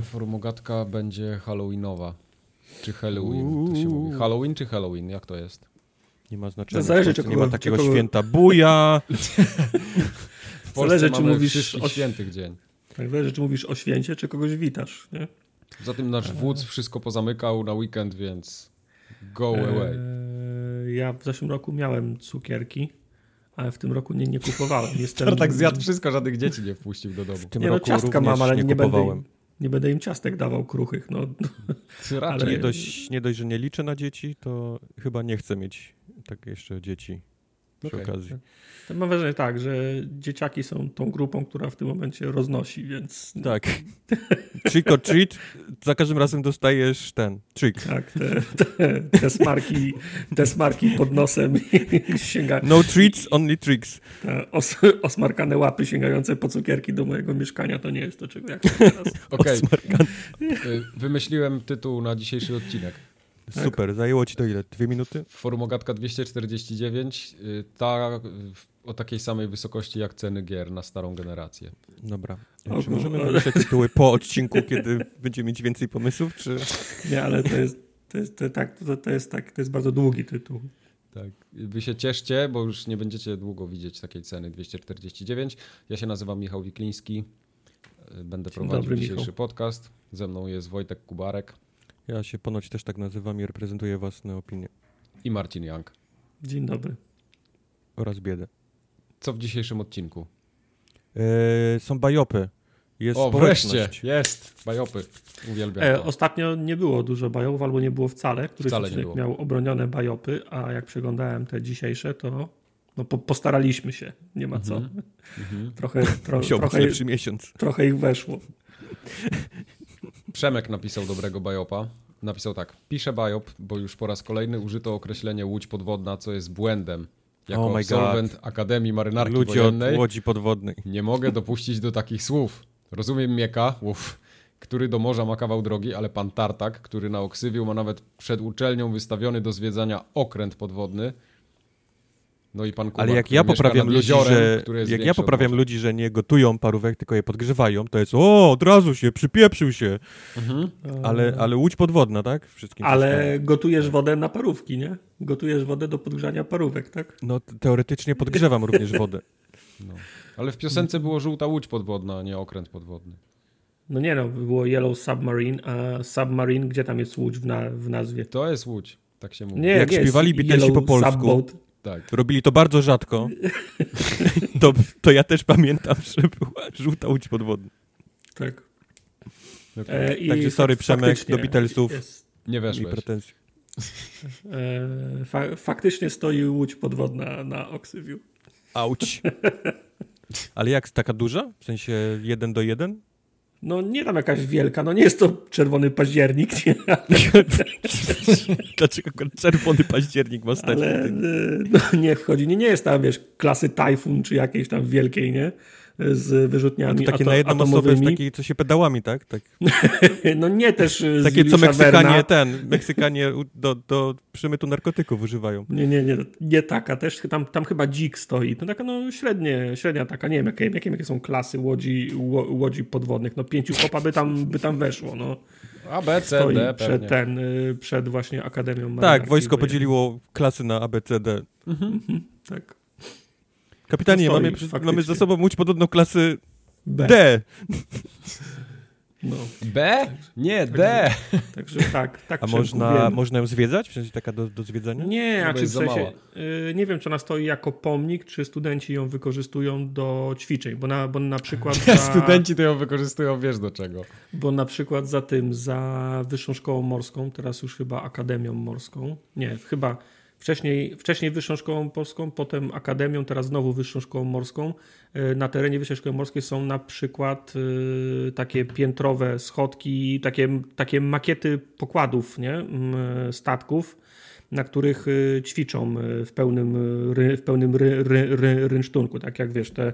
Dzisiejsza formogatka będzie halloweenowa. Czy Halloween, to się mówi. Halloween czy Halloween, jak to jest? Nie ma znaczenia. Zależy, czy nie ma takiego kogo- święta. Buja! W Polsce Zależy, czy mówisz o- świętych dzień. Tak zależy, czy mówisz o święcie, czy kogoś witasz, nie? Poza tym nasz wódz wszystko pozamykał na weekend, więc go away. Eee, ja w zeszłym roku miałem cukierki, ale w tym roku nie, nie kupowałem. Jestem, Tartak zjadł wszystko, żadnych dzieci nie wpuścił do domu. W tym Nie no, roku ciastka również mam, ale nie, nie, będę, kupowałem. im, nie będę im ciastek dawał kruchych. No. Ale- Nie dość, nie dość, że nie liczę na dzieci, to chyba nie chcę mieć tak jeszcze dzieci przy Okej. okazji. to mam wrażenie tak, że dzieciaki są tą grupą, która w tym momencie roznosi, więc Tak. Trick or treat, za każdym razem dostajesz ten, trick. tak, te, te, te, smarki, te smarki pod nosem i sięga, No treats, only tricks. te os, osmarkane łapy sięgające po cukierki do mojego mieszkania, to nie jest to, czego ja chcę teraz. Okej, Osmarkany. y, wymyśliłem tytuł na dzisiejszy odcinek. Tak. Super, zajęło ci to ile? Dwie minuty? Formogatka 249, y, ta o takiej samej wysokości jak ceny gier na starą generację. Dobra. O, Czy możemy ale- wymyślać tytuły po odcinku, kiedy będziemy mieć więcej pomysłów, czy... Nie, ale to jest, to jest, to, tak, to, to, jest, tak, to jest bardzo długi tytuł. Tak. Wy się cieszcie, bo już nie będziecie długo widzieć takiej ceny 249. Ja się nazywam Michał Wikliński. y, Będę Dzień prowadził dobry, dzisiejszy Michał. podcast. Ze mną jest Wojtek Kubarek Ja się ponoć też tak nazywam i reprezentuję własne opinie i Marcin Young. Dzień dobry. oraz biedę. Co w dzisiejszym odcinku? Eee, są bajopy. Jest O, społeczność. wreszcie! Jest! Bajopy. Uwielbiam E, to. ostatnio nie było dużo bajopów, albo nie było wcale. Któryś Wcale odcinek miał obronione bajopy, a jak przeglądałem te dzisiejsze, to no, po, postaraliśmy się. Nie ma co. Mhm. Mhm. Trochę, tro, trochę, miesiąc. trochę ich weszło. Przemek napisał dobrego bajopa. Napisał tak. Piszę bajop, bo już po raz kolejny użyto określenie łódź podwodna, co jest błędem. Jako Oh absolwent Akademii Marynarki Ludzie Wojennej od łodzi podwodnej. nie mogę dopuścić do takich słów. Rozumiem Mieka, który do morza ma kawał drogi, ale pan Tartak, który na Oksywiu ma nawet przed uczelnią wystawiony do zwiedzania okręt podwodny. No i pan Kuba, Ale jak ja poprawiam ludzi, jeziorem, że jak ja poprawiam ludzi, że nie gotują parówek, tylko je podgrzewają, to jest o, od razu się, przypieprzył się. Mhm. Ale, ale łódź podwodna, tak? Wszystkim Ale gotujesz wodę na parówki, nie? Gotujesz wodę do podgrzania parówek, tak? No teoretycznie podgrzewam również wodę. No. Ale w piosence było żółta łódź podwodna, a nie okręt podwodny. No nie no, było Yellow Submarine, a Submarine, gdzie tam jest łódź w, na, w nazwie? To jest łódź, tak się mówi. Nie, Jak śpiewali Beatlesi po polsku. Subboat. Tak. Robili to bardzo rzadko. To, to ja też pamiętam, że była żółta łódź podwodna. Tak. Okay. E, Także sorry, Przemek, do Beatlesów. Jest, Nie I weszłeś. pretensje. e, fa faktycznie stoi łódź podwodna na Oksywiu. Auć. Ale jak, taka duża? W sensie jeden do jeden? No nie tam jakaś wielka, no nie jest to czerwony październik, nie? Dlaczego czerwony październik ma stać? ale tym? no, nie wchodzi. Nie, nie jest tam, wiesz, klasy Typhoon czy jakiejś tam wielkiej, nie? Z wyrzutniami to takie ato na jedną osobę, co się pedałami, tak? tak. No nie też e, z Takie, co Meksykanie, Verna. ten, Meksykanie do, do przemytu narkotyków używają. Nie, nie, nie, nie taka też, tam, tam chyba dzik stoi, to taka no średnie, średnia taka, nie wiem jakie, jakie, jakie są klasy łodzi, ło- łodzi podwodnych, no pięciu kopa by tam, by tam weszło, no. A, B, C, Stoi D, przed pewnie. ten, y, przed właśnie Akademią Tak, wojsko podzieliło klasy na A, B, C, D. Tak. Kapitanie, No stoi, mamy, faktycznie. mamy za sobą łódź podobną klasy B. D. No, B? Nie, D. także tak, tak A można, wiem. można ją zwiedzać? W sensie taka do, do zwiedzania? Nie, a czy w jest za sensie, y, nie wiem, czy ona stoi jako pomnik, czy studenci ją wykorzystują do ćwiczeń, bo na, bo na przykład za, Studenci to ją wykorzystują, wiesz do czego. bo na przykład za tym, za Wyższą Szkołą Morską, teraz już chyba Akademią Morską, nie, chyba wcześniej, wcześniej Wyższą Szkołą Polską, potem Akademią, teraz znowu Wyższą Szkołą Morską. Y, Na terenie Wyższej Szkoły Morskiej są na przykład y, takie piętrowe schodki, takie, takie makiety pokładów, nie, Mm, statków, na których ćwiczą w pełnym, w pełnym ry, ry, ry, rynsztunku, tak jak wiesz, te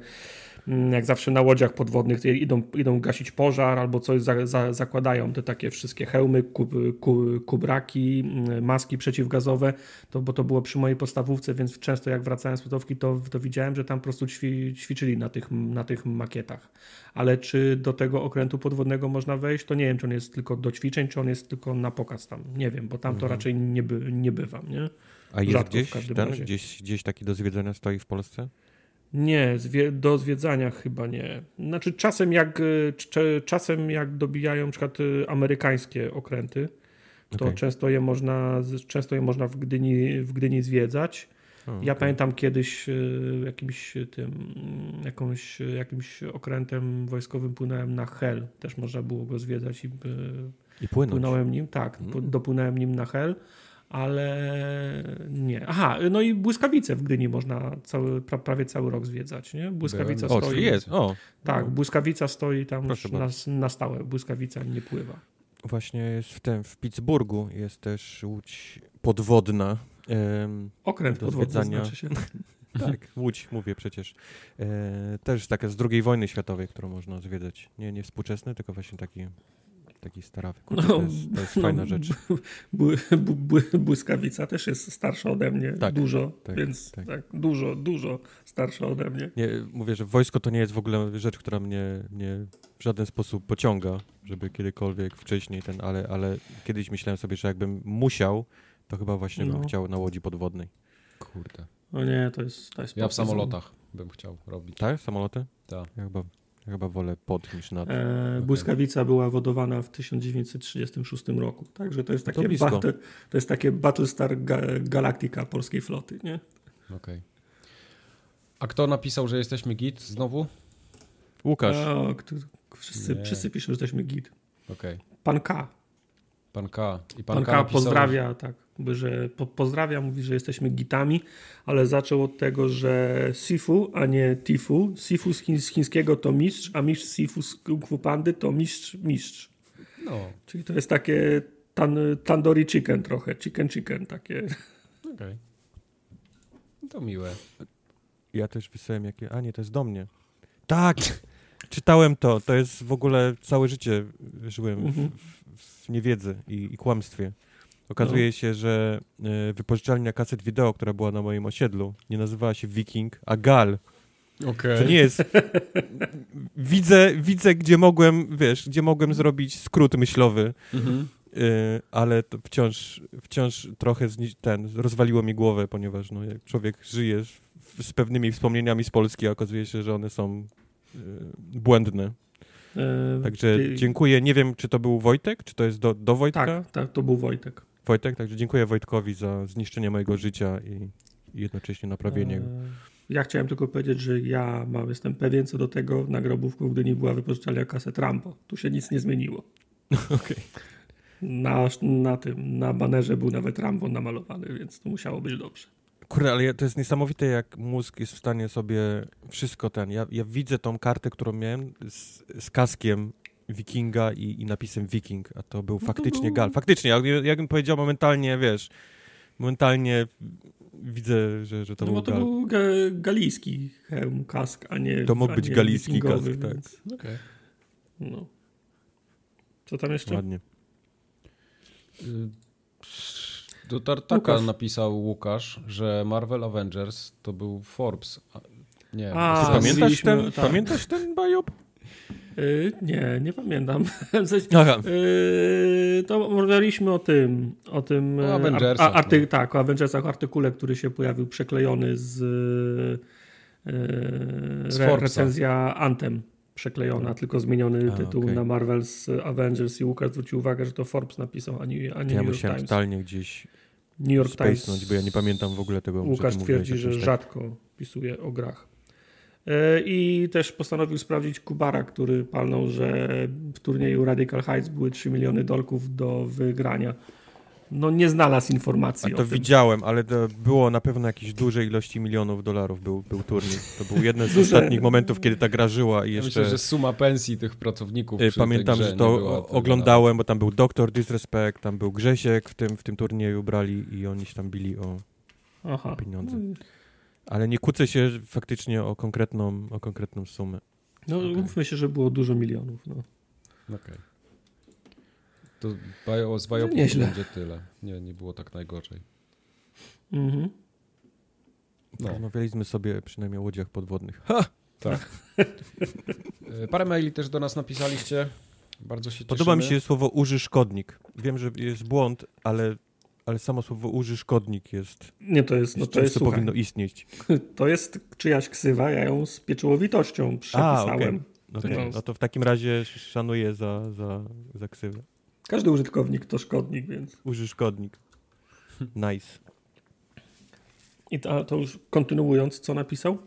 jak zawsze na łodziach podwodnych idą, idą gasić pożar albo coś, za, za, zakładają te takie wszystkie hełmy, kub, kub, kubraki, mm, maski przeciwgazowe, to, bo to było przy mojej podstawówce, więc często jak wracałem z podstawówki, to, to widziałem, że tam po prostu ćwi, ćwiczyli na tych, na tych makietach. Ale czy do tego okrętu podwodnego można wejść, to nie wiem, czy on jest tylko do ćwiczeń, czy on jest tylko na pokaz tam. Nie wiem, bo tam to mhm. raczej nie, by, nie bywam, nie? A jest Rzadko gdzieś, ten, gdzieś, gdzieś taki do zwiedzania stoi w Polsce? Nie, do zwiedzania chyba nie. Znaczy czasem jak, e, czasem jak dobijają na przykład e, amerykańskie okręty, to okay. często, je można, często je można w Gdyni, w Gdyni zwiedzać. ja okay. pamiętam kiedyś e, jakimś tym, jakąś, jakimś okrętem wojskowym płynąłem na Hel. Też można było go zwiedzać i, I płynąłem nim. Tak, mm. dopłynąłem nim na Hel ale nie. Aha, no i błyskawice w Gdyni można cały, prawie cały rok zwiedzać, nie? Błyskawica o, stoi. jest, o. Tak, błyskawica stoi tam na, na stałe, błyskawica nie pływa. Właśnie jest w tym, w Pittsburghu jest też łódź podwodna. Em, Okręt podwodny znaczy się. tak, łódź, mówię przecież. E, też taka z II wojny światowej, którą można zwiedzać. Nie, nie współczesny, tylko właśnie taki taki starawy. no, to jest, to jest no, fajna rzecz. błyskawica też jest starsza ode mnie. Tak, dużo, tak, więc tak. tak. dużo, dużo starsza ode mnie. Nie, mówię, że wojsko to nie jest w ogóle rzecz, która mnie, mnie w żaden sposób pociąga, żeby kiedykolwiek wcześniej ten, ale, ale kiedyś myślałem sobie, że jakbym musiał, to chyba właśnie no. bym chciał na łodzi podwodnej. Kurde. O nie, to jest, to jest Ja w samolotach bym chciał robić. Tak? Samoloty? Tak. Ja chyba chyba wolę pod niż nad. E, błyskawica była wodowana w 1936 roku. Także to jest takie, to, to, jest takie Battlestar Galactica polskiej floty, nie? Okej. Okay. A kto napisał, że jesteśmy git znowu? Łukasz. O, wszyscy, wszyscy piszą, że jesteśmy git. Okej. Okay. Pan K. Pan K. I pan, pan K, K napisał, pozdrawia, tak. Że po, pozdrawia, mówi, że jesteśmy gitami, ale zaczął od tego, że Sifu, a nie Tifu. Sifu z, chiń, z chińskiego to mistrz, a mistrz Sifu z Kung Fu Pandy to mistrz, mistrz. No. Czyli to jest takie tan, tandoori chicken trochę, chicken chicken takie. Okej. Okay. To miłe. Ja też wysłałem jakie... A nie, to jest do mnie. Tak! Czytałem to. To jest w ogóle całe życie żyłem mhm. w, w niewiedzy i, i kłamstwie. Okazuje no. się, że y, wypożyczalnia kaset wideo, która była na moim osiedlu, nie nazywała się Viking, a Gal. Okay. To nie jest. widzę, widzę, gdzie mogłem, wiesz, gdzie mogłem zrobić skrót myślowy, mhm. y, ale to wciąż, wciąż trochę ten, rozwaliło mi głowę, ponieważ no, jak człowiek żyje z pewnymi wspomnieniami z Polski, a okazuje się, że one są y, błędne. E, także dziękuję. Nie wiem, czy to był Wojtek, czy to jest do, do Wojtka? Tak, tak, to był Wojtek. Wojtek, także dziękuję Wojtkowi za zniszczenie mojego życia i, i jednocześnie naprawienie. E, ja chciałem tylko powiedzieć, że ja mam, jestem pewien co do tego, na grobówku, gdy nie była wypożyczalnia kaset Rambo. Tu się nic nie zmieniło. Okej. Okay. Na, na tym, na banerze był nawet Rambo namalowany, więc to musiało być dobrze. Kurde, ale to jest niesamowite, jak mózg jest w stanie sobie wszystko ten. Ja, ja widzę tą kartę, którą miałem z, z kaskiem Wikinga i, i napisem Wiking, a to był no faktycznie gal. Faktycznie, jak, jakbym powiedział momentalnie, wiesz, momentalnie widzę, że, że to no był bo to gal. był ga galijski hełm, kask, a nie To mógł być galijski kask, tak. Więc... Okay. No. Co tam jeszcze? Ładnie. Y do Tartaka Łukasz. napisał Łukasz, że Marvel Avengers to był Forbes. Nie, A, pamiętasz, ten, tak. pamiętasz ten bajop? Yy, nie, nie pamiętam. Aha. Yy, to rozmawialiśmy o tym, o tym o Avengersach, a, arty, no. tak, o Avengersach, artykule, który się pojawił przeklejony z yy, z re, recenzja Anthem przeklejona, no. tylko zmieniony a, tytuł okay. na Marvel's Avengers i Łukasz zwrócił uwagę, że to Forbes napisał, a nie, a nie ja New York musiałem Times. totalnie gdzieś New York Times, bo ja nie pamiętam w ogóle tego. Łukasz twierdzi, że tak. rzadko pisuje o grach. E, I też postanowił sprawdzić Kubara, który palnął, że w turnieju Radical Heights były 3 miliony dolków do wygrania no nie znalazł informacji A to widziałem, ale to było na pewno jakieś duże ilości milionów dolarów był, był turniej. To był jeden z ostatnich momentów, kiedy ta gra żyła i jeszcze... myślę, że suma pensji tych pracowników y, Pamiętam, że to oglądałem, bo tam był Doktor Disrespect, tam był Grzesiek w tym, w tym turnieju brali i oni się tam bili o Aha. pieniądze. Ale nie kłócę się faktycznie o konkretną, o konkretną sumę. No, Okej. mówmy się, że było dużo milionów. No. Okej. To bio, z Nieźle. będzie tyle. Nie, nie było tak najgorzej. Mhm. No, Rozmawialiśmy sobie przynajmniej o łodziach podwodnych. tak. E, Parę maili też do nas napisaliście. Bardzo się Podoba mi się słowo uży szkodnik. Wiem, że jest błąd, ale, ale samo słowo uży szkodnik jest, Nie, to jest, no to jest, czymś, co słuchaj, powinno istnieć. to jest czyjaś ksywa, ja ją z pieczołowitością przepisałem. okej. Okej, jest. No to w takim razie szanuję za, za, za ksywę. Każdy użytkownik to szkodnik, więc... Uży szkodnik. Nice. I to, to już kontynuując, co napisał?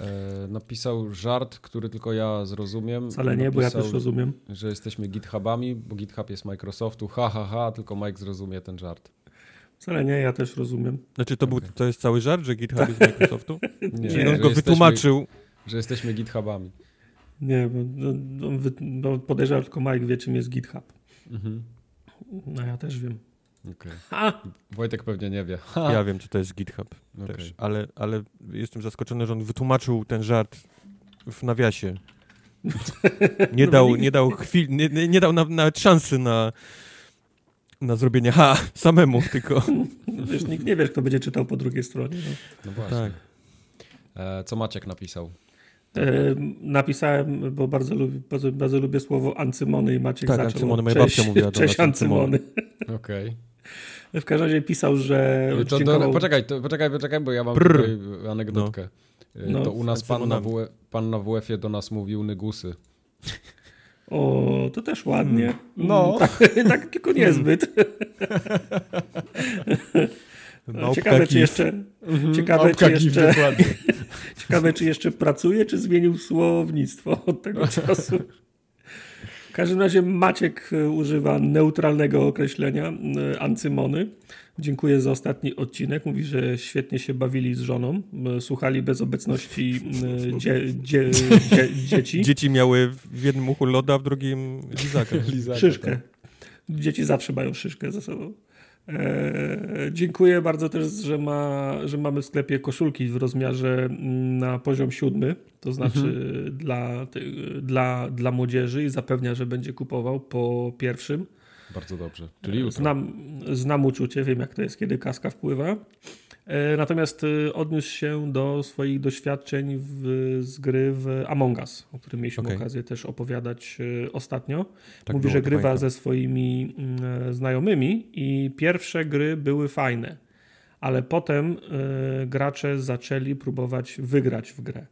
E, napisał żart, który tylko ja zrozumiem. Wcale nie, bo ja Napisał, też rozumiem. Że jesteśmy GitHubami, bo GitHub jest Microsoftu. Ha, ha, ha, tylko Mike zrozumie ten żart. Wcale nie, ja też rozumiem. Znaczy to, był, Okej. to jest cały żart, że GitHub jest z Microsoftu? Nie, Czyli że on go jesteśmy- wytłumaczył. Że jesteśmy GitHubami. Nie, bo, wy- no, podejrzewam, tylko Mike wie, czym jest GitHub. Mhm. No ja też wiem. Ha! Wojtek pewnie nie wie. Ha. Ja wiem, co to jest GitHub Okej. też, ale, ale jestem zaskoczony, że on wytłumaczył ten żart w nawiasie. Nie No dał, nikt- nie dał chwil, nie, nie nie dał na- nawet szansy na, na zrobienie ha samemu, tylko Wiesz, nikt nie wie, kto będzie czytał po drugiej stronie. No. No właśnie. tak. E, co Maciek napisał? E, napisałem, bo bardzo lubię, bardzo, bardzo lubię słowo ancymony i Maciek Tak, zaczął ancymony, moja cześć, babcia mówiła do Cześć nas ancymony. ancymony. Okej. W każdym razie pisał, że To, dziękował- poczekaj, to, poczekaj, poczekaj, bo ja mam Brr. tutaj anegdotkę. E, No, to u nas pan na. WF, pan na WF-ie do nas mówił nygusy. O, to też ładnie. No. Mm, Tak, tak tylko niezbyt. Małpka Ciekawe, czy jeszcze, ciekawe, Małpka czy jeszcze, ciekawe, czy jeszcze pracuje, czy zmienił słownictwo od tego czasu. W każdym razie Maciek e, używa neutralnego określenia e, ancymony. Dziękuję za ostatni odcinek. Mówi, że świetnie się bawili z żoną. e, Słuchali bez obecności dzie, dzie, dzie, dzieci. Dzieci miały w jednym uchu loda, w drugim lizaka. Lizaka, Szyszkę. tak. Dzieci zawsze mają szyszkę ze sobą. Eee, dziękuję bardzo też, że, ma, że mamy w sklepie koszulki w rozmiarze mm, na poziom siódmy, to znaczy dla, ty- dla, dla młodzieży i zapewnia, że będzie kupował po pierwszym. Bardzo dobrze. Czyli jutro. Znam, znam uczucie, wiem jak to jest, kiedy kaska wpływa. E, Natomiast e, odniósł się do swoich doświadczeń w, z gry w Among Us, o którym mieliśmy Okej. okazję też opowiadać e, ostatnio. Tak Mówi, że grywa ze swoimi mm, znajomymi i pierwsze gry były fajne, ale potem e, gracze zaczęli próbować wygrać w grę.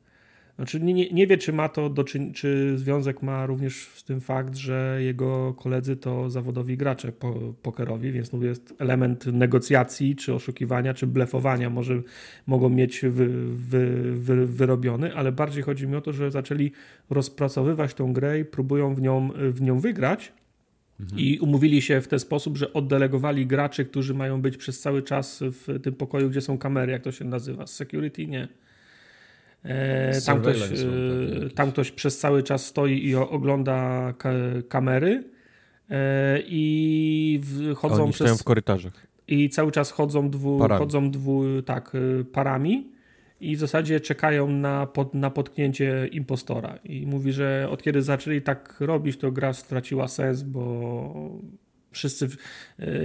Znaczy nie, nie, nie wie, czy ma to, do, czy, czy związek ma również z tym fakt, że jego koledzy to zawodowi gracze po, pokerowi, więc tu jest element negocjacji, czy oszukiwania, czy blefowania może mogą mieć wy, wy, wy, wyrobiony, ale bardziej chodzi mi o to, że zaczęli rozpracowywać tą grę i próbują w nią, w nią wygrać. I umówili się w ten sposób, że oddelegowali graczy, którzy mają być przez cały czas w tym pokoju, gdzie są kamery, jak to się nazywa? Security? Nie. E, tam, ktoś, e, tam ktoś przez cały czas stoi i ogląda ka kamery e, i chodzą Oni przez w korytarzach. i cały czas chodzą dwu, Parami. chodzą dwu, tak, parami i w zasadzie czekają na, pod, na potknięcie impostora. I mówi, że od kiedy zaczęli tak robić, to gra straciła sens, bo wszyscy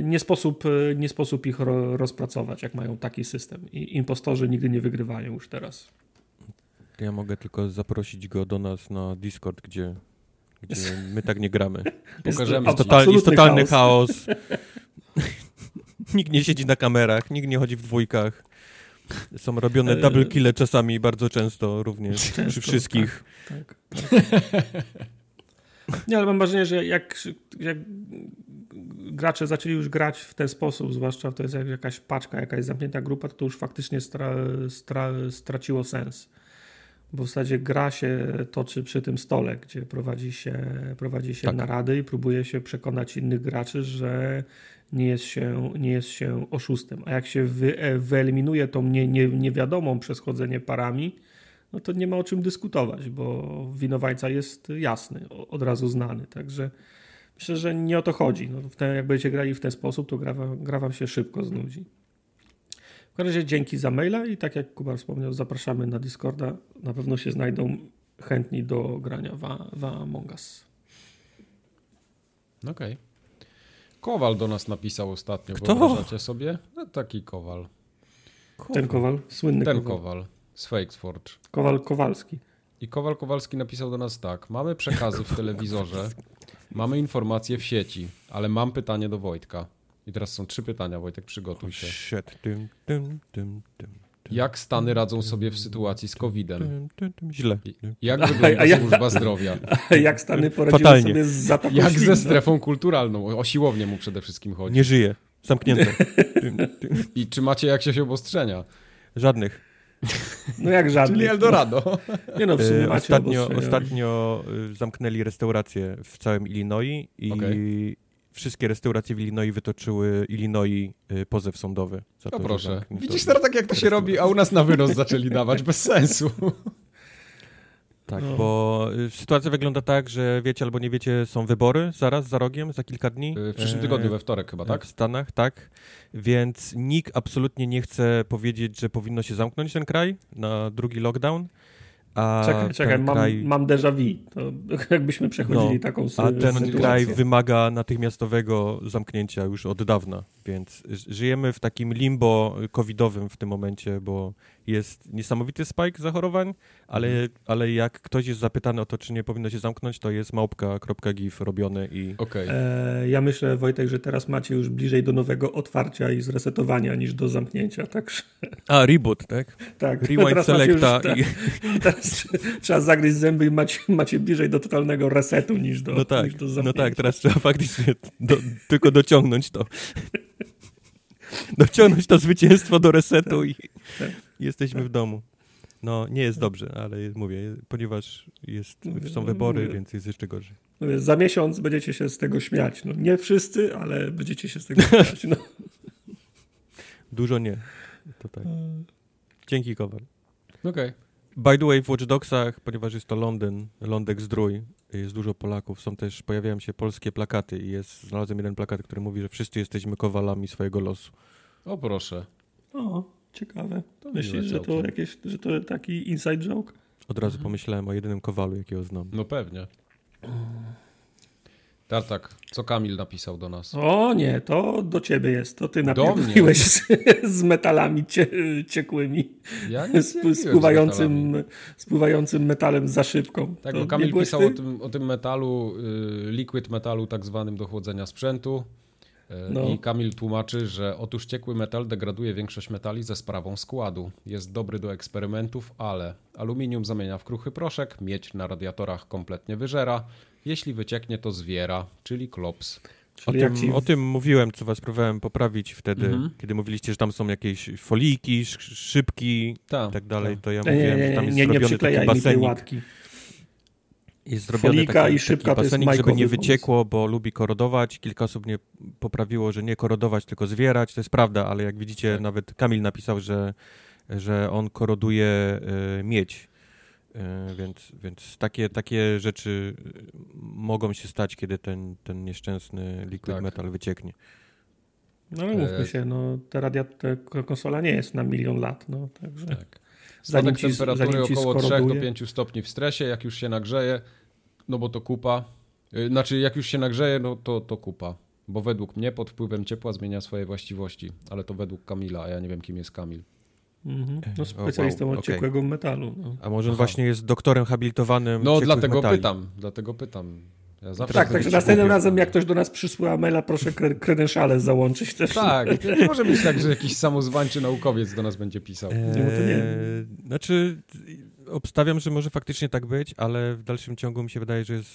nie sposób, nie sposób ich ro, rozpracować, jak mają taki system. I impostorzy nigdy nie wygrywają już teraz. Ja mogę tylko zaprosić go do nas na Discord, gdzie, gdzie my tak nie gramy. Jest Pokażemy ci. Total, jest totalny chaos. chaos. nikt nie siedzi na kamerach, nikt nie chodzi w dwójkach. Są robione E, double kille czasami bardzo często również Często, przy wszystkich. Tak. Nie, ale mam wrażenie, że jak, jak gracze zaczęli już grać w ten sposób, zwłaszcza to jest jak jakaś paczka, jakaś zamknięta grupa, to, to już faktycznie stra, stra, straciło sens. Bo w zasadzie gra się toczy przy tym stole, gdzie prowadzi się, prowadzi się Tak. narady i próbuje się przekonać innych graczy, że nie jest się, nie jest się oszustem. A jak się wy, e, wyeliminuje tą nie, nie, niewiadomą przez chodzenie parami, no to nie ma o czym dyskutować, bo winowajca jest jasny, od razu znany. Także myślę, że nie o to chodzi. No, w ten, jak będziecie grali w ten sposób, to gra, wam- gra wam się szybko znudzi. W każdym razie dzięki za maila i tak jak Kuba wspomniał, zapraszamy na Discorda. Na pewno się znajdą chętni do grania w, w Among Us. Okej. Okay. Kowal do nas napisał ostatnio, Kto? wyobrażacie sobie? No, taki Kowal. Ten Kowal, słynny Ten Kowal. Kowal z Fakesforge. Kowal Kowalski. I Kowal Kowalski napisał do nas tak. Mamy przekazy w telewizorze, mamy informacje w sieci, ale mam pytanie do Wojtka. I teraz są trzy pytania, Wojtek, przygotuj się. Shit. Jak Stany radzą sobie w sytuacji z COVID-em? Źle. Jak wygląda ja- służba zdrowia? Jak Stany poradziły Fatalnie. sobie z zatoką Jak ze strefą kulturalną? O siłownię mu przede wszystkim chodzi. Nie żyje. Zamknięte. I czy macie jakieś obostrzenia? Żadnych. No jak żadnych. Czyli Eldorado. Nie no, w sumie E, macie Ostatnio, obostrzenia. ostatnio e, zamknęli restauracje w całym Illinois i Okej. Wszystkie restauracje w Illinois wytoczyły Illinois e, pozew sądowy. Za No to, proszę. zamknięto- Widzisz teraz tak jak to się robi, a u nas na wyrost zaczęli dawać, bez sensu. Tak, No. bo y, sytuacja wygląda tak, że wiecie albo nie wiecie, są wybory zaraz, za rogiem, za kilka dni. W przyszłym E, tygodniu, we wtorek chyba, tak? W Stanach, tak. Więc nikt absolutnie nie chce powiedzieć, że powinno się zamknąć ten kraj na drugi lockdown. A Czekaj, czekaj, mam, kraj, mam déjà vu. To jakbyśmy przechodzili No, taką sy- a ten sytuację. kraj wymaga natychmiastowego zamknięcia już od dawna. Więc żyjemy w takim limbo covidowym w tym momencie, bo jest niesamowity spike zachorowań, ale, Mhm. ale jak ktoś jest zapytany o to, czy nie powinno się zamknąć, to jest małpka.gif robione i Okej. E, ja myślę, Wojtek, że teraz macie już bliżej do nowego otwarcia i zresetowania niż do zamknięcia. Także A, reboot, tak? tak. Rewind już selecta te- i... Teraz trzeba zagryźć zęby i macie, macie bliżej do totalnego resetu niż do, No tak, niż do no zamknięcia. tak, teraz trzeba faktycznie do, tylko dociągnąć to. Dociągnąć to zwycięstwo do resetu i tak. Jesteśmy w domu. No, nie jest dobrze, ale mówię, ponieważ jest, są wybory, więc jest jeszcze gorzej. No wiesz, za miesiąc będziecie się z tego śmiać. No, nie wszyscy, ale będziecie się z tego śmiać. No. Dużo nie. To tak. Dzięki, Kowal. Okej. By the way, w Watch Dogsach, ponieważ jest to Londyn, Lądek Zdrój, jest dużo Polaków, są też, pojawiają się polskie plakaty i jest, znalazłem jeden plakat, który mówi, że wszyscy jesteśmy kowalami swojego losu. O proszę. O, ciekawe. To Myślisz, że to, jakieś, że to taki inside joke? Od razu pomyślałem o jedynym kowalu, jakiego znam. No pewnie. Tartak, co Kamil napisał do nas? O nie, to do ciebie jest. To ty napierdoliłeś z, z metalami cie, ciekłymi, Ja nie z, mówiłem z spływającym, spływającym metalem za szybką. Tak, to bo nie Kamil pisał o tym, o tym metalu, y, liquid metalu tak zwanym do chłodzenia sprzętu. No. I Kamil tłumaczy, że otóż ciekły metal degraduje większość metali ze sprawą składu. Jest dobry do eksperymentów, ale aluminium zamienia w kruchy proszek, miedź na radiatorach kompletnie wyżera, jeśli wycieknie to zwiera, czyli klops. O Czyli jak tym, ci o tym mówiłem, co was próbowałem poprawić wtedy, Mhm. kiedy mówiliście, że tam są jakieś foliki, sz- szybki Tak, i tak dalej, to ja Nie, mówiłem, nie, że nie, tam jest nie, nie zrobiony taki basenik. łatki. Jest zrobiony Folika taki, i szybka taki to jest basenik, żeby nie wyciekło, bo lubi korodować. Kilka osób mnie poprawiło, że nie korodować, tylko zwierać. To jest prawda, ale jak widzicie, Tak. nawet Kamil napisał, że, że on koroduje e, miedź. E, więc więc takie, takie rzeczy e, mogą się stać, kiedy ten, ten nieszczęsny liquid Tak. metal wycieknie. No ale mówmy się, no ta, radia, ta konsola nie jest na milion lat, no także Tak. Spadek ci, temperatury około 3 do skoroduje, 5 stopni w stresie, jak już się nagrzeje, no bo to kupa. Y, Znaczy, jak już się nagrzeje, no to, to kupa. Bo według mnie pod wpływem ciepła zmienia swoje właściwości. Ale to według Kamila, a ja nie wiem, kim jest Kamil. Mhm. No specjalistą wow, od ciekłego metalu. No. A może on Aha. właśnie jest doktorem habilitowanym No, dlatego metali. pytam. Dlatego pytam. Ja zawsze Tak, także następnym razem jak ktoś do nas przysyła maila, proszę kre- credentiale załączyć też. Tak, nie może być tak, że jakiś samozwańczy naukowiec do nas będzie pisał. Nie, bo to nie- Eee, Znaczy, obstawiam, że może faktycznie tak być, ale w dalszym ciągu mi się wydaje, że jest.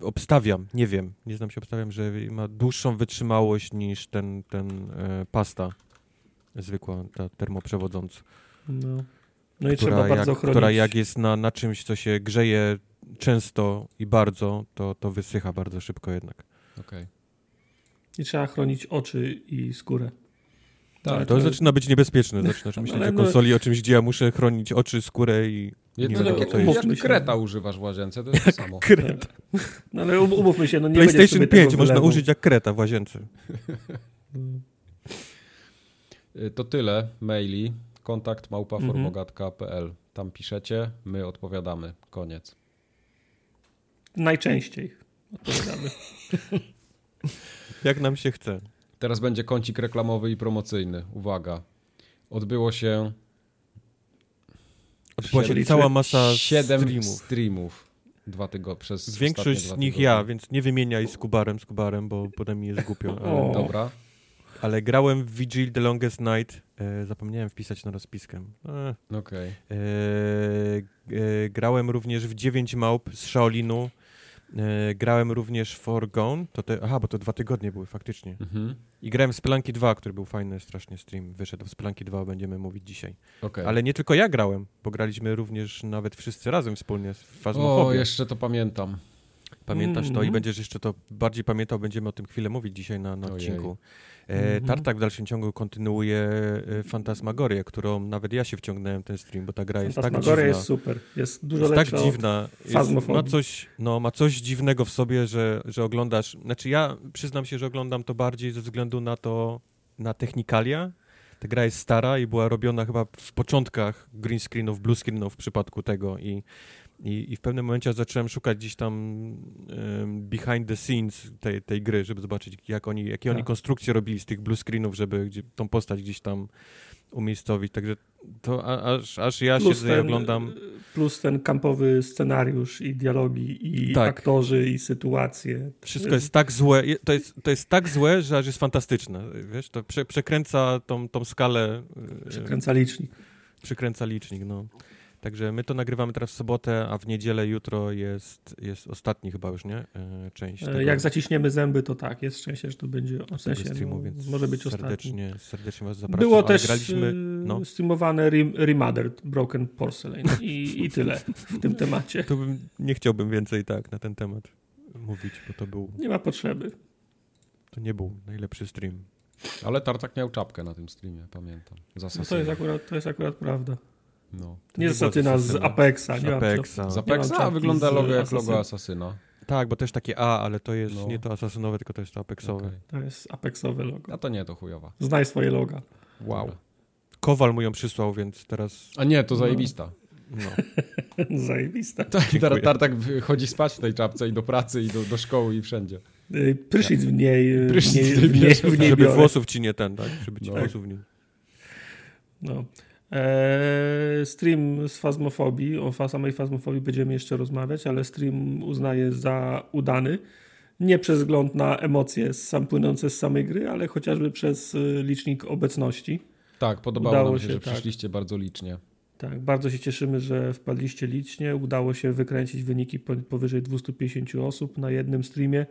Obstawiam, nie wiem, nie znam się, obstawiam, że ma dłuższą wytrzymałość niż ten, ten e, pasta zwykła, ta termoprzewodząca, No, no i która trzeba jak, bardzo chronić. która jak jest na, na czymś, co się grzeje często i bardzo, to, to wysycha bardzo szybko jednak. Okej. I trzeba chronić oczy i skórę. Tak, Ale To zaczyna być niebezpieczne, zaczynasz myśleć o no- konsoli, o czymś, gdzie ja muszę chronić oczy, skórę i nie Jedno, wiadomo, jak, jak, jak kreta używasz w łazience, to jest to samo. Kret. No ale um- umówmy się, no nie PlayStation sobie 5 tego można wylewał. użyć jak kreta w łazience. Y, To tyle. Maili. Kontakt małpaformogatka.pl. Tam piszecie, my odpowiadamy. Koniec. Najczęściej odpowiadamy. Jak nam się chce. Teraz będzie kącik reklamowy i promocyjny. Uwaga. Odbyło się Odbyła się cała masa 7 streamów. streamów. Dwa tygo przez Większość z nich ja, więc nie wymieniaj z Kubarem, z Kubarem, bo potem mi jest głupio. Ale, Dobra. ale grałem w Vigil The Longest Night. E, zapomniałem wpisać na rozpiskę. E, Okej. e, e, grałem również w 9 małp z Shaolinu. E, grałem również Forgone. To te, aha, bo to dwa tygodnie były faktycznie. Mhm. I grałem Spelunky 2, który był fajny strasznie stream. Wyszedł Spelunky 2, będziemy mówić dzisiaj. Okej. Ale nie tylko ja grałem, bo graliśmy również nawet wszyscy razem wspólnie w O, Fazmofobii. jeszcze to pamiętam. Pamiętasz to i Mhm. będziesz jeszcze to bardziej pamiętał, będziemy o tym chwilę mówić dzisiaj na, na Ojej. odcinku. E, Mhm. Tartak w dalszym ciągu kontynuuje e, Fantasmagorię, którą nawet ja się wciągnąłem w ten stream, bo ta gra jest tak Fantasmagoria dziwna. jest super. Jest dużo jest tak dziwna. Jest, coś, no, ma coś dziwnego w sobie, że, że oglądasz. Znaczy, ja przyznam się, że oglądam to bardziej ze względu na to, na technikalia. Ta gra jest stara i była robiona chyba w początkach green screenów, blue screenów w przypadku tego i, i, i w pewnym momencie zacząłem szukać gdzieś tam behind the scenes tej, tej gry, żeby zobaczyć, jak oni, jakie oni Tak. konstrukcje robili z tych blue screenów, żeby gdzie, tą postać gdzieś tam umiejscowić. Także to aż, aż ja Plus siedzę i ten, oglądam. plus ten kampowy scenariusz i dialogi i Tak. aktorzy i sytuacje. Wszystko jest tak złe, to jest, to jest tak złe, że aż jest fantastyczne. Wiesz, to prze, przekręca tą, tą skalę, e, Przekręca licznik. przykręca licznik, no. Także my to nagrywamy teraz w sobotę, a w niedzielę jutro jest, jest ostatni chyba już, nie? E, część E, tego, Jak zaciśniemy zęby, to tak, jest szczęście, że to będzie w tego sensie, streamu, no, więc może być ostatni. serdecznie, serdecznie was zapraszam. Było też graliśmy, e, no. streamowane rem, Remothered Broken Porcelain i, i tyle w tym temacie. To bym, nie chciałbym więcej tak na ten temat mówić, bo to był, Nie ma potrzeby. to nie był najlepszy stream. Ale Tartak miał czapkę na tym streamie, pamiętam. No to, jest akurat, to jest akurat prawda. No. Nie nie Satyna, z. Apexa. Z Nie Apexa. Z nie mam Apexa czapki wygląda z logo jak logo Asasyna. Tak, bo też takie A, ale to jest No. nie to asasynowe, tylko to jest to apexowe. Okej. To jest Apexowe logo. A to nie, to chujowa. Znaj swoje loga. Wow. Dobra. Kowal mu ją przysłał, więc teraz. A nie, to zajebista. No. Zajebista. Tak, Dziękuję. tar, Tartak chodzi spać w tej czapce i do pracy, i do, do szkoły, i wszędzie. Y, Prysznic w niej, y, Prysznic w niej, w niej w niej, bierze, w niej Żeby biorę. włosów ci nie ten, tak? Żeby ci No. włosów nie. No. Eee, stream z fazmofobii, o samej fazmofobii będziemy jeszcze rozmawiać, ale stream uznaję za udany. Nie przez wzgląd na emocje sam płynące z samej gry, ale chociażby przez y, licznik obecności. Tak, podobało Udało nam się, się, że tak. przyszliście bardzo licznie. Tak, bardzo się cieszymy, że wpadliście licznie. Udało się wykręcić wyniki po- powyżej 250 osób na jednym streamie.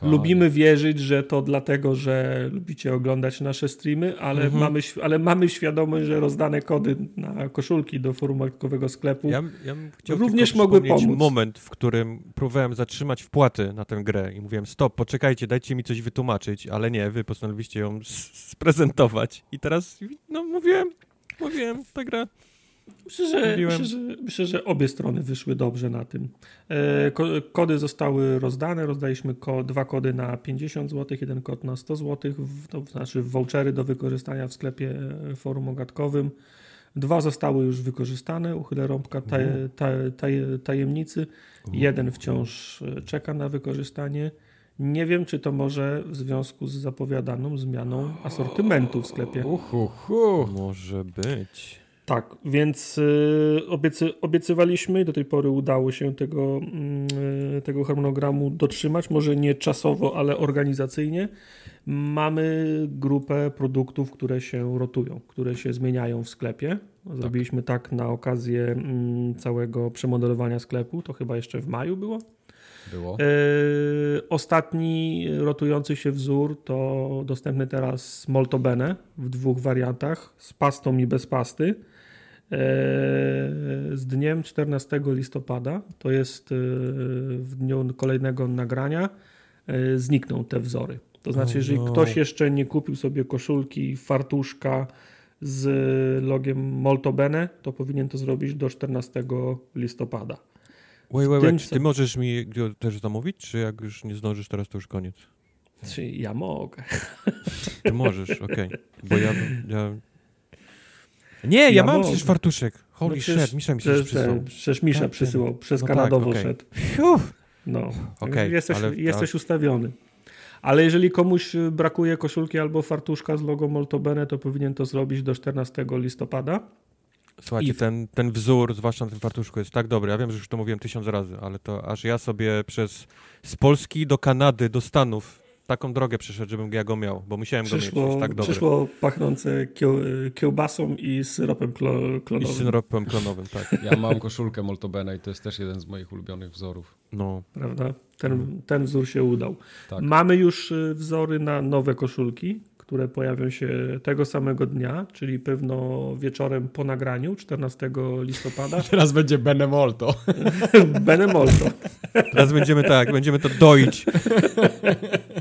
Tak. Lubimy wierzyć, że to dlatego, że lubicie oglądać nasze streamy, ale, Mhm. mamy, ale mamy świadomość, że rozdane kody na koszulki do forum markowego sklepu. Ja, ja Również mogły pomóc. moment, w którym próbowałem zatrzymać wpłaty na tę grę i mówiłem, stop, poczekajcie, dajcie mi coś wytłumaczyć, ale nie, wy postanowiliście ją sprezentować. I teraz, no mówiłem, mówiłem, ta gra Myślę, że, Mówiłem. myślę, że, myślę, że obie strony wyszły dobrze na tym. E, ko, kody zostały rozdane. Rozdaliśmy ko, dwa kody na 50 zł, jeden kod na 100 zł, to znaczy vouchery do wykorzystania w sklepie e, forum ogatkowym. Dwa zostały już wykorzystane, uchylę rąbka taj, taj, taj, tajemnicy. Jeden wciąż e, czeka na wykorzystanie. Nie wiem, czy to może w związku z zapowiadaną zmianą asortymentu w sklepie. Uhuhu. może być. Tak, więc y, obiecy, obiecywaliśmy i do tej pory udało się tego, mm, y, tego harmonogramu dotrzymać, może nie czasowo, ale organizacyjnie. Mamy grupę produktów, które się rotują, które się zmieniają w sklepie. Zrobiliśmy tak, na okazję mm, całego przemodelowania sklepu, to chyba jeszcze w maju było. Było. E, ostatni rotujący się wzór to dostępny teraz Molto Bene w dwóch wariantach, z pastą i bez pasty. Z dniem 14 listopada, to jest e, w dniu kolejnego nagrania, e, znikną te wzory. To znaczy, Oh jeżeli no. ktoś jeszcze nie kupił sobie koszulki, fartuszka z logiem Molto Bene, to powinien to zrobić do 14 listopada. Wait, wait, wait, czy ty możesz mi też zamówić, czy jak już nie zdążysz teraz, to już koniec? Czyli ja mogę. Ty możesz, okej. Bo ja, ja... Nie, ja, mam przecież fartuszek. Holy No przecież- shit, Misza mi się Przecież, przysłał. przecież Misza Tak, przysyłał, przez no tak, Kanadowo okej. szedł. Fiu. No, Okej, jesteś, ale- jesteś ustawiony. Ale jeżeli komuś y, brakuje koszulki albo fartuszka z logo Moltobene, to powinien to zrobić do 14 listopada. Słuchajcie, I- ten, ten wzór, zwłaszcza na tym fartuszku, jest tak dobry. Ja wiem, że już to mówiłem tysiąc razy, ale to aż ja sobie przez z Polski do Kanady, do Stanów taką drogę przeszedł, żebym ja go miał, bo musiałem go mieć. Przyszło, Jest tak dobry. przyszło pachnące kieł, kiełbasą i syropem klo, I klonowym. z syropem klonowym, tak. Ja mam koszulkę Moltobena i to jest też jeden z moich ulubionych wzorów. No. Prawda? Ten, ten wzór się udał. Tak. Mamy już y, wzory na nowe koszulki, które pojawią się tego samego dnia, czyli pewno wieczorem po nagraniu, 14 listopada. Teraz będzie Benemolto. Benemolto. Teraz będziemy tak, będziemy to doić.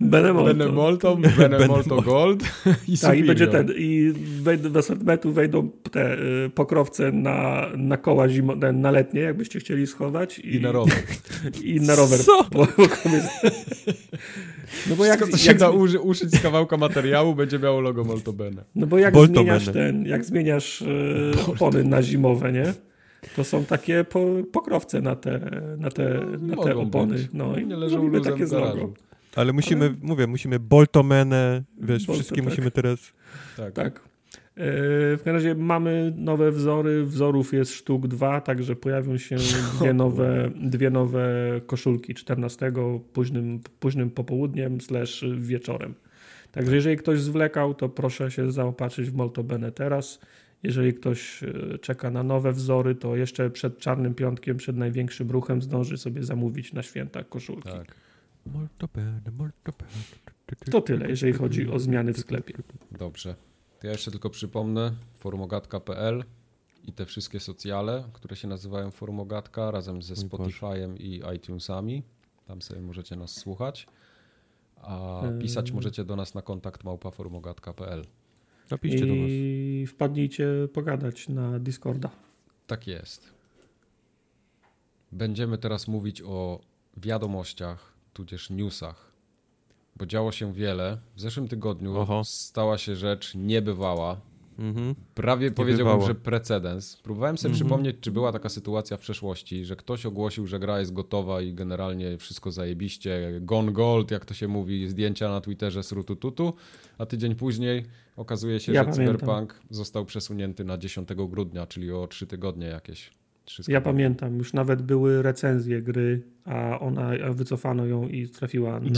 Benemolto. Benemolto, Benemolto Gold i Tak, i Superior. będzie ten, i wejdą, do asortymentu wejdą te y, pokrowce na, na koła zimo, na- na letnie, jakbyście chcieli schować. I, I na rower. I na rower. Co? Bo, bo no bo jak, Wszystko, co się jak, da uży, uszyć z kawałka materiału, będzie miało logo Moltobene. no bo jak Bolto zmieniasz będę. ten, jak zmieniasz y, opony na zimowe, nie? To są takie po, pokrowce na te, na te, na te Mogą opony. być. No i nie leżą takie z logo. Ale musimy, mówię, musimy Boltomenę, wiesz, Bolto, wszystkie tak. musimy teraz... Tak. Tak. E, W każdym razie mamy nowe wzory. Wzorów jest sztuk dwa, także pojawią się dwie nowe, dwie nowe koszulki 14 późnym, późnym popołudniem slash wieczorem. Także jeżeli ktoś zwlekał, to proszę się zaopatrzyć w Moltobene teraz. Jeżeli ktoś e, czeka na nowe wzory, to jeszcze przed Czarnym Piątkiem, przed największym ruchem zdąży sobie zamówić na święta koszulki. tak. To tyle, jeżeli chodzi o zmiany w sklepie. Dobrze. To ja jeszcze tylko przypomnę formogatka.pl i te wszystkie socjale, które się nazywają Formogatka razem ze. Spotify'em i iTunesami. Tam sobie możecie nas słuchać. A pisać możecie do nas na kontakt małpaformogatka.pl. Napiszcie do nas. I wpadnijcie pogadać na Discorda. Tak jest. Będziemy teraz mówić o wiadomościach, tudzież newsach, bo działo się wiele. W zeszłym tygodniu Oho. stała się rzecz niebywała. Mhm. Prawie powiedziałbym, że precedens. Próbowałem sobie Mhm. przypomnieć, czy była taka sytuacja w przeszłości, że ktoś ogłosił, że gra jest gotowa i generalnie wszystko zajebiście, gone gold, jak to się mówi, zdjęcia na Twitterze z rutututu, a tydzień później okazuje się, Ja że pamiętam. Cyberpunk został przesunięty na 10 grudnia, czyli o 3 tygodnie jakieś. Z Ja pamiętam, już nawet były recenzje gry, a ona a wycofano ją i trafiła na,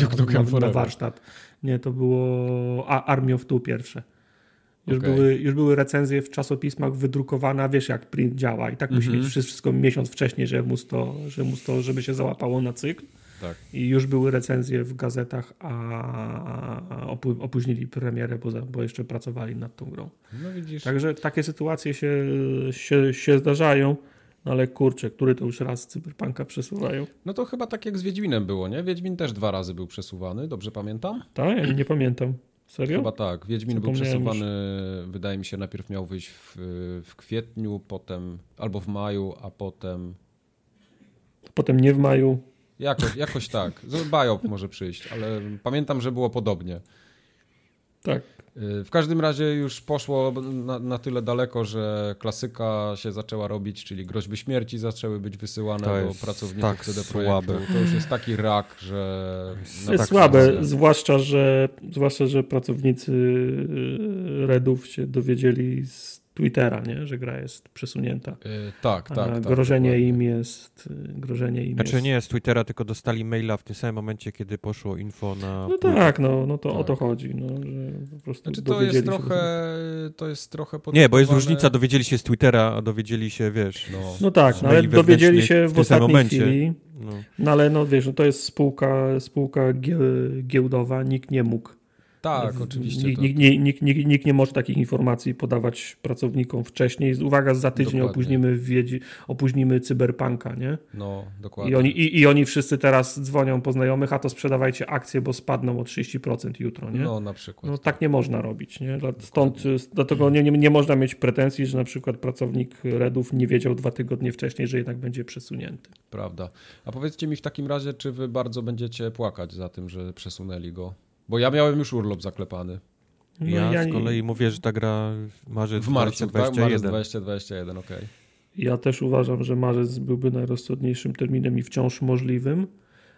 na, na warsztat. Nie, to było Army of Two pierwsze. Już, Okej. były, już były recenzje w czasopismach wydrukowane, a wiesz jak print działa i tak musi Mhm. mieć wszystko miesiąc wcześniej, żeby móc to, że móc to, żeby się załapało na cykl. Tak. I już były recenzje w gazetach, a, opóźnili premierę, bo, bo jeszcze pracowali nad tą grą. No. Także takie sytuacje się, się, się zdarzają, ale kurczę, który to już raz Cyberpunka przesuwają? No to chyba tak jak z Wiedźminem było, nie? Wiedźmin też dwa razy był przesuwany, dobrze pamiętam? Tak? Nie pamiętam. Serio? Chyba tak. Wiedźmin był przesuwany, wydaje mi się, najpierw miał wyjść w, w kwietniu, potem albo w maju, a potem Potem nie w maju. jakoś, jakoś tak. Biop może przyjść, ale pamiętam, że było podobnie. Tak. Y, W każdym razie już poszło na, na tyle daleko, że klasyka się zaczęła robić, czyli groźby śmierci zaczęły być wysyłane To do pracowników tak CD słabe. Projektu. To już jest taki rak, że... To jest tak słabe, zwłaszcza że, zwłaszcza, że pracownicy y, Redów się dowiedzieli z Twittera, nie? że gra jest przesunięta. Y, Tak, tak, tak. grożenie dokładnie. im jest, grożenie im Znaczy jest... nie z Twittera, tylko dostali maila w tym samym momencie, kiedy poszło info na... No tak, no, no to o Tak. to chodzi, no, że po prostu Znaczy to jest trochę, to jest trochę Nie, bo jest różnica, dowiedzieli się z Twittera, a dowiedzieli się, wiesz... No, No tak, z no, ale dowiedzieli się w w ostatniej momencie. chwili, No. no ale no wiesz, no to jest spółka, spółka gie- giełdowa, nikt nie mógł Tak, oczywiście. Nikt, nikt, nikt, nikt, nikt, nie może takich informacji podawać pracownikom wcześniej. Uwaga, za tydzień opóźnimy, wiedzi, opóźnimy cyberpunka, nie? No, dokładnie. I oni, i, I oni wszyscy teraz dzwonią po znajomych, a to sprzedawajcie akcje, bo spadną o 30% jutro, nie? No, na przykład. No tak nie można robić, nie? Stąd, dlatego nie, nie, nie można mieć pretensji, że na przykład pracownik Redów nie wiedział dwa tygodnie wcześniej, że jednak będzie przesunięty. Prawda. A powiedzcie mi w takim razie, czy wy bardzo będziecie płakać za tym, że przesunęli go? Bo ja miałem już urlop zaklepany. No ja, ja, z kolei mówię, że ta gra marzec w marcu, 2021. Tak? Marzec 2021, okej. Okay. Ja też uważam, że marzec byłby najrozsądniejszym terminem i wciąż możliwym.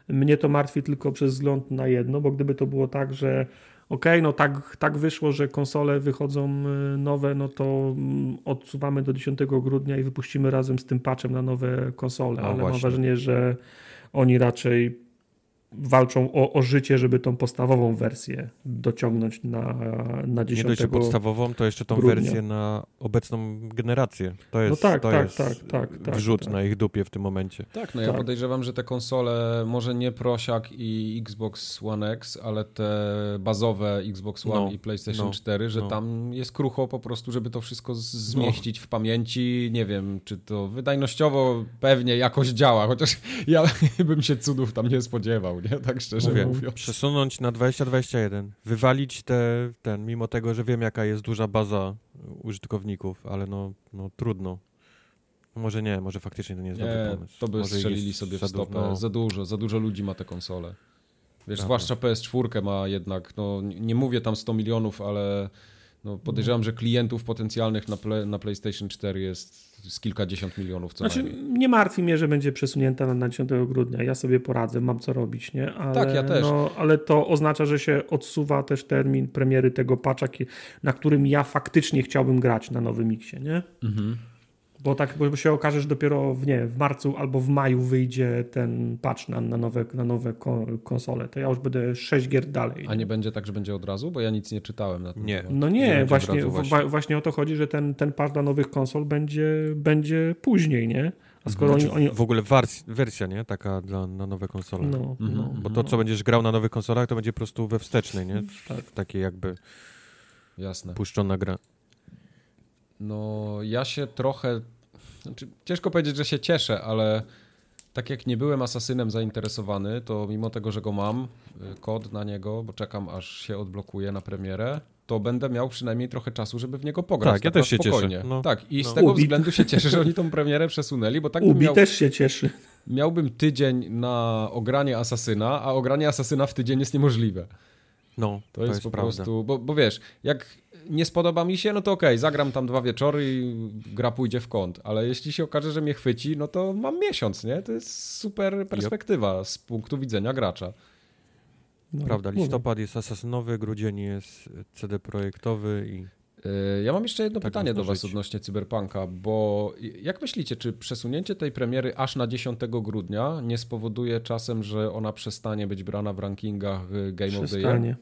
Mnie to martwi tylko przez wzgląd na jedno, bo gdyby to było tak, że ok, no tak, tak wyszło, że konsole wychodzą y, nowe, no to mm, odsuwamy do 10 grudnia i wypuścimy razem z tym patchem na nowe konsole, no ale właśnie. mam wrażenie, że oni raczej walczą o, o, życie, żeby tą podstawową wersję dociągnąć na, na 10 Nie dość podstawową, to jeszcze tą grudnia. wersję na obecną generację. To no jest, no tak, to tak, jest tak, tak, tak, wrzut tak. na ich dupie w tym momencie. Tak, no ja tak. podejrzewam, że te konsole, może nie Prosiak i Xbox One X, ale te bazowe Xbox One no, i PlayStation no, 4, że no. tam jest krucho po prostu, żeby to wszystko zmieścić w pamięci. Nie wiem, czy to wydajnościowo pewnie jakoś działa, chociaż ja bym się cudów tam nie spodziewał nie? Tak szczerze Mówię, mówiąc. Przesunąć na 2021, wywalić te, ten, mimo tego, że wiem jaka jest duża baza użytkowników, ale no, no trudno. Może nie, może faktycznie to nie jest nie, dobry pomysł. to by może strzelili sobie w stopę. No. Za dużo, za dużo ludzi ma te konsole. Wiesz, Prawda. zwłaszcza PS4 ma jednak, no nie mówię tam 100 milionów, ale no, podejrzewam, że klientów potencjalnych na, play, na PlayStation 4 jest z kilkadziesiąt milionów co znaczy, najmniej. Nie martwi mnie, że będzie przesunięta na 10 grudnia. Ja sobie poradzę, mam co robić, nie? Ale, tak, ja też. No, ale to oznacza, że się odsuwa też termin premiery tego patcha, na którym ja faktycznie chciałbym grać na nowym Mixie, nie? Mhm. Bo tak bo się okaże, że dopiero w, nie, w marcu albo w maju wyjdzie ten patch na, na nowe, na nowe konsole. To ja już będę 6 gier dalej. A nie będzie tak, że będzie od razu? Bo ja nic nie czytałem na tym. Nie. No nie, nie właśnie, właśnie. właśnie o to chodzi, że ten, ten patch dla nowych konsol będzie, będzie później, nie? A skoro znaczy, oni, oni... W ogóle wers wersja, nie? Taka dla, na nowe konsole. No, mhm. no, Bo to, co no. będziesz grał na nowych konsolach, to będzie po prostu we wstecznej, nie? Tak. Takie jakby Jasne. puszczona gra. No, ja się trochę. Znaczy, ciężko powiedzieć, że się cieszę, ale tak jak nie byłem asasynem zainteresowany, to mimo tego, że go mam, y, kod na niego, bo czekam aż się odblokuje na premierę, to będę miał przynajmniej trochę czasu, żeby w niego pograć. Tak, ja też się spokojnie. cieszę. No. Tak, i no. z tego Ubi. względu się cieszę, że oni tą premierę przesunęli, bo tak Ubi miał... też się cieszy. Miałbym tydzień na ogranie asasyna, a ogranie asasyna w tydzień jest niemożliwe. No, to, to jest, jest, po prawda. prostu, bo, bo wiesz, jak nie spodoba mi się, no to okej, okay, zagram tam dwa wieczory i gra pójdzie w kąt, ale jeśli się okaże, że mnie chwyci, no to mam miesiąc, nie? To jest super perspektywa z punktu widzenia gracza. No, Prawda, listopad jest asasynowy, grudzień jest CD projektowy i... E, ja mam jeszcze jedno tak pytanie do Was odnośnie Cyberpunka, bo jak myślicie, czy przesunięcie tej premiery aż na 10 grudnia nie spowoduje czasem, że ona przestanie być brana w rankingach Game przestanie. of the Year?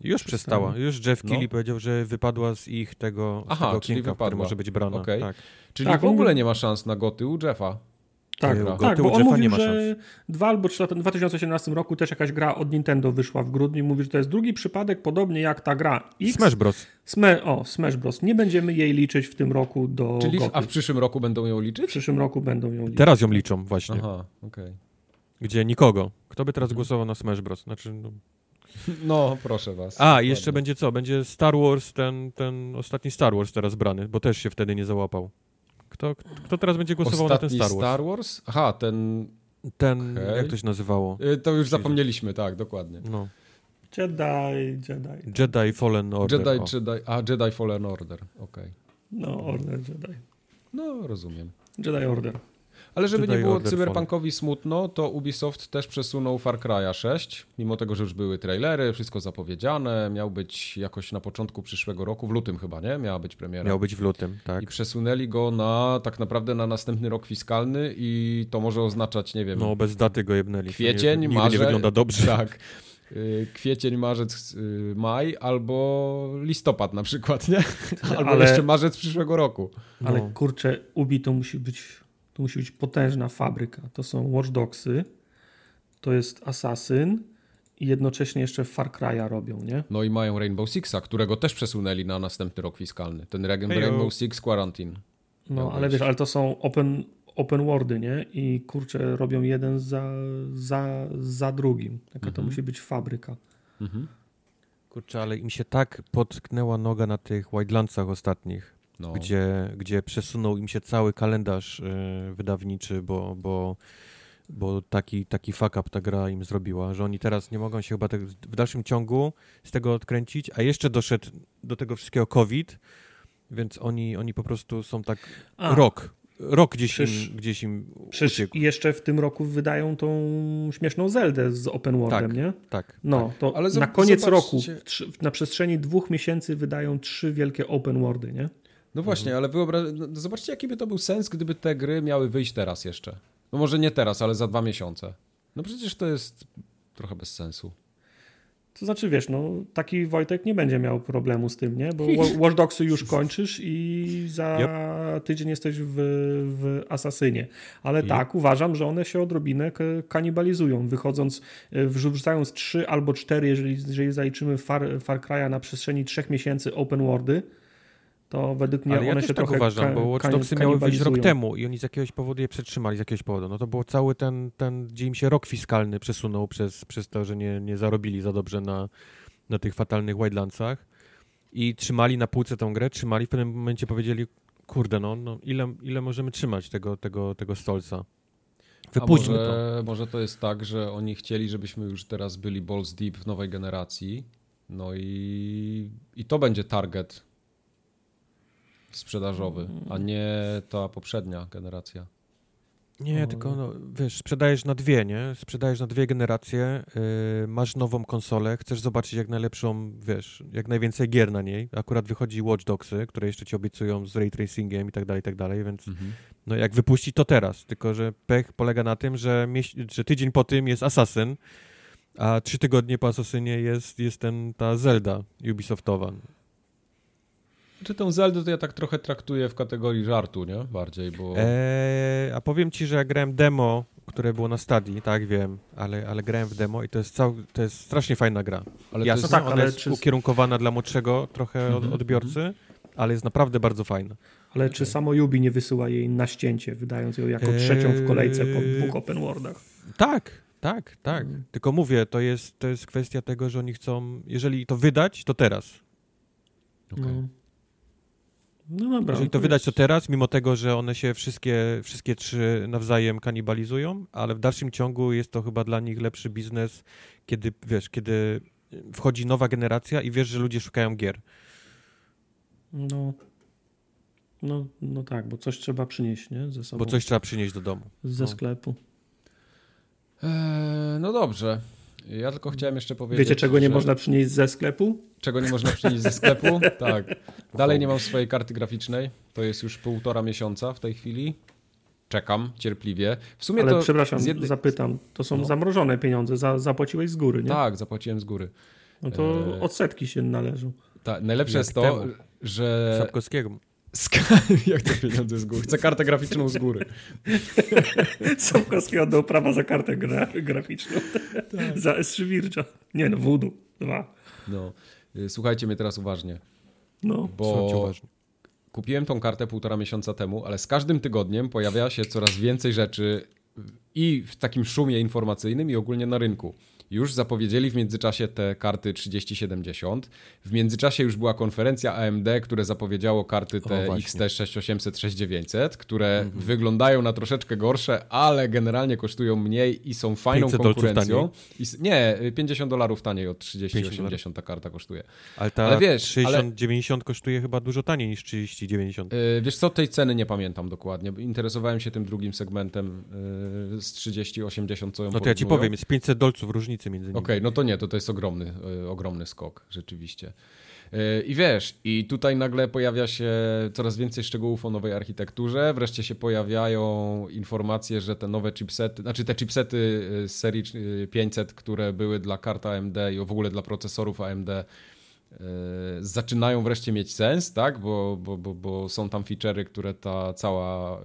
Już przestała. Już Jeff Keighley no. powiedział, że wypadła z ich tego, z Aha, tego okienka, może być brana. Okay. Tak. Czyli tak, w ogóle nie ma szans na goty u Jeffa. Tak, tak bo on mówił, że dwa albo trzy lata, w 2018 roku też jakaś gra od Nintendo wyszła w grudniu i mówi, że to jest drugi przypadek, podobnie jak ta gra X. Smash Bros. Sme, o, Smash Bros. Nie będziemy jej liczyć w tym roku do Czyli w, a w przyszłym roku będą ją liczyć? W przyszłym roku będą ją liczyć. Teraz ją liczą właśnie. Aha, okej. Okay. Gdzie nikogo. Kto by teraz głosował na Smash Bros? Znaczy, no... No, proszę was. A, jeszcze będzie co? Będzie Star Wars, ten, ten ostatni Star Wars teraz brany, bo też się wtedy nie załapał. Kto, kto teraz będzie głosował ostatni na ten Star Wars? Star Wars? Aha, ten... Ten, okay. jak to się nazywało? Y, to już zapomnieliśmy, tak, dokładnie. No. Jedi, Jedi. Jedi Fallen Order. Jedi, Jedi, a Jedi Fallen Order, okej. Okay. No, Order Jedi. No, rozumiem. Jedi Order. Ale żeby nie było cyberpunkowi smutno, to Ubisoft też przesunął Far Cry'a 6, mimo tego, że już były trailery, wszystko zapowiedziane, miał być jakoś na początku przyszłego roku, w lutym chyba, nie? Miała być premiera. Miał być w lutym, tak. I przesunęli go na tak naprawdę na następny rok fiskalny i to może oznaczać, nie wiem... No bez daty go jebnęli. Kwiecień, nie, marzec... nie wygląda dobrze. Tak. Y, kwiecień, marzec, y, maj albo listopad na przykład, nie? Albo ale, jeszcze marzec przyszłego roku. Ale no. kurczę, Ubi to musi być to musi być potężna fabryka. To są Watch Dogsy, to jest Assassin I jednocześnie jeszcze Far Cry'a robią, nie? No i mają Rainbow Sixa, którego też przesunęli na następny rok fiskalny. Ten Reg- Hejo. Rainbow Six Quarantine. No, ale być. wiesz, ale to są open, open worldy, nie? I kurczę, robią jeden za, za, za drugim. Taka to musi być fabryka. Mhm. Kurczę, ale im się tak potknęła noga na tych Wildlandsach ostatnich, No. gdzie, gdzie przesunął im się cały kalendarz y, wydawniczy, bo, bo, bo taki, taki fuck up ta gra im zrobiła, że oni teraz nie mogą się chyba tak w dalszym ciągu z tego odkręcić, a jeszcze doszedł do tego wszystkiego COVID, więc oni, oni po prostu są tak A, rok, rok gdzieś Przecież- im, gdzieś im Przecież uciekł. i jeszcze w tym roku wydają tą śmieszną Zeldę z open worldem, Tak. nie? Tak, No, to Ale na koniec zobaczcie- roku, na przestrzeni dwóch miesięcy wydają trzy wielkie open worldy, nie? No właśnie, ale wyobra... no, zobaczcie, jaki by to był sens, gdyby te gry miały wyjść teraz jeszcze. No może nie teraz, ale za dwa miesiące. No przecież to jest trochę bez sensu. To znaczy, wiesz, no, taki Wojtek nie będzie miał problemu z tym, nie? Bo Wa- Watch Dogsy już kończysz i za tydzień jesteś w, w Asasynie. Ale Yep. tak, uważam, że one się odrobinę kanibalizują, wychodząc, y, wrzucając trzy albo cztery, jeżeli, jeżeli zaliczymy Far, Far Cry'a na przestrzeni trzech miesięcy open worldy, to według mnie Ale ja one też się tak trochę uważam, bo Watch Dogsy miały wyjść rok temu i oni z jakiegoś powodu je przetrzymali, z jakiegoś powodu. No to był cały ten, ten gdzie im się rok fiskalny przesunął przez, przez to, że nie, nie zarobili za dobrze na, na tych fatalnych Wildlandsach i trzymali na półce tą grę, trzymali, w pewnym momencie powiedzieli, kurde no, no ile, ile możemy trzymać tego, tego, tego stolca? Wypuśćmy A to. może, może to jest tak, że oni chcieli, żebyśmy już teraz byli balls deep w nowej generacji. No i, i to będzie target sprzedażowy, a nie ta poprzednia generacja. Nie, tylko no, wiesz, sprzedajesz na dwie, nie? Sprzedajesz na dwie generacje, yy, masz nową konsolę, chcesz zobaczyć jak najlepszą, wiesz, jak najwięcej gier na niej. Akurat wychodzi Watch Dogsy, które jeszcze ci obiecują z ray tracingiem i tak dalej, i tak dalej, więc no jak wypuści to teraz, tylko że pech polega na tym, że, że tydzień po tym jest Assassin, a trzy tygodnie po Assassinie jest, jest ten, ta Zelda Ubisoftowa. Czy tą Zeldę to ja tak trochę traktuję w kategorii żartu, nie? Bardziej, bo... Eee, a powiem ci, że ja grałem demo, które było na Stadii, tak wiem, ale, ale grałem w demo i to jest, cał, to jest strasznie fajna gra. ale Jasne, to jest, tak, ona ale jest czy- ukierunkowana dla młodszego trochę Mhm, odbiorcy, ale jest naprawdę bardzo fajna. Ale czy samo Yubi nie wysyła jej na ścięcie, wydając ją jako trzecią w kolejce po Eee, dwóch open worldach? Tak, tak, tak. Mm. Tylko mówię, to jest, to jest kwestia tego, że oni chcą, jeżeli to wydać, to teraz. Okej. No. No dobra. jeżeli to wydać, to teraz, mimo tego, że one się wszystkie, wszystkie trzy nawzajem kanibalizują, ale w dalszym ciągu jest to chyba dla nich lepszy biznes, kiedy, wiesz, kiedy wchodzi nowa generacja i wiesz, że ludzie szukają gier. No. No, no tak, bo coś trzeba przynieść, nie? Ze sobą. Bo coś trzeba przynieść do domu. Ze no. sklepu. Eee, no dobrze. Ja tylko chciałem jeszcze powiedzieć, Wiecie, czego nie że... można przynieść ze sklepu? Czego nie można przynieść ze sklepu? Tak. Dalej nie mam swojej karty graficznej. To jest już półtora miesiąca w tej chwili. Czekam cierpliwie. W sumie Ale to przepraszam, jednej- zapytam. To są No. zamrożone pieniądze, za, zapłaciłeś z góry, nie? Tak, zapłaciłem z góry. No to Eee. odsetki się należą. Ta, najlepsze Jak jest to, temu. że... Sapkowskiego. Jak to pieniądze z góry? Chcę kartę graficzną z góry. Sapkowski oddał prawa za kartę gra, graficzną. Tak. za S3 Virtua. Nie no, Voodoo. Dwa. No. Y, Słuchajcie mnie teraz uważnie, No. Bo uważnie. kupiłem tą kartę półtora miesiąca temu, ale z każdym tygodniem pojawia się coraz więcej rzeczy i w takim szumie informacyjnym i ogólnie na rynku. Już zapowiedzieli w międzyczasie te karty 3070. W międzyczasie już była konferencja AMD, które zapowiedziało karty te O. XT 6800, 6900, które wyglądają na troszeczkę gorsze, ale generalnie kosztują mniej i są fajną 500 dolców konkurencją. I, nie, 50 dolarów taniej od 50 3080 ta karta kosztuje. Ale ta ale wiesz, 60-90 kosztuje chyba dużo taniej niż 30-90. Yy, Wiesz co, tej ceny nie pamiętam dokładnie. Interesowałem się tym drugim segmentem yy, z 30-80, co ją No to ja ci powiem, jest 500 dolców różnicy między nimi. Okej, no to nie, to to jest ogromny, yy, ogromny skok, rzeczywiście. Yy, I wiesz, i tutaj nagle pojawia się coraz więcej szczegółów o nowej architekturze, wreszcie się pojawiają informacje, że te nowe chipsety, znaczy te chipsety yy, z serii yy, 500, które były dla kart AMD i w ogóle dla procesorów AMD, zaczynają wreszcie mieć sens, tak? Bo, bo, bo, bo są tam feature'y, które ta cała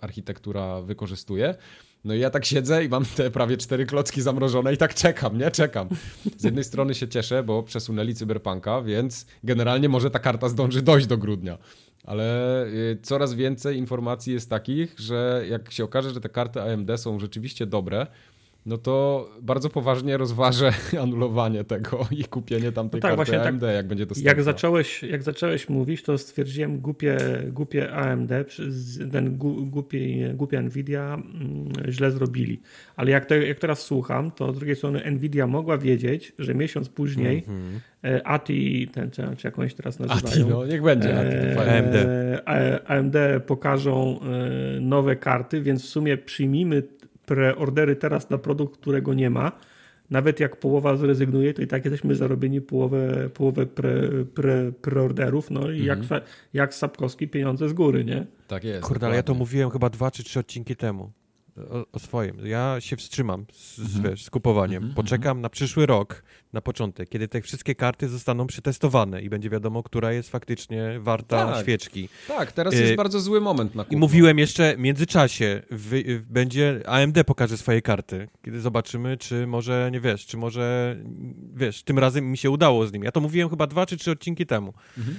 architektura wykorzystuje. No i ja tak siedzę i mam te prawie cztery klocki zamrożone i tak czekam, nie? Czekam. Z jednej strony się cieszę, bo przesunęli Cyberpunka, więc generalnie może ta karta zdąży dojść do grudnia. Ale y, coraz więcej informacji jest takich, że jak się okaże, że te karty AMD są rzeczywiście dobre, no to bardzo poważnie rozważę anulowanie tego i kupienie tamtej no tak, karty AMD, tak, jak będzie dostępna. Jak zacząłeś, jak zacząłeś mówić, to stwierdziłem głupie, głupie AMD, ten głupie, głupie Nvidia mm, źle zrobili. Ale jak, te, jak teraz słucham, to z drugiej strony Nvidia mogła wiedzieć, że miesiąc później mm -hmm. ATI, ten, czy, czy jakąś teraz nazywają. ATI, no niech będzie e, AMD. AMD pokażą e, nowe karty, więc w sumie przyjmijmy preordery teraz na produkt, którego nie ma, nawet jak połowa zrezygnuje, to i tak jesteśmy zarobieni połowę, połowę pre, pre, preorderów, no i mhm. jak, jak Sapkowski pieniądze z góry, nie? Tak jest. Kurde, ale ja to mówiłem chyba dwa czy trzy odcinki temu o, o swoim. Ja się wstrzymam z, mhm. wiesz, z kupowaniem. Mhm, Poczekam mhm. na przyszły rok, na początek, kiedy te wszystkie karty zostaną przetestowane i będzie wiadomo, która jest faktycznie warta tak, świeczki. Tak, teraz jest y bardzo zły moment na kupno. I mówiłem jeszcze w międzyczasie, będzie AMD pokaże swoje karty, kiedy zobaczymy, czy może, nie wiesz, czy może, wiesz, tym razem mi się udało z nim. Ja to mówiłem chyba dwa czy trzy odcinki temu. Mhm.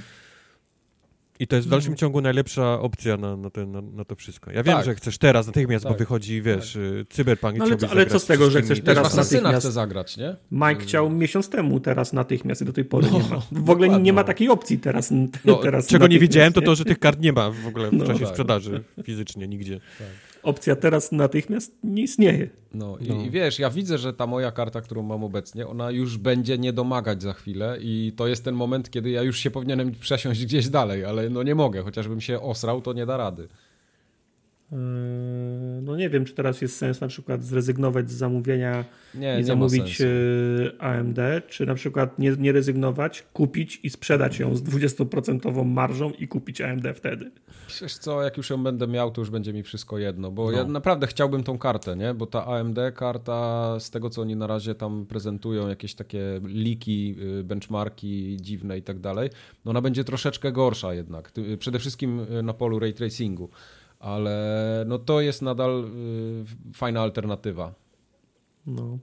I to jest w dalszym no. ciągu najlepsza opcja na, na, te, na, na to wszystko. Ja wiem, tak. że chcesz teraz natychmiast, tak. bo wychodzi, wiesz, tak. Cyberpunk no, ale, ale co z tego, że chcesz teraz natychmiast? chce zagrać, nie? Mike chciał miesiąc temu teraz natychmiast i do tej pory no, nie ma. W ogóle dokładnie. nie ma takiej opcji teraz. No, teraz czego nie wiedziałem, to to, że tych kart nie ma w ogóle w no, czasie tak. sprzedaży fizycznie nigdzie. Tak opcja teraz natychmiast nie istnieje. No, no. I, I, wiesz, ja widzę, że ta moja karta, którą mam obecnie, ona już będzie nie domagać za chwilę i to jest ten moment, kiedy ja już się powinienem przesiąść gdzieś dalej, ale no nie mogę, chociażbym się osrał, to nie da rady. Yy, no nie wiem, czy teraz jest sens na przykład zrezygnować z zamówienia nie, i nie zamówić yy, AMD, czy na przykład nie, nie rezygnować, kupić i sprzedać ją z 20% marżą i kupić AMD wtedy. Wiesz co, jak już ją będę miał, to już będzie mi wszystko jedno, bo no. ja naprawdę chciałbym tą kartę, nie? Bo ta AMD karta, z tego co oni na razie tam prezentują, jakieś takie liki, yy, benchmarki dziwne i tak dalej, no ona będzie troszeczkę gorsza jednak, przede wszystkim na polu ray tracingu ale no to jest nadal y, fajna alternatywa. No.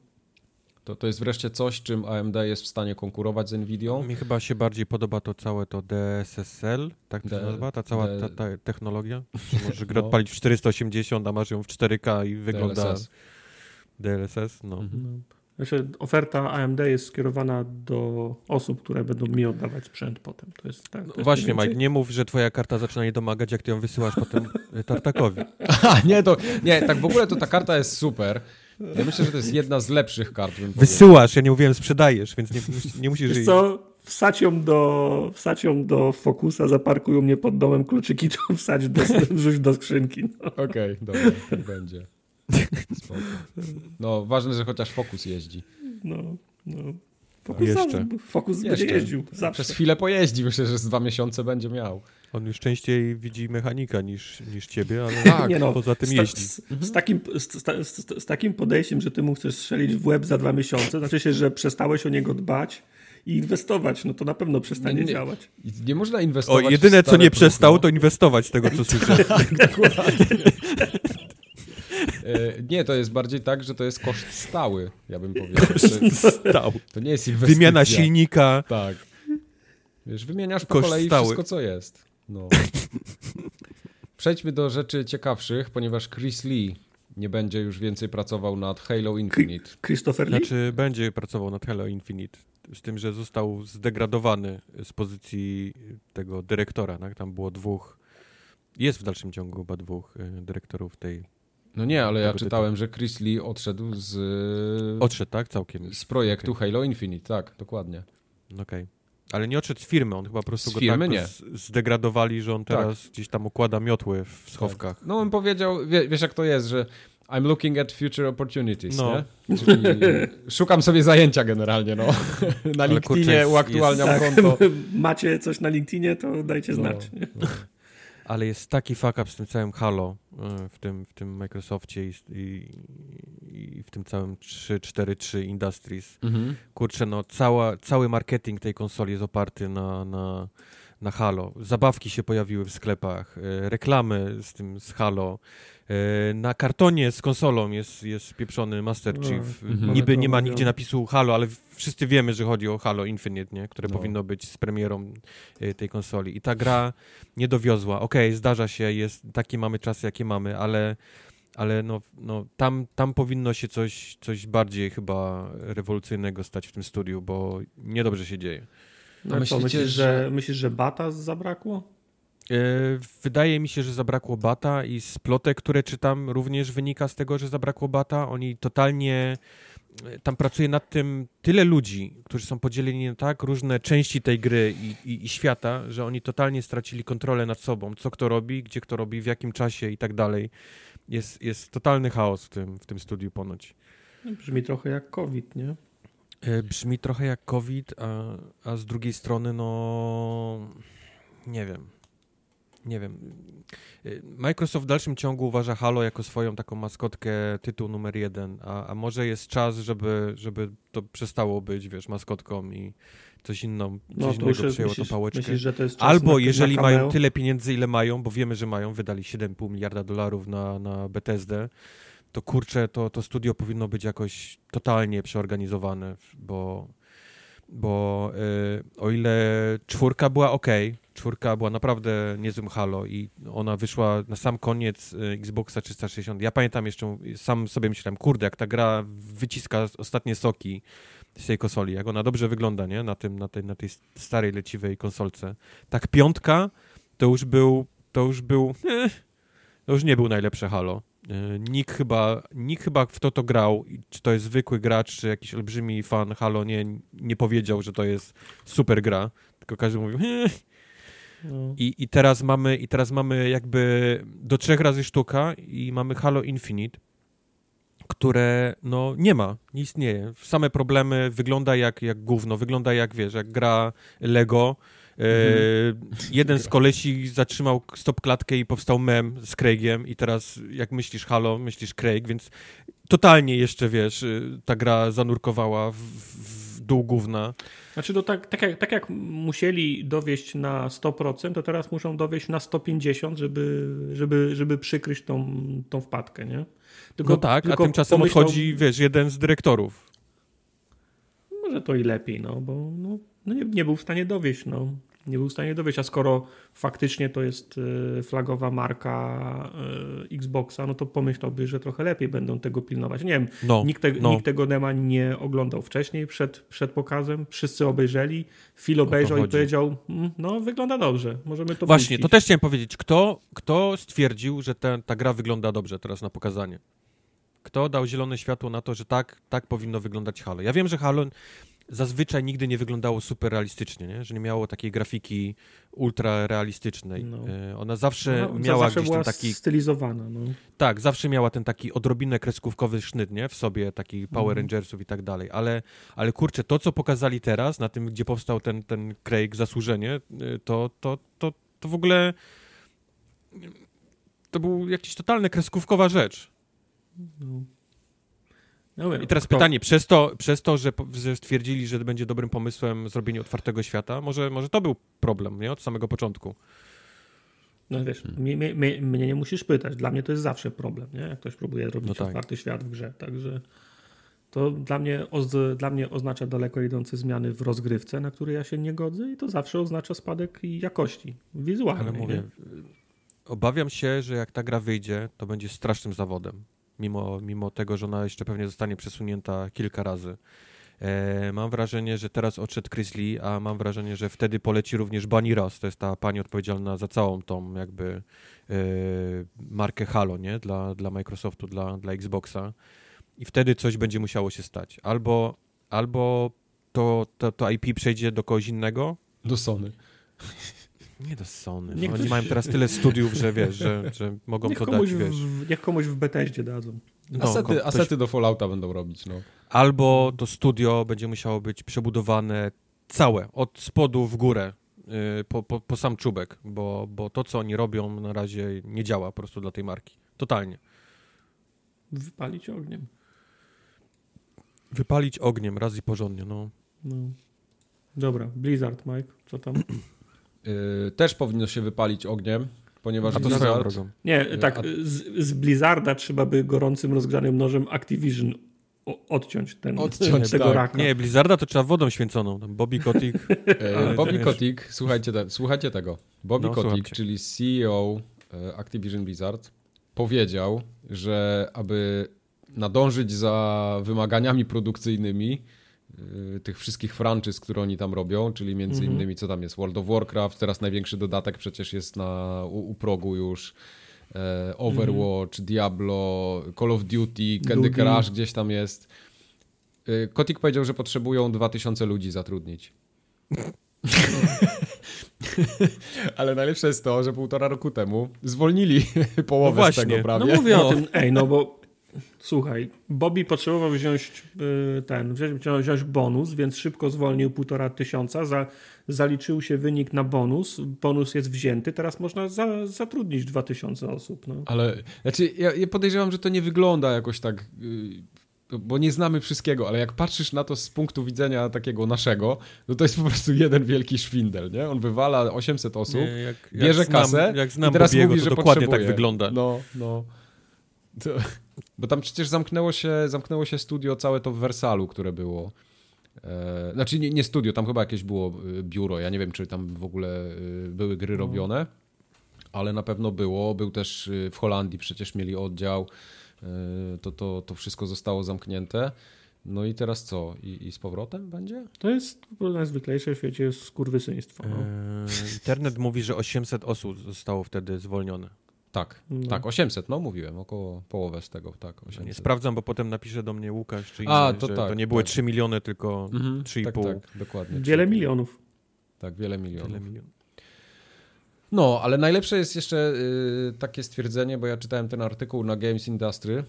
To, to jest wreszcie coś, czym AMD jest w stanie konkurować z Nvidią. Mi chyba się bardziej podoba to całe to DSSL, tak to D, się nazywa, ta cała D, ta, ta technologia. Możesz grę no. odpalić w 480, a masz ją w 4K i wygląda... DLSS. DLSS, no. Mhm. no. Znaczy, oferta AMD jest skierowana do osób, które będą mi oddawać sprzęt potem. To jest, tak, to jest Właśnie, Mike, nie mów, że twoja karta zaczyna nie domagać, jak ty ją wysyłasz potem Tartakowi. Aha, nie, to, nie, tak w ogóle to ta karta jest super. Ja myślę, że to jest jedna z lepszych kart. Wysyłasz, ja nie mówiłem sprzedajesz, więc nie, nie musisz... Wiesz co, wsać ją do, wsać ją do Focusa, zaparkują mnie pod domem, kluczyki to wsać do, wrzuć do skrzynki. No. Okej, okay, dobra, tak będzie. Spoko. No, ważne, że chociaż Focus jeździ. No, no. Fokus, jeszcze. Fokus jeszcze. będzie jeździł. Zawsze. Przez chwilę pojeździ, myślę, że z dwa miesiące będzie miał. On już częściej widzi mechanika niż, niż ciebie, ale tak, nie no, poza tym jeździ. Z, z, takim, z, z, takim podejściem, że ty mu chcesz strzelić w łeb za dwa miesiące, znaczy się, że przestałeś o niego dbać i inwestować, no to na pewno przestanie nie, działać. Nie można inwestować. O, jedyne co nie przestał, to inwestować z tego, co słyszę. tak, dokładnie. E, nie, to jest bardziej tak, że to jest koszt stały, ja bym powiedział. To, Stał. to nie jest inwestycja. Wymiana silnika. Tak. Wiesz, wymieniasz po kolei stały. wszystko, co jest. No. Przejdźmy do rzeczy ciekawszych, ponieważ Chris Lee nie będzie już więcej pracował nad Halo Infinite. Christopher Lee? Znaczy, będzie pracował nad Halo Infinite. Z tym, że został zdegradowany z pozycji tego dyrektora. Tak? Tam było dwóch. Jest w dalszym ciągu chyba dwóch y, dyrektorów tej no nie, ale ja czytałem, że Chris Lee odszedł z... Odszedł, tak? Całkiem. Z projektu okay. Halo Infinite, tak, dokładnie. Okej. Okay. Ale nie odszedł z firmy, on chyba po prostu z go firmy tak nie. zdegradowali, że on tak. teraz tak. gdzieś tam układa miotły w schowkach. Tak. No on powiedział, wie, wiesz jak to jest, że I'm looking at future opportunities, no. nie? Czyli szukam sobie zajęcia generalnie, no. Na Ale LinkedInie kurczę, uaktualniam jest... konto. Macie coś na LinkedInie, to dajcie no, znać. No. Ale jest taki fuck up z tym całym Halo y, w tym, w tym Microsoftie i, i, i w tym całym 343 Industries. Mhm. Kurczę, no cała, cały marketing tej konsoli jest oparty na, na, na Halo. Zabawki się pojawiły w sklepach, y, reklamy z tym z Halo. Y, Na kartonie z konsolą jest, jest pieprzony Master No, Chief. mhm. Niby nie ma nigdzie napisu Halo, ale wszyscy wiemy, że chodzi o Halo Infinite, nie? które No. powinno być z premierą y, tej konsoli. I ta gra nie dowiozła. Okej, zdarza się, jest, takie mamy czasy, jakie mamy, ale, ale no, no, tam, tam powinno się coś, coś bardziej chyba rewolucyjnego stać w tym studiu, bo niedobrze się dzieje. No, myślicie, myślisz, że- że... myślisz, że bata zabrakło? E, Wydaje mi się, że zabrakło bata i z plotek, które czytam, również wynika z tego, że zabrakło bata. Oni totalnie. e, Tam pracuje nad tym tyle ludzi, którzy są podzieleni na tak różne części tej gry i, i, i świata, że oni totalnie stracili kontrolę nad sobą. Co kto robi, gdzie kto robi, w jakim czasie i tak dalej. Jest, jest totalny chaos w tym, w tym studiu ponoć. No, Brzmi trochę jak COVID, nie? E, Brzmi trochę jak COVID, a, a z drugiej strony, no. Nie wiem. Nie wiem. E, Microsoft w dalszym ciągu uważa Halo jako swoją taką maskotkę, tytuł numer jeden, a, a może jest czas, żeby, żeby to przestało być, wiesz, maskotką i coś, inną, coś No, to innego przejęło myślisz, tą pałeczkę. myślisz, Albo na, jeżeli na mają tyle pieniędzy, ile mają, bo wiemy, że mają, wydali 7,5 miliarda dolarów na, na Bethesdę, to kurczę, to, to studio powinno być jakoś totalnie przeorganizowane, bo, bo y, o ile czwórka była ok, czwórka była naprawdę niezłym Halo i ona wyszła na sam koniec y, Xboxa 360. Ja pamiętam jeszcze, sam sobie myślałem, kurde, jak ta gra wyciska ostatnie soki z tej konsoli, jak ona dobrze wygląda, nie? Na, tym, na, tej, na tej starej, leciwej konsolce. Tak piątka to już był, to już był, to już nie był najlepsze Halo. E, Nikt chyba, nikt chyba w to to grał, czy to jest zwykły gracz, czy jakiś olbrzymi fan Halo, nie, nie powiedział, że to jest super gra, tylko każdy mówił. No. I, I teraz mamy i teraz mamy jakby do trzech razy sztuka i mamy Halo Infinite, które no nie ma, nie istnieje. Same problemy, wygląda jak, jak gówno, wygląda jak, wiesz, jak gra Lego. E, jeden z kolesi zatrzymał stop klatkę i powstał mem z Craigiem i teraz jak myślisz Halo, myślisz Craig, więc totalnie jeszcze, wiesz, y, ta gra zanurkowała w, w dół gówna. Znaczy, to tak, tak, jak, tak jak musieli dowieść na 100%, to teraz muszą dowieść na 150%, żeby, żeby, żeby przykryć tą, tą wpadkę, nie? Tylko, no tak, a tylko tymczasem pomyślał- odchodzi, wiesz, jeden z dyrektorów. Może to i lepiej, no, bo no, no nie, nie był w stanie dowieść, no. Nie był w stanie dowieść, a skoro faktycznie to jest y, flagowa marka y, Xboxa, no to pomyślałby, że trochę lepiej będą tego pilnować. Nie wiem, No, nikt, te, no. nikt tego dema nie oglądał wcześniej, przed, przed pokazem, wszyscy obejrzeli, Phil obejrzał i powiedział, "Mm, no wygląda dobrze, możemy to Właśnie, to puścić". też chciałem powiedzieć. Kto, kto stwierdził, że ta, ta gra wygląda dobrze teraz na pokazanie? Kto dał zielone światło na to, że tak, tak powinno wyglądać Halo? Ja wiem, że Halo zazwyczaj nigdy nie wyglądało super realistycznie, nie? że nie miało takiej grafiki ultra realistycznej. No. E, Ona zawsze Ona miała zawsze gdzieś była ten taki stylizowana, no. Tak, zawsze miała ten taki odrobinę kreskówkowy sznyt, nie? W sobie, taki Power Mhm. Rangersów i tak dalej. Ale, ale kurczę, to co pokazali teraz, na tym, gdzie powstał ten, ten Craig zasłużenie, y, to, to, to, to w ogóle to był jakiś totalny kreskówkowa rzecz. no. No, I teraz kto- pytanie, przez to, przez to że, że stwierdzili, że będzie dobrym pomysłem zrobienie otwartego świata, może, może to był problem, nie? Od samego początku. No wiesz, Hmm. mnie, mnie, mnie, mnie nie musisz pytać. Dla mnie to jest zawsze problem, nie? Jak ktoś próbuje robić No tak. otwarty świat w grze. Także to dla mnie, oz, dla mnie oznacza daleko idące zmiany w rozgrywce, na które ja się nie godzę i to zawsze oznacza spadek jakości wizualnej. Ale mówię, nie? obawiam się, że jak ta gra wyjdzie, to będzie strasznym zawodem. Mimo, mimo tego, że ona jeszcze pewnie zostanie przesunięta kilka razy. E, mam wrażenie, że teraz odszedł Chris Lee, a mam wrażenie, że wtedy poleci również Bunny Ross. To jest ta pani odpowiedzialna za całą tą jakby e, markę Halo, nie? Dla, dla Microsoftu, dla, dla Xboxa. I wtedy coś będzie musiało się stać. Albo, albo to, to, to IP przejdzie do kogoś innego, Do Sony. nie do Sony. Niech Oni ktoś- mają teraz tyle studiów, że wiesz, że, że mogą Niech to komuś, dać, wiesz. w, niech komuś w Bethesdzie dadzą. No, Asety, ktoś- asety do Fallouta będą robić, no. Albo to studio będzie musiało być przebudowane całe, od spodu w górę. y, po, po, po sam czubek, bo, bo to, co oni robią na razie nie działa po prostu dla tej marki. Totalnie. Wypalić ogniem. Wypalić ogniem raz i porządnie, no. No. Dobra, Blizzard, Mike, co tam? Yy, też powinno się wypalić ogniem, ponieważ A to Blizzard... swoją drogą. Nie, Y, tak, z, z Blizzarda trzeba by gorącym, rozgrzanym nożem Activision odciąć ten Odciąć, tego tak. raka. Nie, Blizzarda to trzeba wodą święconą. Bobby Kotick. E, Bobby Kotick, słuchajcie, te, słuchajcie tego. Bobby No, Kotick, czyli CEO e, Activision Blizzard, powiedział, że aby nadążyć za wymaganiami produkcyjnymi tych wszystkich franczyz, które oni tam robią, czyli między Mhm. innymi co tam jest World of Warcraft, teraz największy dodatek przecież jest na, u, u progu już e, Overwatch, Diablo, Call of Duty, Candy Duty. Crush gdzieś tam jest. E, Kotick powiedział, że potrzebują 2000 ludzi zatrudnić. Ale najlepsze jest to, że półtora roku temu zwolnili połowę No z właśnie. tego No prawie. mówię o tym, ej, no bo słuchaj, Bobby potrzebował wziąć y, ten, wziąć, wziąć bonus, więc szybko zwolnił półtora tysiąca, za, zaliczył się wynik na bonus, bonus jest wzięty, teraz można za, zatrudnić dwa tysiące osób, no. Ale znaczy, ja, ja podejrzewam, że to nie wygląda jakoś tak, yy, bo nie znamy wszystkiego, ale jak patrzysz na to z punktu widzenia takiego naszego, no to jest po prostu jeden wielki szwindel, nie? On wywala 800 osób, Nie, jak, jak bierze znam, kasę jak znam i teraz Bobbiego, mówi, to że dokładnie potrzebuje. tak wygląda. No, no. To, bo tam przecież zamknęło się, zamknęło się studio całe to w Wersalu, które było. E, znaczy nie, nie studio, tam chyba jakieś było y, biuro. Ja nie wiem, czy tam w ogóle y, były gry No. robione, ale na pewno było. Był też w Holandii przecież mieli oddział. To, to, to wszystko zostało zamknięte. No i teraz co? I, i z powrotem będzie? To jest najzwyklejsze w świecie skurwysyństwo. No. Eee, internet mówi, że 800 osób zostało wtedy zwolnione. Tak, No. tak, 800, no mówiłem, około połowę z tego, tak, 800. Nie sprawdzam, bo potem napisze do mnie Łukasz, czy inny, A, to że tak, to nie były tak. 3 miliony, tylko Mhm, 3,5. tak, tak, dokładnie. Wiele 3,5. milionów. Tak, wiele milionów. Milionów. No, ale najlepsze jest jeszcze y, takie stwierdzenie, bo ja czytałem ten artykuł na Games Industry,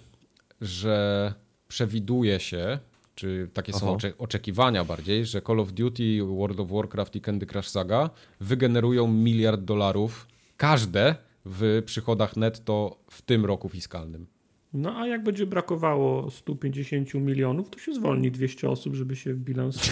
że przewiduje się, czy takie są Oho. ocze oczekiwania bardziej, że Call of Duty, World of Warcraft i Candy Crush Saga wygenerują miliard dolarów każde w przychodach netto w tym roku fiskalnym. No a jak będzie brakowało 150 milionów, to się zwolni 200 osób, żeby się bilans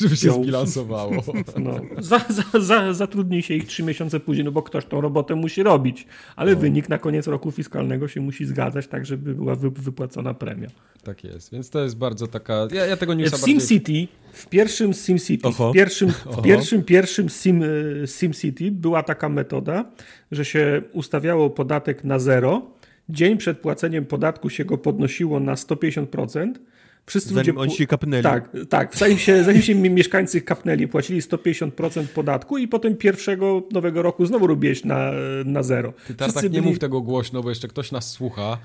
Żeby się zbilansowało. No, za, za, za, zatrudni się ich trzy miesiące później, no bo ktoś tą robotę musi robić, ale wynik na koniec roku fiskalnego się musi zgadzać, tak żeby była wy, wypłacona premia. tak jest, więc to jest bardzo taka... Ja, ja tego newsa W bardziej... SimCity, w pierwszym SimCity, Oho. w pierwszym, w pierwszym, pierwszym Sim, y, SimCity była taka metoda, że się ustawiało podatek na zero, dzień przed płaceniem podatku się go podnosiło na 150%, Wszyscy Zanim ludzie oni się kapnęli. Tak, tak. Zanim się, zanim się mi- mieszkańcy kapnęli, płacili 150% podatku i potem pierwszego nowego roku znowu robiłeś na, na zero. Ty Wszyscy nie byli- mów tego głośno, bo jeszcze ktoś nas słucha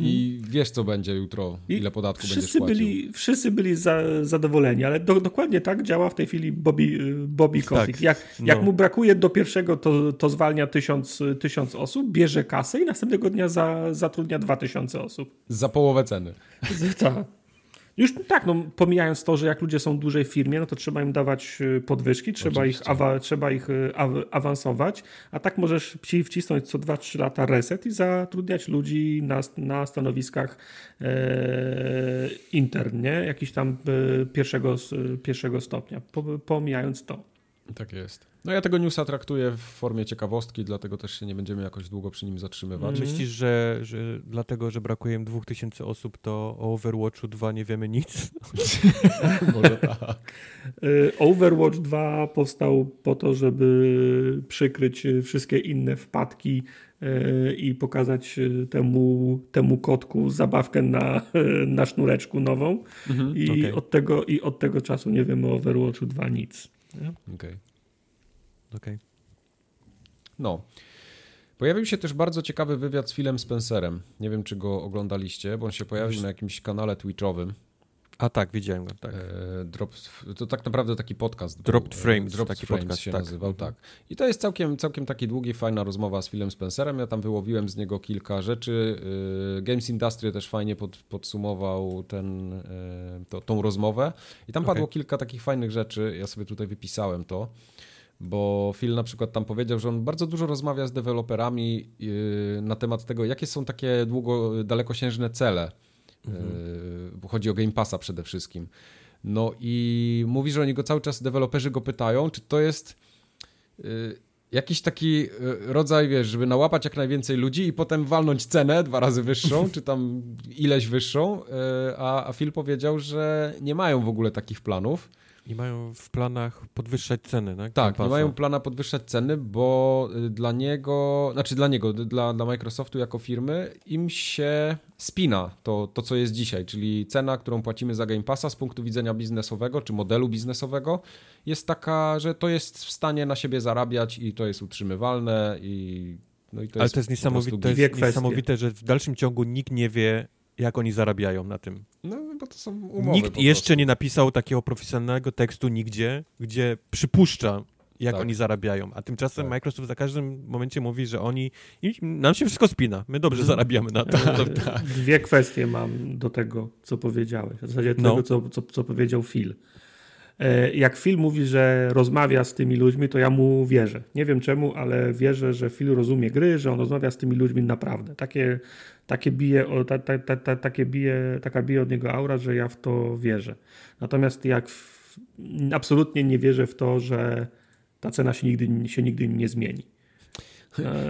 i wiesz, co będzie jutro, I ile podatku będziesz wszyscy płacił. byli, wszyscy byli za, zadowoleni, ale do, dokładnie tak działa w tej chwili Bobby, Bobby Kotick. Tak, Jak, jak no. mu brakuje do pierwszego, to, to zwalnia tysiąc, tysiąc osób, bierze kasę i następnego dnia za, zatrudnia dwa tysiące osób. Za połowę ceny. Tak. Już tak, no, pomijając to, że jak ludzie są w firmie, no to trzeba im dawać y, podwyżki, trzeba ich, awa, trzeba ich y, aw- awansować, a tak możesz ci wcisnąć co 2-3 lata reset i zatrudniać ludzi na, na stanowiskach e, intern, nie? Jakiś tam e, pierwszego, pierwszego stopnia, po, pomijając to. Tak jest. No ja tego newsa traktuję w formie ciekawostki, dlatego też się nie będziemy jakoś długo przy nim zatrzymywać. Mm. Myślisz, że, że dlatego, że brakuje im 2000 osób, to o Overwatchu 2 nie wiemy nic? Może tak. E, Overwatch 2 powstał po to, żeby przykryć wszystkie inne wpadki e, i pokazać e, temu, temu kotku zabawkę na, na sznureczku nową. Mhm. I, Okej. od tego, I od tego czasu nie wiemy o Overwatchu 2 nic. Okej. Okej. No. Pojawił się też bardzo ciekawy wywiad z Philem Spencerem. Nie wiem, czy go oglądaliście, bo on się pojawił na jakimś kanale twitchowym. A tak, widziałem go, tak. E, Drop, to tak naprawdę taki podcast. był. Dropped Frames, E, Dropped taki Frames podcast, się tak. nazywał, tak. I to jest całkiem, całkiem taki długi, fajna rozmowa z Philem Spencerem. Ja tam wyłowiłem z niego kilka rzeczy. E, Games Industry też fajnie pod, podsumował ten, to, tą rozmowę. I tam padło kilka takich fajnych rzeczy. Ja sobie tutaj wypisałem to. Bo Phil na przykład tam powiedział, że on bardzo dużo rozmawia z deweloperami yy, na temat tego, jakie są takie długo, dalekosiężne cele. Mhm. Yy, bo chodzi o Game Passa przede wszystkim. No i mówi, że oni go cały czas, deweloperzy go pytają, czy to jest yy, jakiś taki rodzaj, wiesz, żeby nałapać jak najwięcej ludzi i potem walnąć cenę dwa razy wyższą, czy tam ileś wyższą, a, a Phil powiedział, że nie mają w ogóle takich planów nie mają w planach podwyższać ceny, tak? Tak, nie mają plana podwyższać ceny, bo y, dla niego, znaczy dla niego, dla, dla Microsoftu jako firmy, im się spina to, to, co jest dzisiaj, czyli cena, którą płacimy za Game Passa z punktu widzenia biznesowego, czy modelu biznesowego, jest taka, że to jest w stanie na siebie zarabiać i to jest utrzymywalne i no i to Ale jest to jest niesamowite, to jest niesamowite, że w dalszym ciągu nikt nie wie, jak oni zarabiają na tym. No, bo to są umowy Nikt jeszcze nie napisał takiego profesjonalnego tekstu nigdzie, gdzie przypuszcza, jak tak. oni zarabiają. A tymczasem tak. Microsoft za każdym momencie mówi, że oni. nam się wszystko spina. My dobrze mhm. zarabiamy na to. tak. Dwie kwestie mam do tego, co powiedziałeś. W zasadzie no. tego, co, co, co powiedział Phil. E, jak Phil mówi, że rozmawia z tymi ludźmi, to ja mu wierzę. Nie wiem czemu, ale wierzę, że Phil rozumie gry, że on rozmawia z tymi ludźmi naprawdę. Takie, takie bije, ta, ta, ta, takie bije, taka bije od niego aura, że ja w to wierzę. Natomiast jak w, absolutnie nie wierzę w to, że ta cena się nigdy, się nigdy nie zmieni.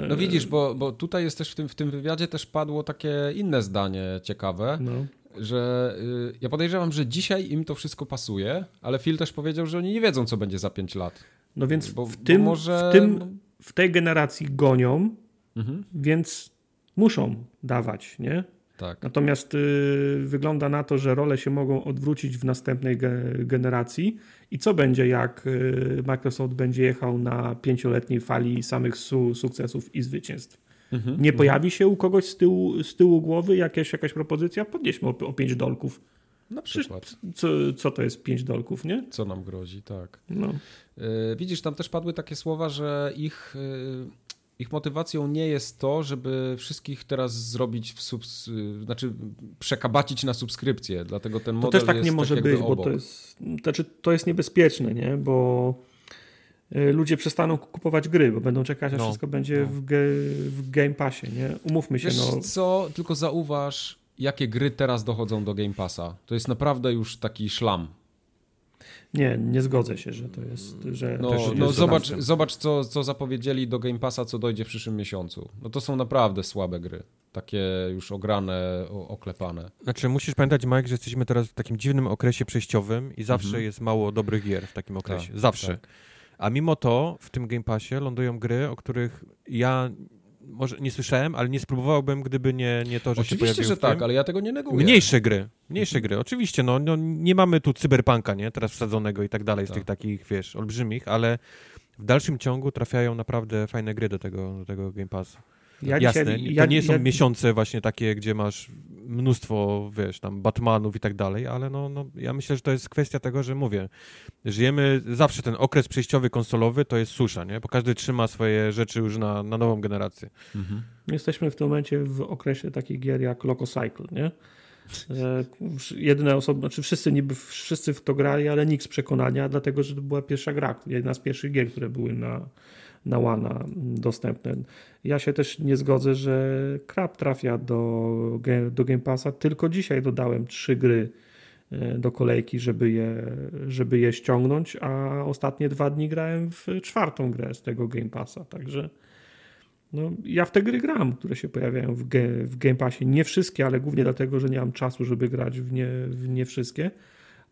No widzisz, bo, bo tutaj jest też w tym, w tym wywiadzie też padło takie inne zdanie ciekawe, no że y, ja podejrzewam, że dzisiaj im to wszystko pasuje, ale Phil też powiedział, że oni nie wiedzą, co będzie za 5 lat. No więc bo, w, tym, może... w, tym, w tej generacji gonią, mhm. więc muszą dawać, nie? Tak. Natomiast y, wygląda na to, że role się mogą odwrócić w następnej ge generacji. I co będzie, jak y, Microsoft będzie jechał na pięcioletniej fali samych su sukcesów i zwycięstw? Mhm, nie mhm. pojawi się u kogoś z tyłu, z tyłu głowy jakaś, jakaś propozycja? Podnieśmy o, o 5 dolków. Na przykład. Co, co to jest 5 dolków, nie? Co nam grozi, tak. No. E, widzisz, tam też padły takie słowa, że ich, e, ich motywacją nie jest to, żeby wszystkich teraz zrobić w subs... znaczy przekabacić na subskrypcję, dlatego ten model To też tak nie może tak być, bo to jest, znaczy, to jest niebezpieczne, nie? Bo Y, ludzie przestaną kupować gry, bo będą czekać, aż no, wszystko będzie no. w, ge, w Game Passie, nie? Umówmy się. Wiesz no. co, tylko zauważ, jakie gry teraz dochodzą do Game Passa. To jest naprawdę już taki szlam. Nie, nie zgodzę się, że to jest. Że no, no zobacz, zobacz co, co zapowiedzieli do Game Passa, co dojdzie w przyszłym miesiącu. No to są naprawdę słabe gry. Takie już ograne, oklepane. Znaczy, musisz pamiętać, Mike, że jesteśmy teraz w takim dziwnym okresie przejściowym i zawsze mhm. jest mało dobrych gier w takim okresie. Tak, zawsze. Tak. A mimo to w tym Game Passie lądują gry, o których ja może nie słyszałem, ale nie spróbowałbym, gdyby nie, nie to, że Oczywiście, się pojawił że tak, ale ja tego nie neguję. Mniejsze gry, mniejsze gry, oczywiście, no, no nie mamy tu cyberpunka, nie, teraz wsadzonego i tak dalej, z tych tak. takich, wiesz, olbrzymich, ale w dalszym ciągu trafiają naprawdę fajne gry do tego, do tego Game Passa. Ja Jasne, dzisiaj, to nie są ja, miesiące właśnie takie, gdzie masz mnóstwo, wiesz, tam Batmanów i tak dalej, ale no, no, ja myślę, że to jest kwestia tego, że mówię, żyjemy, zawsze ten okres przejściowy konsolowy to jest susza, nie? Bo każdy trzyma swoje rzeczy już na, na nową generację. Mhm. Jesteśmy w tym momencie w okresie takich gier jak Loco Cycle, nie? Jedyne osoby, znaczy wszyscy niby wszyscy w to grali, ale nikt z przekonania, dlatego że to była pierwsza gra, jedna z pierwszych gier, które były na, na łana dostępne. Ja się też nie zgodzę, że Krab trafia do, do Game Passa. Tylko dzisiaj dodałem trzy gry e, do kolejki, żeby je, żeby je ściągnąć, a ostatnie dwa dni grałem w czwartą grę z tego Game Passa, także no, ja w te gry gram, które się pojawiają w, w Game Passie. Nie wszystkie, ale głównie dlatego, że nie mam czasu, żeby grać w nie, w nie wszystkie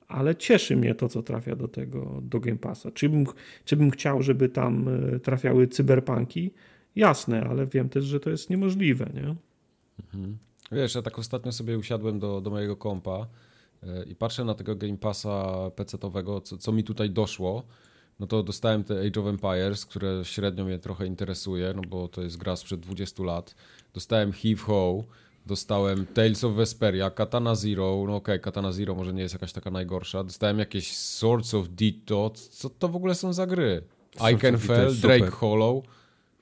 ale cieszy mnie to, co trafia do tego, do Game Passa. Czy bym, czy bym chciał, żeby tam e, trafiały cyberpunki? Jasne, ale wiem też, że to jest niemożliwe, nie? Mhm. Wiesz, ja tak ostatnio sobie usiadłem do, do mojego kompa e, i patrzę na tego Game Passa PC-owego, co, co mi tutaj doszło, no to dostałem te Age of Empires, które średnio mnie trochę interesuje, no bo to jest gra sprzed 20 lat. Dostałem Heave Ho, Dostałem Tales of Vesperia, Katana Zero, no okej, okay, Katana Zero może nie jest jakaś taka najgorsza. Dostałem jakieś Swords of Ditto, co to w ogóle są za gry? I Can Fell, Drake Hollow.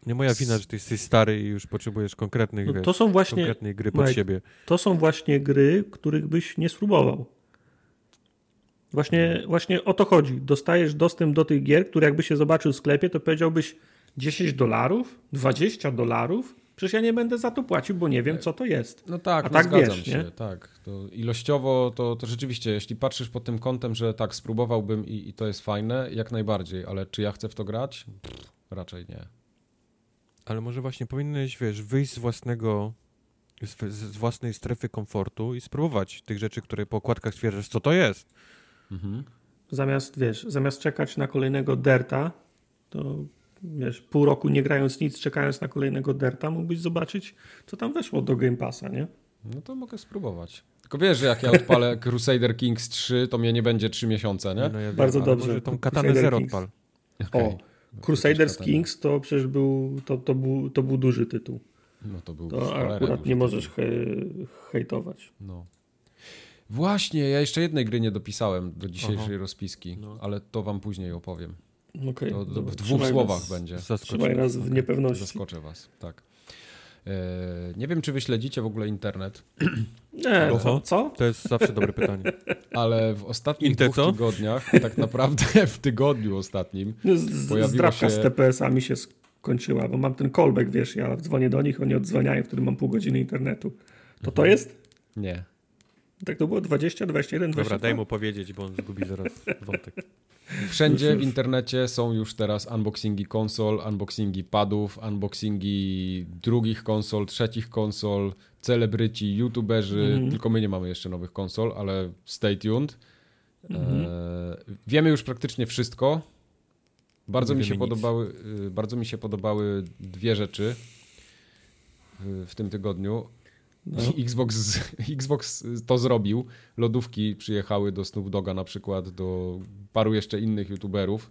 Nie moja wina, że ty jesteś stary i już potrzebujesz konkretnych, no, to są właśnie, konkretnej gry pod Mike, siebie. To są właśnie gry, których byś nie spróbował. Właśnie, właśnie o to chodzi. Dostajesz dostęp do tych gier, które jakby się zobaczył w sklepie, to powiedziałbyś 10 dolarów, 20 dolarów. Przecież ja nie będę za to płacił, bo nie wiem, co to jest. No tak, A no tak zgadzam wiesz, się. nie? Tak, to ilościowo to, to rzeczywiście, jeśli patrzysz pod tym kątem, że tak, spróbowałbym i, i to jest fajne, jak najbardziej, ale czy ja chcę w to grać? Pff, raczej nie. Ale może właśnie powinieneś, wiesz, wyjść z własnego, z, z własnej strefy komfortu i spróbować tych rzeczy, które po okładkach stwierdzasz, co to jest. Mhm. Zamiast, wiesz, zamiast czekać na kolejnego derta, to wiesz, pół roku nie grając nic, czekając na kolejnego derta, mógłbyś zobaczyć, co tam weszło do Game Passa, nie? No to mogę spróbować. Tylko wiesz, że jak ja odpalę Crusader Kings 3, to mnie nie będzie 3 miesiące, nie? No ja Bardzo dobrze. Może tą Crusader katanę zero Kings. odpal. Okej. O, Crusaders Kings to przecież był, to, to, był, to był duży tytuł. No to był To akurat nie możesz he, hejtować. No. Właśnie, ja jeszcze jednej gry nie dopisałem do dzisiejszej Aha. rozpiski, No. ale to wam później opowiem. Okej, To, to w dwóch trzymaj słowach nas- będzie. Trzymaj nas w niepewności. Zaskoczę was, tak. E, nie wiem, czy wy śledzicie w ogóle internet, Nie, Oho. co? co? To jest zawsze dobre pytanie. ale w ostatnich dwóch co? tygodniach, tak naprawdę w tygodniu ostatnim, Z- z- Pojawiło Zdrawka się- z TPS-ami się skończyła, bo mam ten callback, wiesz, ja dzwonię do nich, oni odzwaniają, wtedy mam pół godziny internetu. To to Mhm. jest? nie. Tak to było 20, 21, 22? Dobra, daj mu powiedzieć, bo on zgubi zaraz wątek. Wszędzie w internecie są już teraz unboxingi konsol, unboxingi padów, unboxingi drugich konsol, trzecich konsol, celebryci, youtuberzy, Mhm. tylko my nie mamy jeszcze nowych konsol, ale stay tuned. Mhm. E, wiemy już praktycznie wszystko. Bardzo Nie mi, się nic. podobały, y, bardzo mi się podobały dwie rzeczy w, w tym tygodniu. No. Xbox, Xbox to zrobił. Lodówki przyjechały do Snoop Doga na przykład, do paru jeszcze innych youtuberów.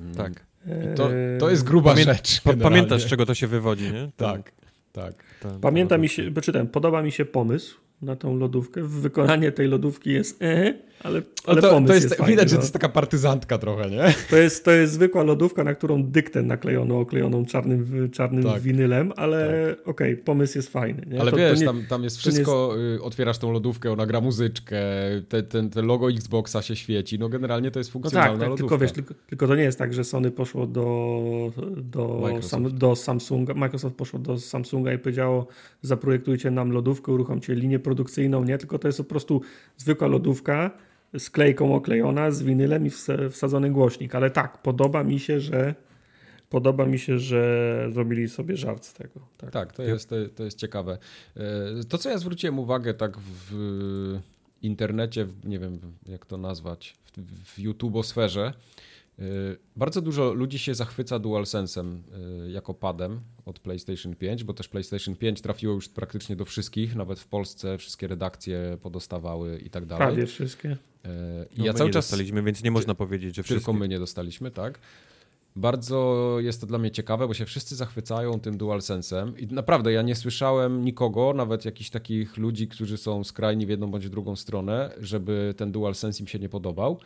Mm. Tak. I To, Eee, to jest gruba Pamię- rzecz. Generalnie. pamiętasz, z czego to się wywodzi, nie? Tak, tak. ten- Pamięta ten- mi się, bo czytam, podoba mi się pomysł na tą lodówkę. Wykonanie tej lodówki jest e, ale, ale No to, pomysł to jest, jest, fajny, widać, że no. to jest taka partyzantka trochę, nie? To jest, to jest zwykła lodówka, na którą dyktę naklejono, oklejoną czarnym, czarnym Tak. winylem, ale okej, pomysł jest fajny. Nie? Ale to, wiesz, to nie, tam, tam jest wszystko, y, otwierasz tą lodówkę, ona gra muzyczkę, te, ten, te logo Xboxa się świeci, no generalnie to jest No funkcjonalna tak, tak lodówka. tylko wiesz, tylko, tylko to nie jest tak, że Sony poszło do, do, Microsoft. sam, do Samsunga, Microsoft poszło do Samsunga i powiedziało zaprojektujcie nam lodówkę, uruchomcie linię produkcyjną, nie, tylko to jest po prostu zwykła lodówka z klejką oklejona, z winylem i wsa- wsadzony głośnik, ale tak, podoba mi się, że podoba mi się, że zrobili sobie żart z tego. Tak. Tak, to jest, to, jest ciekawe. E, To, co ja zwróciłem uwagę tak w internecie, w- nie wiem jak to nazwać, w, w YouTubosferze, bardzo dużo ludzi się zachwyca DualSense'em e, jako padem od PlayStation 5, bo też PlayStation 5 trafiło już praktycznie do wszystkich, nawet w Polsce wszystkie redakcje podostawały i tak dalej. Prawie wszystkie. I No, ja my cały nie czas dostaliśmy, więc nie można powiedzieć, że tylko wszystko. my nie dostaliśmy, tak. Bardzo jest to dla mnie ciekawe, bo się wszyscy zachwycają tym DualSense'em i naprawdę ja nie słyszałem nikogo, nawet jakichś takich ludzi, którzy są skrajni w jedną bądź w drugą stronę, żeby ten DualSense im się nie podobał.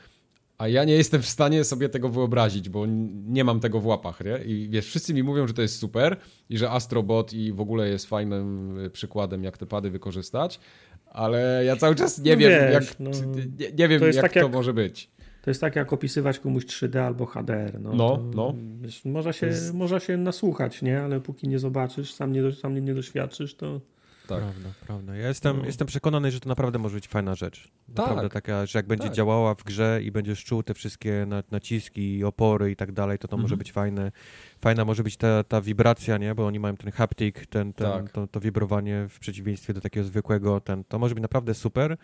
A ja nie jestem w stanie sobie tego wyobrazić, bo nie mam tego w łapach, nie? I wiesz, wszyscy mi mówią, że to jest super i że Astrobot i w ogóle jest fajnym y, przykładem, jak te pady wykorzystać, ale ja cały czas nie No wiem, wiesz, jak, no, nie, nie wiem to jak tak to jak- może być. To jest tak jak opisywać komuś 3D albo HDR. No, No, to, no. Wiesz, można, się, jest- można się nasłuchać, nie? ale póki nie zobaczysz, sam nie, sam nie doświadczysz, to Tak. Prawda, prawda. Ja jestem, No. jestem przekonany, że to naprawdę może być fajna rzecz. Naprawdę Tak. taka, że jak będzie Tak. działała w grze i będziesz czuł te wszystkie na, naciski, opory i tak dalej, to to może Mhm. być fajne. Fajna może być ta, ta wibracja, nie? Bo oni mają ten haptic, ten, ten, Tak. to, to wibrowanie w przeciwieństwie do takiego zwykłego, ten, to może być naprawdę super.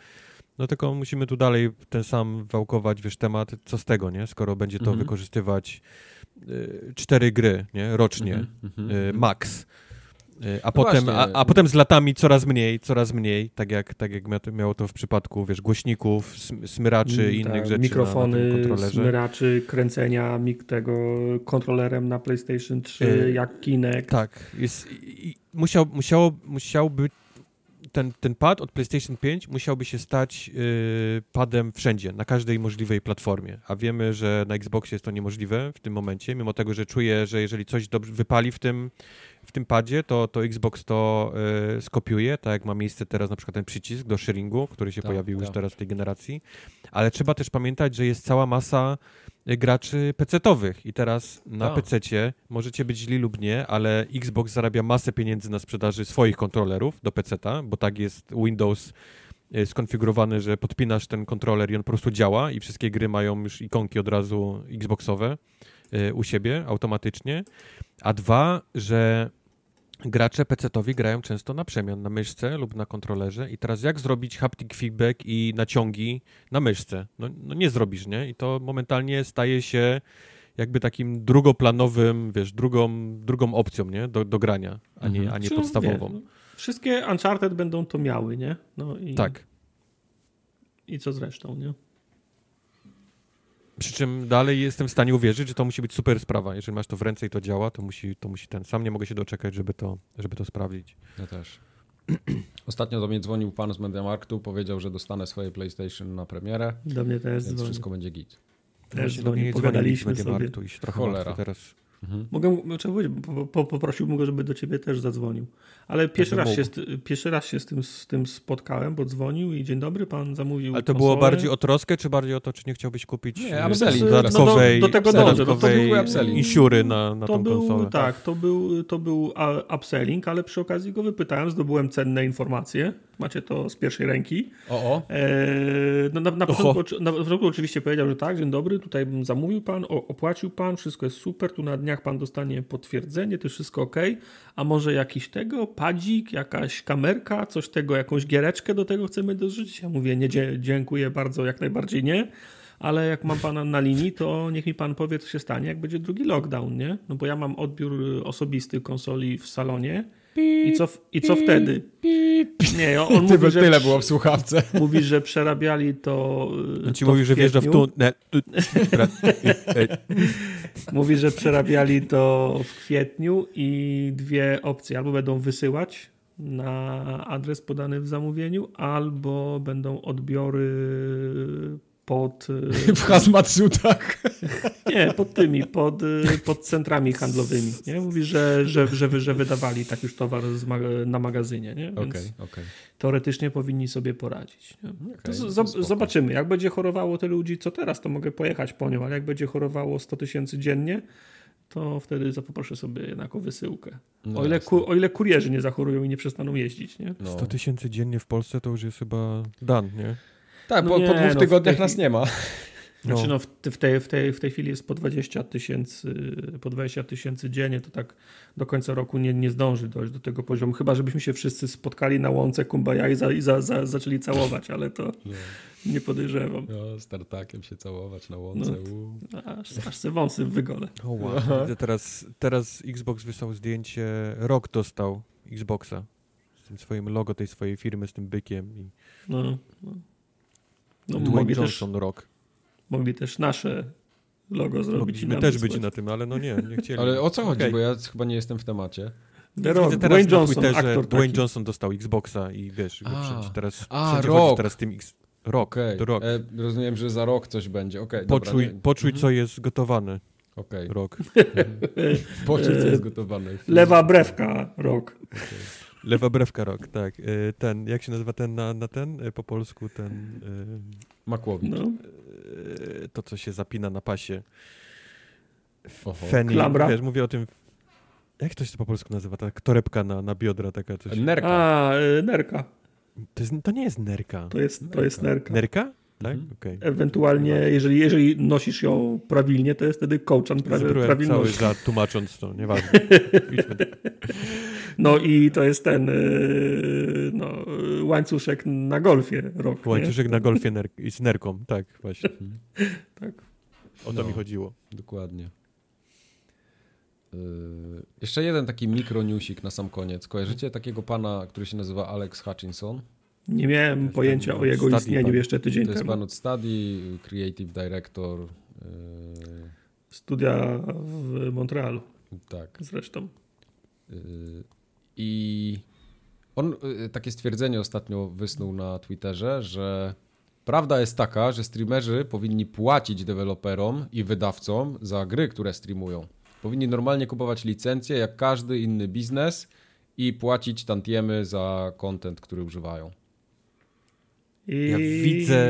No tylko musimy tu dalej ten sam wałkować, wiesz, temat, co z tego, nie? Skoro będzie to Mhm. wykorzystywać y, cztery gry, nie? Rocznie, Mhm, mhm, y, mhm. max. Y, A, No potem, a, a potem z latami coraz mniej, coraz mniej, tak jak, tak jak mia- miało to w przypadku, wiesz, głośników, sm- smyraczy i Mm, innych tak, rzeczy mikrofony, na, na smyraczy, kręcenia mik tego kontrolerem na PlayStation 3, Y, jak Kinect. Tak, jest, i, i musiał, musiało, musiałby ten, ten pad od PlayStation 5 musiałby się stać yy, padem wszędzie, na każdej możliwej platformie. A wiemy, że na Xboxie jest to niemożliwe w tym momencie, mimo tego, że czuję, że jeżeli coś dobrze wypali w tym, w tym padzie, to, to Xbox to yy, skopiuje, tak jak ma miejsce teraz na przykład ten przycisk do sharingu, który się Tak, pojawił już tak. teraz w tej generacji. Ale trzeba też pamiętać, że jest cała masa y, graczy PC-towych i teraz na Tak. PC-cie możecie być źli lub nie, ale Xbox zarabia masę pieniędzy na sprzedaży swoich kontrolerów do PC-ta, bo tak jest Windows y, skonfigurowany, że podpinasz ten kontroler i on po prostu działa i wszystkie gry mają już ikonki od razu Xboxowe y, u siebie automatycznie. A dwa, że gracze PC-towi grają często na przemian, na myszce lub na kontrolerze i teraz jak zrobić haptic feedback i naciągi na myszce? No, no nie zrobisz, nie? I to momentalnie staje się jakby takim drugoplanowym, wiesz, drugą, drugą opcją, nie? Do, do grania, a nie, a nie Czy, podstawową. wie, no, wszystkie Uncharted będą to miały, nie? No i, Tak. I co zresztą, nie? Przy czym dalej jestem w stanie uwierzyć, że to musi być super sprawa. Jeżeli masz to w ręce i to działa, to musi, to musi ten. Sam nie mogę się doczekać, żeby to, żeby to sprawdzić. Ja też. Ostatnio do mnie dzwonił pan z Mediamarktu, powiedział, że dostanę swoje PlayStation na premierę, Do mnie też więc dzwoni. wszystko będzie git. Też Właśnie do mnie nie dzwoni pogadaliśmy nikt z sobie. Mediamarktu i się trochę Cholera. martwię teraz. Mogę, znaczy, po, po, poprosiłbym go, żeby do ciebie też zadzwonił. Ale pierwszy, Jakby raz się, mógł. pierwszy raz się z tym, z tym spotkałem, bo dzwonił i dzień dobry, pan zamówił Ale to konsolę. było bardziej o troskę, czy bardziej o to, czy nie chciałbyś kupić Nie, e, upselling. No dodatkowej, no do- do tego. No dodatkowej upselling. insury na, na to tą był, konsolę? tak, to był, to był upselling, ale przy okazji go wypytałem, zdobyłem cenne informacje. Macie to z pierwszej ręki. O, o. Eee, no na, na, początku, na początku oczywiście powiedział, że tak, dzień dobry, tutaj zamówił pan, opłacił pan, wszystko jest super, tu na dniach pan dostanie potwierdzenie, to wszystko ok, a może jakiś tego, padzik, jakaś kamerka, coś tego, jakąś giereczkę do tego chcemy dorzucić? Ja mówię, nie, dziękuję bardzo, jak najbardziej nie, ale jak mam pana na linii, to niech mi pan powie, co się stanie, jak będzie drugi lockdown, nie? No bo ja mam odbiór y, osobisty konsoli w salonie i co, i co wtedy? Nie, on mówi, Tyle, że tyle było w słuchawce. Mówi, że przerabiali to. On ci to mówi, w że wjeżdża w kwietniu. tu... Nie, tu tra- e, Mówi, że przerabiali to w kwietniu i dwie opcje. Albo będą wysyłać na adres podany w zamówieniu, albo będą odbiory pod. y, W hazmatsutach. Nie, pod tymi, pod, y, pod centrami handlowymi. Nie? Mówi, że, że, że, wy- że wydawali tak już towar z ma na magazynie. Nie? Więc Okej, okej. teoretycznie powinni sobie poradzić. To zob- spoko. zobaczymy. Jak będzie chorowało tyle ludzi, co teraz, to mogę pojechać po nią, ale jak będzie chorowało 100 tysięcy dziennie, to wtedy za- poproszę sobie jednak o wysyłkę. No o, ile ku, o ile kurierzy nie zachorują i nie przestaną jeździć. Nie? No. 100 tysięcy dziennie w Polsce to już jest chyba dan, nie? Tak, No po, nie, po dwóch no tygodniach tej nas nie ma. Znaczy, no, w, w, tej, w, tej, w tej chwili jest po 20 tysięcy po 20 tysięcy dziennie, to tak do końca roku nie, nie zdąży dojść do tego poziomu, chyba żebyśmy się wszyscy spotkali na łące Kumbaya i, za, i za, za, zaczęli całować, ale to nie podejrzewam. No, startakiem się całować na łące. No. Aż, aż se wąsy w wygole. O wow. Teraz, teraz Xbox wysłał zdjęcie, Rock dostał Xboxa z tym swoim logo tej swojej firmy, z tym bykiem i No, no. No, Dwayne mogli, też, Johnson Rock. mogli też nasze logo zrobić. i Mogliśmy też wysłać. być na tym, ale no nie, nie chcieli. Ale o co chodzi? Okej. Bo ja chyba nie jestem w temacie. The Rock, Widzę teraz Dwayne Johnson, Twitterze, aktor Dwayne taki. Johnson dostał Xboxa i wiesz, go A. wszędzie teraz, A, wszędzie Rock. chodzi teraz tym X... Rock, Okej. The Rock. E, rozumiem, że za rok coś będzie. Okej, Poczuj, dobra. poczuj Mhm. co jest gotowane, Okej. Rock. Poczuj, co jest gotowane. Lewa brewka, Rock. Lewa brewka Rock, tak. E, Ten, jak się nazywa ten na, na ten e, po polsku, ten... Makłowicz. No. To, co się zapina na pasie. Feni, Klamra. wiesz, mówię o tym... Jak to się to po polsku nazywa? Ta torebka na, na biodra, taka coś. Nerka. A, y, nerka. To, jest, to nie jest nerka. To jest, to jest nerka. Nerka? Tak? Mhm. Okej. Ewentualnie, jeżeli, jeżeli nosisz ją prawilnie, to jest wtedy kołczan pra, Zbrułem cały za tłumacząc to, nieważne. No i to jest ten y, no, łańcuszek na golfie, nie? Łańcuszek na golfie ner i z nerką, tak, właśnie. Tak. O to No. mi chodziło. Dokładnie. Yy, jeszcze jeden taki mikronewsik na sam koniec. Kojarzycie takiego pana, który się nazywa Alex Hutchinson? Nie miałem pojęcia o jego istnieniu pan. jeszcze tydzień To jest temu. pan od Study, Creative Director. Yy, Studia w Montrealu tak. zresztą. Yy, I On y, takie stwierdzenie ostatnio wysnuł na Twitterze, że prawda jest taka, że streamerzy powinni płacić deweloperom i wydawcom za gry, które streamują. Powinni normalnie kupować licencje jak każdy inny biznes i płacić tantiemy za content, który używają. I Ja widzę,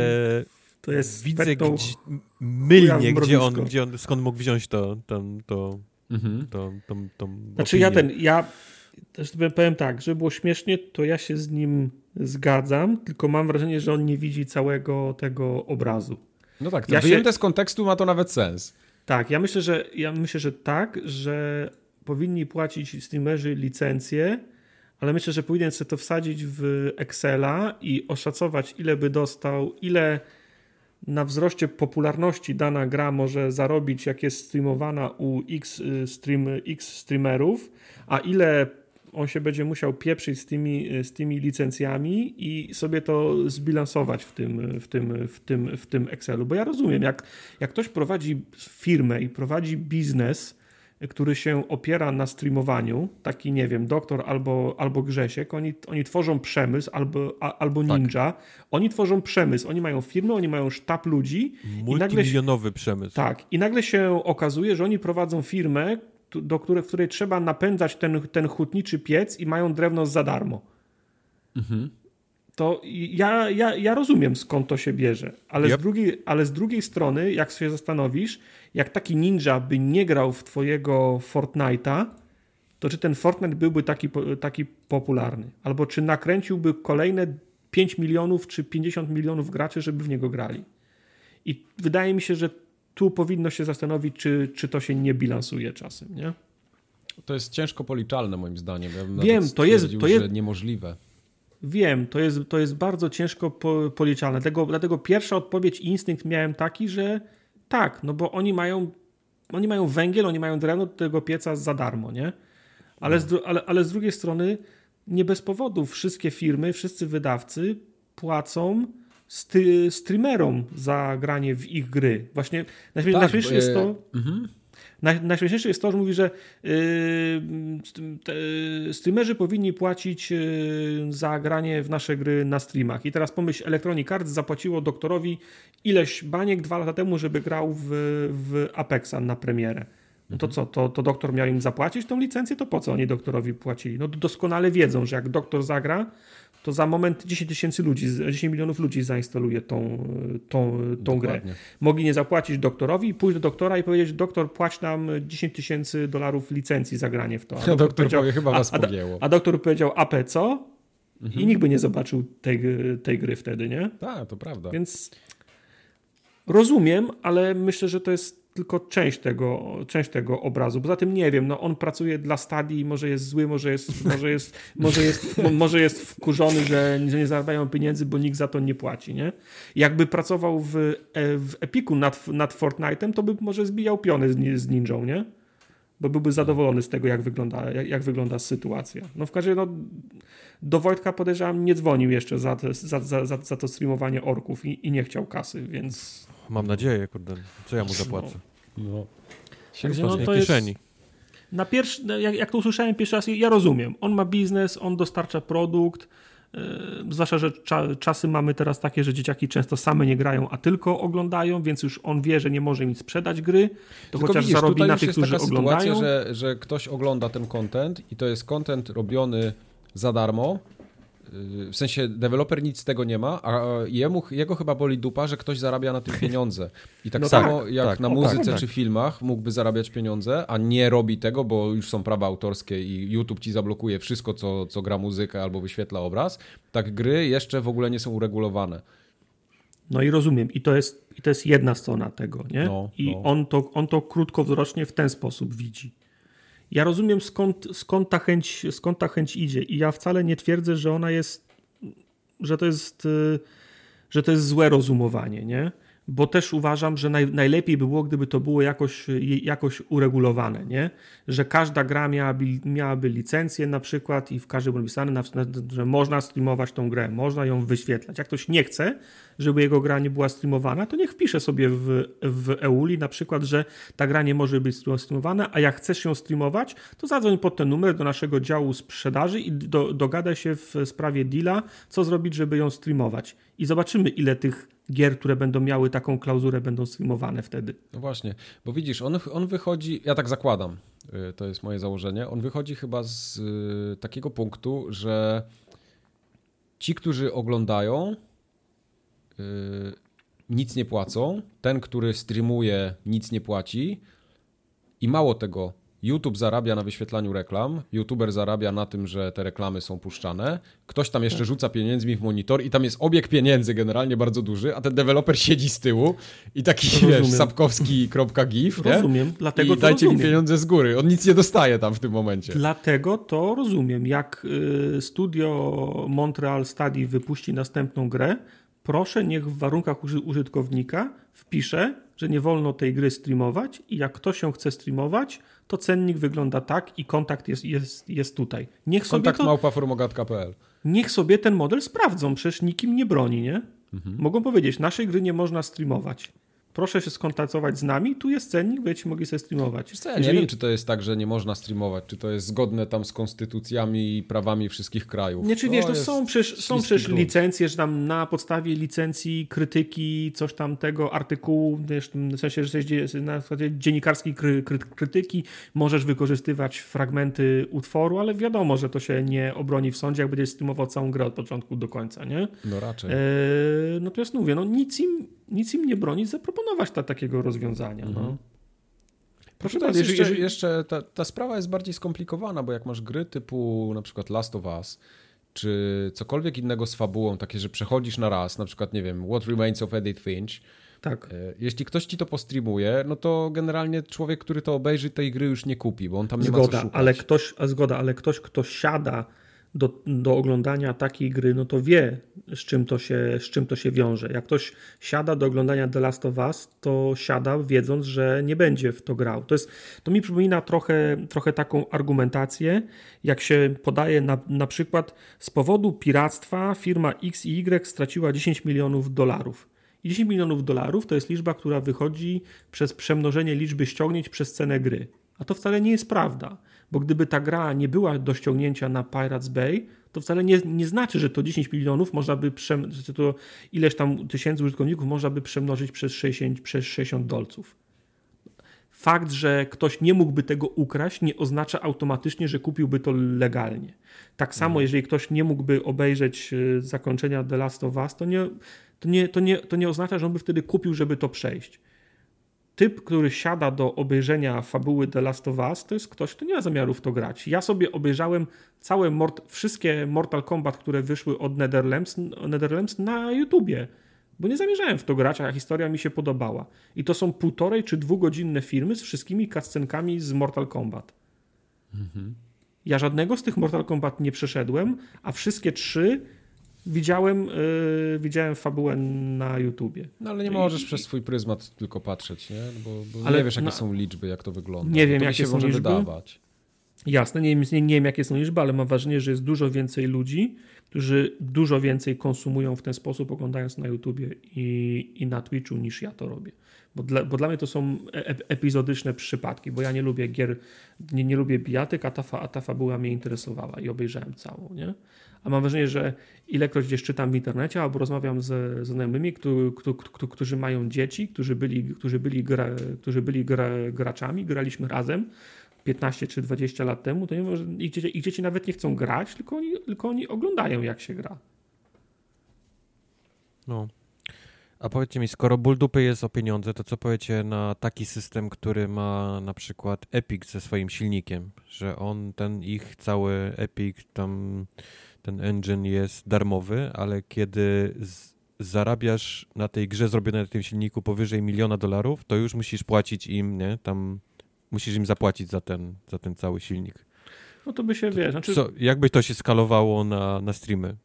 to jest widzę gdzie, mylnie, gdzie on, gdzie on, skąd mógł wziąć to, to, to, Mhm. to, to, to Znaczy ja opinię. ten, ja też powiem- tak, żeby było śmiesznie, to ja się z nim zgadzam, tylko mam wrażenie, że on nie widzi całego tego obrazu. No tak, to Ja się- wyjęte z kontekstu ma to nawet sens. Tak, ja myślę, że ja myślę, że tak, że powinni płacić streamerzy licencje, ale myślę, że powinien sobie to wsadzić w Excela i oszacować, ile by dostał, ile na wzroście popularności dana gra może zarobić, jak jest streamowana u X, y, stream, X streamerów, a ile on się będzie musiał pieprzyć z tymi, z tymi licencjami i sobie to zbilansować w tym, w tym, w tym, w tym Excelu. Bo ja rozumiem, jak, jak ktoś prowadzi firmę i prowadzi biznes, który się opiera na streamowaniu, taki, nie wiem, doktor albo, albo Grzesiek, oni, oni tworzą przemysł albo, a, albo Tak. ninja, oni tworzą przemysł, oni mają firmę, oni mają sztab ludzi i nagle się, Multimilionowy przemysł. tak, i nagle się okazuje, że oni prowadzą firmę, do której, w której trzeba napędzać ten, ten hutniczy piec i mają drewno za darmo. To ja, ja, ja rozumiem skąd to się bierze, ale, Yep. z drugiej, ale z drugiej strony, jak się zastanowisz, jak taki ninja by nie grał w twojego Fortnite'a, to czy ten Fortnite byłby taki, taki popularny? Albo czy nakręciłby kolejne 5 milionów czy 50 milionów graczy, żeby w niego grali? I wydaje mi się, że tu powinno się zastanowić, czy, czy to się nie bilansuje czasem, nie? To jest ciężko policzalne moim zdaniem. Ja Wiem, to jest- to jest- niemożliwe. Wiem, to jest, to jest bardzo ciężko po, policzalne. Dlatego, dlatego pierwsza odpowiedź, instynkt miałem taki, że tak, no bo oni mają, oni mają węgiel, oni mają drewno do tego pieca za darmo, nie? Ale, z, ale, ale z drugiej strony nie bez powodu wszystkie firmy, wszyscy wydawcy płacą sty, streamerom za granie w ich gry. Właśnie najśmie- Tak, najśmieszniejsze bo, jest to, Naj, najśmieszniejsze jest to, że mówi, że yy, streamerzy powinni płacić yy, za granie w nasze gry na streamach. I teraz pomyśl, Electronic Arts zapłaciło doktorowi ileś baniek dwa lata temu, żeby grał w, w Apexa na premierę. No to co, to, to doktor miał im zapłacić tą licencję? To po co oni doktorowi płacili? No doskonale wiedzą, że jak doktor zagra, to za moment 10 tysięcy ludzi, 10 milionów ludzi zainstaluje tą, tą, tą grę. Mogli nie zapłacić doktorowi, pójść do doktora i powiedzieć, doktor płać nam 10 tysięcy dolarów licencji za granie w to. A doktor powie, chyba was a, pogięło. a doktor powiedział, AP co? Mhm. I nikt by nie zobaczył tej, tej gry wtedy, nie? Tak, to prawda. Więc rozumiem, ale myślę, że to jest tylko część tego, część tego obrazu. Poza tym nie wiem, no on pracuje dla Stadii, może jest zły, może jest, może jest, może jest, mo- może jest wkurzony, że, że nie zarabiają pieniędzy, bo nikt za to nie płaci, nie? Jakby pracował w, e, w Epiku nad, nad Fortnite'em, to by może zbijał piony z, z ninją, nie? Bo byłby zadowolony z tego, jak wygląda, jak, jak wygląda sytuacja. No w każdym razie, no, do Wojtka podejrzewam, nie dzwonił jeszcze za, te, za, za, za, za to streamowanie orków i, i nie chciał kasy, więc Mam nadzieję, kurde. Co ja mu zapłacę? No. Także No, no, to jest, kieszeni. na pierwszy, no, jak, jak to usłyszałem pierwszy raz, ja rozumiem. On ma biznes, on dostarcza produkt, yy, zwłaszcza, że cza, czasy mamy teraz takie, że dzieciaki często same nie grają, a tylko oglądają, więc już on wie, że nie może im sprzedać gry, to Tylko chociaż widzisz, zarobi tutaj na już tych, jest którzy taka oglądają. sytuacja, że, że ktoś ogląda ten content i to jest content robiony za darmo. Yy, W sensie deweloper nic z tego nie ma, a jemu, jego chyba boli dupa, że ktoś zarabia na tym pieniądze. I tak No samo tak, jak tak, na tak, muzyce tak. czy filmach mógłby zarabiać pieniądze, a nie robi tego, bo już są prawa autorskie i YouTube ci zablokuje wszystko, co, co gra muzykę albo wyświetla obraz, tak gry jeszcze w ogóle nie są uregulowane. No i rozumiem. I to jest, i to jest jedna strona tego, nie? No, I no. On, to, on to krótkowzrocznie w ten sposób widzi. Ja rozumiem skąd, skąd, ta chęć, skąd ta chęć idzie i ja wcale nie twierdzę, że ona jest, że to jest, y, że to jest złe rozumowanie, nie? Bo też uważam, że naj, najlepiej by było, gdyby to było jakoś, jakoś uregulowane, nie? że każda gra miałaby, miałaby licencję na przykład i w każdym napisane, że można streamować tą grę, można ją wyświetlać. Jak ktoś nie chce, żeby jego gra nie była streamowana, to niech wpisze sobie w, w EULI na przykład, że ta gra nie może być streamowana, a jak chcesz ją streamować, to zadzwoń pod ten numer do naszego działu sprzedaży i do, dogadaj się w sprawie deala, co zrobić, żeby ją streamować. I zobaczymy, ile tych gier, które będą miały taką klauzurę, będą streamowane wtedy. No właśnie, bo widzisz, on, on wychodzi, ja tak zakładam, y, to jest moje założenie, on wychodzi chyba z y, takiego punktu, że ci, którzy oglądają, y, nic nie płacą, ten, który streamuje, nic nie płaci i mało tego, YouTube zarabia na wyświetlaniu reklam, YouTuber zarabia na tym, że te reklamy są puszczane, ktoś tam jeszcze tak. rzuca pieniędzmi w monitor i tam jest obieg pieniędzy generalnie bardzo duży, a ten deweloper siedzi z tyłu i taki, rozumiem. wiesz, sapkowski.gif, Rozumiem, dlatego I dajcie rozumiem. mi pieniądze z góry. On nic nie dostaje tam w tym momencie. Dlatego to rozumiem. Jak y, studio Montreal Study wypuści następną grę, proszę niech w warunkach użytkownika wpisze, że nie wolno tej gry streamować i jak ktoś ją chce streamować, to cennik wygląda tak i kontakt jest, jest, jest tutaj. Niech kontakt sobie to, Niech sobie ten model sprawdzą, przecież nikim nie broni, nie? Mhm. Mogą powiedzieć, naszej gry nie można streamować proszę się skontaktować z nami, tu jest cennik, będziecie mogli sobie streamować. Co, ja Jeżeli... nie wiem, czy to jest tak, że nie można streamować, czy to jest zgodne tam z konstytucjami i prawami wszystkich krajów. Nie, czy wiesz, to są przecież, są przecież licencje, że tam na podstawie licencji krytyki, coś tam tego artykułu, wiesz, w sensie, że jesteś na zasadzie dziennikarskiej kry, kry, krytyki, możesz wykorzystywać fragmenty utworu, ale wiadomo, że to się nie obroni w sądzie, jak będziesz streamował całą grę od początku do końca, nie? No raczej. E, natomiast mówię, no nic im nic im nie broni zaproponować ta, takiego rozwiązania. No. Mhm. Proszę bardzo, jeszcze, jeżeli... jeszcze ta, ta sprawa jest bardziej skomplikowana, bo jak masz gry typu na przykład Last of Us, czy cokolwiek innego z fabułą, takie, że przechodzisz na raz, na przykład, nie wiem, What Remains of Edith Finch, tak. E, jeśli ktoś ci to postreamuje, no to generalnie człowiek, który to obejrzy, tej gry już nie kupi, bo on tam nie zgoda, ma co szukać. Ale ktoś, a zgoda, ale ktoś, kto siada do, do oglądania takiej gry, no to wie, z czym, to się, z czym to się wiąże. Jak ktoś siada do oglądania The Last of Us, to siada wiedząc, że nie będzie w to grał. To, jest, to mi przypomina trochę, trochę taką argumentację, jak się podaje na, na przykład z powodu piractwa firma X i Y straciła 10 milionów dolarów. I 10 milionów dolarów to jest liczba, która wychodzi przez przemnożenie liczby ściągnięć przez cenę gry. A to wcale nie jest prawda bo gdyby ta gra nie była do ściągnięcia na Pirates Bay, to wcale nie, nie znaczy, że to 10 milionów można by, przem- że to ileś tam tysięcy użytkowników można by przemnożyć przez 60, przez 60 dolców. Fakt, że ktoś nie mógłby tego ukraść, nie oznacza automatycznie, że kupiłby to legalnie. Tak samo, mhm. jeżeli ktoś nie mógłby obejrzeć e, zakończenia The Last of Us, to nie, to nie, to nie, to nie oznacza, że on by wtedy kupił, żeby to przejść typ, który siada do obejrzenia fabuły The Last of Us, to jest ktoś, kto nie ma zamiaru w to grać. Ja sobie obejrzałem całe mort wszystkie Mortal Kombat, które wyszły od Netherlands, Netherlands na YouTubie, bo nie zamierzałem w to grać, a historia mi się podobała. I to są półtorej czy dwugodzinne filmy z wszystkimi cutscenkami z Mortal Kombat. Mhm. Ja żadnego z tych Mortal Kombat nie przeszedłem, a wszystkie trzy widziałem, yy, widziałem fabułę na YouTubie. No ale nie możesz I, przez swój pryzmat tylko patrzeć, nie? Bo, bo ale, nie wiesz, jakie no, są liczby, jak to wygląda. Nie wiem, to jakie są liczby. Wydawać. Jasne, nie, nie, nie wiem, jakie są liczby, ale mam wrażenie, że jest dużo więcej ludzi, którzy dużo więcej konsumują w ten sposób, oglądając na YouTubie i, i na Twitchu, niż ja to robię. Bo dla, bo dla mnie to są e epizodyczne przypadki, bo ja nie lubię gier, nie, nie lubię bijatyk, a ta, a ta fabuła mnie interesowała i obejrzałem całą, nie? A mam wrażenie, że ilekroć gdzieś czytam w internecie albo rozmawiam ze znajomymi, którzy, którzy mają dzieci, którzy byli, którzy byli, gra, którzy byli gra, graczami, graliśmy razem 15 czy 20 lat temu, to nie wiem, że ich dzieci, ich dzieci nawet nie chcą grać, tylko oni, tylko oni oglądają, jak się gra. No. A powiedzcie mi, skoro ból dupy jest o pieniądze, to co powiecie na taki system, który ma na przykład Epic ze swoim silnikiem, że on, ten ich cały Epic tam ten engine jest darmowy, ale kiedy zarabiasz na tej grze zrobionej na tym silniku powyżej miliona dolarów, to już musisz płacić im, nie? Tam musisz im zapłacić za ten, za ten cały silnik. No to by się, wie, znaczy... Co, jakby to się skalowało na, na streamy?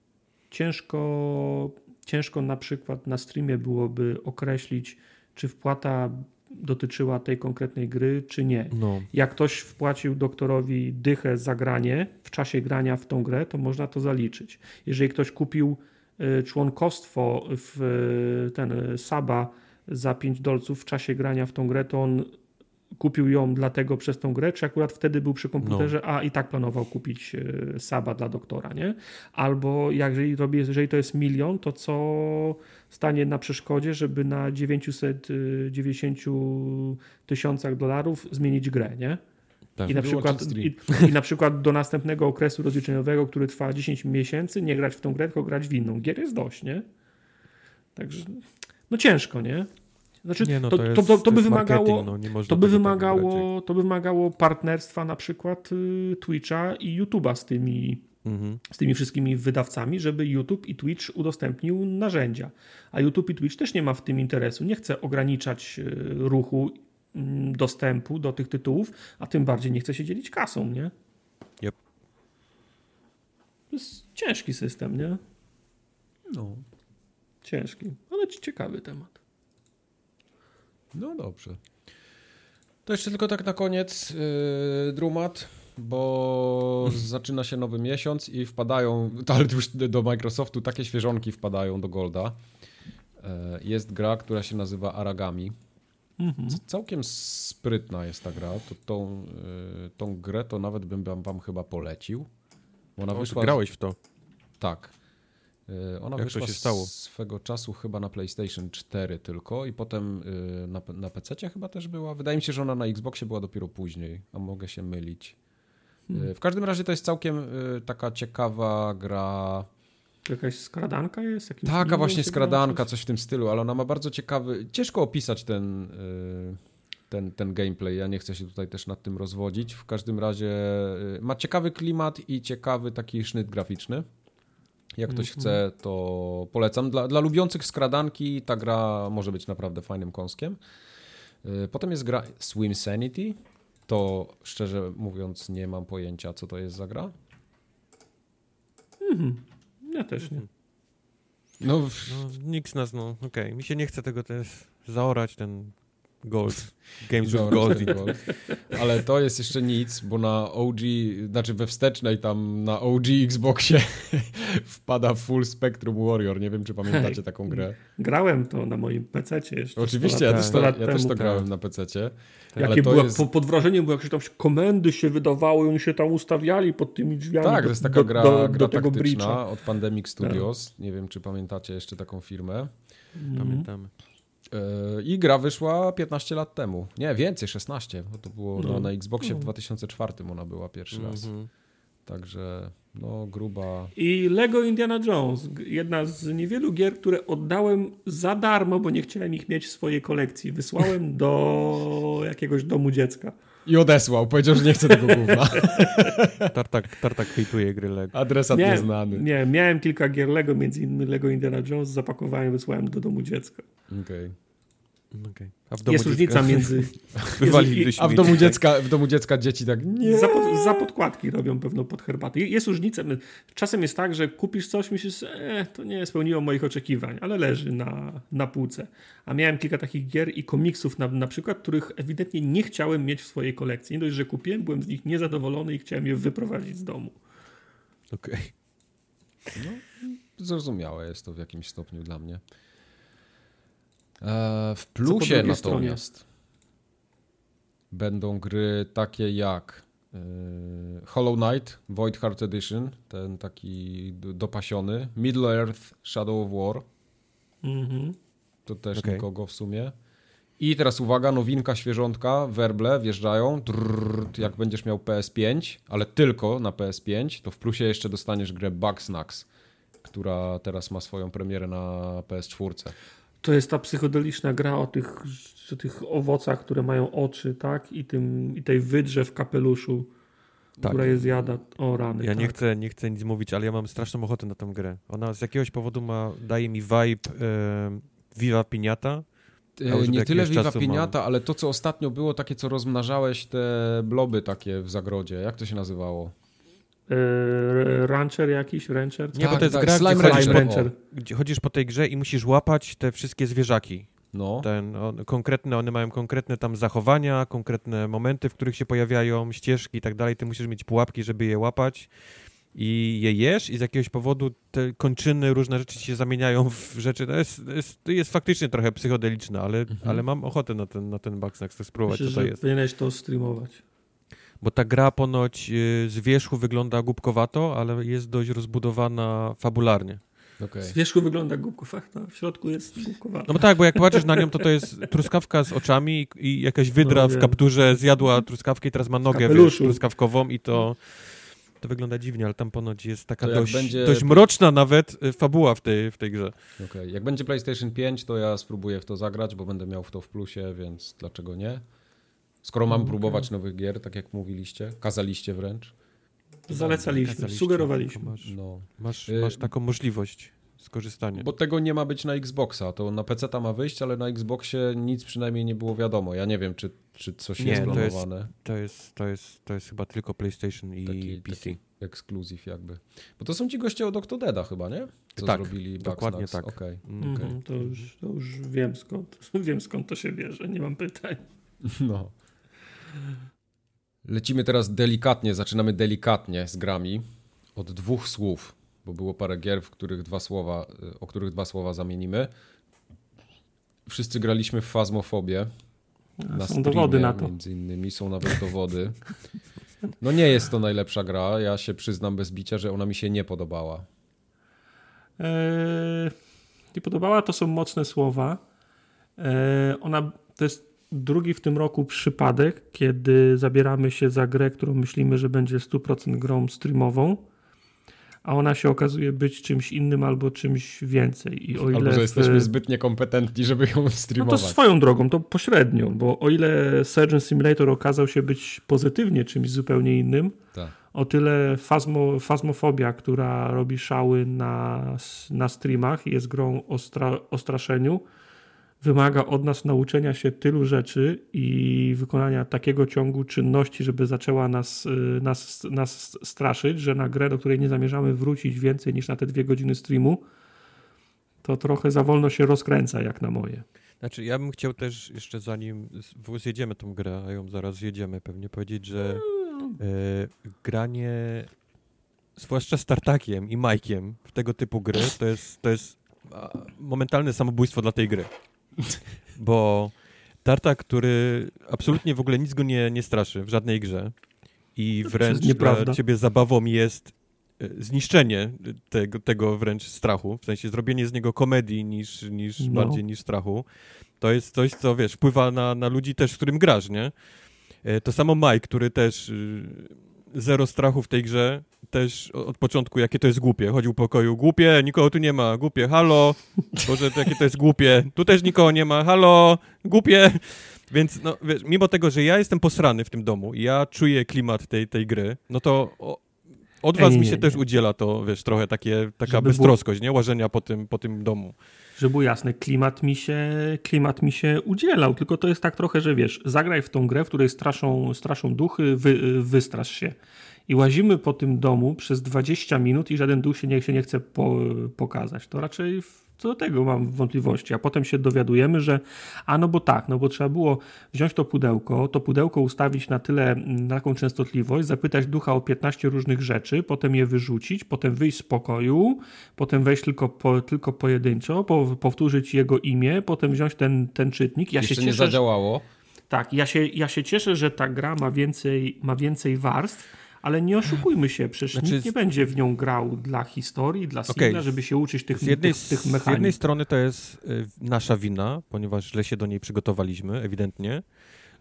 Ciężko, ciężko na przykład na streamie byłoby określić, czy wpłata dotyczyła tej konkretnej gry, czy nie. No. Jak ktoś wpłacił doktorowi dychę za granie w czasie grania w tą grę, to można to zaliczyć. Jeżeli ktoś kupił y, członkostwo w y, ten y, Saba za 5 dolców w czasie grania w tą grę, to on kupił ją dlatego przez tą grę, czy akurat wtedy był przy komputerze, a i tak planował kupić e, Saba dla doktora, nie? Albo jeżeli, jeżeli to jest milion, to co stanie na przeszkodzie, żeby na 990 tysiącach dolarów zmienić grę, nie? Tak. I na, przykład, i, I na przykład do następnego okresu rozliczeniowego, który trwa 10 miesięcy, nie grać w tą grę, tylko grać w inną. Gier jest dość, nie? Także, no ciężko, nie? Znaczy, Nie, no to, to, to, jest, to, to by jest marketing, wymagało, no, nie można to by tak wymagało, to by wymagało partnerstwa na przykład y, Twitcha i YouTube'a z tymi, Mhm. z tymi wszystkimi wydawcami, żeby YouTube i Twitch udostępnił narzędzia. A YouTube i Twitch też nie ma w tym interesu. Nie chce ograniczać y, ruchu, mm, dostępu do tych tytułów, a tym bardziej nie chce się dzielić kasą, nie? Yep. To jest ciężki system, nie? No, Ciężki, ale ci- ciekawy temat. No dobrze. To jeszcze tylko tak na koniec yy, Drumat, bo zaczyna się nowy miesiąc i wpadają, ale już do Microsoftu takie świeżonki wpadają do Golda. E, Jest gra, która się nazywa Aragami. Mhm. Całkiem sprytna jest ta gra. To, tą, y, tą grę to nawet bym wam, wam chyba polecił. Ona O, wyszła. grałeś w to. Tak. Y, Ona Jak to wyszła się stało? swego czasu chyba na PlayStation 4 tylko i potem y, na, na PC chyba też była. Wydaje mi się, że ona na Xboxie była dopiero później, a mogę się mylić. Y, W każdym razie to jest całkiem taka ciekawa gra. To jakaś skradanka jest? Jakimś Taka właśnie skradanka, coś w tym stylu, ale ona ma bardzo ciekawy. Ciężko opisać ten, ten, ten gameplay. Ja nie chcę się tutaj też nad tym rozwodzić. W każdym razie ma ciekawy klimat i ciekawy taki sznyt graficzny. Jak ktoś Mhm. chce, to polecam. Dla, dla lubiących skradanki ta gra może być naprawdę fajnym kąskiem. Y, Potem jest gra Swim Sanity. To szczerze mówiąc nie mam pojęcia, co to jest za gra. Mhm. Ja też nie. No, No, nikt z nas, no okej. Mi się nie chce tego też zaorać, ten gold. Games with gold. Ale to jest jeszcze nic, bo na OG, znaczy we wstecznej tam na OG Xboxie wpada Full Spectrum Warrior. Nie wiem, czy pamiętacie taką grę. Grałem to na moim PC jeszcze. Oczywiście, 100 ja też 100 to, ja też to grałem na PC-cie. Jakie ale to była, jest- po, pod wrażeniem było, jak się tam się komendy się wydawały, oni się tam ustawiali pod tymi drzwiami. Tak, do, to jest taka do, gra, do, gra do tego taktyczna od Pandemic Studios. Nie wiem, czy pamiętacie jeszcze taką firmę. Mhm. Pamiętamy. Yy, I gra wyszła 15 lat temu. Nie, więcej, 16, bo to było No. no, na Xboxie w No. 2004 ona była pierwszy raz. Mhm. Także no gruba. I Lego Indiana Jones, jedna z niewielu gier, które oddałem za darmo, bo nie chciałem ich mieć w swojej kolekcji. Wysłałem do jakiegoś domu dziecka. I odesłał, powiedział, że nie chce tego gówna. Tartak, tartak hejtuje gry Lego. Adresat Nie, nieznany. nie, miałem kilka gier Lego, między innymi Lego Indiana Jones, zapakowałem, wysłałem do domu dziecka. Okej. W domu Jest różnica między... A w domu dziecka, w domu dziecka dzieci tak nie. Za, pod, za podkładki robią pewno pod herbatę. Jest różnica. Czasem jest tak, że kupisz coś, myślisz, e, to nie spełniło moich oczekiwań, ale leży na, na półce. A miałem kilka takich gier i komiksów na, na przykład, których ewidentnie nie chciałem mieć w swojej kolekcji. Nie dość, że kupiłem, byłem z nich niezadowolony i chciałem je wyprowadzić z domu. Okej. Zrozumiałe jest to w jakimś stopniu dla mnie. E, w plusie natomiast będą gry takie jak e, Hollow Knight, Void Heart Edition, ten taki dopasiony, Middle Earth Shadow of War, Mhm. to też Okej. nikogo w sumie. I teraz uwaga, nowinka świeżątka, werble wjeżdżają, drrr, jak będziesz miał PS5, ale tylko na PS5, to w plusie jeszcze dostaniesz grę Bugsnax, która teraz ma swoją premierę na PS4. To jest ta psychodeliczna gra o tych, o tych owocach, które mają oczy, tak? I, tym, i tej wydrze w kapeluszu, Tak. która je zjada. O rany. Ja tak. nie chcę, nie chcę nic mówić, ale ja mam straszną ochotę na tę grę. Ona z jakiegoś powodu ma, daje mi vibe e, Viva Piniata. Ja E, Nie tyle Viva Piniata, ale to co ostatnio było, takie co rozmnażałeś te bloby takie w zagrodzie. Jak to się nazywało? Yy, rancher jakiś, rancher? Nie, bo Tak, to jest tak, gra, Slime gdzie chodzisz, Rancher. po, Rancher. gdzie chodzisz po tej grze i musisz łapać te wszystkie zwierzaki. No, Ten, on, konkretne, one mają konkretne tam zachowania, konkretne momenty, w których się pojawiają, ścieżki i tak dalej. Ty musisz mieć pułapki, żeby je łapać i je jesz i z jakiegoś powodu te kończyny, różne rzeczy się zamieniają w rzeczy. To jest, jest, jest faktycznie trochę psychodeliczne, ale, Mhm. ale mam ochotę na ten, na ten Bugsnax, chcę spróbować, Myślę, co to jest. powinieneś to streamować. Bo ta gra ponoć y, z wierzchu wygląda głupkowato, ale jest dość rozbudowana fabularnie. okej. Z wierzchu wygląda głupków, a w środku jest głupkowaty. No bo tak, bo jak patrzysz na nią, to to jest truskawka z oczami i, i jakaś wydra No, w kapturze zjadła truskawkę i teraz ma nogę wiesz, truskawkową i to, to wygląda dziwnie, ale tam ponoć jest taka dość, będzie- dość mroczna nawet y, fabuła w tej, w tej grze. Okej. Jak będzie PlayStation 5, to ja spróbuję w to zagrać, bo będę miał w to w plusie, więc dlaczego nie? Skoro mam Okej. próbować nowych gier, tak jak mówiliście, kazaliście wręcz. Zalecaliśmy, Kazaliście, sugerowaliśmy. Masz, No. masz, Y- masz taką możliwość skorzystania. Bo tego nie ma być na Xboxa. To na PC ta ma wyjść, ale na Xboxie nic przynajmniej nie było wiadomo. Ja nie wiem, czy, czy coś Nie, jest to jest- planowane. To jest, to, jest, to jest chyba tylko PlayStation i Taki- PC. taki Ekskluzyw jakby. Bo to są ci goście od Octodeda chyba, nie? Co Tak, zrobili dokładnie Bugsnax. tak. Okej. Mm. Mhm, to, już, to już wiem skąd, wiem skąd to się bierze, nie mam pytań. No. Lecimy teraz delikatnie, zaczynamy delikatnie z grami od dwóch słów, bo było parę gier, w których dwa słowa, y, o których dwa słowa zamienimy. Wszyscy graliśmy w Fazmofobię. Na Są dowody na to. Między innymi są nawet dowody. No nie jest to najlepsza gra. Ja się przyznam bez bicia, że ona mi się nie podobała. Eee, nie podobała, to są mocne słowa. Eee, ona, to jest drugi w tym roku przypadek, kiedy zabieramy się za grę, którą myślimy, że będzie 100% grą streamową, a ona się okazuje być czymś innym albo czymś więcej. I o ile Albo że w- jesteśmy zbyt niekompetentni, żeby ją No to streamować. swoją drogą, to pośrednio, bo o ile Surgeon Simulator okazał się być pozytywnie czymś zupełnie innym, Tak. o tyle fazmo, fazmofobia, która robi szały na, na streamach jest grą o, stra, o straszeniu, wymaga od nas nauczenia się tylu rzeczy i wykonania takiego ciągu czynności, żeby zaczęła nas, y, nas, nas straszyć, że na grę, do której nie zamierzamy wrócić więcej niż na te dwie godziny streamu, to trochę za wolno się rozkręca, jak na moje. Znaczy, ja bym chciał też jeszcze zanim zjedziemy tą grę, a ją zaraz zjedziemy, pewnie powiedzieć, że e, granie zwłaszcza z Tartakiem i Majkiem w tego typu gry to jest, to jest momentalne samobójstwo dla tej gry. Bo Tartak, który absolutnie w ogóle nic go nie, nie straszy w żadnej grze i wręcz nieprawda. dla ciebie zabawą jest e, zniszczenie tego, tego wręcz strachu, w sensie zrobienie z niego komedii niż, niż No. bardziej niż strachu. To jest coś, co wiesz, wpływa na, na ludzi też, z którym grasz, nie? E, To samo Mike, który też y, zero strachu w tej grze, też od początku, jakie to jest głupie. Chodził po pokoju, głupie, nikogo tu nie ma, głupie, halo, Boże, to jakie to jest głupie, tu też nikogo nie ma, halo, głupie. Więc no, wiesz, mimo tego, że ja jestem posrany w tym domu i ja czuję klimat tej, tej gry, no to o, od Ej, was nie, mi nie, się nie. też udziela to, wiesz, trochę takie, taka Żeby było- beztroskość, nie? Łażenia po tym, po tym domu. Żeby było jasne, klimat mi, się, klimat mi się udzielał, tylko to jest tak trochę, że wiesz, zagraj w tą grę, w której straszą, straszą duchy, wy, wystrasz się. I łazimy po tym domu przez 20 minut i żaden duch się nie, się nie chce po, pokazać. To raczej co do tego mam wątpliwości. A potem się dowiadujemy, że a no bo tak, no bo trzeba było wziąć to pudełko, to pudełko ustawić na tyle, na taką częstotliwość, zapytać ducha o 15 różnych rzeczy, potem je wyrzucić, potem wyjść z pokoju, potem wejść tylko, po, tylko pojedynczo, po, powtórzyć jego imię, potem wziąć ten, ten czytnik. Ja Jeszcze się nie cieszę, że- zadziałało. tak, ja się, ja się cieszę, że ta gra ma więcej, ma więcej warstw, ale nie oszukujmy się, przecież Znaczy nikt nie będzie w nią grał dla historii, dla singla, żeby się uczyć tych, Z jednej, tych, tych z jednej strony to jest y, nasza wina, ponieważ źle się do niej przygotowaliśmy, ewidentnie.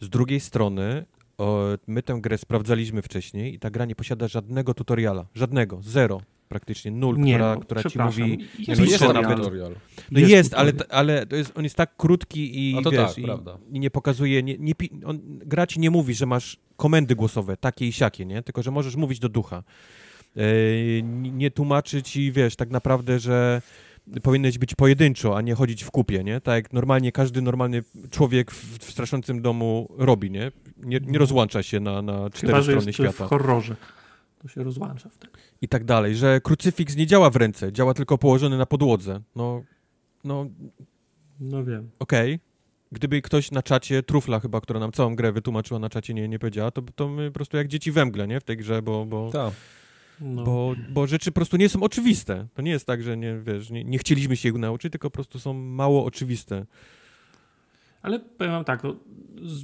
Z drugiej strony o, my tę grę sprawdzaliśmy wcześniej i ta gra nie posiada żadnego tutoriala. Żadnego. Zero. Praktycznie nul, Nie, która, no, która ci mówi... Jest No pisze jest nawet- tutorial. No jest, Jest ale, tutorial. ale to jest, on jest tak krótki i to wiesz, tak, i, i nie pokazuje, nie, nie, on, gra ci nie mówi, że masz komendy głosowe, takie i siakie, nie? Tylko, że możesz mówić do ducha. E, nie, nie tłumaczy ci, wiesz, tak naprawdę, że powinieneś być pojedynczo, a nie chodzić w kupie, nie? Tak jak normalnie każdy normalny człowiek w, w straszącym domu robi, nie? Nie, nie rozłącza się na, na cztery Chyba, strony jest świata. w horrorze. To się rozłącza wtedy. I tak dalej, że krucyfiks nie działa w ręce, działa tylko położony na podłodze. No, no, No wiem. okej. Gdyby ktoś na czacie, Trufla chyba, która nam całą grę wytłumaczyła na czacie, nie, nie powiedziała, to, to my po prostu jak dzieci we mgle, nie? W tej grze, bo, bo, Tak. No. bo, bo rzeczy po prostu nie są oczywiste. To nie jest tak, że nie, wiesz, nie, nie chcieliśmy się ich nauczyć, tylko po prostu są mało oczywiste. Ale powiem wam tak, no,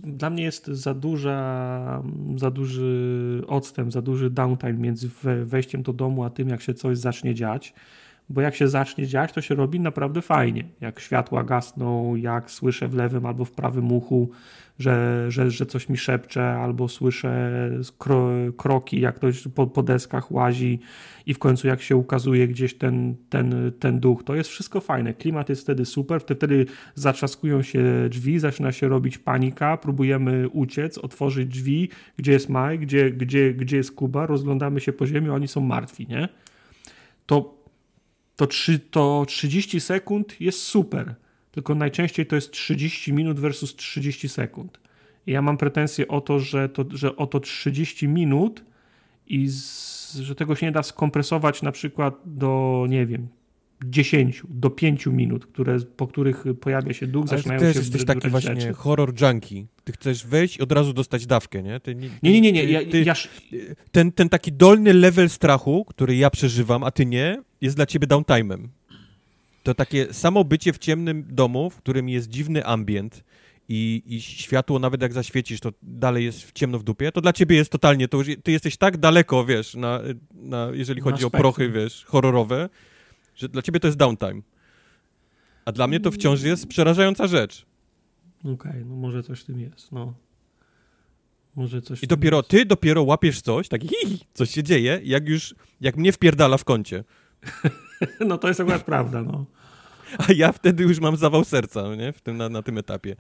dla mnie jest za duża, za duży odstęp, za duży downtime między we- wejściem do domu, a tym, jak się coś zacznie dziać. Bo jak się zacznie dziać, to się robi naprawdę fajnie. Jak światła gasną, jak słyszę w lewym albo w prawym uchu, że, że, że coś mi szepcze, albo słyszę kro, kroki, jak ktoś po, po deskach łazi i w końcu jak się ukazuje gdzieś ten, ten, ten duch, to jest wszystko fajne. Klimat jest wtedy super, wtedy zatrzaskują się drzwi, zaczyna się robić panika, próbujemy uciec, otworzyć drzwi, gdzie jest Mike, gdzie, gdzie, gdzie jest Kuba, rozglądamy się po ziemi, oni są martwi, nie? To, to, trzy, to 30 sekund jest super, tylko najczęściej to jest 30 minut versus 30 sekund. I ja mam pretensje o to, że, to, że o to 30 minut i z, że tego się nie da skompresować na przykład do, nie wiem, 10, do 5 minut, które, po których pojawia się duch, Ale ty zaczynają też się jesteś taki właśnie rzeczy. horror junkie. Ty chcesz wejść i od razu dostać dawkę, nie? Ty, Nie, nie, nie, nie. ty- Ja, ty- ja, ten, ten taki dolny level strachu, który ja przeżywam, a ty nie, jest dla ciebie downtime'em. To takie samo bycie w ciemnym domu, w którym jest dziwny ambient i, i światło, nawet jak zaświecisz, to dalej jest w ciemno w dupie, to dla ciebie jest totalnie, to już, ty jesteś tak daleko, wiesz, na, na, jeżeli Na chodzi o spektrum. prochy, wiesz, horrorowe, że dla ciebie to jest downtime. A dla mnie to wciąż jest przerażająca rzecz. Okej, no może coś w tym jest, no. Może coś I dopiero jest. ty dopiero łapiesz coś, tak hi, coś się dzieje, jak już, jak mnie wpierdala w kącie. No to jest akurat prawda, no. A ja wtedy już mam zawał serca, no nie? W tym, na, na tym etapie.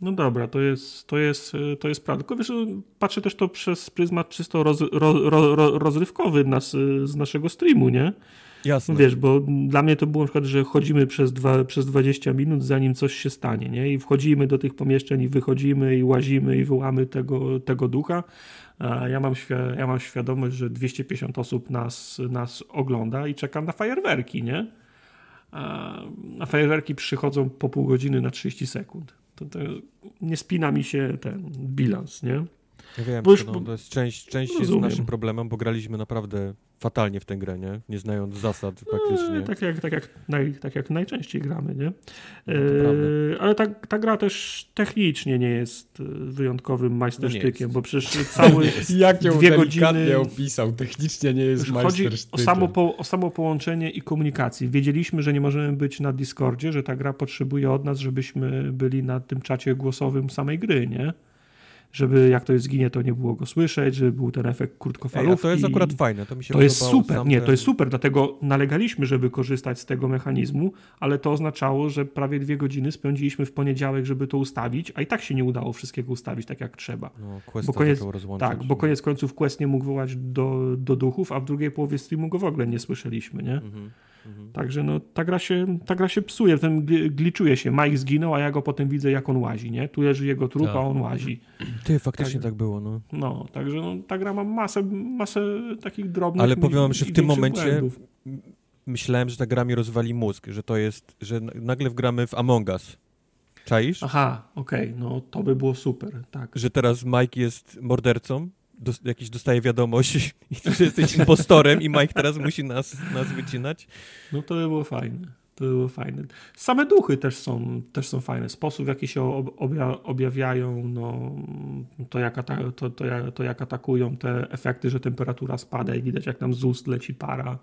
No dobra, to jest, to jest, to jest prawda. Tylko wiesz, patrzę też to przez pryzmat czysto roz, ro, ro, ro, rozrywkowy nas, z naszego streamu, nie? Jasne. Wiesz, bo dla mnie to było na przykład, że chodzimy przez, dwa, przez 20 minut, zanim coś się stanie, nie? I wchodzimy do tych pomieszczeń i wychodzimy i łazimy i wołamy tego, tego ducha. Ja mam, ja mam świadomość, że 250 osób nas, nas ogląda i czekam na fajerwerki, nie? A fajerwerki przychodzą po pół godziny na 30 sekund. To, to nie spina mi się ten bilans, nie? Ja wiem, bo już- to, no, to jest część, część jest naszym problemem, bo graliśmy naprawdę fatalnie w tę grę, nie? Nie znając zasad praktycznie. E, tak, jak, tak, jak naj, tak jak najczęściej gramy, nie? No, E, ale ta, ta gra też technicznie nie jest e, wyjątkowym majstersztykiem, jest. bo przecież cały Jak ją dwie godziny opisał, technicznie nie jest Już chodzi o majstersztykiem. samo, po, o samo połączenie i komunikacji. Wiedzieliśmy, że nie możemy być na Discordzie, że ta gra potrzebuje od nas, żebyśmy byli na tym czacie głosowym samej gry, nie? Żeby jak ktoś zginie, to nie było go słyszeć, żeby był ten efekt Ej, krótkofalówki. a to jest akurat fajne, to mi się To jest super, nie, ten- to jest super, dlatego nalegaliśmy, żeby korzystać z tego mechanizmu, ale to oznaczało, że prawie dwie godziny spędziliśmy w poniedziałek, żeby to ustawić, a i tak się nie udało wszystkiego ustawić tak jak trzeba. No, questa Bo koniec-. Tak, bo koniec końców Quest nie mógł wołać do, do duchów, a w drugiej połowie streamu go w ogóle nie słyszeliśmy, nie? Mhm, mhm. Także no, ta gra się, ta gra się psuje, ten gl- gliczuje się. Mike zginął, a ja go potem widzę, jak on łazi, nie? Tu leży jego trup, Tak. a on łazi. Ty, faktycznie Tak. tak było, no. No, także no, ta gra ma masę, masę takich drobnych Ale powiem wam, że w tym momencie błędów. myślałem, że ta gra mi rozwali mózg, że to jest, że nagle wgramy w Among Us. Czaisz? Aha, okej, no to by było super, tak. Że teraz Mike jest mordercą, dos, jakiś dostaje wiadomość, że jesteś impostorem i Mike teraz musi nas, nas wycinać. No to by było fajne. To by było fajne. Same duchy też są, też są fajne. Sposób, w jaki się ob- obja- objawiają, no, to, jak to, to, to jak atakują, te efekty, że temperatura spada i widać, jak nam z ust leci para.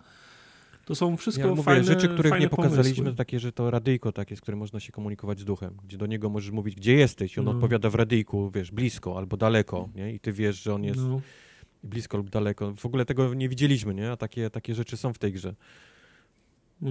To są wszystko Ja mówię, fajne rzeczy, których nie pokazaliśmy, pomysły. to takie, że to radyjko takie, z którym można się komunikować z duchem, gdzie do niego możesz mówić, gdzie jesteś, on No. odpowiada w radyjku, wiesz, blisko albo daleko, nie? I ty wiesz, że on jest No, blisko lub daleko. W ogóle tego nie widzieliśmy, nie? A takie, takie rzeczy są w tej grze.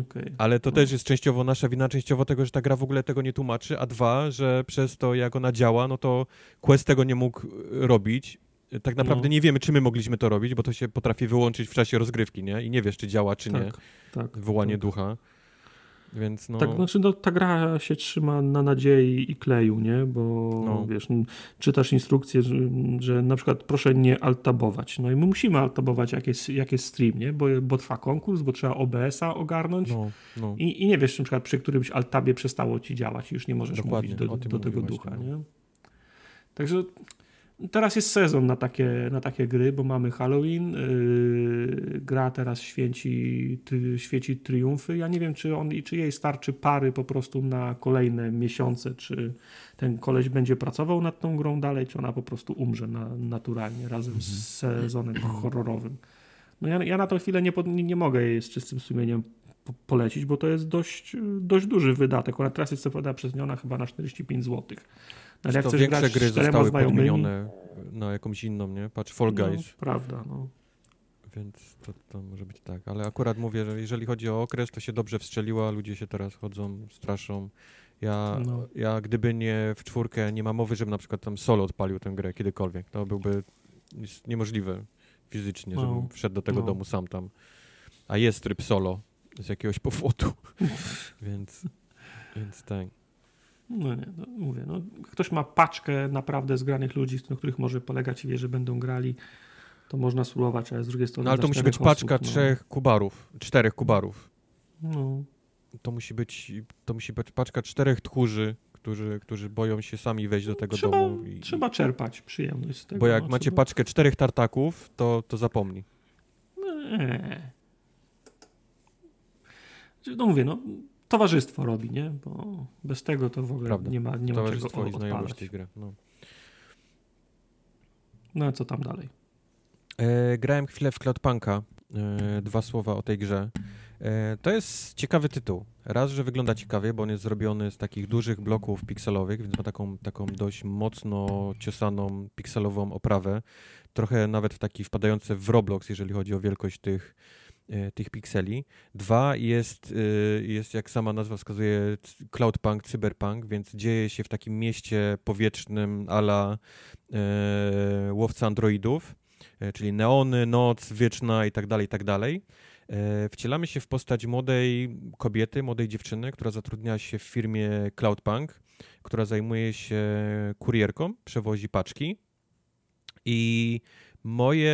okej. Ale to No. też jest częściowo nasza wina, częściowo tego, że ta gra w ogóle tego nie tłumaczy, a dwa, że przez to, jak ona działa, no to Quest tego nie mógł robić. Tak naprawdę No. nie wiemy, czy my mogliśmy to robić, bo to się potrafi wyłączyć w czasie rozgrywki, nie? I nie wiesz, czy działa, czy nie, Tak, tak. wywołanie tak. ducha. Więc no... Tak, znaczy no, ta gra się trzyma na nadziei i kleju, nie? Bo no. wiesz, czytasz instrukcję, że, że, na przykład proszę nie altabować. No i my musimy altabować jak jest, jak jest stream, nie? Bo, bo trwa konkurs, bo trzeba OBS-a ogarnąć no, no. I, I, nie wiesz, na przykład przy którymś altabie przestało ci działać i już nie możesz Dokładnie, mówić do, do tego ducha, no. nie? Także Teraz jest sezon na takie, na takie gry, bo mamy Halloween, yy, gra teraz święci, ty, świeci triumfy. Ja nie wiem, czy, on, czy jej starczy pary po prostu na kolejne miesiące, czy ten koleś będzie pracował nad tą grą dalej, czy ona po prostu umrze na, naturalnie razem mhm. z sezonem horrorowym. No ja, ja na tą chwilę nie, nie, nie mogę jej z czystym sumieniem polecić, bo to jest dość, dość duży wydatek. Ona teraz jest co prawda przezniona chyba na 45 zł. Ale jak to większe gry zostały podmienione na jakąś inną, nie? Patrz, Fall no, Guys. No, prawda, no. Więc to, to może być tak. Ale akurat mówię, że jeżeli chodzi o okres, to się dobrze wstrzeliła, ludzie się teraz chodzą, straszą. Ja, no. ja gdyby nie w czwórkę, nie ma mowy, żebym na przykład tam solo odpalił tę grę kiedykolwiek. To byłby niemożliwe fizycznie, no. żebym wszedł do tego no. domu sam tam. A jest tryb solo z jakiegoś powodu. więc, więc tak. No nie, no, mówię, no, ktoś ma paczkę naprawdę zgranych ludzi, na których może polegać i wie, że będą grali, to można spróbować, ale z drugiej strony... No ale to musi być osób, paczka no. trzech kubarów, czterech kubarów. No. To musi być, to musi być paczka czterech tchórzy, którzy, którzy boją się sami wejść do tego trzeba, domu. I, trzeba czerpać przyjemność z tego. Bo jak no, macie trzeba... paczkę czterech tartaków, to, to zapomnij. Nie. No mówię, no towarzystwo robi, nie? Bo bez tego to w ogóle Prawda. nie ma, nie ma czego odpalać. tej gry. No. no a co tam dalej? E, grałem chwilę w Cloudpunka. E, dwa słowa o tej grze. E, to jest ciekawy tytuł. Raz, że wygląda ciekawie, bo on jest zrobiony z takich dużych bloków pikselowych, więc ma taką, taką dość mocno ciosaną pikselową oprawę. Trochę nawet w taki wpadający w Roblox, jeżeli chodzi o wielkość tych, tych pikseli. Dwa jest, e, jest, jak sama nazwa wskazuje, cloudpunk, cyberpunk, więc dzieje się w takim mieście powietrznym ala e, łowca androidów, e, czyli neony, noc, wieczna i tak dalej, i tak dalej. E, wcielamy się w postać młodej kobiety, młodej dziewczyny, która zatrudnia się w firmie Cloudpunk, która zajmuje się kurierką, przewozi paczki i Moje.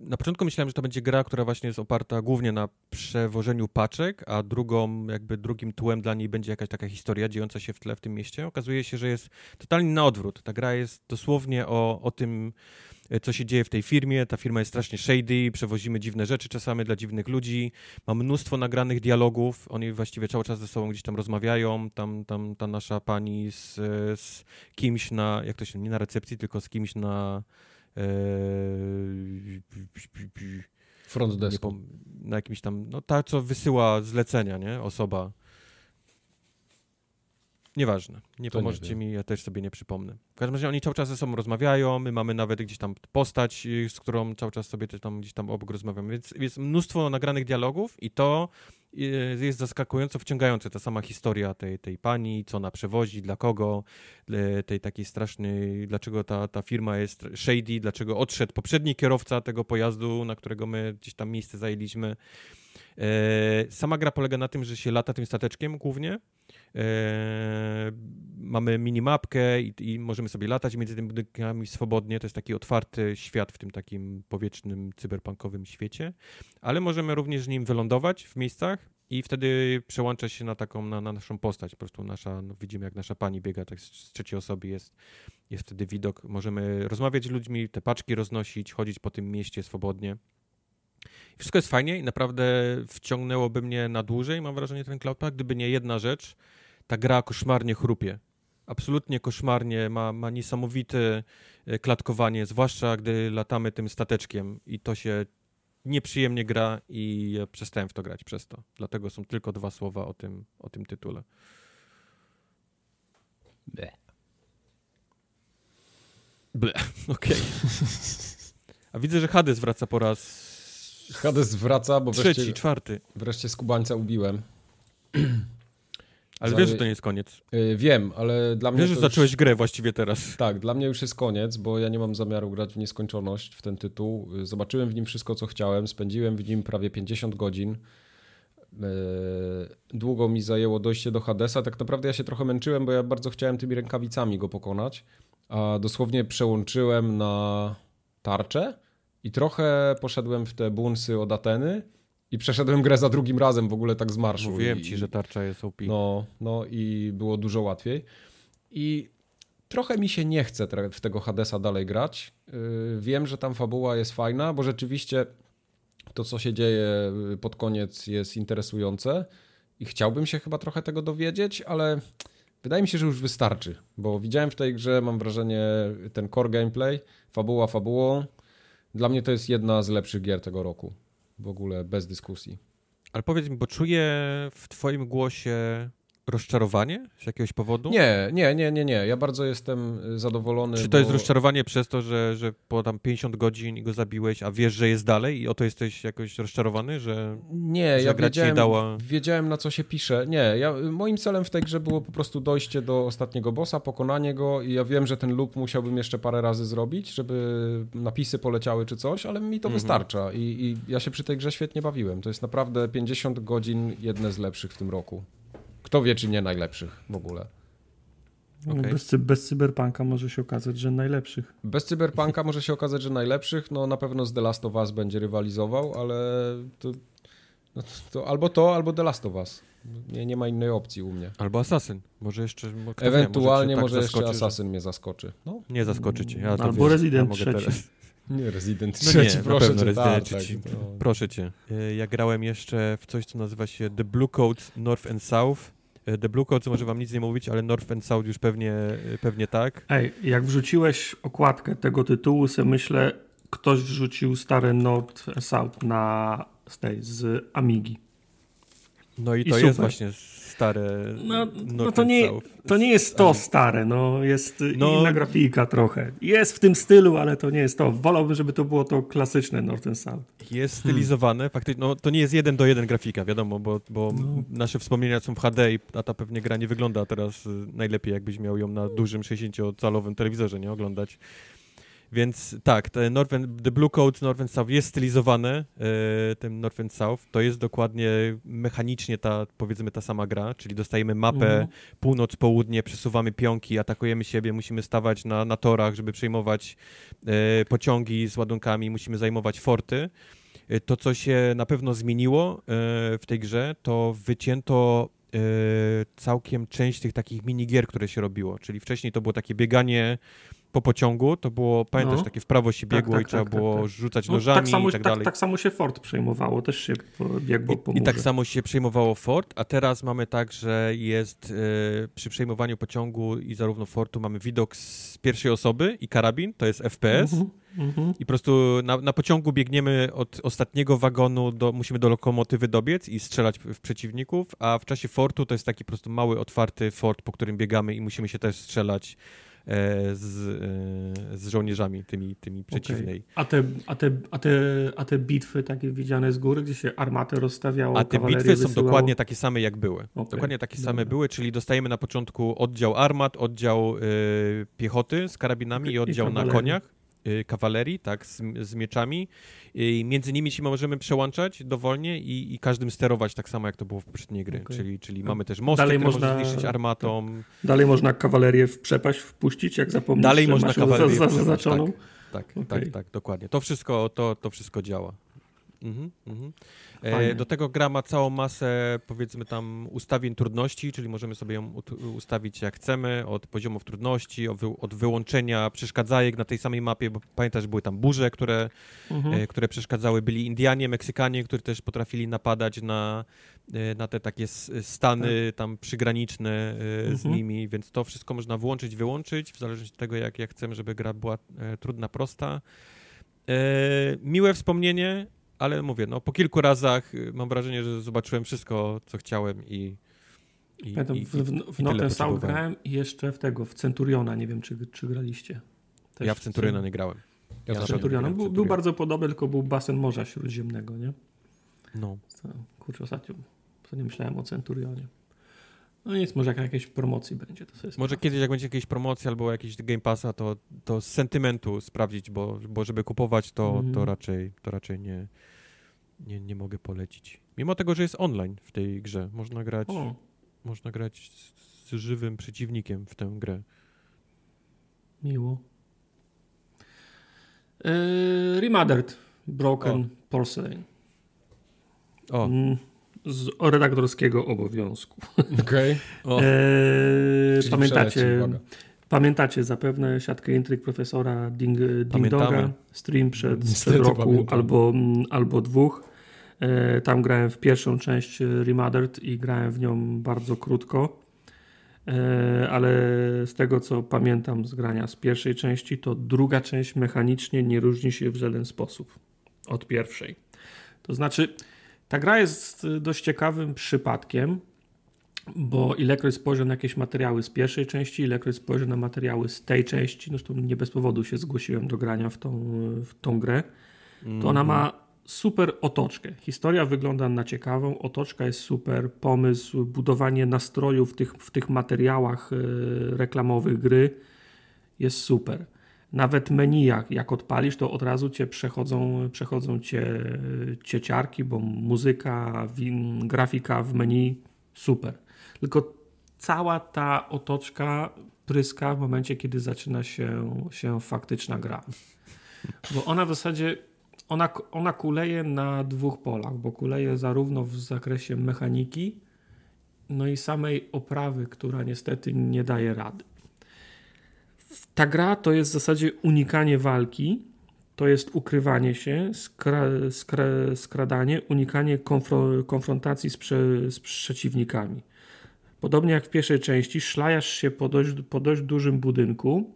Na początku myślałem, że to będzie gra, która właśnie jest oparta głównie na przewożeniu paczek, a drugą, jakby drugim tłem dla niej będzie jakaś taka historia dziejąca się w tle w tym mieście. Okazuje się, że jest totalnie na odwrót. Ta gra jest dosłownie o, o tym, co się dzieje w tej firmie. Ta firma jest strasznie shady, przewozimy dziwne rzeczy czasami dla dziwnych ludzi. Ma mnóstwo nagranych dialogów. Oni właściwie cały czas ze sobą gdzieś tam rozmawiają. Tam, tam ta nasza pani z, z kimś na, jak to się, nie na recepcji, tylko z kimś na Front desku. Na jakimś tam, no ta, co wysyła zlecenia, nie? Osoba. Nieważne. Nie to pomożecie nie mi, ja też sobie nie przypomnę. W każdym razie oni cały czas ze sobą rozmawiają, my mamy nawet gdzieś tam postać, y, z którą cały czas sobie tam gdzieś tam obok rozmawiamy, więc jest mnóstwo nagranych dialogów i to jest zaskakująco wciągające ta sama historia tej, tej pani, co ona przewozi, dla kogo, tej takiej strasznej, dlaczego ta, ta firma jest shady, dlaczego odszedł poprzedni kierowca tego pojazdu, na którego my gdzieś tam miejsce zajęliśmy. E, sama gra polega na tym, że się lata tym stateczkiem głównie. E, mamy minimapkę i, i możemy sobie latać między tymi budynkami swobodnie. To jest taki otwarty świat w tym takim powietrznym, cyberpunkowym świecie. Ale możemy również nim wylądować w miejscach i wtedy przełącza się na taką, na, na naszą postać. Po prostu nasza, no widzimy jak nasza pani biega, tak z trzeciej osoby jest, jest wtedy widok. Możemy rozmawiać z ludźmi, te paczki roznosić, chodzić po tym mieście swobodnie. Wszystko jest fajnie i naprawdę wciągnęłoby mnie na dłużej, mam wrażenie, ten Cloudpack, gdyby nie jedna rzecz, ta gra koszmarnie chrupie. Absolutnie koszmarnie, ma, ma niesamowite e, klatkowanie, zwłaszcza gdy latamy tym stateczkiem i to się nieprzyjemnie gra i ja przestałem w to grać przez to. Dlatego są tylko dwa słowa o tym, o tym tytule. Ble. Ble, okej. Okay. A widzę, że Hades wraca po raz Hades wraca, bo Trzeci, wreszcie, czwarty. wreszcie skubańca ubiłem. Ale wiesz, że to nie jest koniec. Yy, wiem, ale dla mnie. Wiesz, że zacząłeś już... grę właściwie teraz. Tak, dla mnie już jest koniec, bo ja nie mam zamiaru grać w nieskończoność w ten tytuł. Zobaczyłem w nim wszystko, co chciałem. Spędziłem w nim prawie 50 godzin. długo mi zajęło dojście do Hadesa. Tak naprawdę ja się trochę męczyłem, bo ja bardzo chciałem tymi rękawicami go pokonać. A dosłownie przełączyłem na tarczę i trochę poszedłem w te bunsy od Ateny i przeszedłem grę za drugim razem w ogóle tak z marszu. Mówiłem I, ci, że tarcza jest OP. No, no i było dużo łatwiej. I trochę mi się nie chce w tego Hadesa dalej grać. Yy, wiem, że tam fabuła jest fajna, bo rzeczywiście to, co się dzieje pod koniec jest interesujące i chciałbym się chyba trochę tego dowiedzieć, ale wydaje mi się, że już wystarczy, bo widziałem w tej grze, mam wrażenie, ten core gameplay, fabuła fabułą. Dla mnie to jest jedna z lepszych gier tego roku. W ogóle bez dyskusji. Ale powiedz mi, bo czuję w twoim głosie rozczarowanie z jakiegoś powodu? Nie, nie, nie, nie, nie. Ja bardzo jestem zadowolony. Czy to bo... jest rozczarowanie przez to, że, że po tam 50 godzin go zabiłeś, a wiesz, że jest dalej i o to jesteś jakoś rozczarowany, że Nie, że ja wiedziałem, dała... wiedziałem na co się pisze. Nie, ja, moim celem w tej grze było po prostu dojście do ostatniego bossa, pokonanie go i ja wiem, że ten loop musiałbym jeszcze parę razy zrobić, żeby napisy poleciały czy coś, ale mi to Mhm. wystarcza I, i ja się przy tej grze świetnie bawiłem. To jest naprawdę 50 godzin, jedne z lepszych w tym roku. Kto wie, czy nie najlepszych w ogóle. No, Okej. Bez, cy- bez cyberpunka może się okazać, że najlepszych. Bez Cyberpunka może się okazać, że najlepszych, no na pewno z The Last of Us będzie rywalizował, ale to, no to, to albo to, albo The Last of Us. Nie, nie ma innej opcji u mnie. Albo Assassin. Może jeszcze... kto wie, Ewentualnie cię tak może jeszcze Assassin mnie zaskoczy. No, Nie zaskoczy cię. Ja to Albo wiesz, Resident ja mogę trzeci. teraz- nie Resident No trzeci, nie, proszę na pewno cię, Resident tak, trzeci. tak, no. Proszę cię. Ja grałem jeszcze w coś, co nazywa się The Blue Coat North and South. The Blue Coat może wam nic nie mówić, ale North and South już pewnie, e, pewnie tak. Ej, jak wrzuciłeś okładkę tego tytułu, sobie myślę, ktoś wrzucił stare North South na z tej, z Amigi. No i I to jest super. właśnie stare No, no to, nie, to nie jest to stare, no jest No- inna grafika trochę. Jest w tym stylu, ale to nie jest to. Wolałbym, żeby to było to klasyczne North and South. Jest stylizowane, faktycznie, no to nie jest jeden do jeden grafika, wiadomo, bo, bo No. nasze wspomnienia są w HD a ta pewnie gra nie wygląda teraz y, najlepiej, jakbyś miał ją na dużym 60-calowym telewizorze, nie, oglądać. Więc tak, te Northern, The Blue Coat Northern South jest stylizowane, e, ten Northern South, to jest dokładnie mechanicznie ta, powiedzmy, ta sama gra, czyli dostajemy mapę Mhm. północ, południe, przesuwamy pionki, atakujemy siebie, musimy stawać na, na torach, żeby przejmować e, pociągi z ładunkami, musimy zajmować forty. E, To, co się na pewno zmieniło w tej grze, to wycięto całkiem część tych takich minigier, które się robiło. Czyli wcześniej to było takie bieganie po pociągu, to było, pamiętasz, No. takie w prawo się Tak, biegło tak, i trzeba tak, tak, było tak. rzucać No, nożami tak, samo, i tak tak, dalej. tak samo się Ford przejmowało, też się biegło po I, I tak samo się przejmowało Ford, a teraz mamy tak, że jest e, przy przejmowaniu pociągu i zarówno Fortu mamy widok z pierwszej osoby i karabin, to jest FPS. Mhm, mhm. I po prostu na, na pociągu biegniemy od ostatniego wagonu, do, musimy do lokomotywy dobiec i strzelać w, przeciwników, a w czasie fortu to jest taki po prostu mały, otwarty fort, po którym biegamy i musimy się też strzelać z, e, z żołnierzami tymi, tymi przeciwnej. A te, a, te, a, te, a te bitwy takie widziane z góry, gdzie się armatę rozstawiało, A te bitwy są wysyłało? dokładnie takie same, jak były. Okej, Dokładnie takie dobra. same były, czyli dostajemy na początku oddział armat, oddział y, piechoty z karabinami i I oddział na koniach, kawalerii, tak, z, z mieczami. I między nimi się możemy przełączać dowolnie i, i każdym sterować tak samo, jak to było w poprzedniej gry. Okej. Czyli, czyli mamy też mosty, Dalej które można- zniszczyć armatą. Dalej można kawalerię w przepaść wpuścić, jak zapomnisz, Dalej można kawalerię za, za, wpuścić, zaznaczoną. Tak, Okej. tak, tak, dokładnie. To wszystko, to, to wszystko działa. Mhm, mhm. E, do tego gra ma całą masę, powiedzmy tam, ustawień trudności, czyli możemy sobie ją ustawić jak chcemy, od poziomów trudności, od, wy- od wyłączenia przeszkadzajek na tej samej mapie, bo pamiętasz, były tam burze, które, Mhm. e, które przeszkadzały, byli Indianie, Meksykanie, którzy też potrafili napadać na, e, na te takie stany tam przygraniczne e, z nimi, więc to wszystko można włączyć, wyłączyć, w zależności od tego, jak, jak chcemy, żeby gra była e, trudna, prosta. E, miłe wspomnienie, ale mówię, no po kilku razach y, mam wrażenie, że zobaczyłem wszystko, co chciałem i i, Pamiętam, i, w, w, w South potrzebowałem. grałem i jeszcze w tego, w Centuriona, nie wiem, czy, czy graliście. Też ja w Centuriona nie grałem. Ja Ja na Centuriona. w Był, był bardzo podobny, tylko był basen Morza Śródziemnego, nie? No. Kurczę, ostatnio, ostatnio myślałem o Centurionie. No nic, może jak na jakiejś promocji będzie, to sobie Może sprawdzę. kiedyś, jak będzie jakieś promocja albo jakiś Game Passa, to, to z sentymentu sprawdzić, bo, bo żeby kupować, to, Mhm. to raczej, to raczej nie, nie, nie mogę polecić. Mimo tego, że jest online w tej grze, można grać, O, można grać z, z żywym przeciwnikiem w tę grę. miło. Yy, Remothered Broken O. Porcelain. O, Mm, Z redaktorskiego obowiązku. Okej. o. Eee, Czyli pamiętacie. Pamiętacie zapewne siatkę intryg profesora Ding, Ding stream przed, Niestety sprzed roku pamiętam. albo, mm, albo dwóch. Eee, tam grałem w pierwszą część e, Remothered i grałem w nią bardzo krótko. Eee, ale z tego co pamiętam z grania z pierwszej części, to druga część mechanicznie nie różni się w żaden sposób od pierwszej. To znaczy, ta gra jest dość ciekawym przypadkiem, bo ilekroć spojrzę na jakieś materiały z pierwszej części, ilekroć spojrzę na materiały z tej części, zresztą nie bez powodu się zgłosiłem do grania w tą, w tą grę, to ona ma super otoczkę. Historia wygląda na ciekawą, otoczka jest super, pomysł, budowanie nastroju w tych, w tych materiałach y, reklamowych gry jest super. Nawet menu, jak, jak odpalisz, to od razu cię przechodzą, przechodzą cię cieciarki, bo muzyka, win, grafika w menu super. Tylko cała ta otoczka pryska w momencie, kiedy zaczyna się, się faktyczna gra. Bo ona w zasadzie ona, ona kuleje na dwóch polach, bo kuleje zarówno w zakresie mechaniki, no i samej oprawy, która niestety nie daje rady. Ta gra to jest w zasadzie unikanie walki, to jest ukrywanie się, skra, skra, skradanie, unikanie konfro, konfrontacji z, prze, z przeciwnikami. Podobnie jak w pierwszej części, szlajasz się po dość, po dość dużym budynku,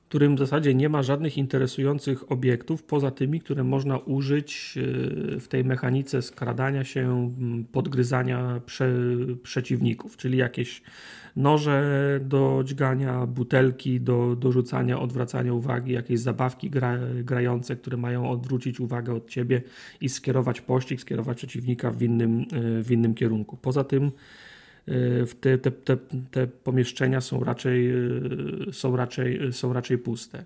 w którym w zasadzie nie ma żadnych interesujących obiektów, poza tymi, które można użyć yy, w tej mechanice skradania się, podgryzania prze, przeciwników, czyli jakieś noże do dźgania, butelki do, do rzucania, odwracania uwagi, jakieś zabawki gra, grające, które mają odwrócić uwagę od ciebie i skierować pościg, skierować przeciwnika w innym, yy, w innym kierunku. Poza tym te, te, te, te pomieszczenia są raczej, są, raczej, są raczej puste.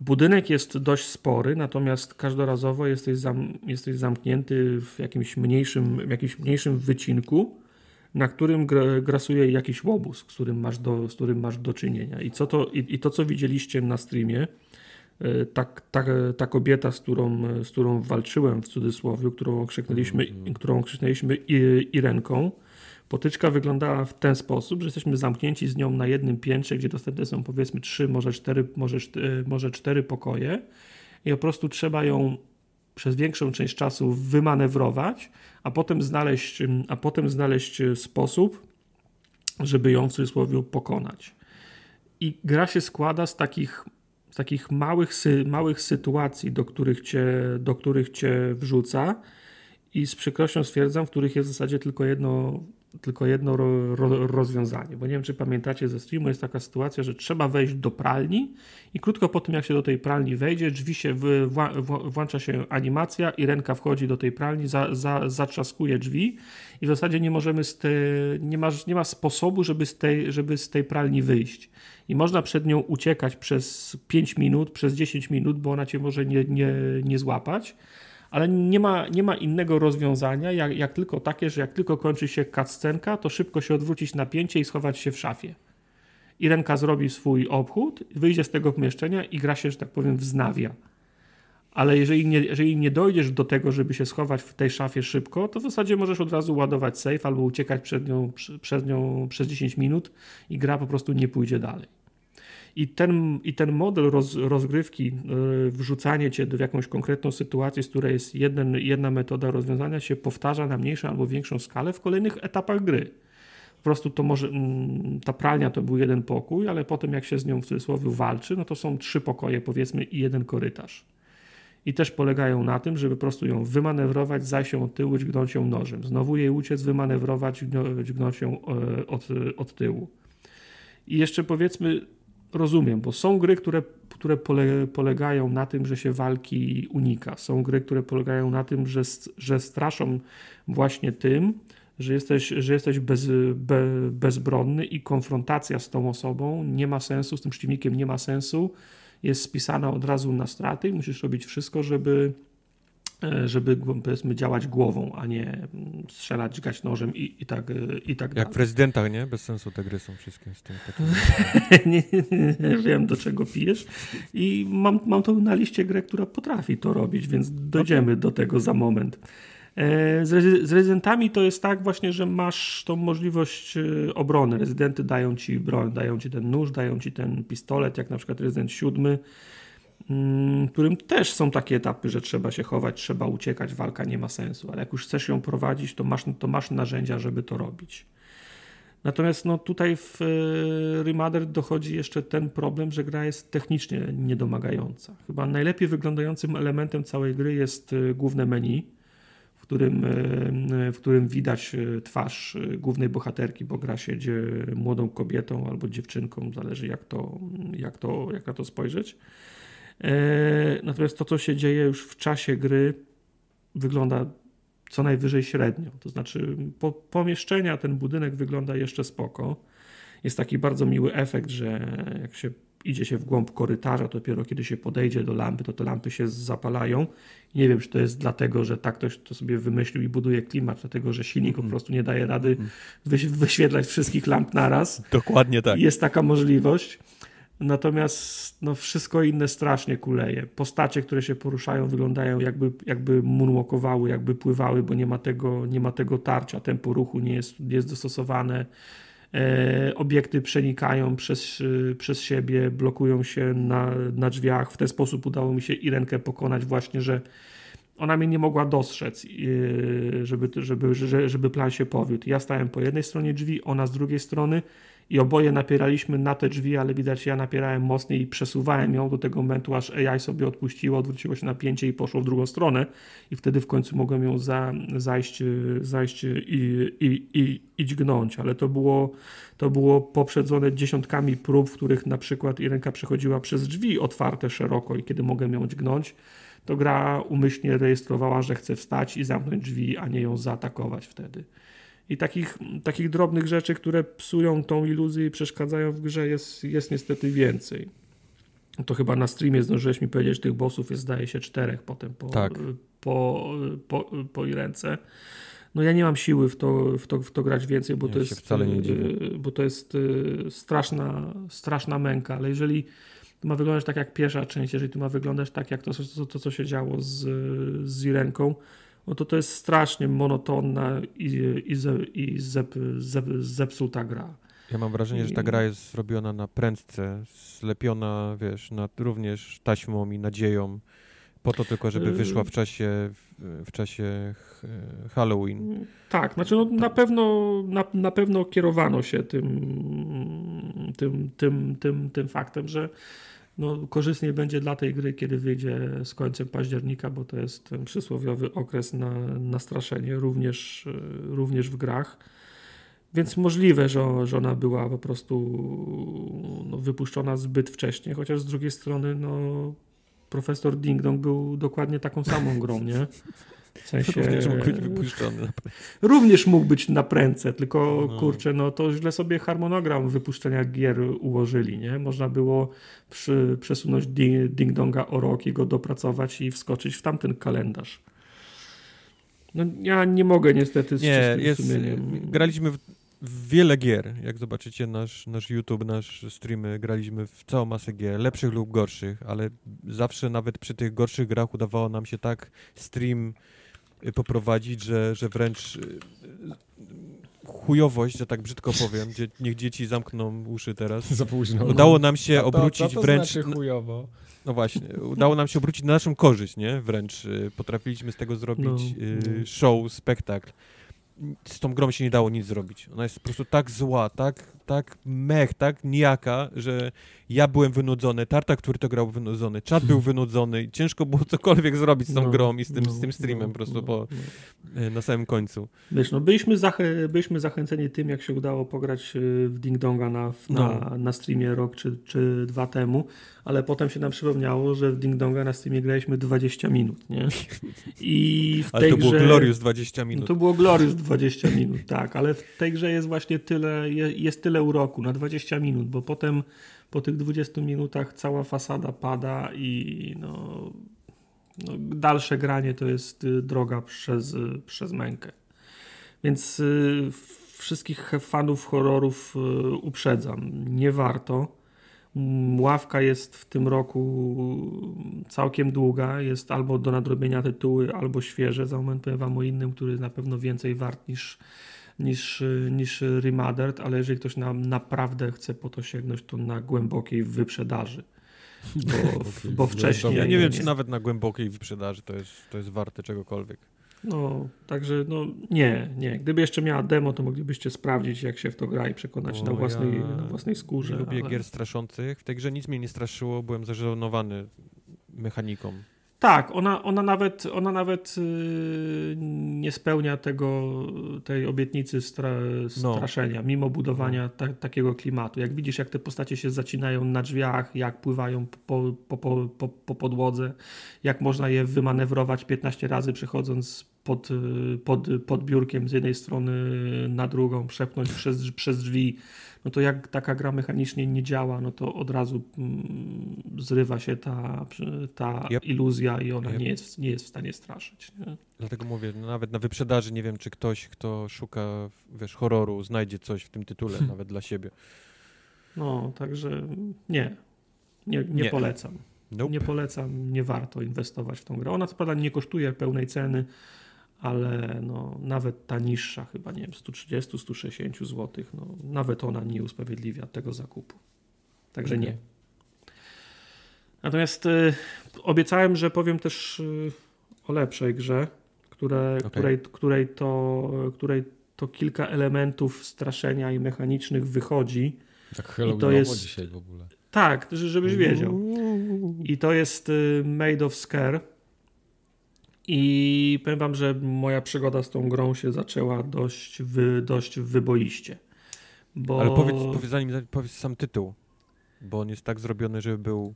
Budynek jest dość spory, natomiast każdorazowo jesteś, zam, jesteś zamknięty w jakimś mniejszym, jakimś mniejszym wycinku, na którym grasuje jakiś łobuz, z którym masz do, z którym masz do czynienia. I, co to, i, i to, co widzieliście na streamie, ta, ta, ta kobieta, z którą, z którą walczyłem w cudzysłowie, którą krzyknęliśmy, mm. którą krzyknęliśmy Irenką, Potyczka wyglądała w ten sposób, że jesteśmy zamknięci z nią na jednym piętrze, gdzie dostępne są powiedzmy trzy, może cztery, może, może cztery pokoje i po prostu trzeba ją przez większą część czasu wymanewrować, a potem znaleźć, a potem znaleźć sposób, żeby ją w cudzysłowie pokonać. I gra się składa z takich, z takich małych, sy, małych sytuacji, do których, cię, do których cię wrzuca i z przykrością stwierdzam, w których jest w zasadzie tylko jedno tylko jedno ro, ro, rozwiązanie, bo nie wiem, czy pamiętacie ze streamu, jest taka sytuacja, że trzeba wejść do pralni i krótko po tym, jak się do tej pralni wejdzie, drzwi się, wy, wła, włącza się animacja i ręka wchodzi do tej pralni, za, za, zatrzaskuje drzwi i w zasadzie nie możemy, z te, nie, ma, nie ma sposobu, żeby z, tej, żeby z tej pralni wyjść. I można przed nią uciekać przez 5 minut, przez 10 minut, bo ona cię może nie, nie, nie złapać ale nie ma, nie ma innego rozwiązania, jak, jak tylko takie, że jak tylko kończy się cutscenka, to szybko się odwrócić napięcie i schować się w szafie. I ręka zrobi swój obchód, wyjdzie z tego pomieszczenia i gra się, że tak powiem, wznawia. Ale jeżeli nie, jeżeli nie dojdziesz do tego, żeby się schować w tej szafie szybko, to w zasadzie możesz od razu ładować safe albo uciekać przed nią, przed nią przez 10 minut i gra po prostu nie pójdzie dalej. I ten, i ten model roz, rozgrywki, yy, wrzucanie cię w jakąś konkretną sytuację, z której jest jeden, jedna metoda rozwiązania, się powtarza na mniejszą albo większą skalę w kolejnych etapach gry. Po prostu to może, mm, ta pralnia to był jeden pokój, ale potem jak się z nią w cudzysłowie walczy, no to są trzy pokoje powiedzmy i jeden korytarz. I też polegają na tym, żeby po prostu ją wymanewrować, zajść ją od tyłu, dźgnąć ją nożem. Znowu jej uciec, wymanewrować, dźgnąć ją e, od, od tyłu. I jeszcze powiedzmy, rozumiem, bo są gry, które, które pole, polegają na tym, że się walki unika. Są gry, które polegają na tym, że, że straszą właśnie tym, że jesteś, że jesteś bez, be, bezbronny i konfrontacja z tą osobą nie ma sensu, z tym przeciwnikiem nie ma sensu, jest spisana od razu na straty i musisz robić wszystko, żeby, żeby powiedzmy działać głową, a nie mm, strzelać, dźgać nożem i, i, tak, i tak Jak w rezydentach, nie? Bez sensu te gry są wszystkie z tym. nie, nie, nie, wiem do czego pijesz i mam, mam to na liście grę, która potrafi to robić, więc dojdziemy do tego za moment. E, Z, rezy- z rezydentami to jest tak właśnie, że masz tą możliwość e, obrony. Rezydenty dają ci broń, dają ci ten nóż, dają ci ten pistolet, jak na przykład rezydent siódmy, którym też są takie etapy, że trzeba się chować, trzeba uciekać, walka nie ma sensu, ale jak już chcesz ją prowadzić, to masz, to masz narzędzia, żeby to robić. Natomiast no, tutaj w e, Remader dochodzi jeszcze ten problem, że gra jest technicznie niedomagająca. Chyba najlepiej wyglądającym elementem całej gry jest e, główne menu, w którym, e, w którym widać twarz głównej bohaterki, bo gra się młodą kobietą albo dziewczynką, zależy jak, to, jak, to, jak na to spojrzeć. E, Natomiast to, co się dzieje już w czasie gry, wygląda co najwyżej średnio. To znaczy, po, pomieszczenia, ten budynek wygląda jeszcze spoko. Jest taki bardzo miły efekt, że jak się idzie się w głąb korytarza, to dopiero kiedy się podejdzie do lampy, to te lampy się zapalają. Nie wiem, czy to jest dlatego, że tak ktoś to sobie wymyślił i buduje klimat, dlatego że silnik po prostu nie daje rady wyś- wyświetlać wszystkich lamp naraz. Dokładnie tak. Jest taka możliwość. Natomiast no, wszystko inne strasznie kuleje. Postacie, które się poruszają, wyglądają jakby, jakby moonwalkowały, jakby pływały, bo nie ma tego, nie ma tego tarcia. Tempo ruchu nie jest, nie jest dostosowane. E, obiekty przenikają przez, przez siebie, blokują się na, na drzwiach. W ten sposób udało mi się Irenkę pokonać właśnie, że ona mnie nie mogła dostrzec, e, żeby, żeby, żeby plan się powiódł. Ja stałem po jednej stronie drzwi, ona z drugiej strony i oboje napieraliśmy na te drzwi, ale widać, ja napierałem mocniej i przesuwałem ją do tego momentu, aż AI sobie odpuściło, odwróciło się napięcie i poszło w drugą stronę i wtedy w końcu mogłem ją za, zajść, zajść i, i, i, i dźgnąć, ale to było, to było poprzedzone dziesiątkami prób, w których na przykład Irenka przechodziła przez drzwi otwarte szeroko i kiedy mogłem ją dźgnąć, to gra umyślnie rejestrowała, że chce wstać i zamknąć drzwi, a nie ją zaatakować wtedy. I takich, takich drobnych rzeczy, które psują tą iluzję i przeszkadzają w grze, jest, jest niestety więcej. To chyba na streamie zdążyłeś mi powiedzieć, że tych bossów jest zdaje się czterech potem po, Tak. po, po, po ręce. No ja nie mam siły w to, w to, w to grać więcej, bo Ja to jest, y, bo to jest y, straszna, straszna męka, ale jeżeli to ma wyglądać tak jak pierwsza część, jeżeli to ma wyglądać tak jak to, to, to co się działo z, z Irenką, no to to jest strasznie monotonna i, i, ze, i zep, zep, zepsuta gra. Ja mam wrażenie, że ta gra jest zrobiona na prędce, slepiona, wiesz, nad również taśmą i nadzieją, po to tylko, żeby wyszła w czasie, w, czasie Halloween. Tak, znaczy no, na, pewno, na, na pewno kierowano się tym, tym, tym, tym, tym faktem, że no, korzystniej będzie dla tej gry, kiedy wyjdzie z końcem października, bo to jest ten przysłowiowy okres na, na straszenie, również, również w grach. Więc możliwe, że, że ona była po prostu no, wypuszczona zbyt wcześnie, chociaż z drugiej strony no, profesor Ding Dong był dokładnie taką samą grą, nie? W sensie, Również mógł być wypuszczony. również mógł być na prędce, tylko No. kurczę, no to źle sobie harmonogram wypuszczenia gier ułożyli, nie? Można było przy, przesunąć di- Ding Donga o rok i go dopracować i wskoczyć w tamten kalendarz. No ja nie mogę niestety z Nie, jest, sumieniem. graliśmy w, wiele gier. Jak zobaczycie nasz, nasz YouTube, nasz streamy, graliśmy w całą masę gier, lepszych lub gorszych, ale zawsze nawet przy tych gorszych grach udawało nam się tak stream poprowadzić, że, że wręcz y, y, chujowość, że tak brzydko powiem, gdzie, niech dzieci zamkną uszy teraz. Za późno. Udało nam się To- to- obrócić co to wręcz... Znaczy chujowo. No właśnie, udało nam się obrócić na naszą korzyść, nie? Wręcz y, potrafiliśmy z tego zrobić No, y, no. show, spektakl. Z tą grą się nie dało nic zrobić. Ona jest po prostu tak zła, tak, tak mech, tak nijaka, że ja byłem wynudzony, Tartak, który to grał, wynudzony, czat był wynudzony i ciężko było cokolwiek zrobić z tą No, grą i z tym, no, z tym streamem no, po prostu no, po, no. y, na samym końcu. Wiesz, no byliśmy, zachę- byliśmy zachęceni tym, jak się udało pograć y, w Ding Donga na, na, No. na streamie rok czy, czy dwa temu, ale potem się nam przypomniało, że w Ding Donga na streamie graliśmy 20 minut, nie? I w Ale tej to było grze... Glorious 20 No minut. to było Glorious 20 minut, tak, ale w tej grze jest właśnie tyle, je- jest tyle uroku na 20 minut, bo potem po tych 20 minutach cała fasada pada i no no, dalsze granie to jest y, droga przez, y, przez mękę. Więc y, wszystkich fanów horrorów uprzedzam. Nie warto. Mm, ławka jest w tym roku całkiem długa. Jest albo do nadrobienia tytuły, albo świeże. Za moment powiem wam o innym, który jest na pewno więcej wart niż, niż, niż Remastered, ale jeżeli ktoś na, naprawdę chce po to sięgnąć, to na głębokiej wyprzedaży. Bo, bo wcześniej. Ja nie wiem, czy nawet na głębokiej wyprzedaży to jest, to jest warte czegokolwiek. No, także no nie, nie. Gdyby jeszcze miała demo, to moglibyście sprawdzić, jak się w to gra i przekonać o, na, własnej, ja na własnej skórze. lubię ale... gier straszących. W tej grze nic mnie nie straszyło, byłem zażenowany mechaniką. Tak, ona, ona nawet, ona nawet yy, nie spełnia tego, tej obietnicy stra, no. straszenia, no. mimo budowania ta, takiego klimatu. Jak widzisz, jak te postacie się zacinają na drzwiach, jak pływają po, po, po, po, po podłodze, jak można je wymanewrować 15 razy przechodząc pod, pod, pod biurkiem z jednej strony na drugą, przepnąć przez, przez drzwi, no to jak taka gra mechanicznie nie działa, no to od razu mm, zrywa się ta, ta yep. iluzja i ona yep. nie, jest, nie jest w stanie straszyć. Nie? Dlatego mówię, nawet na wyprzedaży nie wiem, czy ktoś, kto szuka wiesz, horroru, znajdzie coś w tym tytule, hmm. nawet dla siebie. No, także nie, nie, nie, nie. polecam. Nope. Nie polecam, nie warto inwestować w tą grę. Ona co prawda nie kosztuje pełnej ceny, ale no, nawet ta niższa, chyba nie wiem, 130-160 zł, no, nawet ona nie usprawiedliwia tego zakupu. Także nie. Natomiast y, obiecałem, że powiem też y, o lepszej grze, które, okay. której, której, to, której to kilka elementów straszenia i mechanicznych wychodzi. Tak Halloween I to jest dzisiaj w ogóle. Tak, żebyś wiedział. I to jest Made of Scare i powiem wam, że moja przygoda z tą grą się zaczęła dość, wy, dość wyboiście. Bo... Ale powiedz, powiedz, zanim, powiedz sam tytuł, bo on jest tak zrobiony, żeby był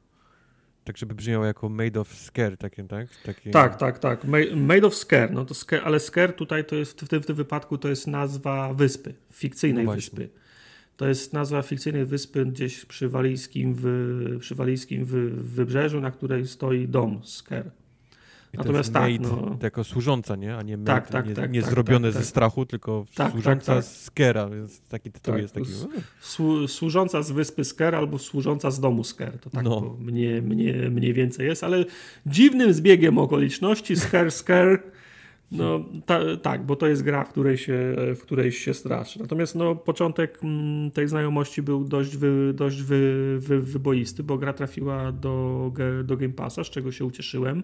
tak żeby brzmiał jako Made of Scare, takie, tak? Takie... Tak, tak, tak. Made of Scare, no to scare, ale Scare tutaj to jest, w tym, w tym wypadku to jest nazwa wyspy, fikcyjnej no wyspy. To jest nazwa fikcyjnej wyspy gdzieś przy walijskim, wy, przy walijskim wy, wybrzeżu, na której stoi dom Scare. Natomiast tak, no... jako służąca, nie? A nie, made, tak, tak, nie, tak, nie tak, zrobione tak, ze tak. strachu, tylko służąca z Skera, więc taki tytuł jest taki. Słu służąca z wyspy Sker albo służąca z domu Sker, to tak no. mniej, mniej, mniej więcej jest, ale dziwnym zbiegiem okoliczności Sker Sker no ta, tak, bo to jest gra, w której się, w której się straszy. Natomiast no, początek mm, tej znajomości był dość, wy, dość wy, wy, wyboisty, bo gra trafiła do, do Game Passa, z czego się ucieszyłem.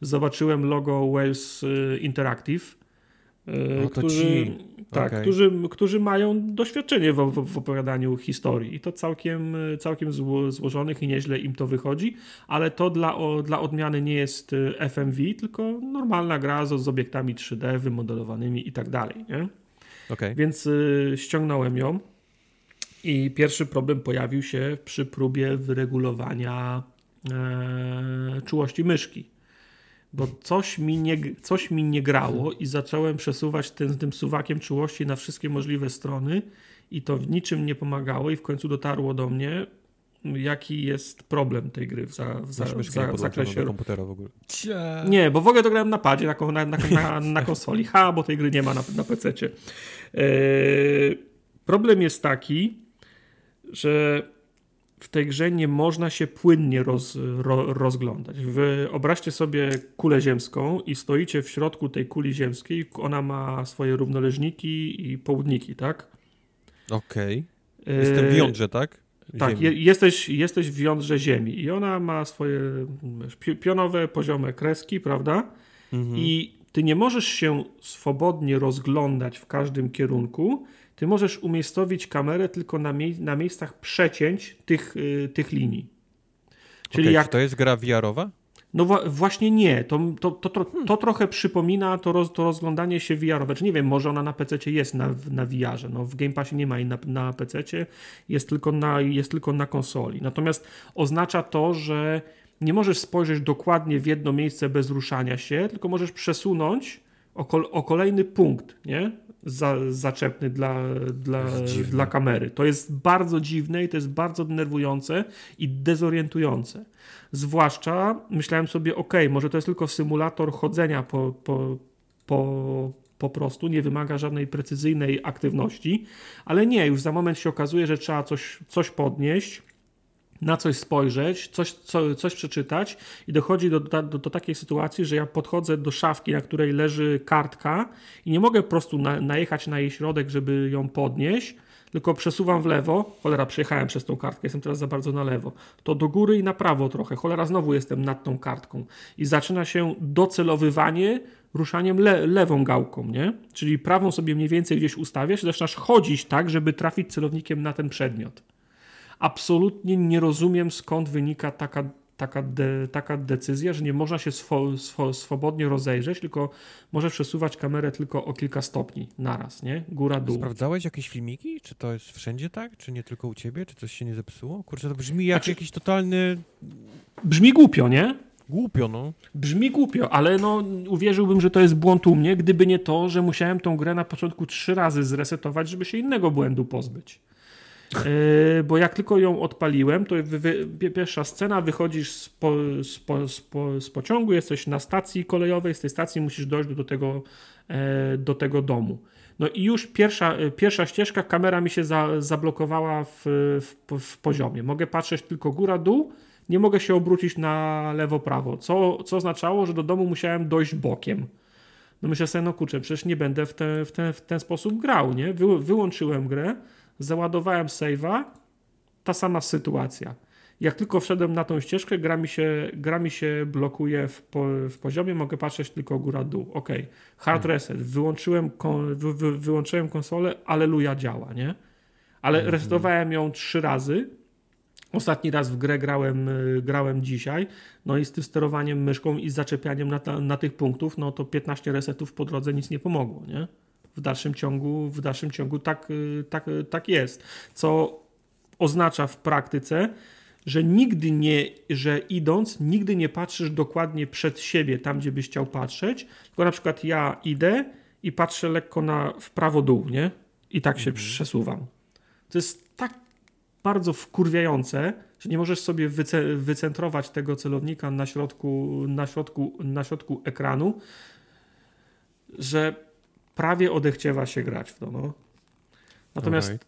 Zobaczyłem logo Wales y, Interactive, y, którzy, ci... tak, okay. którzy, którzy mają doświadczenie w, w, w, opowiadaniu historii i to całkiem, całkiem zło, złożonych i nieźle im to wychodzi, ale to dla, o, dla odmiany nie jest y, FMV, tylko normalna gra z, z obiektami 3D wymodelowanymi i tak dalej. Nie? Okay. Więc y, ściągnąłem ją i pierwszy problem pojawił się przy próbie wyregulowania e, czułości myszki bo coś mi nie, coś mi nie grało i zacząłem przesuwać ten, tym suwakiem czułości na wszystkie możliwe strony i to w niczym nie pomagało i w końcu dotarło do mnie, jaki jest problem tej gry w, za, w, za, w, za, w zakresie... komputera w ogóle. Nie, bo w ogóle to grałem na padzie, na, na, na, na konsoli. Ha, bo tej gry nie ma na, na PC-cie. Eee, problem jest taki, że w tej grze nie można się płynnie roz, ro, rozglądać. Wyobraźcie sobie kulę ziemską i stoicie w środku tej kuli ziemskiej. Ona ma swoje równoleżniki i południki, tak? Okej. Okay. Jestem w jądrze, tak? Tak, je, jesteś, jesteś w jądrze Ziemi i ona ma swoje pionowe, poziome kreski, prawda? Mhm. I ty nie możesz się swobodnie rozglądać w każdym kierunku, ty możesz umiejscowić kamerę tylko na, mie na miejscach przecięć tych, yy, tych linii. Czyli okay, jak... Czy to jest gra VR-owa? No właśnie nie. To, to, to, to, to trochę przypomina to, roz, to rozglądanie się VR-owe. Czy nie wiem, może ona na PC jest na, na VR-ze. No, w Game Passie nie ma jej na, na PC, jest tylko na, jest tylko na konsoli. Natomiast oznacza to, że nie możesz spojrzeć dokładnie w jedno miejsce bez ruszania się, tylko możesz przesunąć o, kol o kolejny punkt, nie? Za, zaczepny dla, dla, dla kamery. To jest bardzo dziwne i to jest bardzo denerwujące i dezorientujące. Zwłaszcza myślałem sobie, ok, może to jest tylko symulator chodzenia po, po, po, po prostu, nie wymaga żadnej precyzyjnej aktywności, ale nie, już za moment się okazuje, że trzeba coś, coś podnieść, na coś spojrzeć, coś, co, coś przeczytać i dochodzi do, do, do, takiej sytuacji, że ja podchodzę do szafki, na której leży kartka i nie mogę po prostu na, najechać na jej środek, żeby ją podnieść, tylko przesuwam w lewo, cholera, przejechałem przez tą kartkę, jestem teraz za bardzo na lewo, to do góry i na prawo trochę, cholera, znowu jestem nad tą kartką i zaczyna się docelowywanie ruszaniem le lewą gałką, nie? Czyli prawą sobie mniej więcej gdzieś ustawiasz zaczynasz chodzić tak, żeby trafić celownikiem na ten przedmiot. Absolutnie nie rozumiem skąd wynika taka taka, de, taka decyzja, że nie można się swo, swo, swobodnie rozejrzeć, tylko możesz przesuwać kamerę tylko o kilka stopni naraz, nie? Góra, dół. Sprawdzałeś jakieś filmiki? Czy to jest wszędzie tak? Czy nie tylko u ciebie? Czy coś się nie zepsuło? Kurczę, to brzmi jak znaczy, jakiś totalny... Brzmi głupio, nie? Głupio, no. Brzmi głupio, ale no uwierzyłbym, że to jest błąd u mnie, gdyby nie to, że musiałem tą grę na początku trzy razy zresetować, żeby się innego błędu pozbyć. Yy, bo jak tylko ją odpaliłem, to pierwsza scena, wychodzisz z, po, z, po, z, po, z, pociągu, jesteś na stacji kolejowej, z tej stacji musisz dojść do tego, e, do tego domu. No i już pierwsza, pierwsza ścieżka, kamera mi się za, zablokowała w, w, w poziomie. Mogę patrzeć tylko góra-dół, nie mogę się obrócić na lewo-prawo, co, co oznaczało, że do domu musiałem dojść bokiem. No myślę sobie, no kurczę, przecież nie będę w, te, w, ten, w ten sposób grał, nie? Wy, wyłączyłem grę, załadowałem save'a, ta sama sytuacja. Jak tylko wszedłem na tą ścieżkę, gra mi się, gra mi się blokuje w, po, w poziomie, mogę patrzeć tylko góra-dół. Ok, hard hmm. reset, wyłączyłem, kon, wy, wy, wyłączyłem konsolę, aleluja działa, nie? Ale hmm. resetowałem ją trzy razy. Ostatni raz w grę grałem, y, grałem dzisiaj, no i z tym sterowaniem myszką i zaczepianiem na, ta, na tych punktów, no to 15 resetów po drodze nic nie pomogło, nie? W dalszym ciągu, w dalszym ciągu tak, y, tak, y, tak jest. Co oznacza w praktyce, że nigdy nie, że idąc, nigdy nie patrzysz dokładnie przed siebie, tam gdzie byś chciał patrzeć, tylko na przykład ja idę i patrzę lekko na w prawo dół, nie? I tak się mhm. przesuwam. To jest tak bardzo wkurwiające, że nie możesz sobie wyce wycentrować tego celownika na środku, na środku, na środku ekranu, że prawie odechciewa się grać w to. No. Natomiast okay.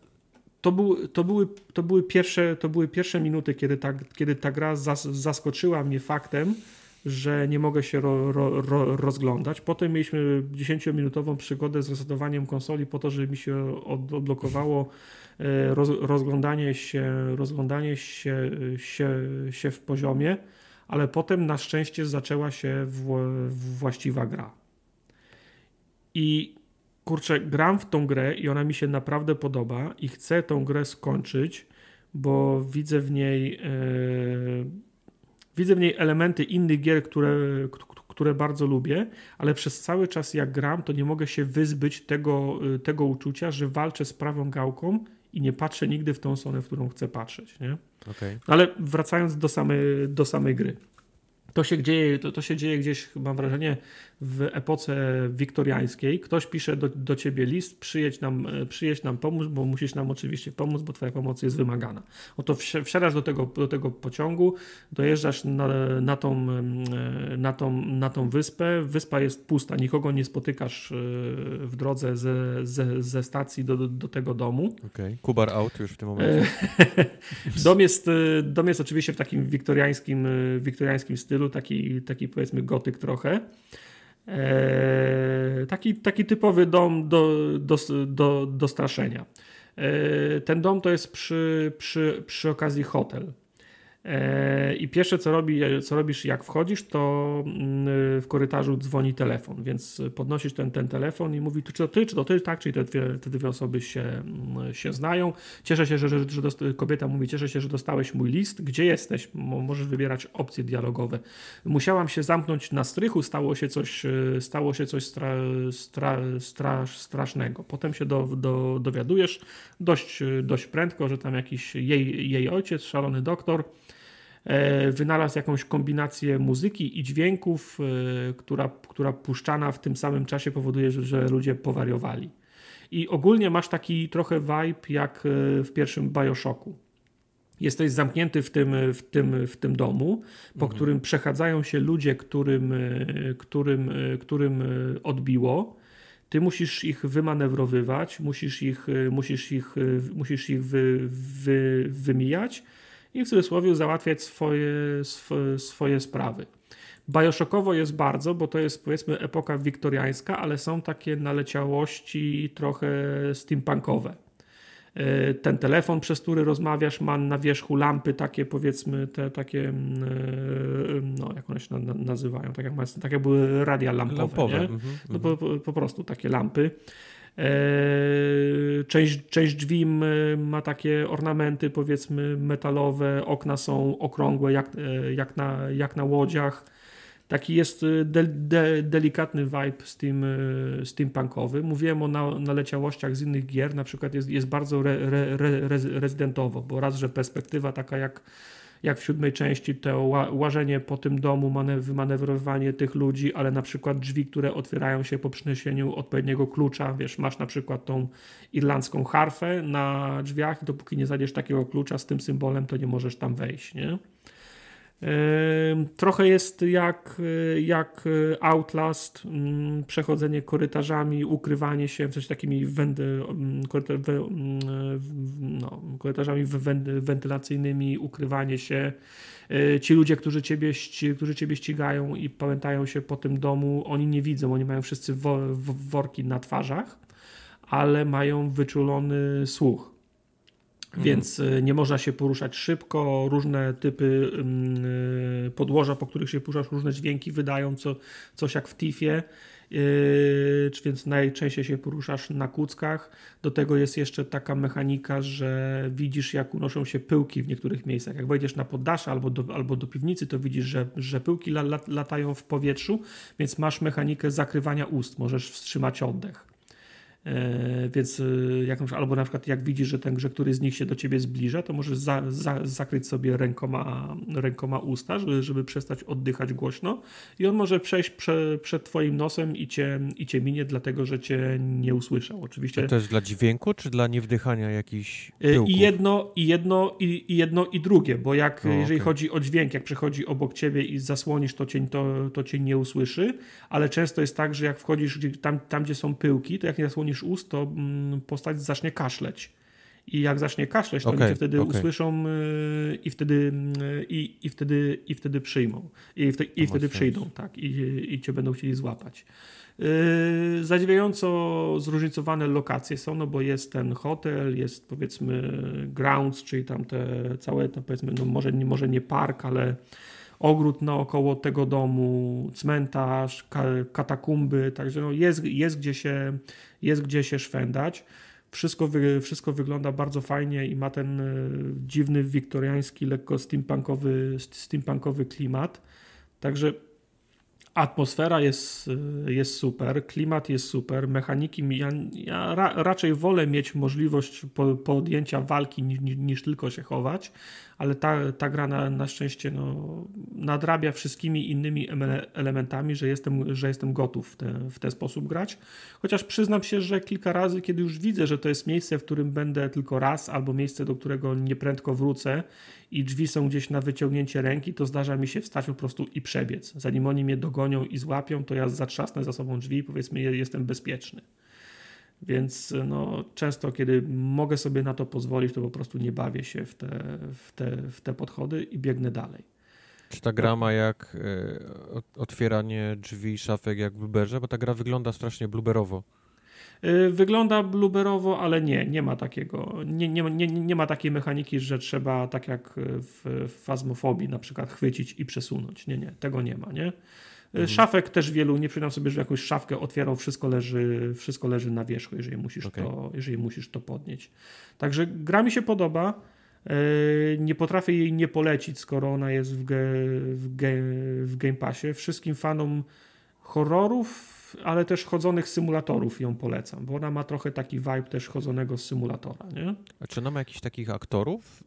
to, był, to, były, to, były pierwsze, to były pierwsze minuty, kiedy ta, kiedy ta gra zas, zaskoczyła mnie faktem, że nie mogę się ro, ro, ro, rozglądać. Potem mieliśmy 10-minutową przygodę z resetowaniem konsoli po to, żeby mi się odblokowało e, roz, rozglądanie, się, rozglądanie się, się, się w poziomie, ale potem na szczęście zaczęła się w, właściwa gra. I kurczę, gram w tą grę i ona mi się naprawdę podoba i chcę tą grę skończyć, bo widzę w niej e, widzę w niej elementy innych gier, które, które bardzo lubię, ale przez cały czas jak gram, to nie mogę się wyzbyć tego, e, tego uczucia, że walczę z prawą gałką i nie patrzę nigdy w tą stronę, w którą chcę patrzeć. Nie? Okay. Ale wracając do samej, do samej gry. To się, dzieje, to, to się dzieje gdzieś, mam wrażenie, w epoce wiktoriańskiej. Ktoś pisze do, do ciebie list, przyjedź nam, e, przyjedź nam pomóc, bo musisz nam oczywiście pomóc, bo twoja pomoc jest wymagana. Oto wsiadasz do tego, do tego pociągu, dojeżdżasz na, na, tą, e, na, tą, na tą wyspę. Wyspa jest pusta, nikogo nie spotykasz e, w drodze ze, ze, ze stacji do, do tego domu. Okay. Kubar out już w tym momencie. dom, jest, dom jest oczywiście w takim wiktoriańskim, wiktoriańskim stylu, taki, taki powiedzmy gotyk trochę. E, taki, taki typowy dom do, do, do, do straszenia. E, ten dom to jest przy, przy, przy okazji hotel. E, I pierwsze, co, robi, co robisz, jak wchodzisz, to mm, w korytarzu dzwoni telefon, więc podnosisz ten, ten telefon i mówi, czy to ty, czy to ty, tak, czyli te dwie, te dwie osoby się, mm, się znają. Cieszę się, że, że, że kobieta mówi, cieszę się, że dostałeś mój list, gdzie jesteś? Możesz wybierać opcje dialogowe. Musiałam się zamknąć na strychu, stało się coś, e, stało się coś stra, stra, strasz, strasznego. Potem się do, do, dowiadujesz dość, dość prędko, że tam jakiś jej, jej ojciec, szalony doktor, wynalazł jakąś kombinację muzyki i dźwięków, e, która, która puszczana w tym samym czasie powoduje, że, że ludzie powariowali. I ogólnie masz taki trochę vibe jak e, w pierwszym Bioshocku. Jesteś zamknięty w tym, w tym, w tym domu, po mhm. którym przechadzają się ludzie, którym, e, którym, którym odbiło. Ty musisz ich wymanewrowywać, musisz ich, musisz ich, musisz ich wy, wy, wymijać i w cudzysłowie załatwiać swoje, swoje, swoje sprawy. Bioshockowo jest bardzo, bo to jest powiedzmy epoka wiktoriańska, ale są takie naleciałości trochę steampunkowe. E, ten telefon, przez który rozmawiasz, ma na wierzchu lampy takie powiedzmy, te takie, mm, e, no jak one się nazywają, tak jak, tak jak były radia lampowe, lampowe. Nie? Mm -hmm. no po, po, prostu takie lampy. E, część, część drzwi ma takie ornamenty, powiedzmy, metalowe, okna są okrągłe, jak, jak, na, jak na łodziach. Taki jest y, de, de, delikatny vibe steam, steampunkowy. Mówiłem o na, naleciałościach z innych gier, na przykład jest, jest bardzo re, re, re, rezydentowo, bo raz, że perspektywa taka jak, jak w siódmej części, to łażenie po tym domu, wymanewrowanie tych ludzi, ale na przykład drzwi, które otwierają się po przyniesieniu odpowiedniego klucza, wiesz, masz na przykład tą irlandzką harfę na drzwiach i dopóki nie znajdziesz takiego klucza z tym symbolem, to nie możesz tam wejść, nie? Trochę jest jak, jak Outlast, mm, przechodzenie korytarzami, ukrywanie się, coś takimi wendy, mm, no, korytarzami wentylacyjnymi, ukrywanie się. E, ci ludzie, którzy ciebie, którzy ciebie ścigają i pamiętają się po tym domu, oni nie widzą, oni mają wszyscy worki na twarzach, ale mają wyczulony słuch. Mhm. Więc e, nie można się poruszać szybko, różne typy mm, e, podłoża, po których się poruszasz, różne dźwięki wydają, co, coś jak w Tifie, yy, więc najczęściej się poruszasz na kuckach. Do tego jest jeszcze taka mechanika, że widzisz jak unoszą się pyłki w niektórych miejscach. Jak wejdziesz na poddasze albo do, albo do piwnicy, to widzisz, że, że pyłki la, latają w powietrzu, więc masz mechanikę zakrywania ust, możesz wstrzymać oddech. E, więc e, jak, albo na przykład jak widzisz, że ten grze, który z nich się do ciebie zbliża, to możesz za, za, zakryć sobie rękoma, rękoma usta, żeby, żeby przestać oddychać głośno i on może przejść prze, przed twoim nosem i cię, i cię minie, dlatego że cię nie usłyszał. Oczywiście. To jest dla dźwięku, czy dla niewdychania jakichś e, I jedno, i jedno, i, i, jedno, i drugie, bo jak, o, jeżeli okay. chodzi o dźwięk, jak przechodzi obok ciebie i zasłonisz, to cię, to, to cię nie usłyszy, ale często jest tak, że jak wchodzisz tam, tam gdzie są pyłki, to jak nie zasłonisz zasłonisz ust, to mm, postać zacznie kaszleć. I jak zacznie kaszleć, to okay, oni wtedy okay. usłyszą y, i wtedy, y, i, i, wtedy, i wtedy przyjmą. I, wte, i wtedy przyjdą, tak. I, I cię będą chcieli złapać. Yy, zadziwiająco zróżnicowane lokacje są, no bo jest ten hotel, jest powiedzmy grounds, czyli tam te całe, powiedzmy, no może, może nie park, ale ogród naokoło tego domu, cmentarz, katakumby, także no jest, jest, gdzie się, jest gdzie się szwendać. Wszystko, wszystko wygląda bardzo fajnie i ma ten e, dziwny, wiktoriański, lekko steampunkowy, steampunkowy klimat. Także Atmosfera jest, jest super, klimat jest super, mechaniki. Ja, ja ra, raczej wolę mieć możliwość po, podjęcia walki niż, niż, tylko się chować, ale ta, ta gra na, na szczęście no, nadrabia wszystkimi innymi elementami, że jestem, że jestem gotów w, te, w ten sposób grać. Chociaż przyznam się, że kilka razy, kiedy już widzę, że to jest miejsce, w którym będę tylko raz, albo miejsce, do którego nieprędko wrócę i drzwi są gdzieś na wyciągnięcie ręki, to zdarza mi się wstać po prostu i przebiec. Zanim oni mnie dogonią i złapią, to ja zatrzasnę za sobą drzwi i powiedzmy jestem bezpieczny. Więc no, często, kiedy mogę sobie na to pozwolić, to po prostu nie bawię się w te, w te, w te podchody i biegnę dalej. Czy ta gra ma jak y, otwieranie drzwi, szafek jak w Blueberze? Bo ta gra wygląda strasznie blueberowo. Y, wygląda blueberowo, ale nie, nie ma takiego, nie, nie, nie, nie ma takiej mechaniki, że trzeba tak jak w, w fazmofobii na przykład chwycić i przesunąć. Nie, nie, tego nie ma, nie? Mhm. Szafek też wielu, nie przyznam sobie, że jakąś szafkę otwierał, wszystko leży, wszystko leży na wierzchu, jeżeli musisz, okay. to, jeżeli musisz to podnieść. Także gra mi się podoba. E, nie potrafię jej nie polecić, skoro ona jest w, ge, w, ge, w Game Passie. Wszystkim fanom horrorów, ale też chodzonych symulatorów ją polecam, bo ona ma trochę taki vibe też chodzonego z symulatora. Nie? A czy ona ma jakichś takich aktorów?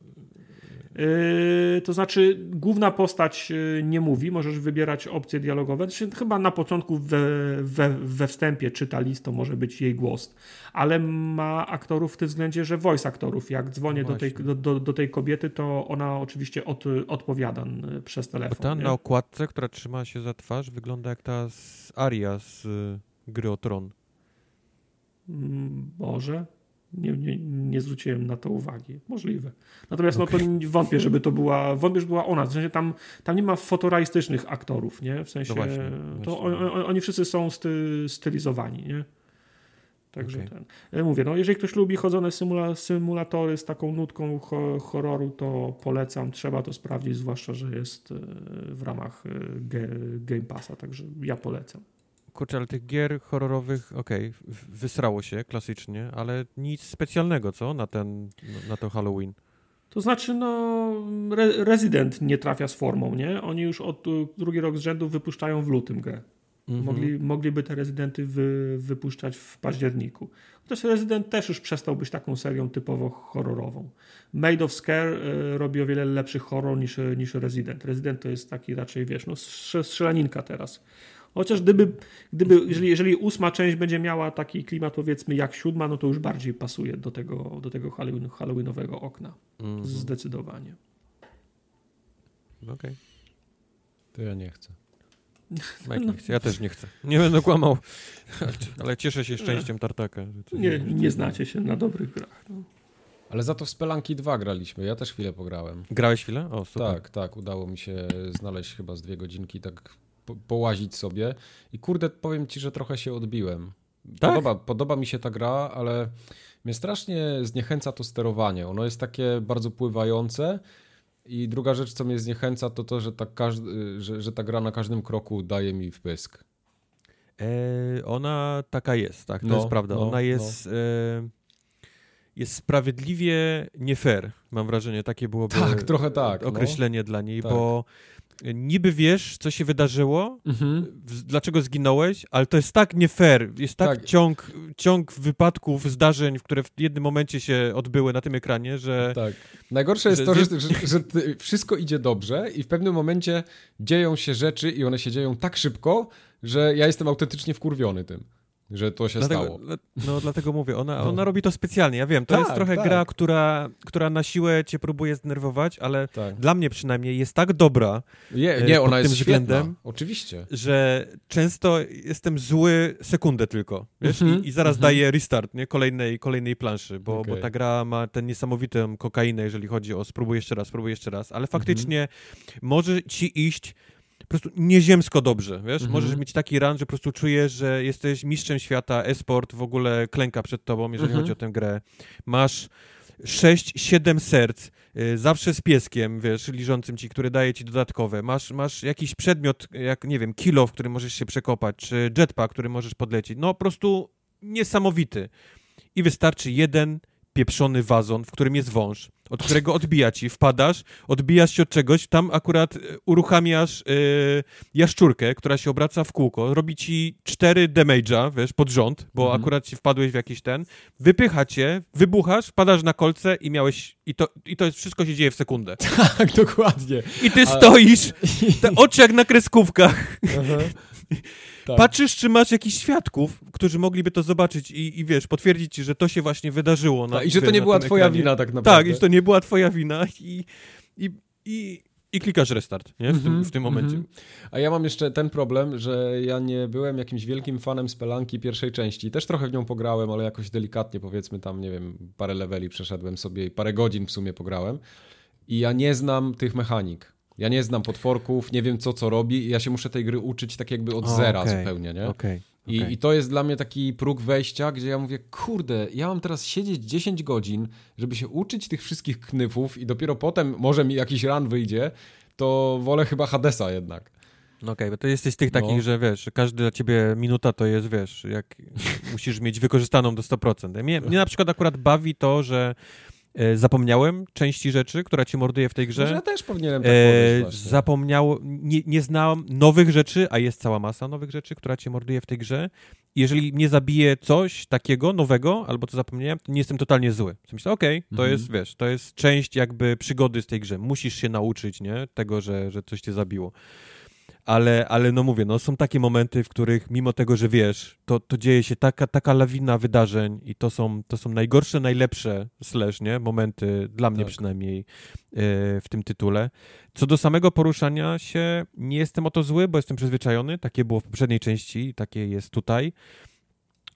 Yy, to znaczy, główna postać yy, nie mówi, możesz wybierać opcje dialogowe. Znaczy, chyba na początku we, we, we wstępie czyta list, to może być jej głos, ale ma aktorów w tym względzie, że voice aktorów. Jak dzwonię do tej, do, do, do tej kobiety, to ona oczywiście od, odpowiada przez Bo telefon. ta nie? na okładce, która trzyma się za twarz, wygląda jak ta z Aria z y, gry o Tron. Mm, Boże, nie, nie, nie zwróciłem na to uwagi. Możliwe. Natomiast no to wątpię, żeby to była, wątpię, że była ona. W sensie tam, tam nie ma fotorealistycznych aktorów, nie? W sensie, No właśnie, to właśnie. on, on, oni wszyscy są sty, stylizowani, nie? Także Okej. ten. E, Mówię, no jeżeli ktoś lubi chodzone symula, symulatory z taką nutką ho, horroru, to polecam. Trzeba to sprawdzić, zwłaszcza, że jest e, w ramach e, Game Passa, także ja polecam. Kurczę, ale tych gier horrorowych, okej, w- wysrało się klasycznie, ale nic specjalnego, co? Na ten, na to Halloween. To znaczy, no, Re Resident nie trafia z formą, nie? Oni już od y, drugi rok z rzędu wypuszczają w lutym grę. Mhm. Mogli, mogliby te Rezydenty wy, wypuszczać w październiku. Chociaż Resident też już przestał być taką serią typowo horrorową. Made of Scare y, robi o wiele lepszy horror niż, niż Resident. Resident to jest taki raczej, wiesz, no, strze- strzelaninka teraz. Chociaż gdyby, gdyby jeżeli, jeżeli ósma część będzie miała taki klimat, powiedzmy, jak siódma, no to już bardziej pasuje do tego, do tego Halloween, Halloweenowego okna. Mhm. Zdecydowanie. Okej. To ja nie chcę. Mike chce. Ja też nie chcę. Nie będę kłamał. Ale cieszę się szczęściem Tartaka. Nie, nie znacie się na dobrych grach. No. Ale za to w Spelanki 2 graliśmy. Ja też chwilę pograłem. Grałeś chwilę? O, super. Tak, tak. Udało mi się znaleźć chyba z dwie godzinki, tak po, połazić sobie. I kurde, powiem ci, że trochę się odbiłem. Tak? Podoba, podoba mi się ta gra, ale mnie strasznie zniechęca to sterowanie. Ono jest takie bardzo pływające. I druga rzecz, co mnie zniechęca, to to, że ta, każdy, że, że ta gra na każdym kroku daje mi wpysk. E, ona taka jest, tak, to No, jest prawda. no, ona jest, e, jest sprawiedliwie nie fair, mam wrażenie. Takie byłoby Tak, trochę tak. no. określenie dla niej, Tak. bo niby wiesz, co się wydarzyło, Mhm. dlaczego zginąłeś, ale to jest tak nie fair. Jest tak, Tak. Ciąg, ciąg wypadków, zdarzeń, które w jednym momencie się odbyły na tym ekranie, że Tak. Najgorsze jest że- to, że, że, że wszystko idzie dobrze i w pewnym momencie dzieją się rzeczy i one się dzieją tak szybko, że ja jestem autentycznie wkurwiony tym, że to się Dlatego, stało. no dlatego mówię, ona, No. ona robi to specjalnie, ja wiem, to Tak, jest trochę tak. gra, która, która na siłę cię próbuje zdenerwować, ale Tak. dla mnie przynajmniej jest tak dobra, Je, e, nie, pod ona jest względem- Oczywiście. że często jestem zły sekundę tylko, wiesz, Mhm, i, i zaraz mhm. daję restart, nie, kolejnej, kolejnej planszy, bo, bo Okej. ta gra ma ten niesamowitą kokainę, jeżeli chodzi o spróbuj jeszcze raz, spróbuj jeszcze raz, ale faktycznie Mhm. może ci iść prostu nieziemsko dobrze, wiesz, Mhm. możesz mieć taki run, że po prostu czujesz, że jesteś mistrzem świata, e-sport w ogóle klęka przed tobą, jeżeli Mhm. chodzi o tę grę. Masz 6-7 serc, y, zawsze z pieskiem, wiesz, liżącym ci, który daje ci dodatkowe. Masz, masz jakiś przedmiot, jak nie wiem, kilo, w którym możesz się przekopać, czy jetpack, który możesz podlecieć. No po prostu niesamowity. I wystarczy jeden pieprzony wazon, w którym jest wąż, od którego odbija ci, wpadasz, odbijasz się od czegoś, tam akurat e, uruchamiasz e, jaszczurkę, która się obraca w kółko, robi ci cztery damage'a, wiesz, pod rząd, bo Mhm. akurat ci wpadłeś w jakiś ten, wypycha cię, wybuchasz, wpadasz na kolce i miałeś, i to, i to jest, wszystko się dzieje w sekundę. Tak, dokładnie. I ty A- stoisz, te oczy jak na kreskówkach, Tak. patrzysz, czy masz jakichś świadków, którzy mogliby to zobaczyć i, i wiesz, potwierdzić ci, że to się właśnie wydarzyło. Na, Tak, I że to nie była twoja ekranie. wina tak naprawdę. Tak, i że to nie była twoja wina i, i, i, i klikasz restart, nie? W, tym, Mhm, w tym momencie. mhm. A ja mam jeszcze ten problem, że ja nie byłem jakimś wielkim fanem Spelanki pierwszej części. Też trochę w nią pograłem, ale jakoś delikatnie powiedzmy tam, nie wiem, parę leveli przeszedłem sobie i parę godzin w sumie pograłem. I ja nie znam tych mechanik. Ja nie znam potworków, nie wiem co co robi i ja się muszę tej gry uczyć tak jakby od O, zera okej. zupełnie, nie? Okej. I, okej. I to jest dla mnie taki próg wejścia, gdzie ja mówię, kurde, ja mam teraz siedzieć 10 godzin, żeby się uczyć tych wszystkich knyfów i dopiero potem może mi jakiś run wyjdzie, to wolę chyba Hadesa jednak. No okej, bo to jesteś z tych No. takich, że wiesz, że każdy dla ciebie minuta to jest, wiesz, jak musisz mieć wykorzystaną do 100%. Mnie, mnie na przykład akurat bawi to, że zapomniałem części rzeczy, która cię morduje w tej grze. Może ja też powinienem tak e, Zapomniał, nie, nie znałem nowych rzeczy, a jest cała masa nowych rzeczy, która cię morduje w tej grze. Jeżeli nie zabije coś takiego nowego, albo to zapomniałem, to nie jestem totalnie zły. Myślę, okej, okay, to mhm. jest, wiesz, to jest część jakby przygody z tej grze. Musisz się nauczyć, nie? Tego, że, że coś cię zabiło ale, ale no mówię, no są takie momenty, w których mimo tego, że wiesz, to, to dzieje się taka, taka lawina wydarzeń i to są, to są najgorsze, najlepsze slash, nie? Momenty, dla mnie tak. przynajmniej yy, w tym tytule. Co do samego poruszania się, nie jestem o to zły, bo jestem przyzwyczajony, takie było w poprzedniej części, takie jest tutaj.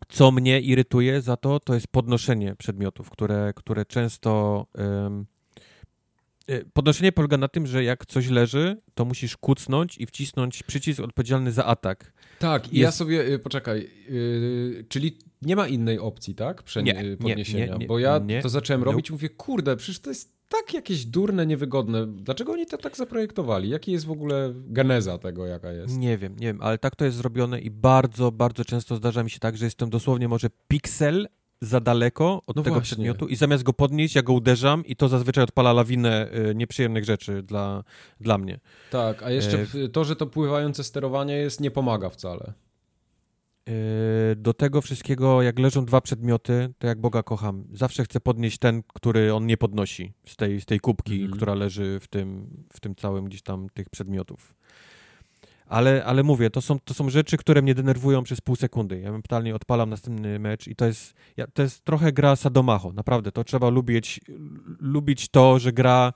Co mnie irytuje za to, to jest podnoszenie przedmiotów, które, które często... Yy, podnoszenie polega na tym, że jak coś leży, to musisz kucnąć i wcisnąć przycisk odpowiedzialny za atak. Tak, i ja sobie, y, poczekaj, yy, czyli nie ma innej opcji, tak? Prze nie, podniesienia. Nie, nie, bo ja to zacząłem robić i mówię, kurde, przecież to jest tak jakieś durne, niewygodne. Dlaczego oni to tak zaprojektowali? Jaki jest w ogóle geneza tego, jaka jest? Nie wiem, nie wiem, ale tak to jest zrobione i bardzo, bardzo często zdarza mi się tak, że jestem dosłownie może piksel za daleko od no tego właśnie. przedmiotu i zamiast go podnieść, ja go uderzam i to zazwyczaj odpala lawinę y, nieprzyjemnych rzeczy dla, dla mnie. Tak, a jeszcze e... to, że to pływające sterowanie jest, nie pomaga wcale. E... Do tego wszystkiego, jak leżą dwa przedmioty, to jak Boga kocham. Zawsze chcę podnieść ten, który on nie podnosi z tej, z tej kubki, mm która leży w tym, w tym całym gdzieś tam tych przedmiotów. Ale, ale mówię, to są, to są rzeczy, które mnie denerwują przez pół sekundy. Ja totalnie odpalam następny mecz i to jest, ja, to jest trochę gra sadomacho, naprawdę. To trzeba lubić, lubić to, że gra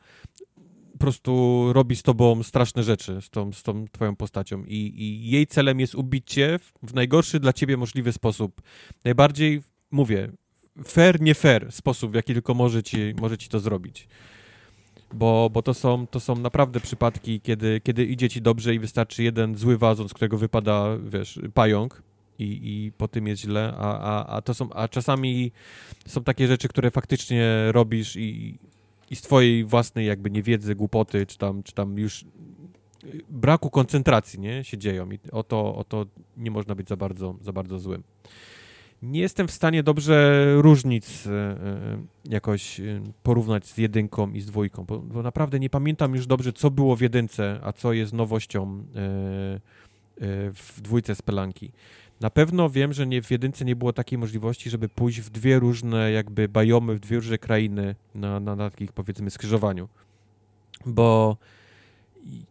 po prostu robi z tobą straszne rzeczy, z tą, z tą twoją postacią I, i jej celem jest ubić cię w, w najgorszy dla ciebie możliwy sposób. Najbardziej, mówię, fair, nie fair sposób, w jaki tylko może ci, może ci to zrobić bo, bo to, są, to są naprawdę przypadki, kiedy, kiedy idzie ci dobrze i wystarczy jeden zły wazon, z którego wypada, wiesz, pająk i, i po tym jest źle, a, a, a to są, a czasami są takie rzeczy, które faktycznie robisz i, i z twojej własnej jakby niewiedzy, głupoty, czy tam, czy tam już braku koncentracji, nie, się dzieją i o to, o to nie można być za bardzo, za bardzo złym nie jestem w stanie dobrze różnic e, e, jakoś e, porównać z jedynką i z dwójką, bo, bo, naprawdę nie pamiętam już dobrze, co było w jedynce, a co jest nowością w dwójce Spelanki. Na pewno wiem, że nie, w jedynce nie było takiej możliwości, żeby pójść w dwie różne jakby bajomy, w dwie różne krainy na, na, na takich powiedzmy skrzyżowaniu. Bo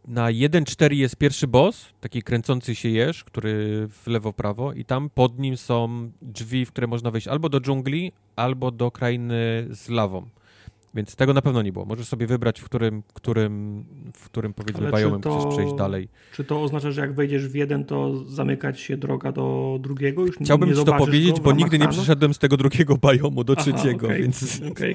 na 1.4 jest pierwszy boss, taki kręcący się jeż, który w lewo-prawo i tam pod nim są drzwi, w które można wejść albo do dżungli, albo do krainy z lawą. Więc tego na pewno nie było. Możesz sobie wybrać, w którym, którym, w którym powiedzmy biomem chcesz przejść dalej. Czy to oznacza, że jak wejdziesz w jeden, to zamykać się droga do drugiego? Już Chciałbym nie ci to powiedzieć, bo nigdy nie przeszedłem z tego drugiego biomu do Aha, trzeciego, okay, więc... Okay.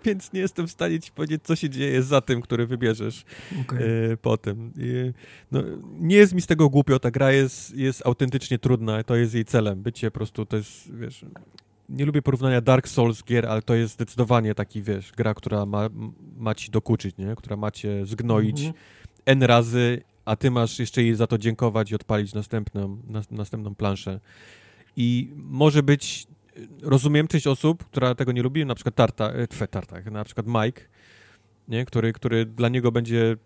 więc nie jestem w stanie ci powiedzieć, co się dzieje za tym, który wybierzesz okay. y, potem. Y, no, nie jest mi z tego głupio, ta gra jest, jest autentycznie trudna, to jest jej celem. Bycie po prostu, to jest, wiesz, nie lubię porównania Dark Souls gier, ale to jest zdecydowanie taki, wiesz, gra, która ma, ma ci dokuczyć, nie? Która ma cię zgnoić mm -hmm. N razy, a ty masz jeszcze jej za to dziękować i odpalić następną, na, następną planszę. I może być rozumiem część osób, która tego nie lubi, na przykład Tarta, e, twe, Tarta, na przykład Mike, nie? Który, który dla niego będzie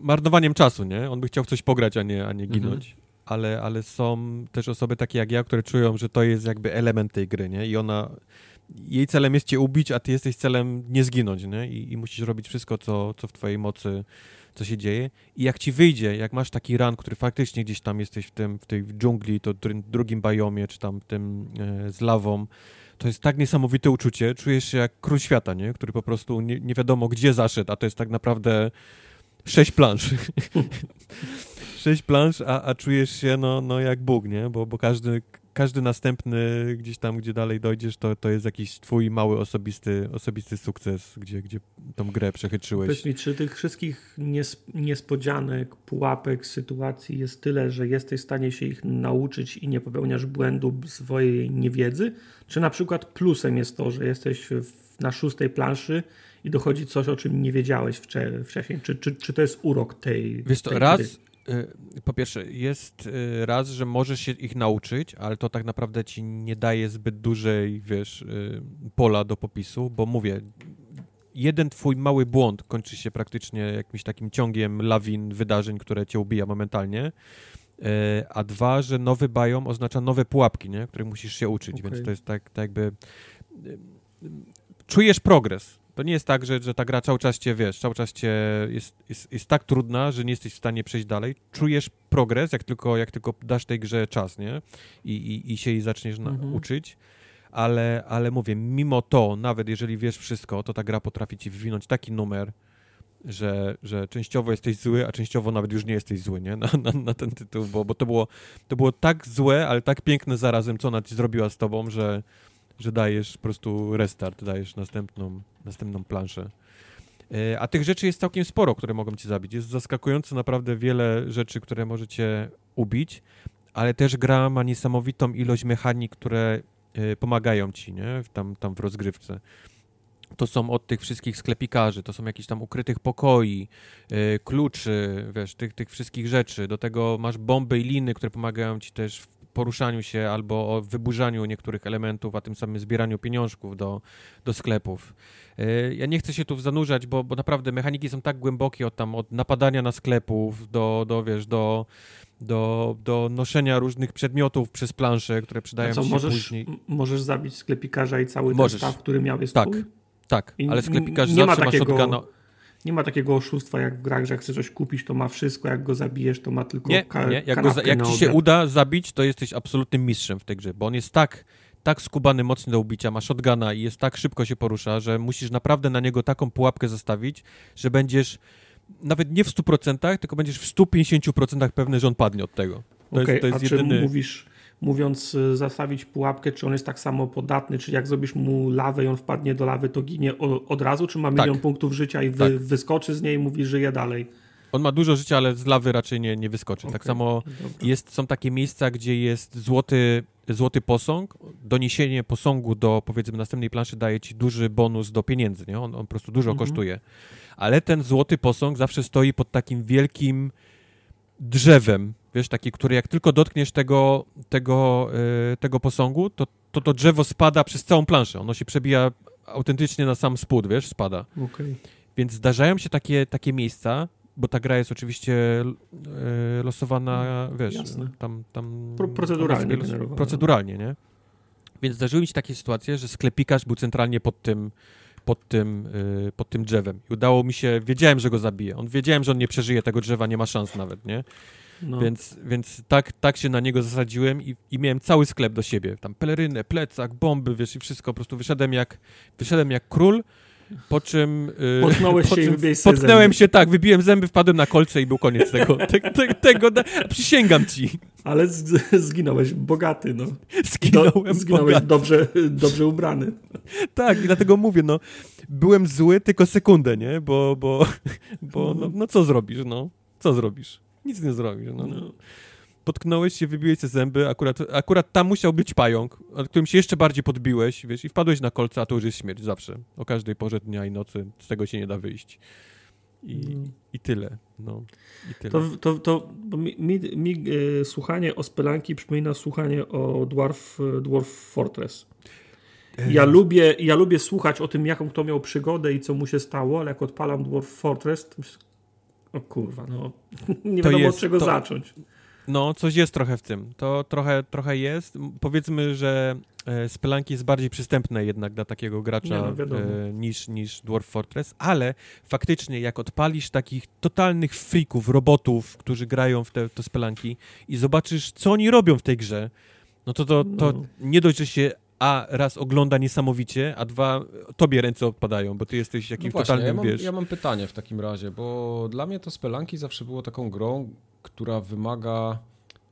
marnowaniem czasu, nie? On by chciał w coś pograć, a nie, a nie ginąć. Mhm. Ale, ale są też osoby takie jak ja, które czują, że to jest jakby element tej gry, nie? I ona, jej celem jest cię ubić, a ty jesteś celem nie zginąć, nie? I, i musisz robić wszystko, co, co w twojej mocy co się dzieje. I jak ci wyjdzie, jak masz taki run, który faktycznie gdzieś tam jesteś w tym, w tej dżungli, to drugim biomie, czy tam tym e, z lawą, to jest tak niesamowite uczucie. Czujesz się jak król świata, nie? Który po prostu nie, nie wiadomo gdzie zaszedł, a to jest tak naprawdę sześć plansz. sześć plansz, a, a czujesz się no, no jak Bóg, nie? Bo, bo każdy, każdy następny gdzieś tam, gdzie dalej dojdziesz, to, to jest jakiś twój mały osobisty, osobisty sukces, gdzie, gdzie tą grę przechytrzyłeś. Powiedz mi, czy tych wszystkich nies niespodzianek, pułapek, sytuacji jest tyle, że jesteś w stanie się ich nauczyć i nie popełniasz błędu swojej niewiedzy? Czy na przykład plusem jest to, że jesteś w, na szóstej planszy i dochodzi coś, o czym nie wiedziałeś wcześniej? Czy, czy, czy to jest urok tej Wiesz to, tej raz, gry? Y, po pierwsze, jest y, raz, że możesz się ich nauczyć, ale to tak naprawdę ci nie daje zbyt dużej, wiesz, y, pola do popisu, bo mówię, jeden twój mały błąd kończy się praktycznie jakimś takim ciągiem lawin wydarzeń, które cię ubija momentalnie. A dwa, że nowy biom oznacza nowe pułapki, nie? których musisz się uczyć, okay. więc to jest tak, tak jakby czujesz progres. To nie jest tak, że, że ta gra cały czas cię, wiesz, cały czas cię jest, jest, jest tak trudna, że nie jesteś w stanie przejść dalej. Czujesz progres, jak tylko, jak tylko dasz tej grze czas, nie? I, i, i się jej zaczniesz mhm. uczyć. Ale, ale mówię, mimo to, nawet jeżeli wiesz wszystko, to ta gra potrafi ci wywinąć taki numer, że, że częściowo jesteś zły, a częściowo nawet już nie jesteś zły, nie? Na, na, na ten tytuł, bo, bo to, było, to było tak złe, ale tak piękne zarazem, co ona ci zrobiła z tobą, że, że dajesz po prostu restart, dajesz następną, następną planszę. E, a tych rzeczy jest całkiem sporo, które mogą cię zabić. Jest zaskakująco naprawdę wiele rzeczy, które możecie ubić, ale też gra ma niesamowitą ilość mechanik, które e, pomagają ci, nie? Tam, tam w rozgrywce. To są od tych wszystkich sklepikarzy, to są jakieś tam ukrytych pokoi, yy, kluczy, wiesz, tych, tych wszystkich rzeczy. Do tego masz bomby i liny, które pomagają ci też w poruszaniu się albo o wyburzaniu niektórych elementów, a tym samym zbieraniu pieniążków do, do sklepów. E, ja nie chcę się tu zanurzać, bo, bo naprawdę mechaniki są tak głębokie od tam od napadania na sklepów do, do wiesz, do, do, do noszenia różnych przedmiotów przez plansze, które przydają co, się możesz, później. Możesz zabić sklepikarza i cały możesz. ten staw, który miał jest Tak, twój? tak, ale sklepikarz nie zawsze ma takiego... ma shotguna nie ma takiego oszustwa jak w grach, że jak chcesz coś kupić, to ma wszystko, jak go zabijesz, to ma tylko Nie, nie. Jak, go, jak ci się uda zabić, to jesteś absolutnym mistrzem w tej grze, bo on jest tak, tak skubany mocny do ubicia, ma shotguna i jest tak szybko się porusza, że musisz naprawdę na niego taką pułapkę zastawić, że będziesz nawet nie w 100%, tylko będziesz w 150% pewny, że on padnie od tego. To okay, jest, to jest a jedyny... mówisz mówiąc, y, zastawić pułapkę, czy on jest tak samo podatny, czy jak zrobisz mu lawę i on wpadnie do lawy, to ginie od razu, czy ma milion tak. punktów życia i wy, tak. wyskoczy z niej i mówi, żyje dalej? On ma dużo życia, ale z lawy raczej nie, nie wyskoczy. Okay. Tak samo jest, są takie miejsca, gdzie jest złoty, złoty posąg. Doniesienie posągu do, powiedzmy, następnej planszy daje ci duży bonus do pieniędzy, nie? On, on po prostu dużo mhm. kosztuje. Ale ten złoty posąg zawsze stoi pod takim wielkim drzewem, wiesz, taki, który jak tylko dotkniesz tego, tego, yy, tego posągu, to, to to drzewo spada przez całą planszę. Ono się przebija autentycznie na sam spód, wiesz, spada. Okay. Więc zdarzają się takie, takie miejsca, bo ta gra jest oczywiście yy, losowana, wiesz, Jasne. tam... tam Pro proceduralnie los, Proceduralnie, nie? Więc zdarzyły mi się takie sytuacje, że sklepikarz był centralnie pod tym, pod tym, yy, pod tym drzewem. I udało mi się, wiedziałem, że go zabiję. On wiedziałem, że on nie przeżyje tego drzewa, nie ma szans nawet, nie? No. Więc, więc tak, tak się na niego zasadziłem i, i miałem cały sklep do siebie. Tam pelerynę, plecak, bomby, wiesz, i wszystko. Po prostu wyszedłem jak, wyszedłem jak król, po czym... Yy, Potknąłeś po się czym, i Potknąłem zęby. się, tak, wybiłem zęby, wpadłem na kolce i był koniec tego. te, te, tego przysięgam ci. Ale z, zginąłeś bogaty, no. Zginąłem Do, Zginąłeś bogaty. dobrze, dobrze ubrany. Tak, i dlatego mówię, no, byłem zły tylko sekundę, nie? Bo, bo, bo no, no co zrobisz, no? Co zrobisz? Nic nie zrobisz. No. no. Potknąłeś się, wybiłeś te zęby, akurat, akurat tam musiał być pająk, którym się jeszcze bardziej podbiłeś, wiesz, i wpadłeś na kolce, a to już jest śmierć zawsze. O każdej porze dnia i nocy z tego się nie da wyjść. I, no. i tyle. No, i tyle. To, to, to mi, mi, mi e, słuchanie o Spelanki przypomina słuchanie o Dwarf, Dwarf Fortress. Ja lubię, ja lubię słuchać o tym, jaką kto miał przygodę i co mu się stało, ale jak odpalam Dwarf Fortress, to o kurwa, no nie to wiadomo jest, od czego to, zacząć. No, coś jest trochę w tym. To trochę, trochę jest. Powiedzmy, że e, Spelanki jest bardziej przystępne jednak dla takiego gracza nie, no, e, niż, niż Dwarf Fortress, ale faktycznie jak odpalisz takich totalnych freaków, robotów, którzy grają w te, te Spelanki i zobaczysz, co oni robią w tej grze, no to, to, to no. nie dość, że się a raz ogląda niesamowicie, a dwa tobie ręce odpadają, bo ty jesteś jakimś no właśnie, totalnym, ja mam, wiesz... ja mam pytanie w takim razie, bo dla mnie to Spelanki zawsze było taką grą, która wymaga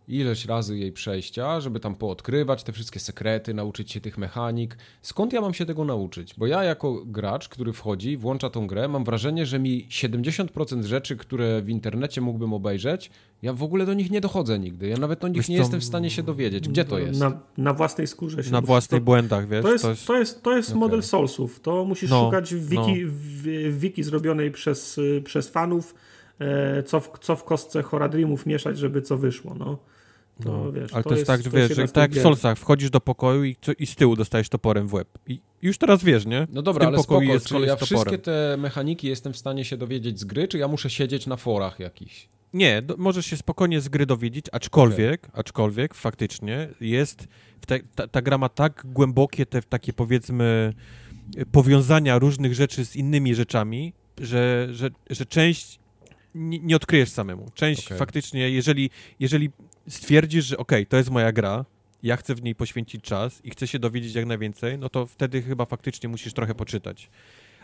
ileś razy jej przejścia, żeby tam poodkrywać te wszystkie sekrety, nauczyć się tych mechanik. Skąd ja mam się tego nauczyć? Bo ja jako gracz, który wchodzi, włącza tą grę, mam wrażenie, że mi 70% rzeczy, które w internecie mógłbym obejrzeć, ja w ogóle do nich nie dochodzę nigdy. Ja nawet o nich wiesz nie jestem w stanie się dowiedzieć. Gdzie to jest? Na, na własnej skórze się Na własnych błędach, wiesz? To jest, to jest, to jest, to jest okay. model Soulsów. To musisz no, szukać w wiki, no. w, w wiki zrobionej przez, przez fanów, co, w, co w kostce Horadrimów mieszać, żeby co wyszło, no. To, No, wiesz, ale to, jest, tak, że wiesz, że tak jak w. Solsach, wchodzisz do pokoju i, co, i z tyłu dostajesz toporem w łeb. I już teraz wiesz, nie? No W dobra, tym ale pokoju spoko, jest czy koleś ja wszystkie te mechaniki jestem w stanie się dowiedzieć z gry, czy ja muszę siedzieć na forach jakichś? Nie, do, możesz się spokojnie z gry dowiedzieć, aczkolwiek, aczkolwiek faktycznie jest, te, ta, ta gra ma tak głębokie te takie powiedzmy powiązania różnych rzeczy z innymi rzeczami, że, że, że część nie, nie odkryjesz samemu. Część Okej. faktycznie, jeżeli, jeżeli stwierdzisz, że okej, to jest moja gra, ja chcę w niej poświęcić czas i chcę się dowiedzieć jak najwięcej, no to wtedy chyba faktycznie musisz trochę poczytać.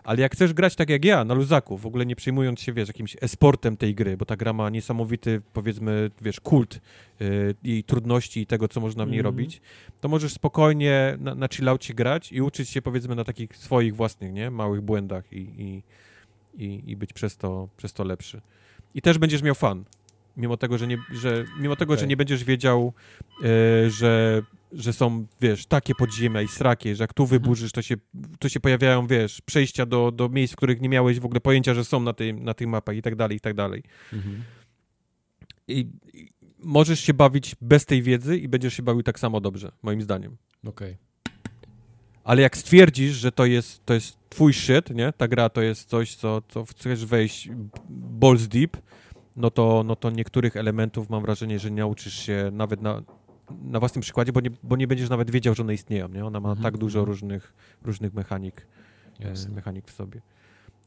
Ale jak chcesz grać tak jak ja, na luzaku, w ogóle nie przejmując się, wiesz, jakimś esportem tej gry, bo ta gra ma niesamowity, powiedzmy, wiesz, kult yy, jej trudności i tego, co można w niej Mhm. robić, to możesz spokojnie na, na chillaucie grać i uczyć się, powiedzmy, na takich swoich własnych, nie, małych błędach i, i, i, i być przez to, przez to lepszy. I też będziesz miał fan. Mimo tego, że nie, że, mimo tego, że Okej. nie będziesz wiedział, e, że, że są, wiesz, takie podziemia i srakie, że jak tu wyburzysz, to się, to się pojawiają, wiesz, przejścia do, do miejsc, w których nie miałeś w ogóle pojęcia, że są na, tej, na tych mapach i tak dalej, i tak dalej. I, I możesz się bawić bez tej wiedzy i będziesz się bawił tak samo dobrze, moim zdaniem. Okej. Ale jak stwierdzisz, że to jest, to jest twój shit, nie? Ta gra to jest coś, co, co chcesz wejść balls deep, no to, no to niektórych elementów mam wrażenie, że nie nauczysz się nawet na, na własnym przykładzie, bo nie, bo nie będziesz nawet wiedział, że one istnieją, nie? Ona ma Mhm, tak dużo mhm. różnych, różnych mechanik, e, Jasne. mechanik w sobie.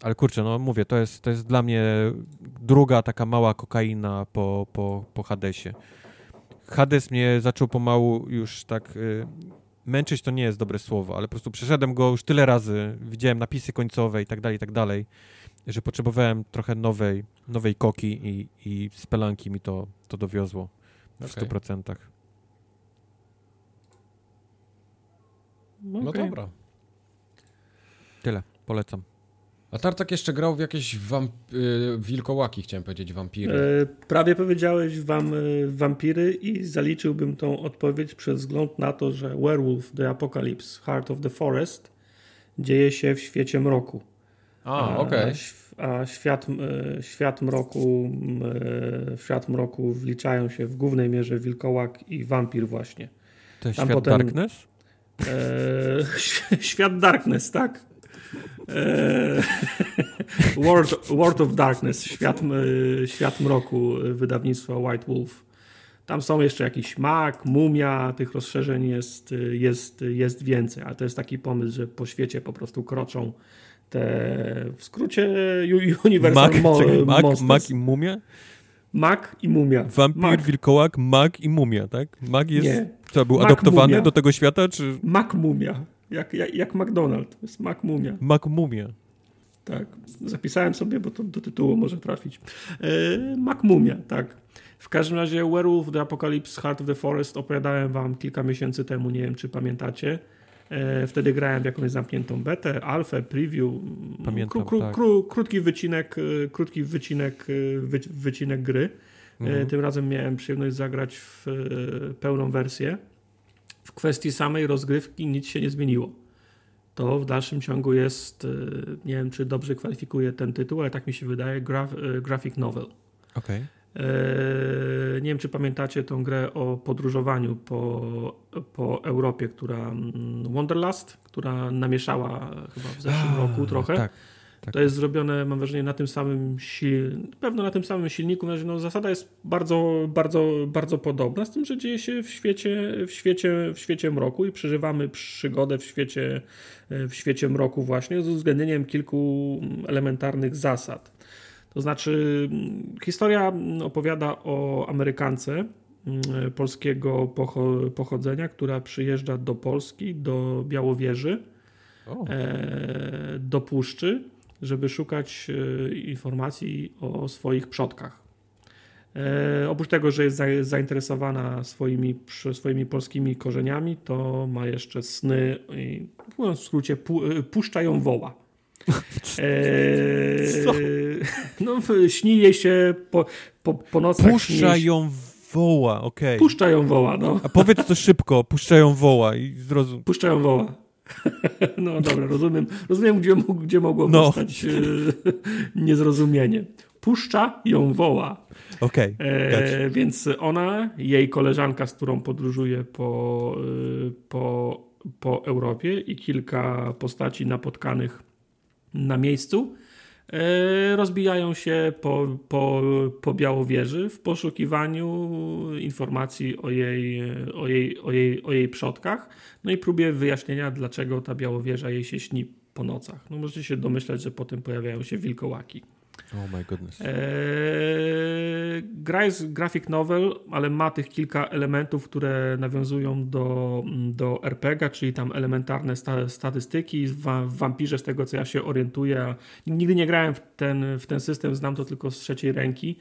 Ale kurczę, no mówię, to jest, to jest dla mnie druga taka mała kokaina po, po, po Hadesie. Hades mnie zaczął pomału już tak... Y, męczyć to nie jest dobre słowo, ale po prostu przeszedłem go już tyle razy, widziałem napisy końcowe i tak dalej, i tak dalej, że potrzebowałem trochę nowej, nowej koki i, i spelanki mi to, to dowiozło w Okej. 100%. No Okej. dobra. Tyle, polecam. A Tartak jeszcze grał w jakieś wamp- y, wilkołaki, chciałem powiedzieć, wampiry. E, Prawie powiedziałeś wam, e, wampiry i zaliczyłbym tą odpowiedź przez wzgląd na to, że Werewolf The Apocalypse Heart of the Forest dzieje się w świecie mroku. A, okej. ś- A świat, e, świat mroku, e, świat mroku wliczają się w głównej mierze wilkołak i wampir właśnie. To jest Tam świat potem- Darkness? E, świat Darkness, tak? E, World, World of Darkness, świat, e, świat mroku e, wydawnictwa White Wolf. Tam są jeszcze jakiś mak, mumia, tych rozszerzeń jest, jest, jest więcej, ale to jest taki pomysł, że po świecie po prostu kroczą te, w skrócie Universal Mak, Mo- czekaj, mak, Monsters. mak i mumia? Mak i mumia. Wampir, Mak. wilkołak, mak i mumia, tak? Mak jest, Nie. co, był Mak, adoptowany mumia. do tego świata, czy Mak mumia. Jak, jak, jak McDonald. To jest mak mumia. mak mumia? Tak, zapisałem sobie, bo to do tytułu może trafić. E, Macmumia, tak. W każdym razie Werewolf The Apocalypse Heart of the Forest opowiadałem wam kilka miesięcy temu, nie wiem czy pamiętacie. E, wtedy grałem w jakąś zamkniętą betę, alfę, preview. Pamiętam, tak. krótki wycinek, e, krótki wycinek, wyci- wycinek gry. Mhm. Tym razem miałem przyjemność zagrać w pełną wersję. W kwestii samej rozgrywki nic się nie zmieniło. To w dalszym ciągu jest, e, nie wiem czy dobrze kwalifikuje ten tytuł, ale tak mi się wydaje, graf, e, graphic novel. Okej. E, Nie wiem, czy pamiętacie tą grę o podróżowaniu po, po Europie, która mm, Wonderlust, która namieszała chyba w zeszłym A, roku trochę. Tak, tak. To jest zrobione, mam wrażenie, na tym samym sil... pewno na tym samym silniku. Znaczy, No, zasada jest bardzo, bardzo, bardzo podobna, z tym, że dzieje się w świecie, w świecie, w świecie mroku i przeżywamy przygodę w świecie, w świecie mroku właśnie z uwzględnieniem kilku elementarnych zasad. To znaczy, historia opowiada o Amerykance mm, polskiego pocho- pochodzenia, która przyjeżdża do Polski, do Białowieży O, e, do puszczy, żeby szukać e, informacji o swoich przodkach. E, oprócz tego, że jest za, zainteresowana swoimi, swoimi polskimi korzeniami, to ma jeszcze sny, i, mówiąc w skrócie, e, puszcza ją woła. Co? no, śni jej się po, po, po nocach. śni puszcza jej się- ją woła, okej. Puszcza ją woła, no. A powiedz to szybko, puszczają woła i zrozum. Puszczają woła. No dobra, rozumiem, rozumiem gdzie, gdzie mogło No. powstać e, niezrozumienie. puszcza ją woła. Okej. Okay. E, więc ona, jej koleżanka, z którą podróżuje po, e, po, po Europie i kilka postaci napotkanych na miejscu rozbijają się po, po, po Białowieży w poszukiwaniu informacji o jej, o, jej, o, jej, o jej przodkach, no i próbie wyjaśnienia, dlaczego ta Białowieża jej się śni po nocach. No możecie się domyślać, że potem pojawiają się wilkołaki. Oh my goodness. Eee, gra jest graphic novel, ale ma tych kilka elementów, które nawiązują do, do RPG, czyli tam elementarne sta, statystyki. W, w Vampirze, z tego co ja się orientuję, nigdy nie grałem w ten, w ten system, znam to tylko z trzeciej ręki.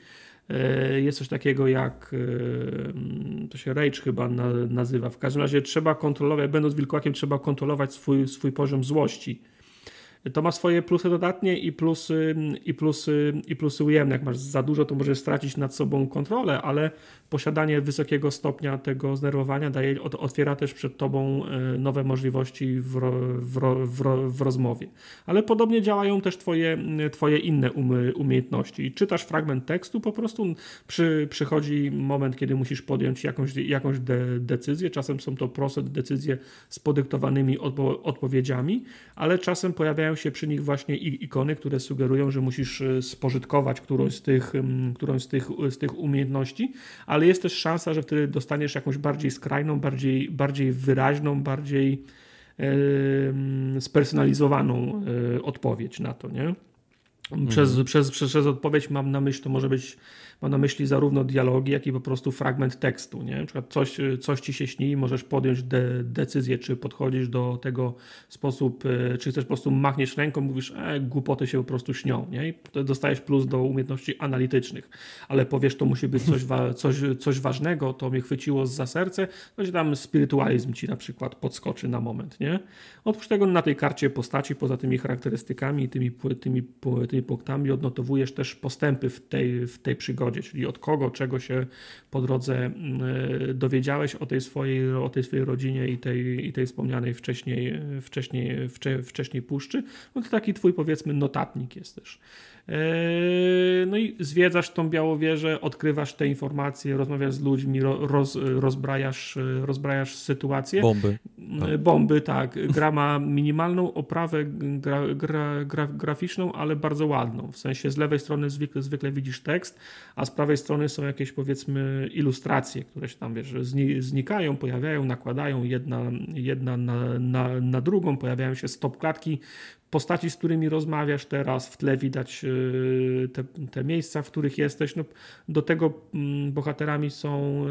Eee, jest coś takiego jak eee, to się rage chyba na, nazywa. W każdym razie trzeba kontrolować, będąc wilkołakiem, trzeba kontrolować swój, swój poziom złości to ma swoje plusy dodatnie i plusy, i plusy, i plusy ujemne. Jak masz za dużo, to możesz stracić nad sobą kontrolę, ale posiadanie wysokiego stopnia tego znerwowania daje, otwiera też przed tobą e, nowe możliwości w, w, w, w rozmowie. Ale podobnie działają też twoje, twoje inne umiejętności. Czytasz fragment tekstu, po prostu przy, przychodzi moment, kiedy musisz podjąć jakąś, jakąś de, decyzję. Czasem są to proste decyzje z podyktowanymi odpo, odpowiedziami, ale czasem pojawiają się przy nich właśnie ikony, które sugerują, że musisz e, spożytkować którąś z tych, którąś z tych, z tych umiejętności, ale jest też szansa, że wtedy dostaniesz jakąś bardziej skrajną, bardziej, bardziej wyraźną, bardziej yy, spersonalizowaną yy, odpowiedź na to, nie? Przez, mhm. przez, przez, przez odpowiedź mam na myśli, to może być Mam na myśli zarówno dialogi, jak i po prostu fragment tekstu. Nie? Na przykład coś, coś ci się śni, możesz podjąć de decyzję, czy podchodzisz do tego w sposób, e, czy chcesz po prostu machniesz ręką, mówisz, e, głupoty się po prostu śnią. Nie? I dostajesz plus do umiejętności analitycznych, ale powiesz, to musi być coś, coś, coś ważnego, to mnie chwyciło za serce, to się tam spirytualizm ci na przykład podskoczy na moment. Nie? Oprócz tego na tej karcie postaci, poza tymi charakterystykami i tymi, tymi, tymi punktami odnotowujesz też postępy w tej, w tej przygodzie czyli od kogo, czego się po drodze mm, e, dowiedziałeś o tej swojej, o tej swojej rodzinie i tej, i tej wspomnianej wcześniej, wcześniej, wcze, wcześniej puszczy. No to taki twój powiedzmy notatnik jest też. Eee, no i zwiedzasz tą Białowieżę, odkrywasz te informacje, rozmawiasz z ludźmi, roz, rozbrajasz, rozbrajasz sytuację. Bomby. Tak. Bomby, tak. Gra ma minimalną oprawę gra, gra, gra, graficzną, ale bardzo ładną. W sensie z lewej strony zwykle, zwykle widzisz tekst, a z prawej strony są jakieś powiedzmy ilustracje, które się tam wiesz, znikają, pojawiają, nakładają jedna, jedna na, na, na drugą, pojawiają się stop klatki, postaci, z którymi rozmawiasz teraz, w tle widać y, te, te miejsca, w których jesteś. No, do tego mm, bohaterami są,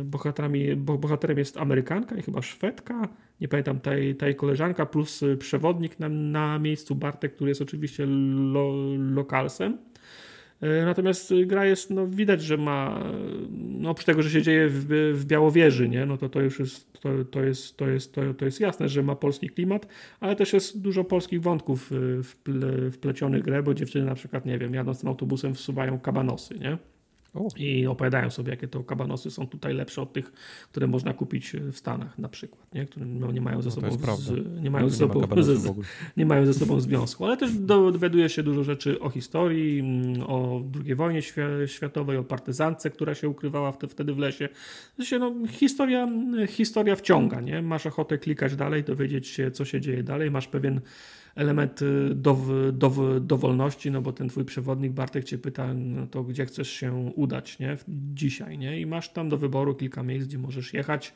y, bohaterami, bohaterem jest Amerykanka i chyba Szwedka, nie pamiętam, ta, jej koleżanka, plus przewodnik na, na miejscu Bartek, który jest oczywiście lo, lokalsem. E, natomiast gra jest, no widać, że ma, no oprócz tego, że się dzieje w, w Białowieży, nie? no to to już jest to, to, jest, to, jest, to, to jest jasne, że ma polski klimat, ale też jest dużo polskich wątków wple, wplecionych grę, bo dziewczyny na przykład, nie wiem, jadąc tym autobusem wsuwają kabanosy, nie? I opowiadają sobie, jakie to kabanosy są tutaj lepsze od tych, które można kupić w Stanach na przykład, nie? które no, nie mają ze sobą, no z, nie mają ze sobą, nie, ze, nie mają ze sobą związku, ale też dowiaduje się dużo rzeczy o historii, mm, o II wojnie światowej, o partyzance, która się ukrywała wtedy w lesie. No, historia, historia wciąga, nie? Masz ochotę klikać dalej, dowiedzieć się, co się dzieje dalej, masz pewien element do, do, dowolności, no bo ten twój przewodnik Bartek cię pyta, no to gdzie chcesz się udać, nie? Dzisiaj, nie? I masz tam do wyboru kilka miejsc, gdzie możesz jechać.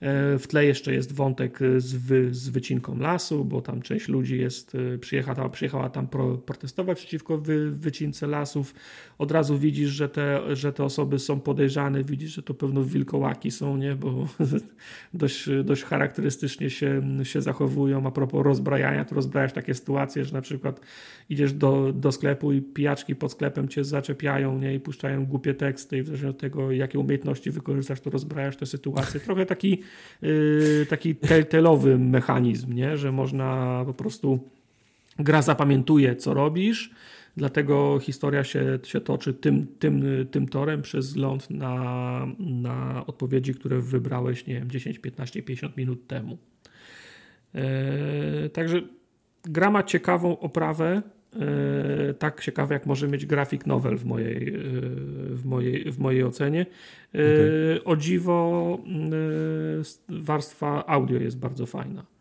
E, w tle jeszcze jest wątek z, wy, z wycinką lasu, bo tam część ludzi jest, e, przyjechała, przyjechała tam pro, protestować przeciwko wy, wycince lasów. Od razu widzisz, że te, że te osoby są podejrzane, widzisz, że to pewno wilkołaki są, nie? bo dość, dość charakterystycznie się, się zachowują. A propos rozbrajania, to rozbrajasz takie sytuacje, że na przykład idziesz do, do sklepu i pijaczki pod sklepem cię zaczepiają nie? i puszczają głupie teksty i w zależności od tego, jakie umiejętności wykorzystasz, to rozbrajasz te sytuacje. Trochę taki taki telltale'owy mechanizm, nie? że można po prostu gra zapamiętuje, co robisz, dlatego historia się, się toczy tym, tym, tym torem przez wzgląd na, na odpowiedzi, które wybrałeś, nie wiem, 10, 15, 50 minut temu. Yy, także gra ma ciekawą oprawę, e, tak ciekawe, jak może mieć grafik novel w mojej, e, w mojej, w mojej ocenie. Okay. O dziwo warstwa audio jest bardzo fajna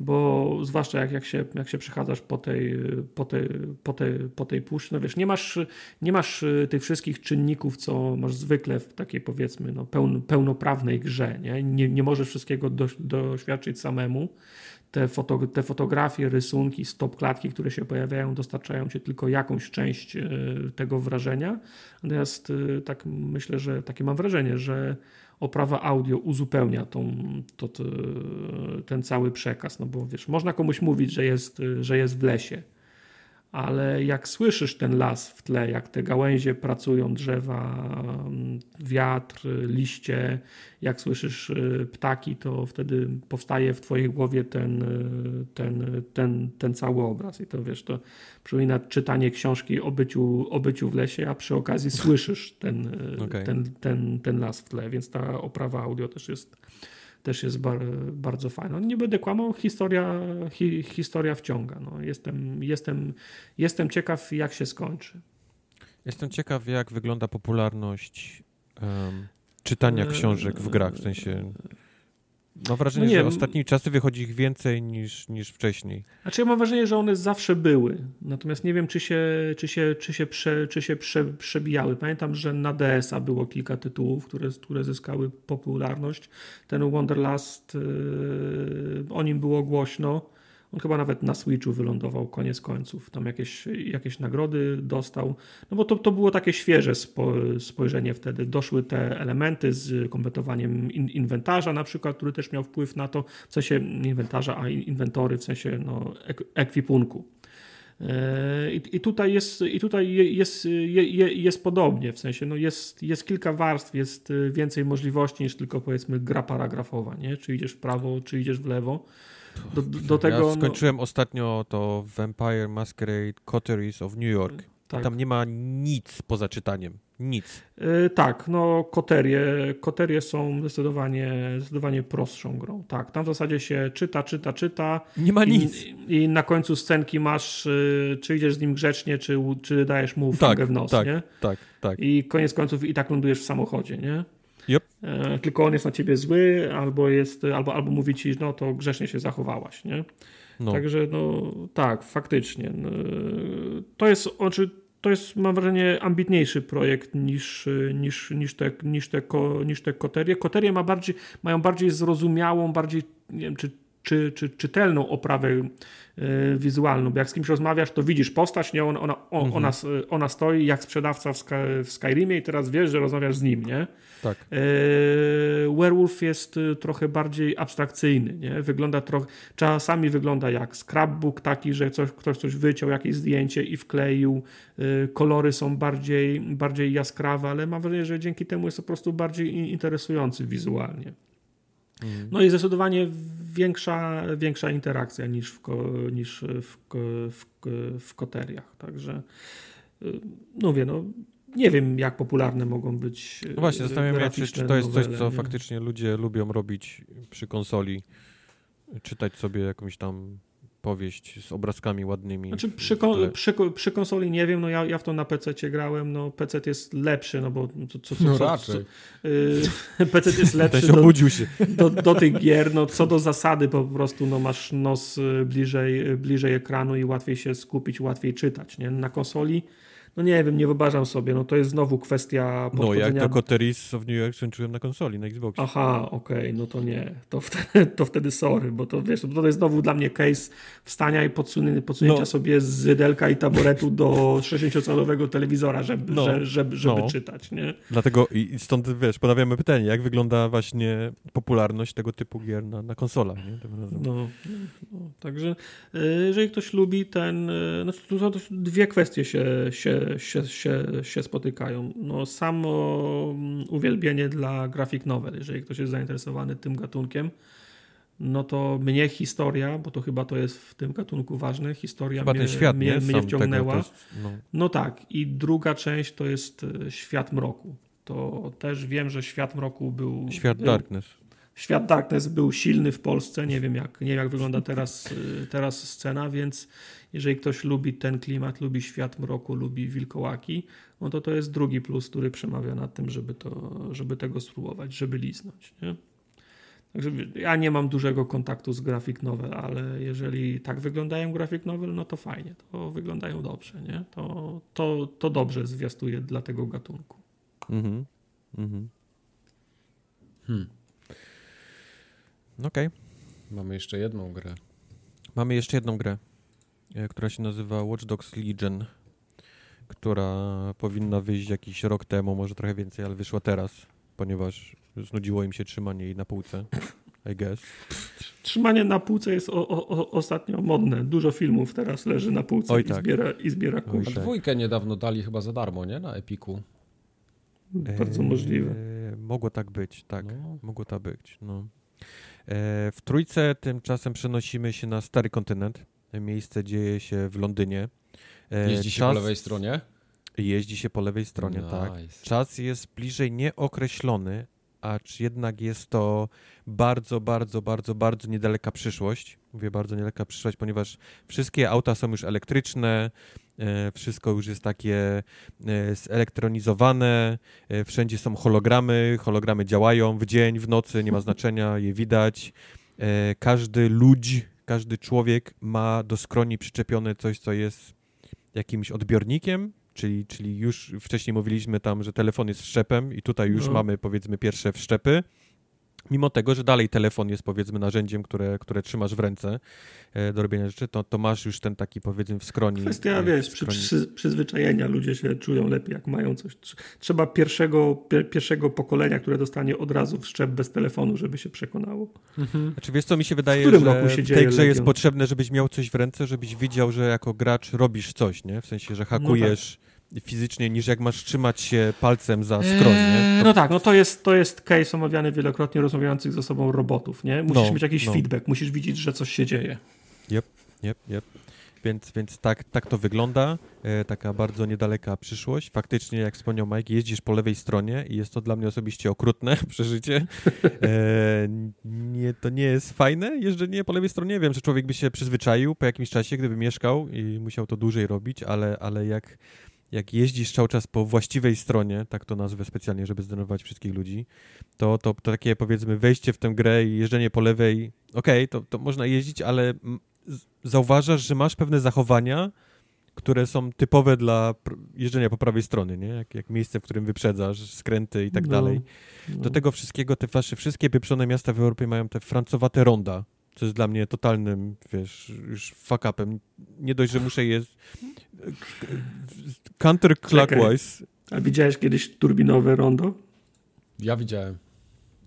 bo zwłaszcza jak, jak, się, jak się przechadzasz po tej, po tej, po tej, po tej puszczy, no wiesz, nie masz, nie masz tych wszystkich czynników, co masz zwykle w takiej powiedzmy no, pełn, pełnoprawnej grze, nie? Nie, nie możesz wszystkiego do, doświadczyć samemu, te, foto, te fotografie, rysunki, stop klatki, które się pojawiają, dostarczają ci tylko jakąś część e, tego wrażenia. Natomiast e, tak myślę, że takie mam wrażenie, że oprawa audio uzupełnia tą, to, to, ten cały przekaz. No bo wiesz, można komuś mówić, że jest, że jest w lesie ale jak słyszysz ten las w tle, jak te gałęzie pracują, drzewa, wiatr, liście, jak słyszysz y, ptaki, to wtedy powstaje w twojej głowie ten, y, ten, ten, ten cały obraz. I to wiesz, to przypomina czytanie książki o byciu, o byciu w lesie, a przy okazji słyszysz ten, y, okay. ten, ten, ten las w tle, więc ta oprawa audio też jest też jest bar, bardzo fajna. Nie będę kłamał, historia, hi, historia wciąga. No, jestem, jestem, jestem ciekaw, jak się skończy. Jestem ciekaw, jak wygląda popularność um, czytania książek w grach, w sensie Mam wrażenie, no nie, że ostatnimi czasy wychodzi ich więcej niż, niż wcześniej. Znaczy ja mam wrażenie, że one zawsze były, natomiast nie wiem, czy się, czy się, czy się, prze, czy się prze, przebijały. Pamiętam, że na DS-a było kilka tytułów, które, które zyskały popularność. Ten Wonderlust, yy, o nim było głośno. On chyba nawet na Switchu wylądował koniec końców. Tam jakieś, jakieś nagrody dostał. No bo to, to było takie świeże spo, spojrzenie wtedy. Doszły te elementy z kompletowaniem in, inwentarza na przykład, który też miał wpływ na to, w sensie inwentarza, a inwentory w sensie no, ek, ekwipunku. E, I, tutaj, jest, i tutaj jest, jest, jest podobnie, w sensie no jest, jest kilka warstw, jest więcej możliwości niż tylko powiedzmy gra paragrafowa, nie? czy idziesz w prawo, czy idziesz w lewo. Do, do tego, ja skończyłem no... ostatnio to Vampire Masquerade Coteries of New York. Tak. Tam nie ma nic poza czytaniem. Nic. Yy, tak, no koterie, koterie są zdecydowanie, zdecydowanie prostszą grą. Tak, tam w zasadzie się czyta, czyta, czyta. Nie ma nic. I, i na końcu scenki masz, yy, czy idziesz z nim grzecznie, czy, czy dajesz mu tak, w nos, tak, nie? Tak, tak. I koniec końców i tak lądujesz w samochodzie, nie? Yep. E, tylko on jest na ciebie zły, albo jest, albo, albo mówi ci, no to grzecznie się zachowałaś, nie? No. Także no tak, faktycznie. No, to jest, znaczy, to jest, mam wrażenie, ambitniejszy projekt niż, niż, niż, te, niż, te, niż te koterie. Koterie ma bardziej, mają bardziej zrozumiałą, bardziej, nie wiem, czy, czy, czy czytelną oprawę E, wizualną, bo jak z kimś rozmawiasz, to widzisz postać, nie? Ona, ona, mhm. ona, ona stoi jak sprzedawca w, Sky, w Skyrimie i teraz wiesz, że rozmawiasz z nim, nie? Tak. E, werewolf jest e, trochę bardziej abstrakcyjny, nie? Wygląda trochę, czasami wygląda jak scrapbook taki, że coś, ktoś coś wyciął, jakieś zdjęcie i wkleił, e, kolory są bardziej, bardziej jaskrawe, ale mam wrażenie, że dzięki temu jest po prostu bardziej interesujący wizualnie. Mhm. No i zdecydowanie większa, większa interakcja niż w, niż w, w, w koteriach. Także y, no wie, no, nie wiem, jak popularne mogą być. No właśnie, zastanawiam się, czy to jest coś, co nie? faktycznie ludzie lubią robić przy konsoli. Czytać sobie jakąś tam powieść z obrazkami ładnymi. Znaczy przy, kon, przy, przy, konsoli nie wiem, no ja, ja w to na PC cię no PC jest lepszy, no bo co, co, co, no raczej. Co, yy, PC jest lepszy do, obudził się. Do, do, tych gier, no co do zasady po prostu no masz nos y, bliżej, bliżej ekranu i łatwiej się skupić, łatwiej czytać, nie? Na konsoli no nie wiem, nie wyobrażam sobie, no to jest znowu kwestia No jak to Coteris of New York skończyłem na konsoli, na Xboxie. Aha, okej, okay, no to nie, to wtedy, to wtedy sorry, bo to wiesz, to jest znowu dla mnie case wstania i podsunie, podsunięcia no. sobie z zydelka i taboretu do 60-calowego telewizora, żeby, no. żeby, żeby, żeby no. czytać, nie? Dlatego i stąd, wiesz, ponawiamy pytanie, jak wygląda właśnie popularność tego typu gier na, na konsolach, nie? No, no, także y, jeżeli ktoś lubi ten, no to, to dwie kwestie się, się się, się, się spotykają. No, samo mm, uwielbienie dla grafik novel, jeżeli ktoś jest zainteresowany tym gatunkiem, no to mnie historia, bo to chyba to jest w tym gatunku ważne, historia chyba mnie, świat, mnie, mnie wciągnęła. Jest, no. no. tak, i druga część to jest e, Świat Mroku. To też wiem, że Świat Mroku był... Świat był, Darkness. Świat Darkness był silny w Polsce, nie wiem jak, nie wiem jak wygląda teraz, y, teraz scena, więc jeżeli ktoś lubi ten klimat, lubi świat mroku, lubi wilkołaki, no to to jest drugi plus, który przemawia nad tym, żeby, to, żeby tego spróbować, żeby liznąć. Nie? Także ja nie mam dużego kontaktu z grafik novel, ale jeżeli tak wyglądają grafik novel, no to fajnie, to wyglądają dobrze, nie? To, to, to dobrze zwiastuje dla tego gatunku. Mhm. Mhm. Hmm. Okej. Okay. Mamy jeszcze jedną grę. Mamy jeszcze jedną grę, która się nazywa Watch Dogs Legion, która powinna wyjść jakiś rok temu, może trochę więcej, ale wyszła teraz, ponieważ znudziło im się trzymanie jej na półce, I guess. Trzymanie na półce jest o, o, ostatnio modne. Dużo filmów teraz leży na półce Oj, i, tak. zbiera, i zbiera kurz. A dwójkę niedawno dali chyba za darmo, nie? Na Epiku. Bardzo eee, możliwe. Mogło tak być, tak. No. Mogło tak być, no. E, w trójce tymczasem przenosimy się na stary kontynent. Miejsce dzieje się w Londynie. E, Jeździ się Czas... po lewej stronie? Jeździ się po lewej stronie, tak. nice. tak. Czas jest bliżej nieokreślony, acz jednak jest to bardzo, bardzo, bardzo, bardzo niedaleka przyszłość. Mówię bardzo niedaleka przyszłość, ponieważ wszystkie auta są już elektryczne, e, wszystko już jest takie zelektronizowane, e, wszędzie są hologramy, hologramy działają w dzień, w nocy, nie ma znaczenia, je widać. Każdy ludź, każdy człowiek ma do skroni przyczepione coś, co jest jakimś odbiornikiem, czyli, czyli już wcześniej mówiliśmy tam, że telefon jest wszczepem i tutaj już no. mamy powiedzmy pierwsze wszczepy. Mimo tego, że dalej telefon jest powiedzmy narzędziem, które, które trzymasz w ręce e, do robienia rzeczy, to, to masz już ten taki powiedzmy w skroni. Kwestia, e, wiesz, przy, przy, przyzwyczajenia ludzie się czują lepiej, jak mają coś. Trzeba pierwszego, pier, pierwszego pokolenia, które dostanie od razu wszczep bez telefonu, żeby się przekonało. Mhm. Znaczy wiesz co, mi się wydaje, w że się w tej grze jest potrzebne, żebyś miał coś w ręce, żebyś widział, że jako gracz robisz coś, nie? W sensie, że hakujesz... No tak fizycznie, niż jak masz trzymać się palcem za skroń, nie? Eee, no tak, no to jest, to jest case omawiany wielokrotnie rozmawiających ze sobą robotów, nie? Musisz no, mieć jakiś no. feedback, musisz widzieć, że coś się dzieje. Jep, jep, jep. Więc, więc tak, tak to wygląda, e, taka bardzo niedaleka przyszłość. Faktycznie, jak wspomniał Mike, jeździsz po lewej stronie i jest to dla mnie osobiście okrutne przeżycie. E, nie, to nie jest fajne jeżdżenie po lewej stronie. Wiem, że człowiek by się przyzwyczaił po jakimś czasie, gdyby mieszkał i musiał to dłużej robić, ale, ale jak jak jeździsz cały czas po właściwej stronie, tak to nazwę specjalnie, żeby zdenerwować wszystkich ludzi, to, to, to takie powiedzmy wejście w tę grę i jeżdżenie po lewej, okej, okay, to, to można jeździć, ale zauważasz, że masz pewne zachowania, które są typowe dla jeżdżenia po prawej stronie, nie? Jak, jak miejsce, w którym wyprzedzasz, skręty i tak no, dalej. No. Do tego wszystkiego te wasze wszystkie pieprzone miasta w Europie mają te francowate ronda, co jest dla mnie totalnym, wiesz, już fuck upem. Nie dość, że muszę je counterclockwise. A widziałeś kiedyś turbinowe rondo? Ja widziałem.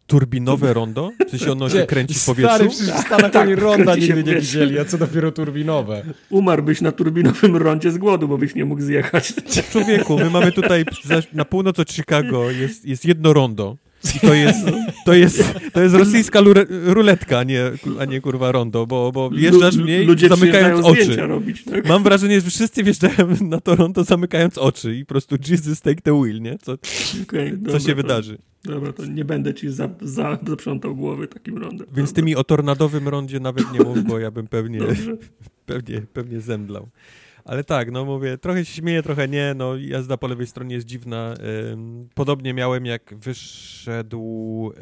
Turbinowe rondo? W sensie ono się kręci w powietrzu? Stary, przecież w Stanach tak, ronda nigdy nie widzieli, a co dopiero turbinowe. Umarłbyś na turbinowym rondzie z głodu, bo byś nie mógł zjechać. Człowieku, my mamy tutaj na północ od Chicago jest, jest jedno rondo. I to jest, to jest, to jest rosyjska ruletka, a nie, a nie kurwa rondo, bo, bo wjeżdżasz w niej Ludzie zamykając oczy. Robić, tak? Mam wrażenie, że wszyscy wjeżdżają na to rondo zamykając oczy i po prostu Jesus take the wheel, nie? Co, okay, co dobra, się wydarzy. Dobra, to nie będę ci za, za, zaprzątał głowy takim rondem. Więc dobra. tymi o tornadowym rondzie nawet nie mów, bo ja bym pewnie, pewnie, pewnie zemdlał. Ale tak, no mówię, trochę się śmieję, trochę nie, no jazda po lewej stronie jest dziwna. Podobnie miałem jak wyszedł,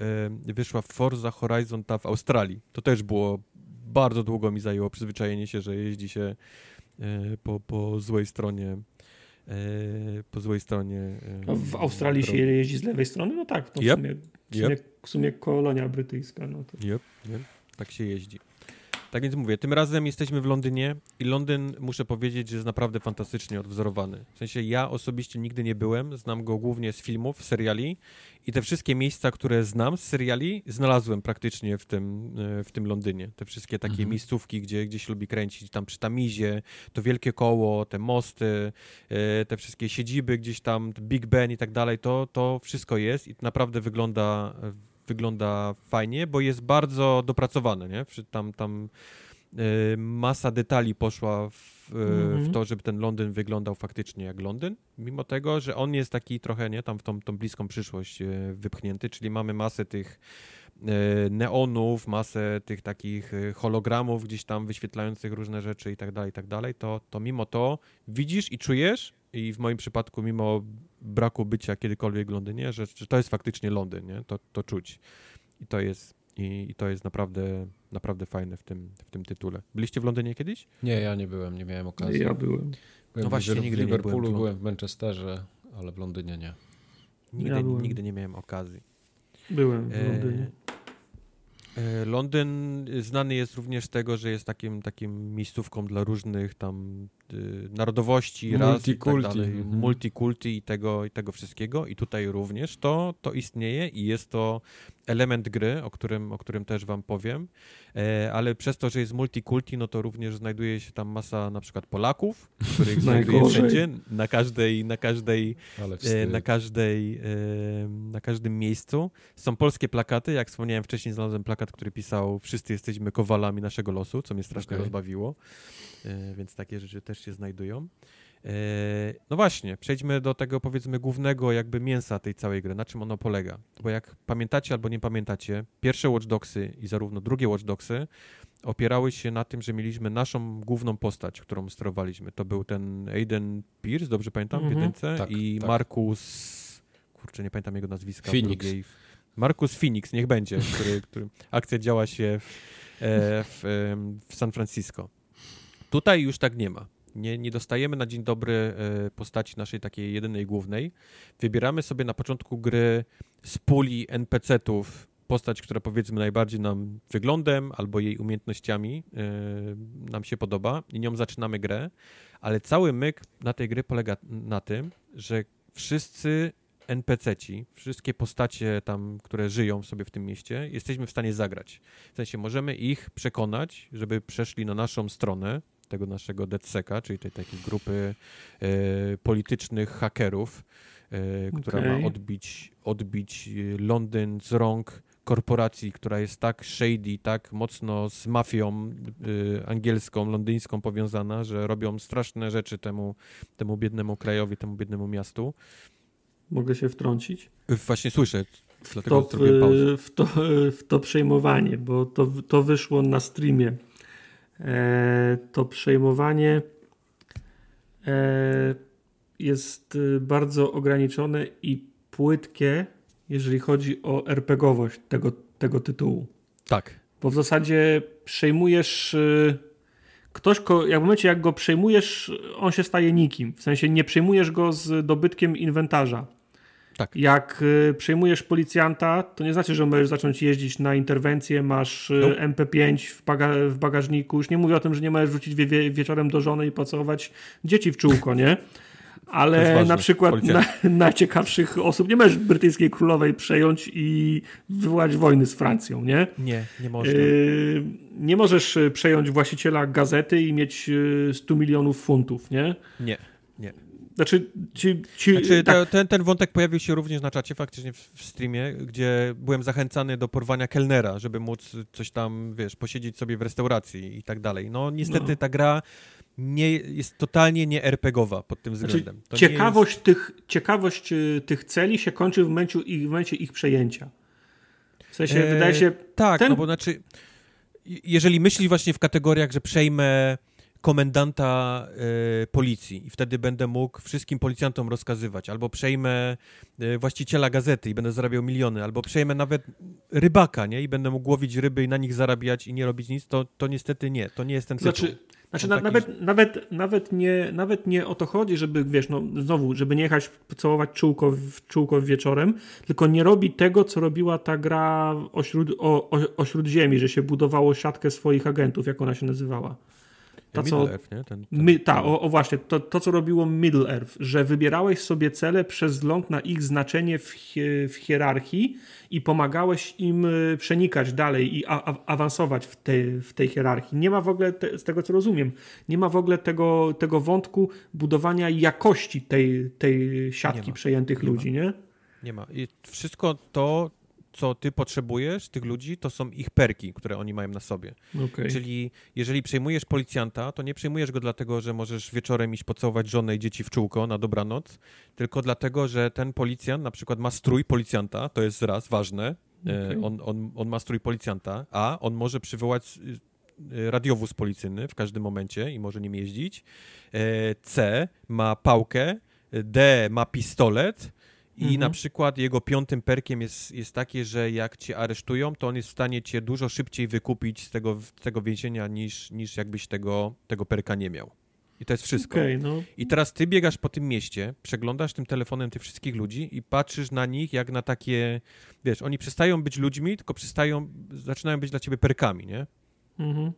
wyszła Forza Horizon ta w Australii. To też było, bardzo długo mi zajęło przyzwyczajenie się, że jeździ się e, po, po złej stronie e, po złej stronie. w Australii drogi. się jeździ z lewej strony? No tak, to w, yep. sumie, w, sumie, yep. w sumie kolonia brytyjska. No to... Yep. Tak się jeździ. Tak więc mówię, tym razem jesteśmy w Londynie i Londyn, muszę powiedzieć, że jest naprawdę fantastycznie odwzorowany. W sensie ja osobiście nigdy nie byłem, znam go głównie z filmów, seriali i te wszystkie miejsca, które znam z seriali, znalazłem praktycznie w tym, e, w tym Londynie. Te wszystkie takie mhm. miejscówki, gdzie gdzieś lubi kręcić, tam przy Tamizie, to wielkie koło, te mosty, e, te wszystkie siedziby gdzieś tam, Big Ben i tak dalej, to, to wszystko jest i naprawdę wygląda wygląda fajnie, bo jest bardzo dopracowane, nie? Tam, tam y, masa detali poszła w, mm -hmm. w, to, żeby ten Londyn wyglądał faktycznie jak Londyn, mimo tego, że on jest taki trochę, nie, tam w tą, tą bliską przyszłość y, wypchnięty, czyli mamy masę tych neonów, masę tych takich hologramów gdzieś tam wyświetlających różne rzeczy i tak dalej, i tak dalej, to, to mimo to widzisz i czujesz i w moim przypadku mimo braku bycia kiedykolwiek w Londynie, że, że to jest faktycznie Londyn, nie? To, to czuć. I to jest, i, i, to jest naprawdę, naprawdę fajne w tym, w tym tytule. Byliście w Londynie kiedyś? Nie, ja nie byłem, nie miałem okazji. Ja byłem. byłem no właśnie, w nigdy Liverpoolu, nie byłem, byłem w Manchesterze, ale w Londynie nie. Nigdy, ja nigdy nie miałem okazji. Byłem w Londynie. E, Londyn znany jest również z tego, że jest takim, takim miejscówką dla różnych tam y, narodowości, ras i tak dalej, -hmm. multikulti i tego, i tego wszystkiego. I tutaj również to, to istnieje i jest to element gry, o którym, o którym też wam powiem, e, ale przez to, że jest multikulti, no to również znajduje się tam masa na przykład Polaków, których znajduje wszędzie, na każdej, na każdej, e, na każdej, e, na każdym miejscu. Są polskie plakaty, jak wspomniałem wcześniej, znalazłem plakat, który pisał wszyscy jesteśmy kowalami naszego losu, co mnie strasznie okay. rozbawiło, więc takie rzeczy też się znajdują. E, no właśnie, przejdźmy do tego powiedzmy głównego jakby mięsa tej całej gry, na czym ono polega. Bo jak pamiętacie albo nie pamiętacie, pierwsze Watch Dogsy i zarówno drugie Watch Dogsy opierały się na tym, że mieliśmy naszą główną postać, którą sterowaliśmy. To był ten Aiden Pierce, dobrze pamiętam, -hmm. w mhm. jedynce tak, i tak. Markus, kurczę, nie pamiętam jego nazwiska. Phoenix. Drugiej. Markus Phoenix, niech będzie, który, który akcja działa się w, e, w, w San Francisco. Tutaj już tak nie ma nie, nie dostajemy na dzień dobry e, postaci naszej takiej jedynej głównej. Wybieramy sobie na początku gry z puli NPC-ów postać, która powiedzmy najbardziej nam wyglądem albo jej umiejętnościami yy, nam się podoba i nią zaczynamy grę, ale cały myk na tej gry polega na tym, że wszyscy NPC-ci, wszystkie postacie tam, które żyją sobie w tym mieście, jesteśmy w stanie zagrać. W sensie możemy ich przekonać, żeby przeszli na naszą stronę, tego naszego DedSec'a, czyli tej takiej grupy e, politycznych hakerów, e, która okay. ma odbić, odbić e, Londyn z rąk korporacji, która jest tak shady, tak mocno z mafią y, angielską, londyńską powiązana, że robią straszne rzeczy temu, temu biednemu krajowi, temu biednemu miastu. Mogę się wtrącić? Właśnie słyszę, dlatego to, pauzę. W to, w to przejmowanie, bo to, to wyszło na streamie to przejmowanie e, jest e, bardzo ograniczone i płytkie, jeżeli chodzi o RPGowość tego, tego tytułu. Tak. Bo w zasadzie przejmujesz. Ktoś, jak w momencie jak go przejmujesz, on się staje nikim. W sensie nie przejmujesz go z dobytkiem inwentarza. Tak. Jak y, przejmujesz policjanta, to nie znaczy, że możesz zacząć jeździć na interwencję, masz y, no. MP5 w, baga w, bagażniku. Już nie mówię o tym, że nie możesz wrócić wie wie wieczorem do żony i pocałować dzieci w czółko, nie? Ale na przykład na, najciekawszych osób nie możesz brytyjskiej królowej przejąć i wywołać wojny z Francją, nie? Nie, nie można. Yy, nie możesz y, przejąć właściciela gazety i mieć 100 milionów funtów, nie? Nie, nie. Znaczy, ci, ci, znaczy tak. ten, ten wątek pojawił się również na czacie, faktycznie w, w, streamie, gdzie byłem zachęcany do porwania kelnera, żeby móc coś tam, wiesz, posiedzieć sobie w restauracji i tak dalej. No niestety no. ta gra nie, jest totalnie nie RPGowa pod tym znaczy, względem. Znaczy, ciekawość, jest... tych, ciekawość y, tych celi się kończy w momencie, w momencie ich przejęcia. W sensie, e, wydaje się... Tak, ten... no bo znaczy, jeżeli myślisz właśnie w kategoriach, że przejmę komendanta y, policji i wtedy będę mógł wszystkim policjantom rozkazywać, albo przejmę y, właściciela gazety i będę zarabiał miliony, albo przejmę nawet rybaka, nie? I będę mógł łowić ryby i na nich zarabiać i nie robić nic, to, to niestety nie, to nie jest ten tytuł. Znaczy, znaczy na, taki... nawet, nawet, nawet, nie, nawet nie o to chodzi, żeby, wiesz, no znowu, żeby nie jechać pocałować czółko, w, czółko wieczorem, tylko nie robi tego, co robiła ta gra o, śród, o, o, o Śródziemi, że się budowało siatkę swoich agentów, jak ona się nazywała. To, co, Middle Earth, nie? Ten, ten, my, ta, o, o, właśnie, to, to co robiło Middle Earth, że wybierałeś sobie cele przez wzgląd na ich znaczenie w, w hierarchii i pomagałeś im e, przenikać dalej i a, a, awansować w, te, w tej hierarchii. Nie ma w ogóle, te, z tego co rozumiem, nie ma w ogóle tego, tego wątku budowania jakości tej, tej siatki przejętych nie ludzi, ma. nie? Nie ma. I wszystko to, co ty potrzebujesz, tych ludzi, to są ich perki, które oni mają na sobie. Okay. Czyli jeżeli przejmujesz policjanta, to nie przejmujesz go dlatego, że możesz wieczorem iść pocałować żonę i dzieci w czółko na dobranoc, tylko dlatego, że ten policjant na przykład ma strój policjanta, to jest raz ważne, Okay. On, on, on ma strój policjanta, a on może przywołać radiowóz policyjny w każdym momencie i może nim jeździć. C ma pałkę, D ma pistolet, i mhm. na przykład jego piątym perkiem jest, jest takie, że jak cię aresztują, to on jest w stanie cię dużo szybciej wykupić z tego, z tego więzienia, niż, niż jakbyś tego, tego perka nie miał. I to jest wszystko. Okay, no. I teraz ty biegasz po tym mieście, przeglądasz tym telefonem tych wszystkich ludzi i patrzysz na nich jak na takie, wiesz, oni przestają być ludźmi, tylko przestają, zaczynają być dla ciebie perkami, nie? Mhm.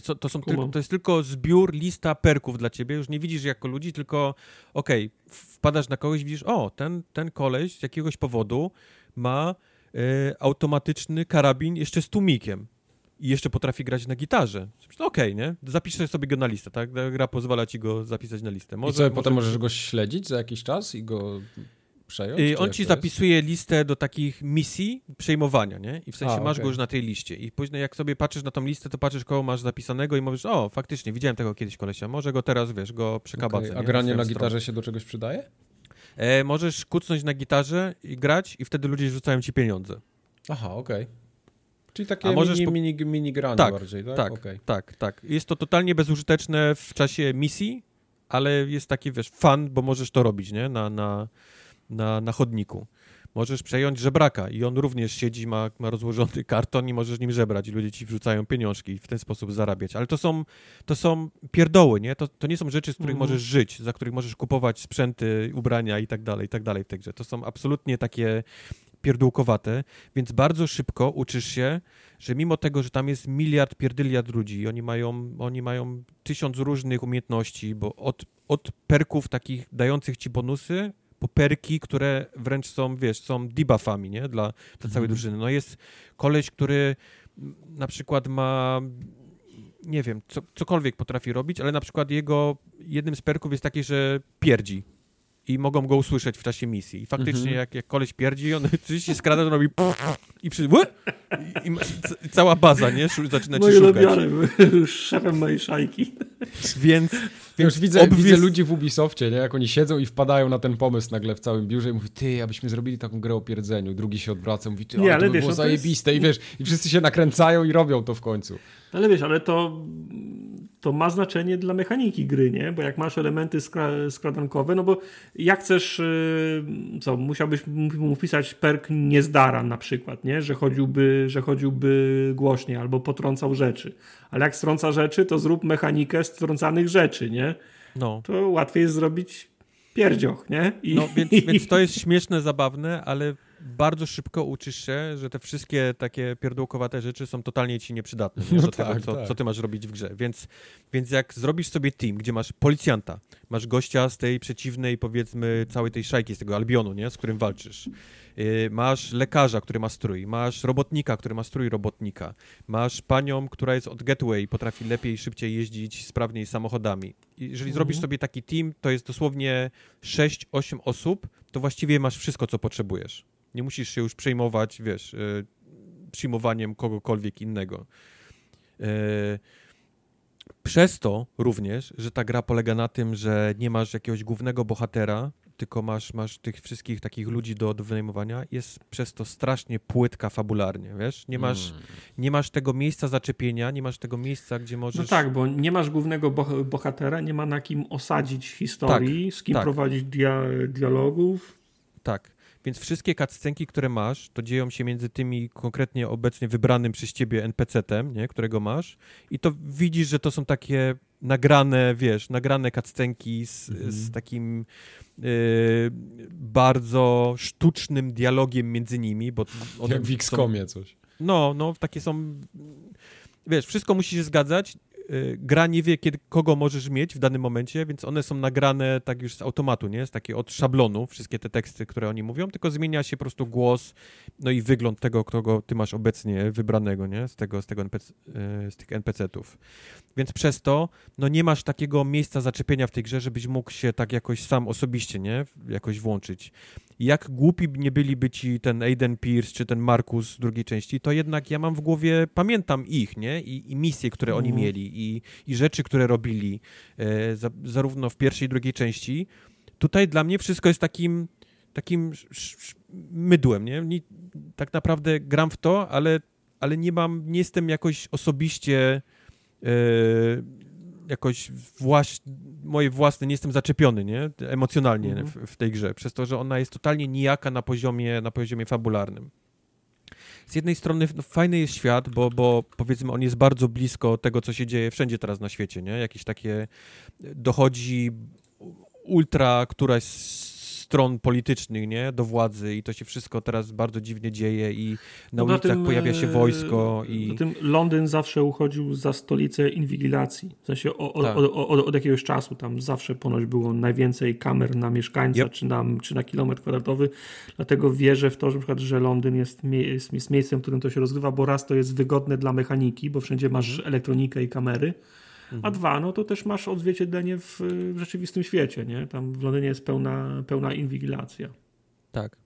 Co, to, są tylko, to jest tylko zbiór, lista perków dla ciebie. Już nie widzisz jako ludzi, tylko okej, okay, wpadasz na kogoś widzisz, o, ten, ten koleś z jakiegoś powodu ma y, automatyczny karabin jeszcze z tłumikiem i jeszcze potrafi grać na gitarze. Okej, okay, nie? Zapiszesz sobie go na listę, tak? Gra pozwala ci go zapisać na listę. Może, I co, może... potem możesz go śledzić za jakiś czas i go przejąć? Y, on ci zapisuje listę do takich misji przejmowania, nie? I w sensie A, masz okay. go już na tej liście. I później jak sobie patrzysz na tą listę, to patrzysz koło masz zapisanego i mówisz, o, faktycznie, widziałem tego kiedyś kolesia, może go teraz, wiesz, go przekabacę. Okay. A granie na gitarze się do czegoś przydaje? E, możesz kucnąć na gitarze i grać i wtedy ludzie rzucają ci pieniądze. Aha, okej. Okay. Czyli takie A możesz mini, mini, mini granie tak, bardziej, tak? Tak, okay. tak, tak. Jest to totalnie bezużyteczne w czasie misji, ale jest taki, wiesz, fan, bo możesz to robić, nie? Na, na, na, na chodniku. Możesz przejąć żebraka i on również siedzi, ma, ma rozłożony karton i możesz nim żebrać i ludzie ci wrzucają pieniążki i w ten sposób zarabiać. Ale to są, to są pierdoły, nie? To, to nie są rzeczy, z których mhm. możesz żyć, za których możesz kupować sprzęty, ubrania i tak dalej, i tak dalej w tej grze. To są absolutnie takie pierdółkowate, więc bardzo szybko uczysz się, że mimo tego, że tam jest miliard, pierdyliard ludzi, oni mają, oni mają tysiąc różnych umiejętności, bo od, od perków takich dających ci bonusy, po perki, które wręcz są, wiesz, są debuffami, nie? Dla, dla całej mhm. drużyny. No jest koleś, który na przykład ma nie wiem, co, cokolwiek potrafi robić, ale na przykład jego jednym z perków jest taki, że pierdzi i mogą go usłyszeć w czasie misji. I faktycznie mhm. jak, jak koleś pierdzi, on oczywiście skrada, to robi i, przy, i, i, cała baza, nie? Zaczyna ci szukać. Moje szefem mojej szajki. Więc, więc widzę, obwies... widzę ludzi w Ubisoftie, nie? Jak oni siedzą i wpadają na ten pomysł nagle w całym biurze i mówi, ty, abyśmy zrobili taką grę o pierdzeniu. Drugi się odwraca, mówi, ty, nie, ale, to by wiesz, było no zajebiste. Jest... I wiesz, i wszyscy się nakręcają i robią to w końcu. Ale wiesz, ale to to ma znaczenie dla mechaniki gry, nie? Bo jak masz elementy skra skradankowe, no bo jak chcesz, yy, co, musiałbyś mu wpisać perk niezdara na przykład, nie? Że chodziłby, że chodziłby głośniej albo potrącał rzeczy. Ale jak strąca rzeczy, to zrób mechanikę strącanych rzeczy, nie? No. To łatwiej jest zrobić pierdzioch, nie? I... No, więc, więc to jest śmieszne, zabawne, ale bardzo szybko uczysz się, że te wszystkie takie pierdółkowate rzeczy są totalnie ci nieprzydatne nie? do no tego, tak, co, tak. co, ty masz robić w grze. Więc, więc jak zrobisz sobie team, gdzie masz policjanta, masz gościa z tej przeciwnej, powiedzmy, całej tej szajki, z tego Albionu, nie? z którym walczysz, yy, masz lekarza, który ma strój, masz robotnika, który ma strój robotnika, masz panią, która jest od Getaway i potrafi lepiej, szybciej jeździć sprawniej samochodami. I jeżeli mhm. zrobisz sobie taki team, to jest dosłownie 6-8 osób, to właściwie masz wszystko, co potrzebujesz. Nie musisz się już przejmować, wiesz, yy, przyjmowaniem kogokolwiek innego. Yy, przez to również, że ta gra polega na tym, że nie masz jakiegoś głównego bohatera, tylko masz, masz tych wszystkich takich ludzi do, do wynajmowania, jest przez to strasznie płytka fabularnie, wiesz? Nie masz, hmm. nie masz tego miejsca zaczepienia, nie masz tego miejsca, gdzie możesz... No tak, bo nie masz głównego bohatera, nie ma na kim osadzić historii, tak, z kim tak. prowadzić dia dialogów. Tak. Więc wszystkie cutscenki, które masz, to dzieją się między tymi konkretnie obecnie wybranym przez ciebie NPC-tem, nie, którego masz i to widzisz, że to są takie nagrane, wiesz, nagrane cutscenki z, mhm. z takim y, bardzo sztucznym dialogiem między nimi, bo Jak w XCOMie coś. No, no, takie są wiesz, wszystko musi się zgadzać, gra nie wie, kiedy, kogo możesz mieć w danym momencie, więc one są nagrane tak już z automatu, nie? Z takiego od szablonu, wszystkie te teksty, które oni mówią, tylko zmienia się po prostu głos, no i wygląd tego, kogo ty masz obecnie wybranego, nie? Z tego, z tego NPC, y, z tych NPC-ów. Więc przez to, no nie masz takiego miejsca zaczepienia w tej grze, żebyś mógł się tak jakoś sam osobiście, nie? Jakoś włączyć jak głupi nie byliby ci ten Aiden Pierce czy ten Markus z drugiej części, to jednak ja mam w głowie, pamiętam ich, nie? I, i misje, które oni mhm. mieli i, i rzeczy, które robili e, za, zarówno w pierwszej i drugiej części. Tutaj dla mnie wszystko jest takim takim sz, sz, mydłem, nie? nie? Tak naprawdę gram w to, ale, ale nie mam, nie jestem jakoś osobiście e, jakoś właś, moje własne, nie jestem zaczepiony, nie? Emocjonalnie mhm. w, w, tej grze, przez to, że ona jest totalnie nijaka na poziomie, na poziomie fabularnym. Z jednej strony no, fajny jest świat, bo, bo powiedzmy on jest bardzo blisko tego, co się dzieje wszędzie teraz na świecie, nie? Jakieś takie dochodzi ultra któraś stron politycznych, nie, do władzy i to się wszystko teraz bardzo dziwnie dzieje i na no ulicach tym, pojawia się wojsko i... Po tym Londyn zawsze uchodził za stolicę inwigilacji, w sensie o, tak. od, jakiegoś czasu tam zawsze ponoć było najwięcej kamer na mieszkańca yep. czy, na, czy na kilometr kwadratowy, dlatego wierzę w to, że, na przykład, że Londyn jest, jest, jest miejscem, w którym to się rozgrywa, bo raz to jest wygodne dla mechaniki, bo wszędzie masz mhm. elektronikę i kamery, a dwa, no to też masz odzwierciedlenie w, w rzeczywistym świecie, nie? Tam w Londynie jest pełna, pełna inwigilacja. Tak.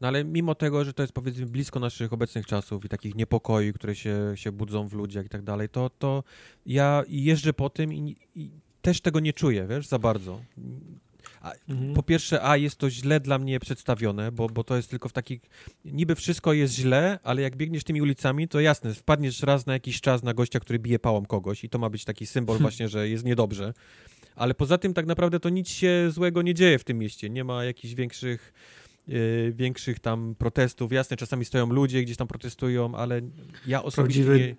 No ale mimo tego, że to jest powiedzmy blisko naszych obecnych czasów i takich niepokoi, które się, się budzą w ludziach i tak dalej, to, to ja jeżdżę po tym i, i też tego nie czuję, wiesz, za bardzo. A, mhm. Po pierwsze, a jest to źle dla mnie przedstawione, bo, bo to jest tylko w takich. Niby wszystko jest źle, ale jak biegniesz tymi ulicami, to jasne, wpadniesz raz na jakiś czas na gościa, który bije pałą kogoś, i to ma być taki symbol, właśnie, że jest niedobrze. Ale poza tym, tak naprawdę, to nic się złego nie dzieje w tym mieście. Nie ma jakichś większych. Yy, większych tam protestów. Jasne, czasami stoją ludzie, gdzieś tam protestują, ale ja osobiście... Prawdziwy, nie...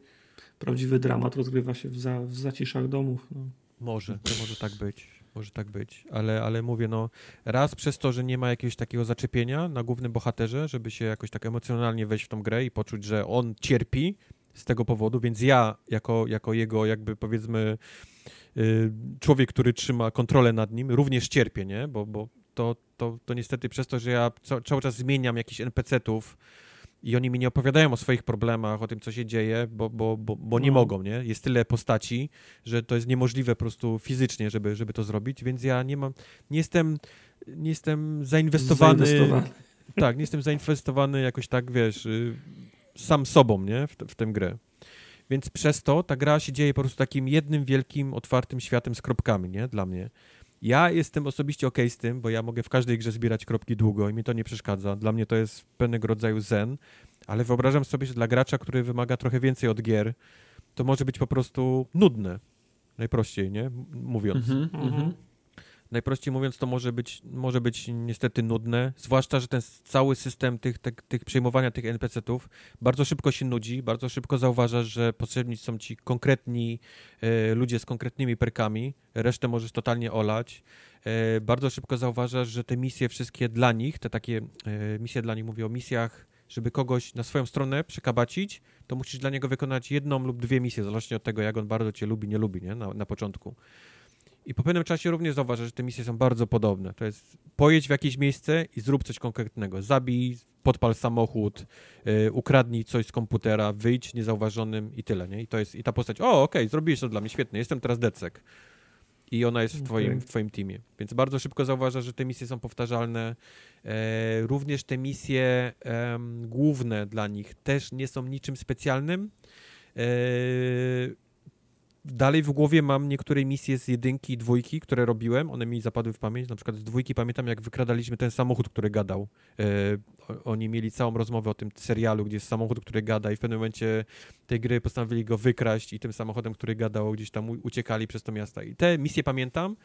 prawdziwy dramat rozgrywa się w, za, w zaciszach domów. No. Może, to może tak być. Może tak być, ale, ale mówię, no raz przez to, że nie ma jakiegoś takiego zaczepienia na głównym bohaterze, żeby się jakoś tak emocjonalnie wejść w tą grę i poczuć, że on cierpi z tego powodu, więc ja jako, jako jego jakby powiedzmy yy, człowiek, który trzyma kontrolę nad nim, również cierpię, nie? Bo, bo to, to, to niestety przez to, że ja cały czas zmieniam jakichś NPC-ów, i oni mi nie opowiadają o swoich problemach, o tym, co się dzieje, bo, bo, bo, bo nie no. mogą, nie? Jest tyle postaci, że to jest niemożliwe po prostu fizycznie, żeby, żeby to zrobić, więc ja nie mam, nie jestem, nie jestem zainwestowany, zainwestowany. tak, nie jestem zainwestowany jakoś tak, wiesz, y, sam sobą, nie? W, w tę grę. Więc przez to ta gra się dzieje po prostu takim jednym wielkim, otwartym światem z kropkami, nie? Dla mnie. Ja jestem osobiście ok z tym, bo ja mogę w każdej grze zbierać kropki długo i mi to nie przeszkadza. Dla mnie to jest pewnego rodzaju zen, ale wyobrażam sobie, że dla gracza, który wymaga trochę więcej od gier, to może być po prostu nudne. Najprościej, nie? Mówiąc. Mm -hmm, najprościej mówiąc, to może być, może być niestety nudne, zwłaszcza, że ten cały system tych, tych, tych przejmowania tych NPC-ów bardzo szybko się nudzi, bardzo szybko zauważasz, że potrzebni są ci konkretni e, ludzie z konkretnymi perkami, resztę możesz totalnie olać. E, bardzo szybko zauważasz, że te misje wszystkie dla nich, te takie e, misje dla nich, mówię o misjach, żeby kogoś na swoją stronę przekabacić, to musisz dla niego wykonać jedną lub dwie misje, zależnie od tego, jak on bardzo cię lubi, nie lubi, nie? Na, na początku. I po pewnym czasie również zauważasz, że te misje są bardzo podobne. To jest pojedź w jakieś miejsce i zrób coś konkretnego. Zabij, podpal samochód, yy, ukradnij coś z komputera, wyjdź niezauważonym i tyle, nie? I to jest, i ta postać, o, okej, okay, zrobiłeś to dla mnie, świetnie, jestem teraz Decek. I ona jest w twoim, okay. w twoim teamie. Więc bardzo szybko zauważasz, że te misje są powtarzalne. E, również te misje e, główne dla nich też nie są niczym specjalnym. E, dalej w głowie mam niektóre misje z jedynki i dwójki, które robiłem, one mi zapadły w pamięć, na przykład z dwójki pamiętam, jak wykradaliśmy ten samochód, który gadał. E, oni mieli całą rozmowę o tym serialu, gdzie jest samochód, który gada i w pewnym momencie tej gry postanowili go wykraść i tym samochodem, który gadał, gdzieś tam uciekali przez to miasto. I te misje pamiętam,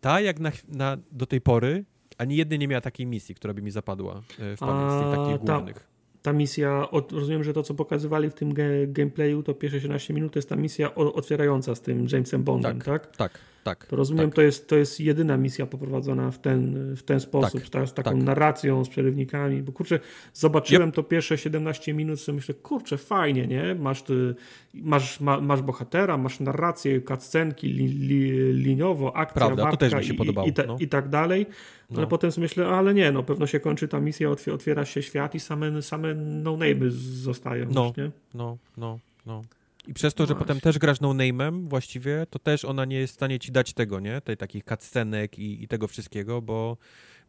ta jak na, na do tej pory, ani jednej nie miała takiej misji, która by mi zapadła e, w pamięć z tych takich głównych ta misja, rozumiem, że to co pokazywali w tym gameplayu, to pierwsze 17 minut to jest ta misja otwierająca z tym Jamesem Bondem, tak? Tak, tak. Tak to rozumiem, tak. To, jest, to jest jedyna misja poprowadzona w ten, w ten sposób, tak, z, z taką tak. narracją, z przerywnikami, bo kurczę, zobaczyłem yep. to pierwsze 17 minut, sobie myślę, kurczę, fajnie, nie? Masz, ty, masz, ma, masz bohatera, masz narrację, cutscenki, li, li, liniowo, akcja, Prawda, to też mi się podobało. I, i, no. i tak dalej. No. Ale potem sobie myślę, ale nie, no pewno się kończy ta misja, otwiera się świat i same, same no-name'y zostają. No, już, nie? no, no, no. I przez to, że potem też grasz no-name'em właściwie, to też ona nie jest w stanie ci dać tego, nie? Tej takich cutscenek i, i tego wszystkiego, bo,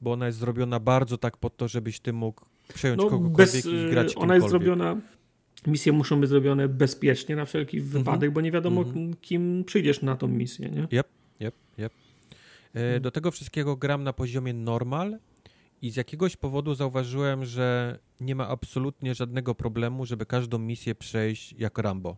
bo ona jest zrobiona bardzo tak pod to, żebyś ty mógł przejąć no, kogokolwiek bez, i grać Ona jest zrobiona misje muszą być zrobione bezpiecznie na wszelki mhm. wypadek, bo nie wiadomo, mm -hmm. kim przyjdziesz na tą misję, nie? Yep, yep, yep. E, do tego wszystkiego gram na poziomie normal i z jakiegoś powodu zauważyłem, że nie ma absolutnie żadnego problemu, żeby każdą misję przejść jak Rambo.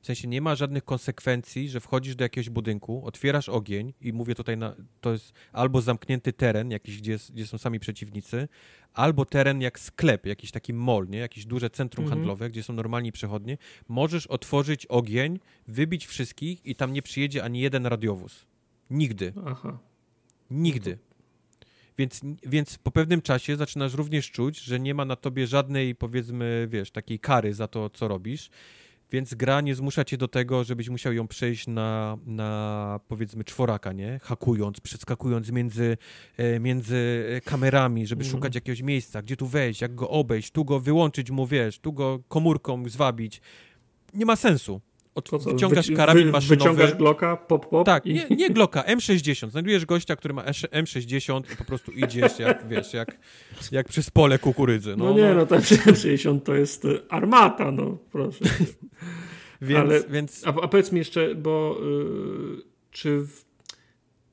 W sensie nie ma żadnych konsekwencji, że wchodzisz do jakiegoś budynku, otwierasz ogień i mówię tutaj, na, to jest albo zamknięty teren jakiś, gdzie, gdzie są sami przeciwnicy, albo teren jak sklep, jakiś taki mall, nie? jakieś duże centrum Mhm. handlowe, gdzie są normalni przechodnie. Możesz otworzyć ogień, wybić wszystkich i tam nie przyjedzie ani jeden radiowóz. Nigdy. Aha. Nigdy. Więc, więc po pewnym czasie zaczynasz również czuć, że nie ma na tobie żadnej, powiedzmy, wiesz, takiej kary za to, co robisz. Więc gra nie zmusza cię do tego, żebyś musiał ją przejść na, na powiedzmy, czworaka, nie? Hakując, przeskakując między, e, między kamerami, żeby Mhm. szukać jakiegoś miejsca, gdzie tu wejść, jak go obejść, tu go wyłączyć mu, wiesz, tu go komórką zwabić. Nie ma sensu. Od, co, wyciągasz wyci- karabin wy- maszynowy. Wyciągasz Glocka, pop, pop Tak, i... nie, nie Glocka, M60. Znajdujesz gościa, który ma M60 i po prostu idziesz jak, wiesz, jak, jak przez pole kukurydzy. No, No, nie, no to M60 to jest y, armata, no proszę. Więc, ale- więc A, a powiedz mi jeszcze, bo y, czy, w,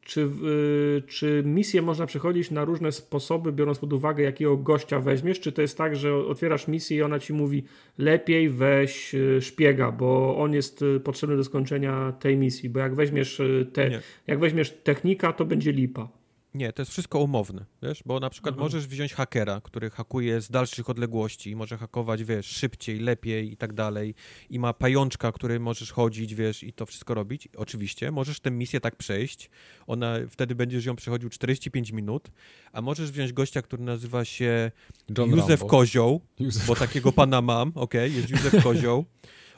czy, y, czy misję można przechodzić na różne sposoby, biorąc pod uwagę, jakiego gościa weźmiesz? Czy to jest tak, że otwierasz misję i ona ci mówi, lepiej weź y, szpiega, bo on jest y, potrzebny do skończenia tej misji, bo jak weźmiesz, te, Nie. jak weźmiesz technika, to będzie lipa. Nie, to jest wszystko umowne, wiesz, bo na przykład Aha. możesz wziąć hakera, który hakuje z dalszych odległości i może hakować, wiesz, szybciej, lepiej i tak dalej i ma pajączka, który możesz chodzić, wiesz, i to wszystko robić. Oczywiście, możesz tę misję tak przejść, ona, wtedy będziesz ją przechodził 45 minut, a możesz wziąć gościa, który nazywa się John Józef Rambo. Kozioł, Józef bo takiego pana mam, okej, jest Józef Kozioł.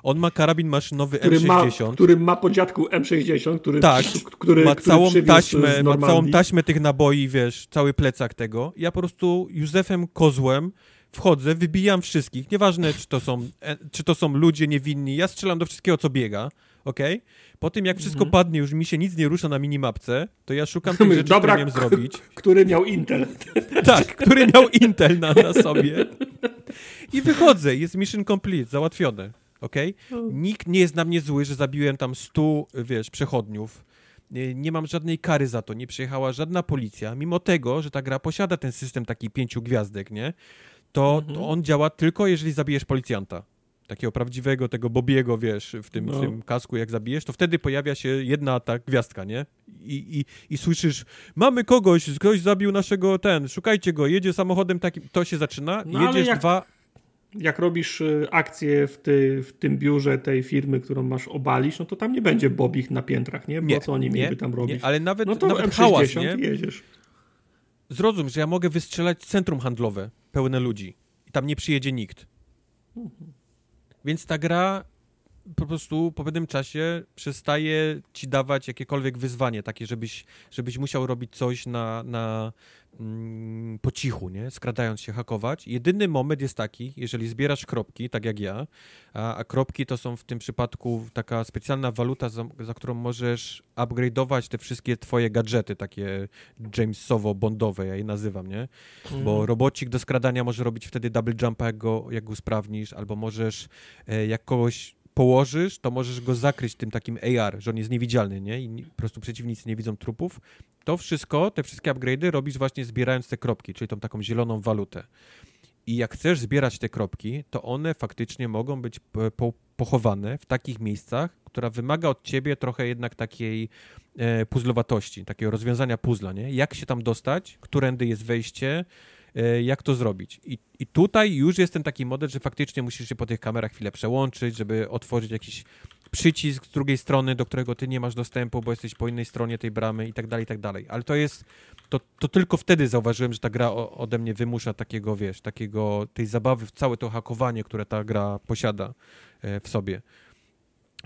On ma karabin maszynowy Który ma, M60. który ma po dziadku M60, który, Tak, który, ma który całą przywiózł taśmę, ma całą taśmę tych naboi, wiesz, cały plecak tego. Ja po prostu Józefem Kozłem wchodzę, wybijam wszystkich. Nieważne, czy to są, e, czy to są ludzie niewinni. Ja strzelam do wszystkiego, co biega, okej? Po tym, jak wszystko Mhm. padnie, już mi się nic nie rusza na minimapce, to ja szukam tych rzeczy, dobra, które miałem zrobić. który miał Intel. Tak, który miał Intel na, na sobie. I wychodzę, jest mission complete, załatwione. Okej? Nikt nie jest na mnie zły, że zabiłem tam 100, wiesz, przechodniów. Nie, nie mam żadnej kary za to, nie przyjechała żadna policja, mimo tego, że ta gra posiada ten system taki pięciu gwiazdek, nie? To, Mhm. to on działa tylko, jeżeli zabijesz policjanta. Takiego prawdziwego, tego Bobiego, wiesz, w tym, w No. tym kasku, jak zabijesz, to wtedy pojawia się jedna ta gwiazdka, nie? I, i, i słyszysz, mamy kogoś, ktoś zabił naszego ten, szukajcie go, jedzie samochodem takim, to się zaczyna, No, jedziesz jak- dwa, Jak robisz y, akcję w, ty, w tym biurze tej firmy, którą masz obalić, no to tam nie będzie bobich na piętrach, nie? Bo Nie, co oni mieliby tam robić? nie, ale nawet, no to nawet M60 hałas, nie? jedziesz. Zrozum, że ja mogę wystrzelać centrum handlowe pełne ludzi i tam nie przyjedzie nikt. Więc ta gra po prostu po pewnym czasie przestaje ci dawać jakiekolwiek wyzwanie takie, żebyś, żebyś musiał robić coś na, na mm, po cichu, nie? Skradając się, hakować. Jedyny moment jest taki, jeżeli zbierasz kropki, tak jak ja, a, a kropki to są w tym przypadku taka specjalna waluta, za, za którą możesz upgrade'ować te wszystkie twoje gadżety, takie Jamesowo-bondowe, ja je nazywam, nie? Bo Mhm. robocik do skradania może robić wtedy double jumpa, jak go, jak go usprawnisz, albo możesz, e, jak kogoś położysz, to możesz go zakryć tym takim AR, że on jest niewidzialny, nie? I po prostu przeciwnicy nie widzą trupów. To wszystko, te wszystkie upgrade'y robisz właśnie zbierając te kropki, czyli tą taką zieloną walutę. I jak chcesz zbierać te kropki, to one faktycznie mogą być po, po, pochowane w takich miejscach, która wymaga od ciebie trochę jednak takiej e, puzzlowatości, takiego rozwiązania puzzla, nie? Jak się tam dostać, którędy jest wejście, jak to zrobić. I, I tutaj już jest ten taki model, że faktycznie musisz się po tych kamerach chwilę przełączyć, żeby otworzyć jakiś przycisk z drugiej strony, do którego ty nie masz dostępu, bo jesteś po innej stronie tej bramy i tak dalej, i tak dalej. Ale to jest, to, to tylko wtedy zauważyłem, że ta gra ode mnie wymusza takiego, wiesz, takiego, tej zabawy w całe to hakowanie, które ta gra posiada e, w sobie.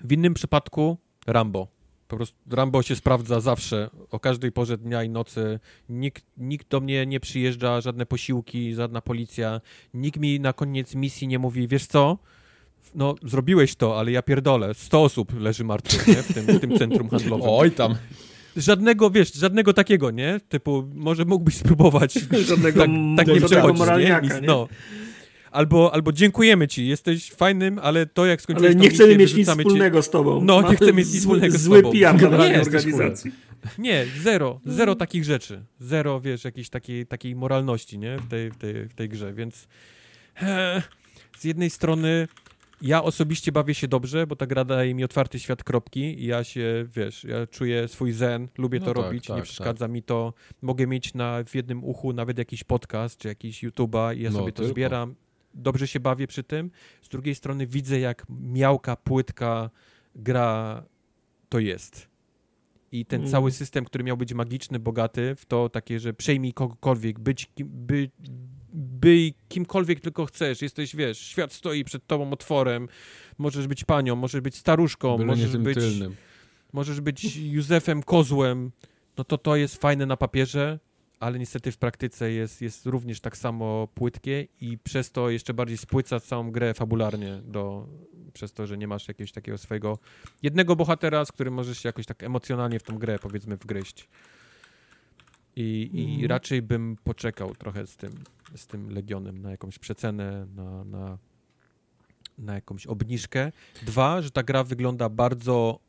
W innym przypadku Rambo. Po prostu Rambo się sprawdza zawsze, o każdej porze dnia i nocy. Nikt, nikt do mnie nie przyjeżdża, żadne posiłki, żadna policja. Nikt mi na koniec misji nie mówi, wiesz co, no zrobiłeś to, ale ja pierdolę, 100 osób leży martwych nie? W, tym, w tym centrum handlowym. Oj tam. Żadnego, wiesz, żadnego takiego, nie? Typu, może mógłbyś spróbować Żadnego, tak, tak nie nie? No. Albo, albo dziękujemy ci, jesteś fajnym, ale to jak skończyłeś Ale nie chcemy mieć nic wyrzucamy cię- wspólnego z tobą. No, nie chcemy mieć nic zły- wspólnego z Zły tobą. PR Nie generalnej jesteś organizacji. Nie, zero, zero takich rzeczy. Zero, wiesz, jakiejś takiej, takiej moralności, nie, w tej, w tej, w tej grze, więc e, z jednej strony ja osobiście bawię się dobrze, bo ta gra daje mi otwarty świat kropki i ja się, wiesz, ja czuję swój zen, lubię No to tak, robić, tak, nie przeszkadza mi to. Mogę mieć na, w jednym uchu nawet jakiś podcast, czy jakiś YouTube'a i ja No, sobie to tylko. zbieram. Dobrze się bawię przy tym. Z drugiej strony widzę, jak miałka, płytka gra to jest. I ten Mm. cały system, który miał być magiczny, bogaty, w to takie, że przejmij kogokolwiek, być, kim- by, by kimkolwiek tylko chcesz. Jesteś, wiesz, świat stoi przed tobą otworem. Możesz być panią, możesz być staruszką, Byle możesz być, tylnym. możesz być Józefem Kozłem. No to to jest fajne na papierze, ale niestety w praktyce jest, jest również tak samo płytkie i przez to jeszcze bardziej spłyca całą grę fabularnie do, przez to, że nie masz jakiegoś takiego swojego jednego bohatera, z którym możesz się jakoś tak emocjonalnie w tą grę, powiedzmy, wgryźć. I, i Mhm. raczej bym poczekał trochę z tym, z tym Legionem na jakąś przecenę, na, na, na jakąś obniżkę. Dwa, że ta gra wygląda bardzo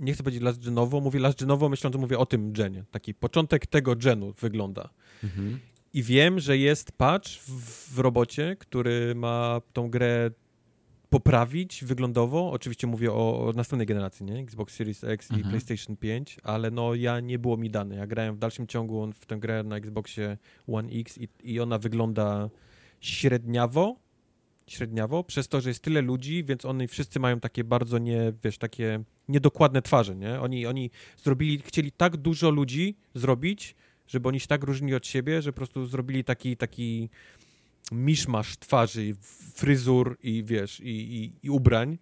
nie chcę powiedzieć last genowo, mówię last genowo, myśląc, że mówię o tym genie. Taki początek tego genu wygląda. Mhm. I wiem, że jest patch w, w robocie, który ma tą grę poprawić wyglądowo. Oczywiście mówię o, o następnej generacji, nie? Xbox Series X i Mhm. PlayStation 5, ale no ja nie było mi dane. Ja grałem w dalszym ciągu w tę grę na Xboxie One X i, i ona wygląda średniawo, średniawo, przez to, że jest tyle ludzi, więc oni wszyscy mają takie bardzo nie, wiesz, takie niedokładne twarze, nie? Oni, oni zrobili, chcieli tak dużo ludzi zrobić, żeby oni się tak różnili od siebie, że po prostu zrobili taki, taki miszmasz twarzy, fryzur i wiesz, i, i, i ubrań,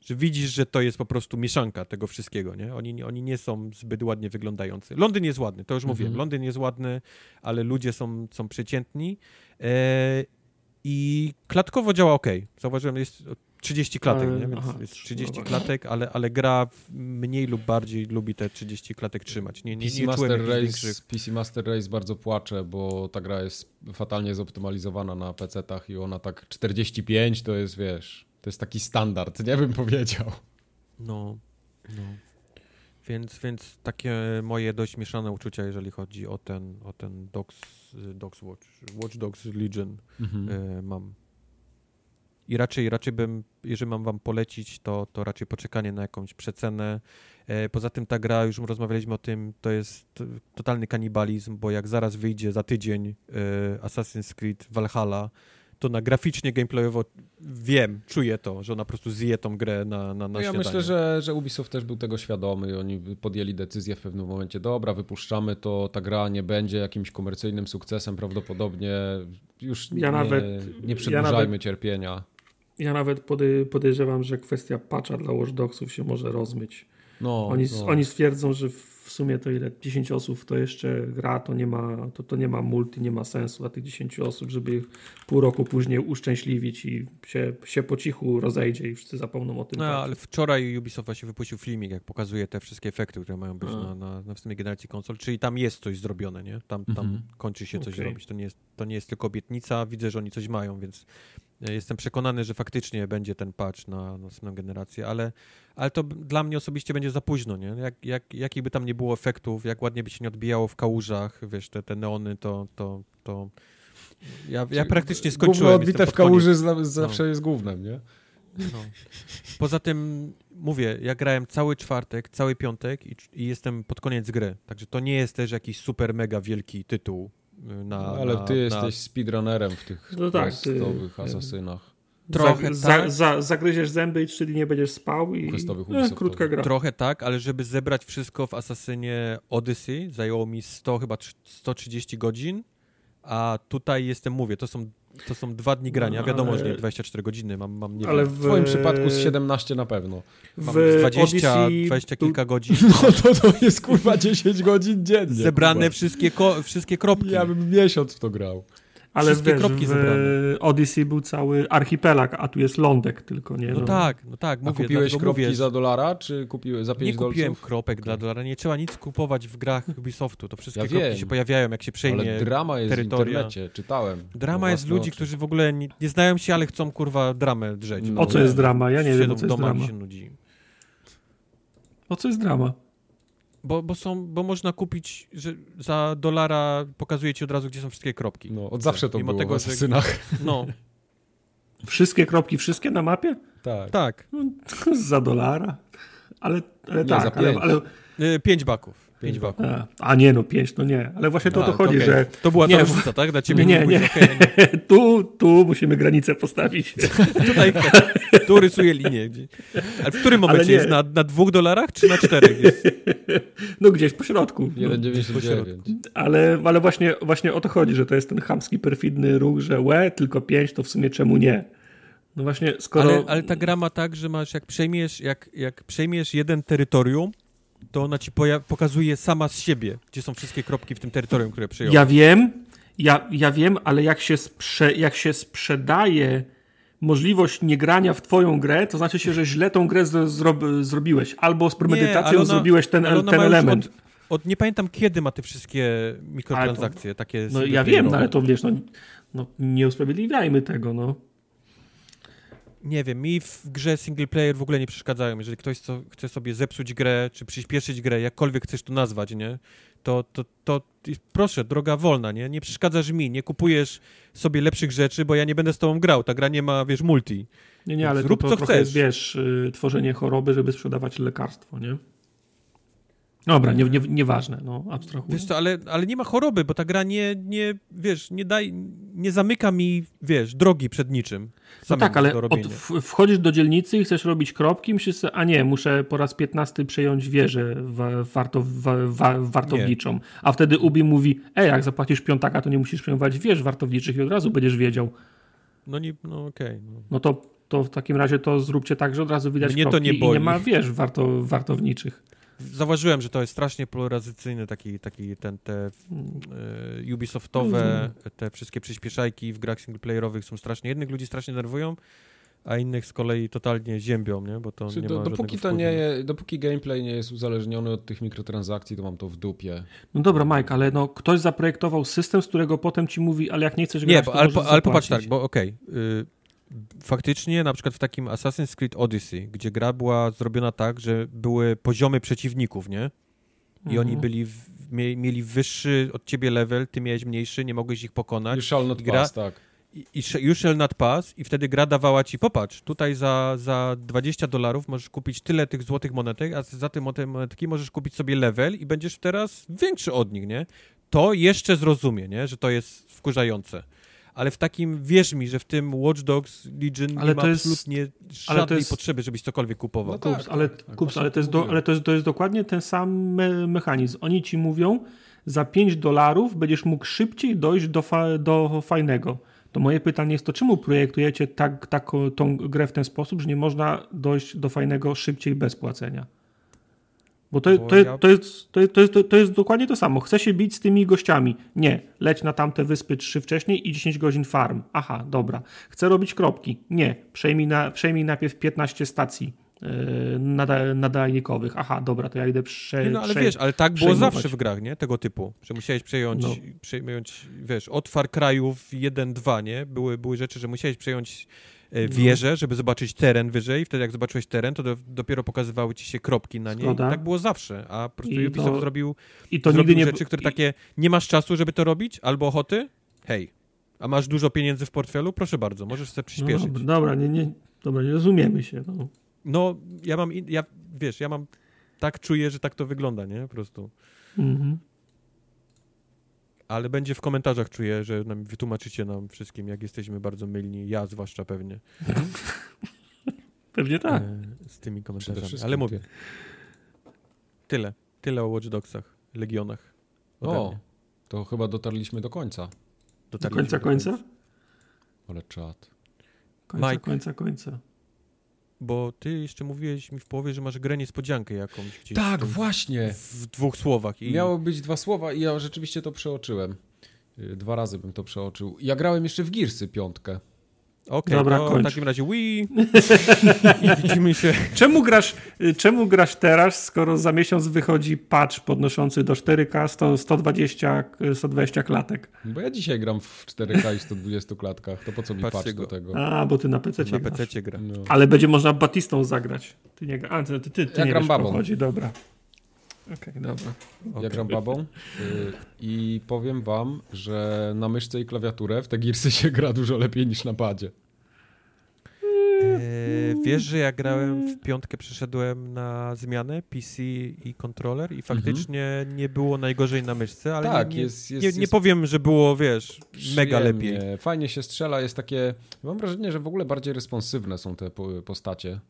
że widzisz, że to jest po prostu mieszanka tego wszystkiego, nie? Oni, oni nie są zbyt ładnie wyglądający. Londyn jest ładny, to już Mhm. mówiłem. Londyn jest ładny, ale ludzie są, są przeciętni. E, I klatkowo działa ok. Zauważyłem, jest 30 klatek, Ale- nie? Więc aha, jest 30 no klatek, ale, ale gra mniej lub bardziej lubi te 30 klatek trzymać. Nie, nie, PC, nie Master Race, większych... PC Master Race bardzo płacze, bo ta gra jest fatalnie zoptymalizowana na PC-tach i ona tak 45 to jest, wiesz, to jest taki standard, nie bym powiedział. No, no. Więc, więc takie moje dość mieszane uczucia, jeżeli chodzi o ten, o ten Dogs, Dogs Watch, Watch Dogs Legion Mhm. e, mam. I raczej, raczej bym, jeżeli mam wam polecić, to, to raczej poczekanie na jakąś przecenę. E, poza tym ta gra, już rozmawialiśmy o tym, to jest totalny kanibalizm, bo jak zaraz wyjdzie za tydzień e, Assassin's Creed Valhalla, to na graficznie, gameplayowo wiem, czuję to, że ona po prostu zje tą grę na, na, na No ja śniadanie. myślę, że, że Ubisoft też był tego świadomy i oni podjęli decyzję w pewnym momencie, dobra, wypuszczamy to, ta gra nie będzie jakimś komercyjnym sukcesem prawdopodobnie, już Ja nie, nawet- nie przedłużajmy ja nawet- cierpienia. Ja nawet pody, podejrzewam, że kwestia patcha dla Watch Dogsów się może rozmyć. No, Oni, no. oni stwierdzą, że w sumie to ile 10 osób to jeszcze gra, to nie ma, to, to nie ma multi, nie ma sensu dla tych 10 osób, żeby ich pół roku później uszczęśliwić i się, się po cichu rozejdzie i wszyscy zapomną o tym. No, patchu. ale wczoraj Ubisoft właśnie wypuścił filmik, jak pokazuje te wszystkie efekty, które mają być na, na, na następnej generacji konsol, czyli tam jest coś zrobione, nie? Tam, tam Mhm. kończy się coś Okej. robić. To nie, jest, to nie jest tylko obietnica, widzę, że oni coś mają, więc jestem przekonany, że faktycznie będzie ten patch na następną generację, ale, ale to dla mnie osobiście będzie za późno, nie? Jak, jak, jakich by tam nie było efektów, jak ładnie by się nie odbijało w kałużach, wiesz, te, te neony, to, to, to ja, ja praktycznie skończyłem. Gówno odbite w kałuży zna- zawsze jest głównym, nie? No. Poza tym, mówię, ja grałem cały czwartek, cały piątek i, i jestem pod koniec gry. Także to nie jest też jakiś super mega wielki tytuł. Na, Ale na, ty na... jesteś speedrunnerem w tych No tak, ty- questowych asasynach. trochę za, tak. za, za, zagryziesz zęby i trzy dni nie będziesz spał i e, Ubisoftowych. krótka gra. Trochę tak, ale żeby zebrać wszystko w Asasynie Odyssey zajęło mi 100, chyba trz- 130 godzin, a tutaj jestem, mówię, to są, to są dwa dni grania. No, Wiadomo, że nie 24 godziny, mam, mam nie Ale wiem, W twoim przypadku z 17 na pewno. mam w 20, Odyssey 20 tu- kilka godzin. No to to jest kurwa 10 godzin dziennie. Zebrane kurwa. wszystkie, ko- wszystkie kropki. Ja bym miesiąc w to grał. Ale wszystkie wiesz, kropki w zebrane. Odyssey był cały archipelag, a tu jest lądek tylko, nie? No tak, no tak, A mówię, kupiłeś dlatego kropki mówię, za dolara, czy kupiłeś za 5 Nie kupiłem dolców? kropek dla dolara, nie trzeba nic kupować w grach Ubisoftu, to wszystkie Ja kropki wiem. się pojawiają, jak się przejmie. Ale drama jest terytoria. w internecie, czytałem. Drama Na jest ludzi, oczy. którzy w ogóle nie, nie znają się, ale chcą kurwa dramę drzeć. No O co jest drama? Ja nie wiem, o co w jest drama. się nudzi. O co jest drama? Bo, bo są, bo można kupić, że za dolara pokazuje ci od razu, gdzie są wszystkie kropki. No, od zawsze to Mimo było tego, w że- Asasynach. No, Wszystkie kropki, wszystkie na mapie? Tak. tak. za dolara. Ale, ale Nie, tak, za ale, pięć. ale Y, Pięć baków. Pięć Pięć baków. a, a nie no, pięć to nie. Ale właśnie to o A, to chodzi, okej. że To była ta różnica, tak? Dla ciebie nie, nie. nie. tu, tu musimy granicę postawić. Tutaj tu rysuję linię. Gdzie... Ale w którym momencie jest? Na, na dwóch dolarach czy na czterech jest? No gdzieś po środku. No. 1,99. Ale, ale właśnie, właśnie o to chodzi, że to jest ten chamski, perfidny ruch, że łe, tylko pięć, to w sumie czemu nie? No właśnie, skoro... Ale, ale ta gra ma tak, że masz, jak przejmiesz, jak, jak przejmiesz jeden terytorium, to ona ci pokazuje sama z siebie, gdzie są wszystkie kropki w tym terytorium, które przejąłeś. Ja wiem, ja, ja wiem, ale jak się, sprze, jak się sprzedaje możliwość niegrania w twoją grę, to znaczy się, że źle tą grę zro, zro, zrobiłeś. Albo z premedytacją ona- zrobiłeś ten, ten element. Od, od, nie pamiętam kiedy ma te wszystkie mikrotransakcje, takie No ja wiem, no, ale to wiesz, no, no nie usprawiedliwiajmy tego, no. Nie wiem, mi w grze single player w ogóle nie przeszkadzają. Jeżeli ktoś co, chce sobie zepsuć grę, czy przyspieszyć grę, jakkolwiek chcesz to nazwać, nie? To, to, to proszę, droga wolna, nie? Nie przeszkadzasz mi, nie kupujesz sobie lepszych rzeczy, bo ja nie będę z tobą grał. Ta gra nie ma, wiesz, multi. Nie, nie, ale Zrób, to, co to trochę chcesz. jest, wiesz, y, tworzenie choroby, żeby sprzedawać lekarstwo, nie? Dobra, nie, nie, nieważne, no, abstrahuję. Wiesz co, ale, ale nie ma choroby, bo ta gra nie, nie wiesz, nie daj, nie zamyka mi, wiesz, drogi przed niczym. No tak, ale od, wchodzisz do dzielnicy i chcesz robić kropki, myślisz sobie, a nie, muszę po raz piętnasty przejąć wieżę wa, warto, wa, wa, wartowniczą. A wtedy Ubi mówi, ej, jak zapłacisz piątaka, to nie musisz przejmować wież wartowniczych i od razu będziesz wiedział. No nie, no okej. no. No to, to w takim razie to zróbcie tak, że od razu widać Mnie to kropki nie i nie ma wież warto, wartowniczych. Zauważyłem, że to jest strasznie polaryzacyjny taki, taki ten, te e, Ubisoftowe, te wszystkie przyspieszajki w grach singleplayerowych są strasznie, jednych ludzi strasznie nerwują, a innych z kolei totalnie ziębią, nie? Bo to Czy nie do, ma dopóki to nie je, dopóki gameplay nie jest uzależniony od tych mikrotransakcji, to mam to w dupie. No dobra, Mike, ale no, ktoś zaprojektował system, z którego potem ci mówi, ale jak nie chcesz Nie, grać, bo, to ale, możesz po- ale popatrz tak, bo okej, y, faktycznie na przykład w takim Assassin's Creed Odyssey, gdzie gra była zrobiona tak, że były poziomy przeciwników, nie? I oni Mhm. byli, w, mie, mieli wyższy od ciebie level, ty miałeś mniejszy, nie mogłeś ich pokonać. You shall not gra- pass, tak. I, i you shall not pass i wtedy gra dawała ci, popatrz, tutaj za, za 20 dolarów możesz kupić tyle tych złotych monetek, a za te monetki możesz kupić sobie level i będziesz teraz większy od nich, nie? To jeszcze zrozumie, nie? Że to jest wkurzające. Ale w takim, wierz mi, że w tym Watch Dogs Legion Ale nie ma jest- absolutnie ale to żadnej jest- potrzeby, żebyś cokolwiek kupował. No tak, Kups, ale, tak, kups, właśnie ale, to jest do, ale to, jest, to jest dokładnie ten sam me mechanizm. Oni ci mówią, za 5 dolarów będziesz mógł szybciej dojść do, fa do fajnego. To moje pytanie jest to, czemu projektujecie tak, taką, tą grę w ten sposób, że nie można dojść do fajnego szybciej bez płacenia? Bo to, Bo to, ja- to, jest, to, jest, to, jest, to jest dokładnie to samo. Chcę się bić z tymi gościami. Nie, leć na tamte wyspy trzy wcześniej i 10 godzin farm. Aha, dobra. Chcę robić kropki. Nie, przejmij, na, przejmij najpierw 15 stacji yy, nada, nadajnikowych. Aha, dobra, to ja idę prze, no ale prze- wiesz, ale tak było zawsze w grach, nie? Tego typu, że musiałeś przejąć, No. przejąć wiesz, od Far Cry'ów 1-2, nie? Były, były rzeczy, że musiałeś przejąć. Wieżę, żeby zobaczyć teren wyżej, wtedy jak zobaczyłeś teren, to do, dopiero pokazywały ci się kropki na niej Zgoda. i tak było zawsze, a po prostu I Ubisoft to- zrobił, I to zrobił nigdy nie... rzeczy, które i- takie, nie masz czasu, żeby to robić, albo ochoty? Hej, a masz dużo pieniędzy w portfelu? Proszę bardzo, możesz sobie No przyspieszyć. dobra, dobra, nie, nie, dobra, nie rozumiemy się. No. No, ja mam, ja, wiesz, ja mam, tak czuję, że tak to wygląda, nie? Po prostu. Mhm. Ale będzie w komentarzach czuję, że nam wytłumaczycie nam wszystkim, jak jesteśmy bardzo mylni, ja zwłaszcza pewnie, Pewnie tak. e, z tymi komentarzami. Ale ty. mówię, tyle. Tyle o Watch Dogsach, Legionach. O, mnie. to chyba dotarliśmy do końca. Do Dotarliśmy końca końca? Ale czad. Końca, Mike. końca, końca. Bo ty jeszcze mówiłeś mi w połowie, że masz grę niespodziankę jakąś gdzieś Tak, tam właśnie. w dwóch słowach. I Miało być dwa słowa i ja rzeczywiście to przeoczyłem. Y, Dwa razy bym to przeoczył. Ja grałem jeszcze w Gearsy piątkę. Okej, Dobra, to w kończ. takim razie Wii widzimy się. Czemu grasz, y, czemu grasz teraz, skoro za miesiąc wychodzi patch podnoszący do 4K 100, 120, y, 120 klatek? Bo ja dzisiaj gram w 4K i 120 klatkach. To po co mi Patrzcie patch go. do tego? A, bo ty na PC Na grasz. PC gra. No. Ale będzie można Batistą zagrać. Ty nie A, ty, ty, ty, ty Ja nie gram wiesz, babą. chodzi, dobra. Okej, dobra. Ja Okej. gram babą y, i powiem wam, że na myszce i klawiaturę w te girsy się gra dużo lepiej niż na padzie. Eee, wiesz, że ja grałem w piątkę, przeszedłem na zmianę PC i kontroler i faktycznie nie było najgorzej na myszce, ale tak, nie, nie, jest, jest, nie, nie jest powiem, że było, wiesz, mega przyjemnie, lepiej. Fajnie się strzela, jest takie... Mam wrażenie, że w ogóle bardziej responsywne są te po- postacie.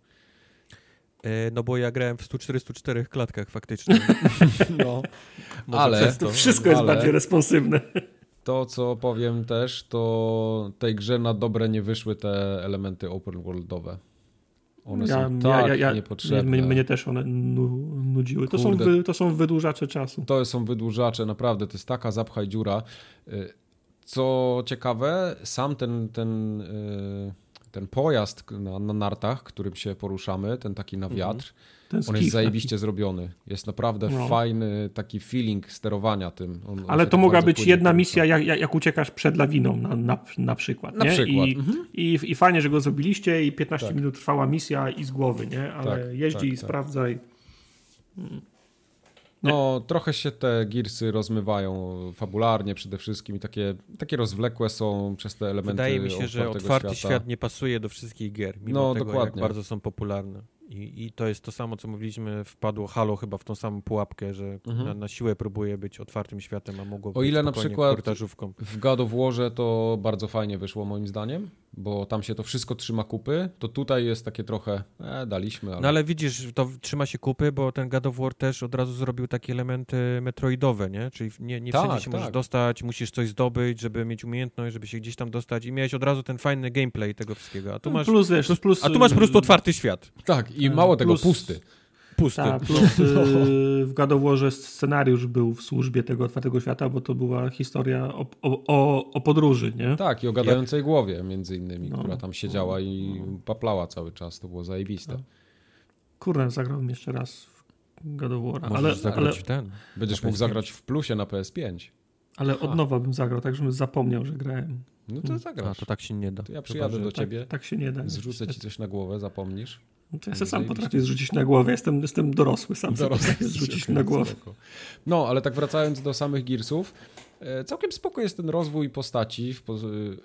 E, no bo ja grałem w 144 klatkach faktycznie. No. Ale- To wszystko jest ale- bardziej responsywne. To, co powiem też, to tej grze na dobre nie wyszły te elementy open worldowe. One są tak niepotrzebne. Mnie, mnie też one nu, nudziły. To są, wy, to są wydłużacze czasu. To są wydłużacze, naprawdę, to jest taka zapchaj dziura. Y, Co ciekawe, sam ten, ten, y, ten pojazd na, na nartach, którym się poruszamy, ten taki na wiatr, Ten on skif jest zajebiście zrobiony. Jest naprawdę No. fajny taki feeling sterowania tym. On, on Ale się to tak mogła być jedna misja, jak, jak, jak uciekasz przed lawiną na, na, na przykład. Na nie? przykład, I, mhm. i, I fajnie, że go zrobiliście i 15 Tak. minut trwała misja i z głowy, nie? Ale Tak, jeździ tak, i tak. sprawdzaj. No, trochę się te girsy rozmywają fabularnie przede wszystkim i takie, takie rozwlekłe są przez te elementy Wydaje mi się, że otwarty świata. świat nie pasuje do wszystkich gier, mimo No, tego, dokładnie. jak bardzo są popularne. I, I to jest to samo, co mówiliśmy, wpadło Halo chyba w tą samą pułapkę, że Mhm. na, na siłę próbuje być otwartym światem, a mogło O być ile na przykład-. W God of Warze to bardzo fajnie wyszło moim zdaniem, bo tam się to wszystko trzyma kupy, to tutaj jest takie trochę, e, daliśmy, ale... No ale widzisz, to trzyma się kupy, bo ten God of War też od razu zrobił takie elementy metroidowe, nie? Czyli nie, nie Tak, wszędzie się tak. możesz dostać, musisz coś zdobyć, żeby mieć umiejętność, żeby się gdzieś tam dostać i miałeś od razu ten fajny gameplay tego wszystkiego, a tu masz, plus, wiesz, plus, a tu masz po prostu otwarty świat. Tak, i mało tego, plus- pusty. Pusty. Tak, plus y, w God of Warze scenariusz był w służbie tego otwartego świata, bo to była historia o, o, o, o podróży, nie? Tak, i o gadającej głowie między innymi, No. która tam siedziała i paplała cały czas, to było zajebiste. Kurde, zagrałem jeszcze raz w God of War, Możesz ale, zagrać ale, w ten. Będziesz mógł PS5. zagrać w plusie na PS5. ale od nowa bym zagrał, tak żebym zapomniał, że grałem. No to A, A zagrasz. to tak się nie da. To ja Chyba, przyjadę że- do Tak, ciebie, tak się nie da. zrzucę ci coś na głowę, zapomnisz. No to ja sobie sam potrafię zrzucić na głowę, jestem, jestem dorosły, sam sobie Dorosły potrafię zrzucić na głowę. spoko. No, ale tak wracając do samych Gearsów, e, całkiem spoko jest ten rozwój postaci, w, po,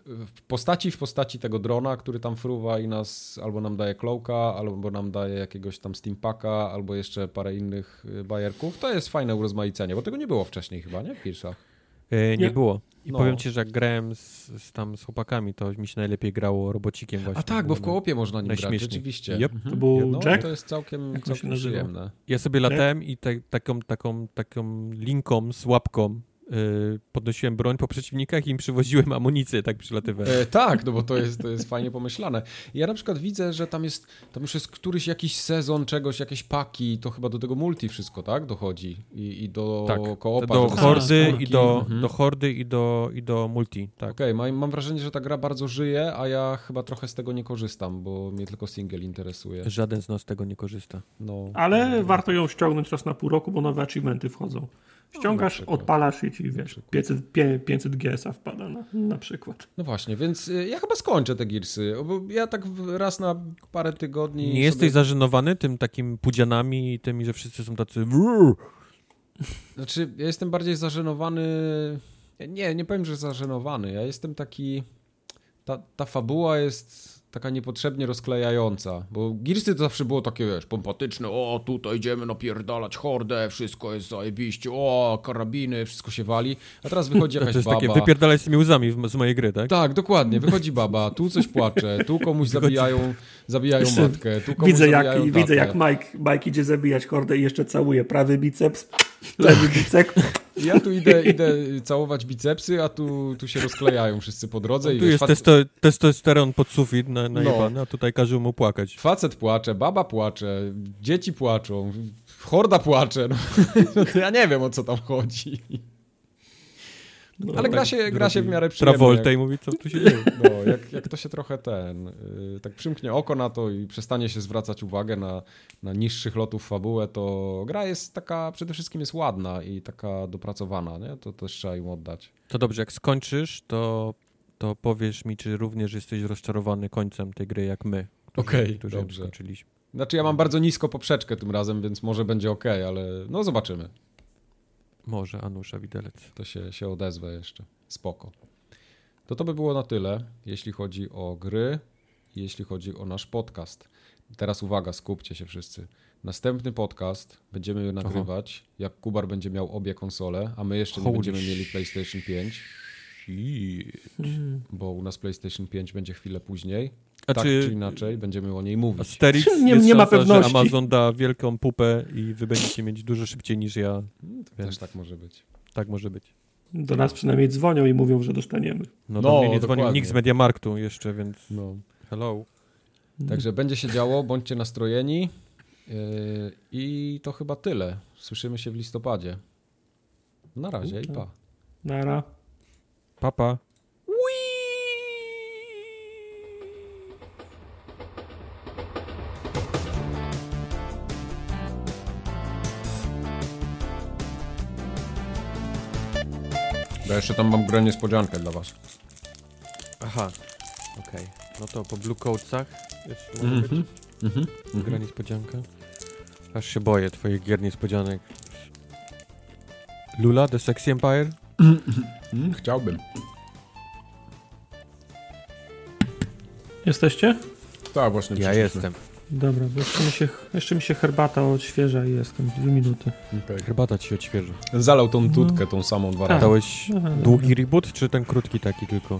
w postaci w postaci tego drona, który tam fruwa i nas albo nam daje cloaka, albo nam daje jakiegoś tam steampaka, albo jeszcze parę innych e, bajerków. To jest fajne urozmaicenie, bo tego nie było wcześniej chyba, nie? W Gearsach. E, nie, Nie. było. I No. powiem ci, że jak grałem z, z tam z chłopakami, to mi się najlepiej grało robocikiem właśnie. A tak, bo w kołopie można nim grać, rzeczywiście. Yep. Mhm. To był No, Jack? to jest całkiem, Jak całkiem przyjemne. Ja sobie latałem i te, taką, taką, taką linką z łapką podnosiłem broń po przeciwnikach i im przywoziłem amunicję, tak przylatywałem. E, tak, no bo to jest, to jest fajnie pomyślane. Ja na przykład widzę, że tam jest, tam już jest któryś jakiś sezon czegoś, jakieś paki, to chyba do tego multi wszystko, tak? Dochodzi. I, i do tak, koopa. do hordy i do, Mhm. do hordy i do, i do multi, tak. Okej, mam, mam wrażenie, że ta gra bardzo żyje, a ja chyba trochę z tego nie korzystam, bo mnie tylko single interesuje. Żaden z nas tego nie korzysta. No. Ale warto ją ściągnąć raz na pół roku, bo nowe achievementy wchodzą. Ściągasz, przykład. odpalasz i ci, wiesz, przykład. 500, pie- 500 GS-a wpada na, na przykład. No właśnie, więc y, ja chyba skończę te Gearsy, bo ja tak raz na parę tygodni Nie sobie... jesteś zażenowany tym takim pudzianami i tymi, że wszyscy są tacy Znaczy, ja jestem bardziej zażenowany. Nie, nie powiem, że zażenowany. Ja jestem taki. Ta, ta fabuła jest taka niepotrzebnie rozklejająca. Bo Gearsy to zawsze było takie, wiesz, pompatyczne. O, tutaj idziemy napierdalać hordę, wszystko jest zajebiście. O, karabiny, wszystko się wali. A teraz wychodzi To jakaś jest baba. takie, wypierdalaj z tymi łzami w- z mojej gry, tak? Tak, dokładnie. Wychodzi baba, tu coś płacze, tu komuś zabijają, zabijają matkę, tu komuś Widzę jak, zabijają tatę. widzę jak Mike, Mike idzie zabijać hordę i jeszcze całuje prawy biceps, lewy biceps. Ja tu idę, idę całować bicepsy, a tu, tu się rozklejają wszyscy po drodze. i Tu jest testo, testosteron pod sufit na, No. najebany, a tutaj każe mu płakać. Facet płacze, baba płacze, dzieci płaczą, horda płacze. No, no ja nie wiem o co tam chodzi. No, Ale gra tak się, gra się w miarę przyjemnie. Travolta i mówi, co tu się dzieje. No, jak, jak to się trochę ten, yy, tak przymknie oko na to i przestanie się zwracać uwagę na, na niższych lotów fabułę, to gra jest taka, przede wszystkim jest ładna i taka dopracowana, nie? To też trzeba im oddać. To dobrze, jak skończysz, to, to powiesz mi, czy również jesteś rozczarowany końcem tej gry, jak my, którzy, ją dobrze. skończyliśmy. Znaczy ja mam bardzo nisko poprzeczkę tym razem, więc może będzie ok, ale no zobaczymy. Może Anusza Widelec. To się, się odezwę jeszcze. Spoko. To to by było na tyle, jeśli chodzi o gry jeśli chodzi o nasz podcast. Teraz uwaga, skupcie się wszyscy. Następny podcast będziemy nagrywać, jak Kubar będzie miał obie konsole, a my jeszcze nie Holy będziemy mieli PlayStation 5, Mm. bo u nas PlayStation 5 będzie chwilę później. A tak czy czy inaczej, będziemy o niej mówić. Asterix Nie- nie ma szansa, pewności. że Amazon da wielką pupę i wy będziecie mieć dużo szybciej niż ja. To Więc- Też tak może być. Tak może być. Do nas przynajmniej dzwonią i mówią, że dostaniemy. No, No, do mnie nie dzwonił nikt z Mediamarktu jeszcze, więc No. hello. Także będzie się działo, bądźcie nastrojeni. Yy, I to chyba tyle. Słyszymy się w listopadzie. Na razie i pa. Nara. Papa. Bo jeszcze tam mam grę niespodziankę dla was. Aha, okej. No to po Blue Coatsach jest może być Mhm. gra niespodzianka. Aż się boję twoich gier niespodzianek. Lula, The Sexy Empire? Mm, chciałbym. Jesteście? Tak, właśnie Ja przyszliśmy. jestem. Dobra, bo jeszcze mi się, jeszcze mi się herbata odświeża i jestem. Dwie minuty. Okej. Herbata ci się odświeży. Zalał tą tutkę tą samą dwa razy. Dałeś Aha, dobra. długi reboot, czy ten krótki taki tylko?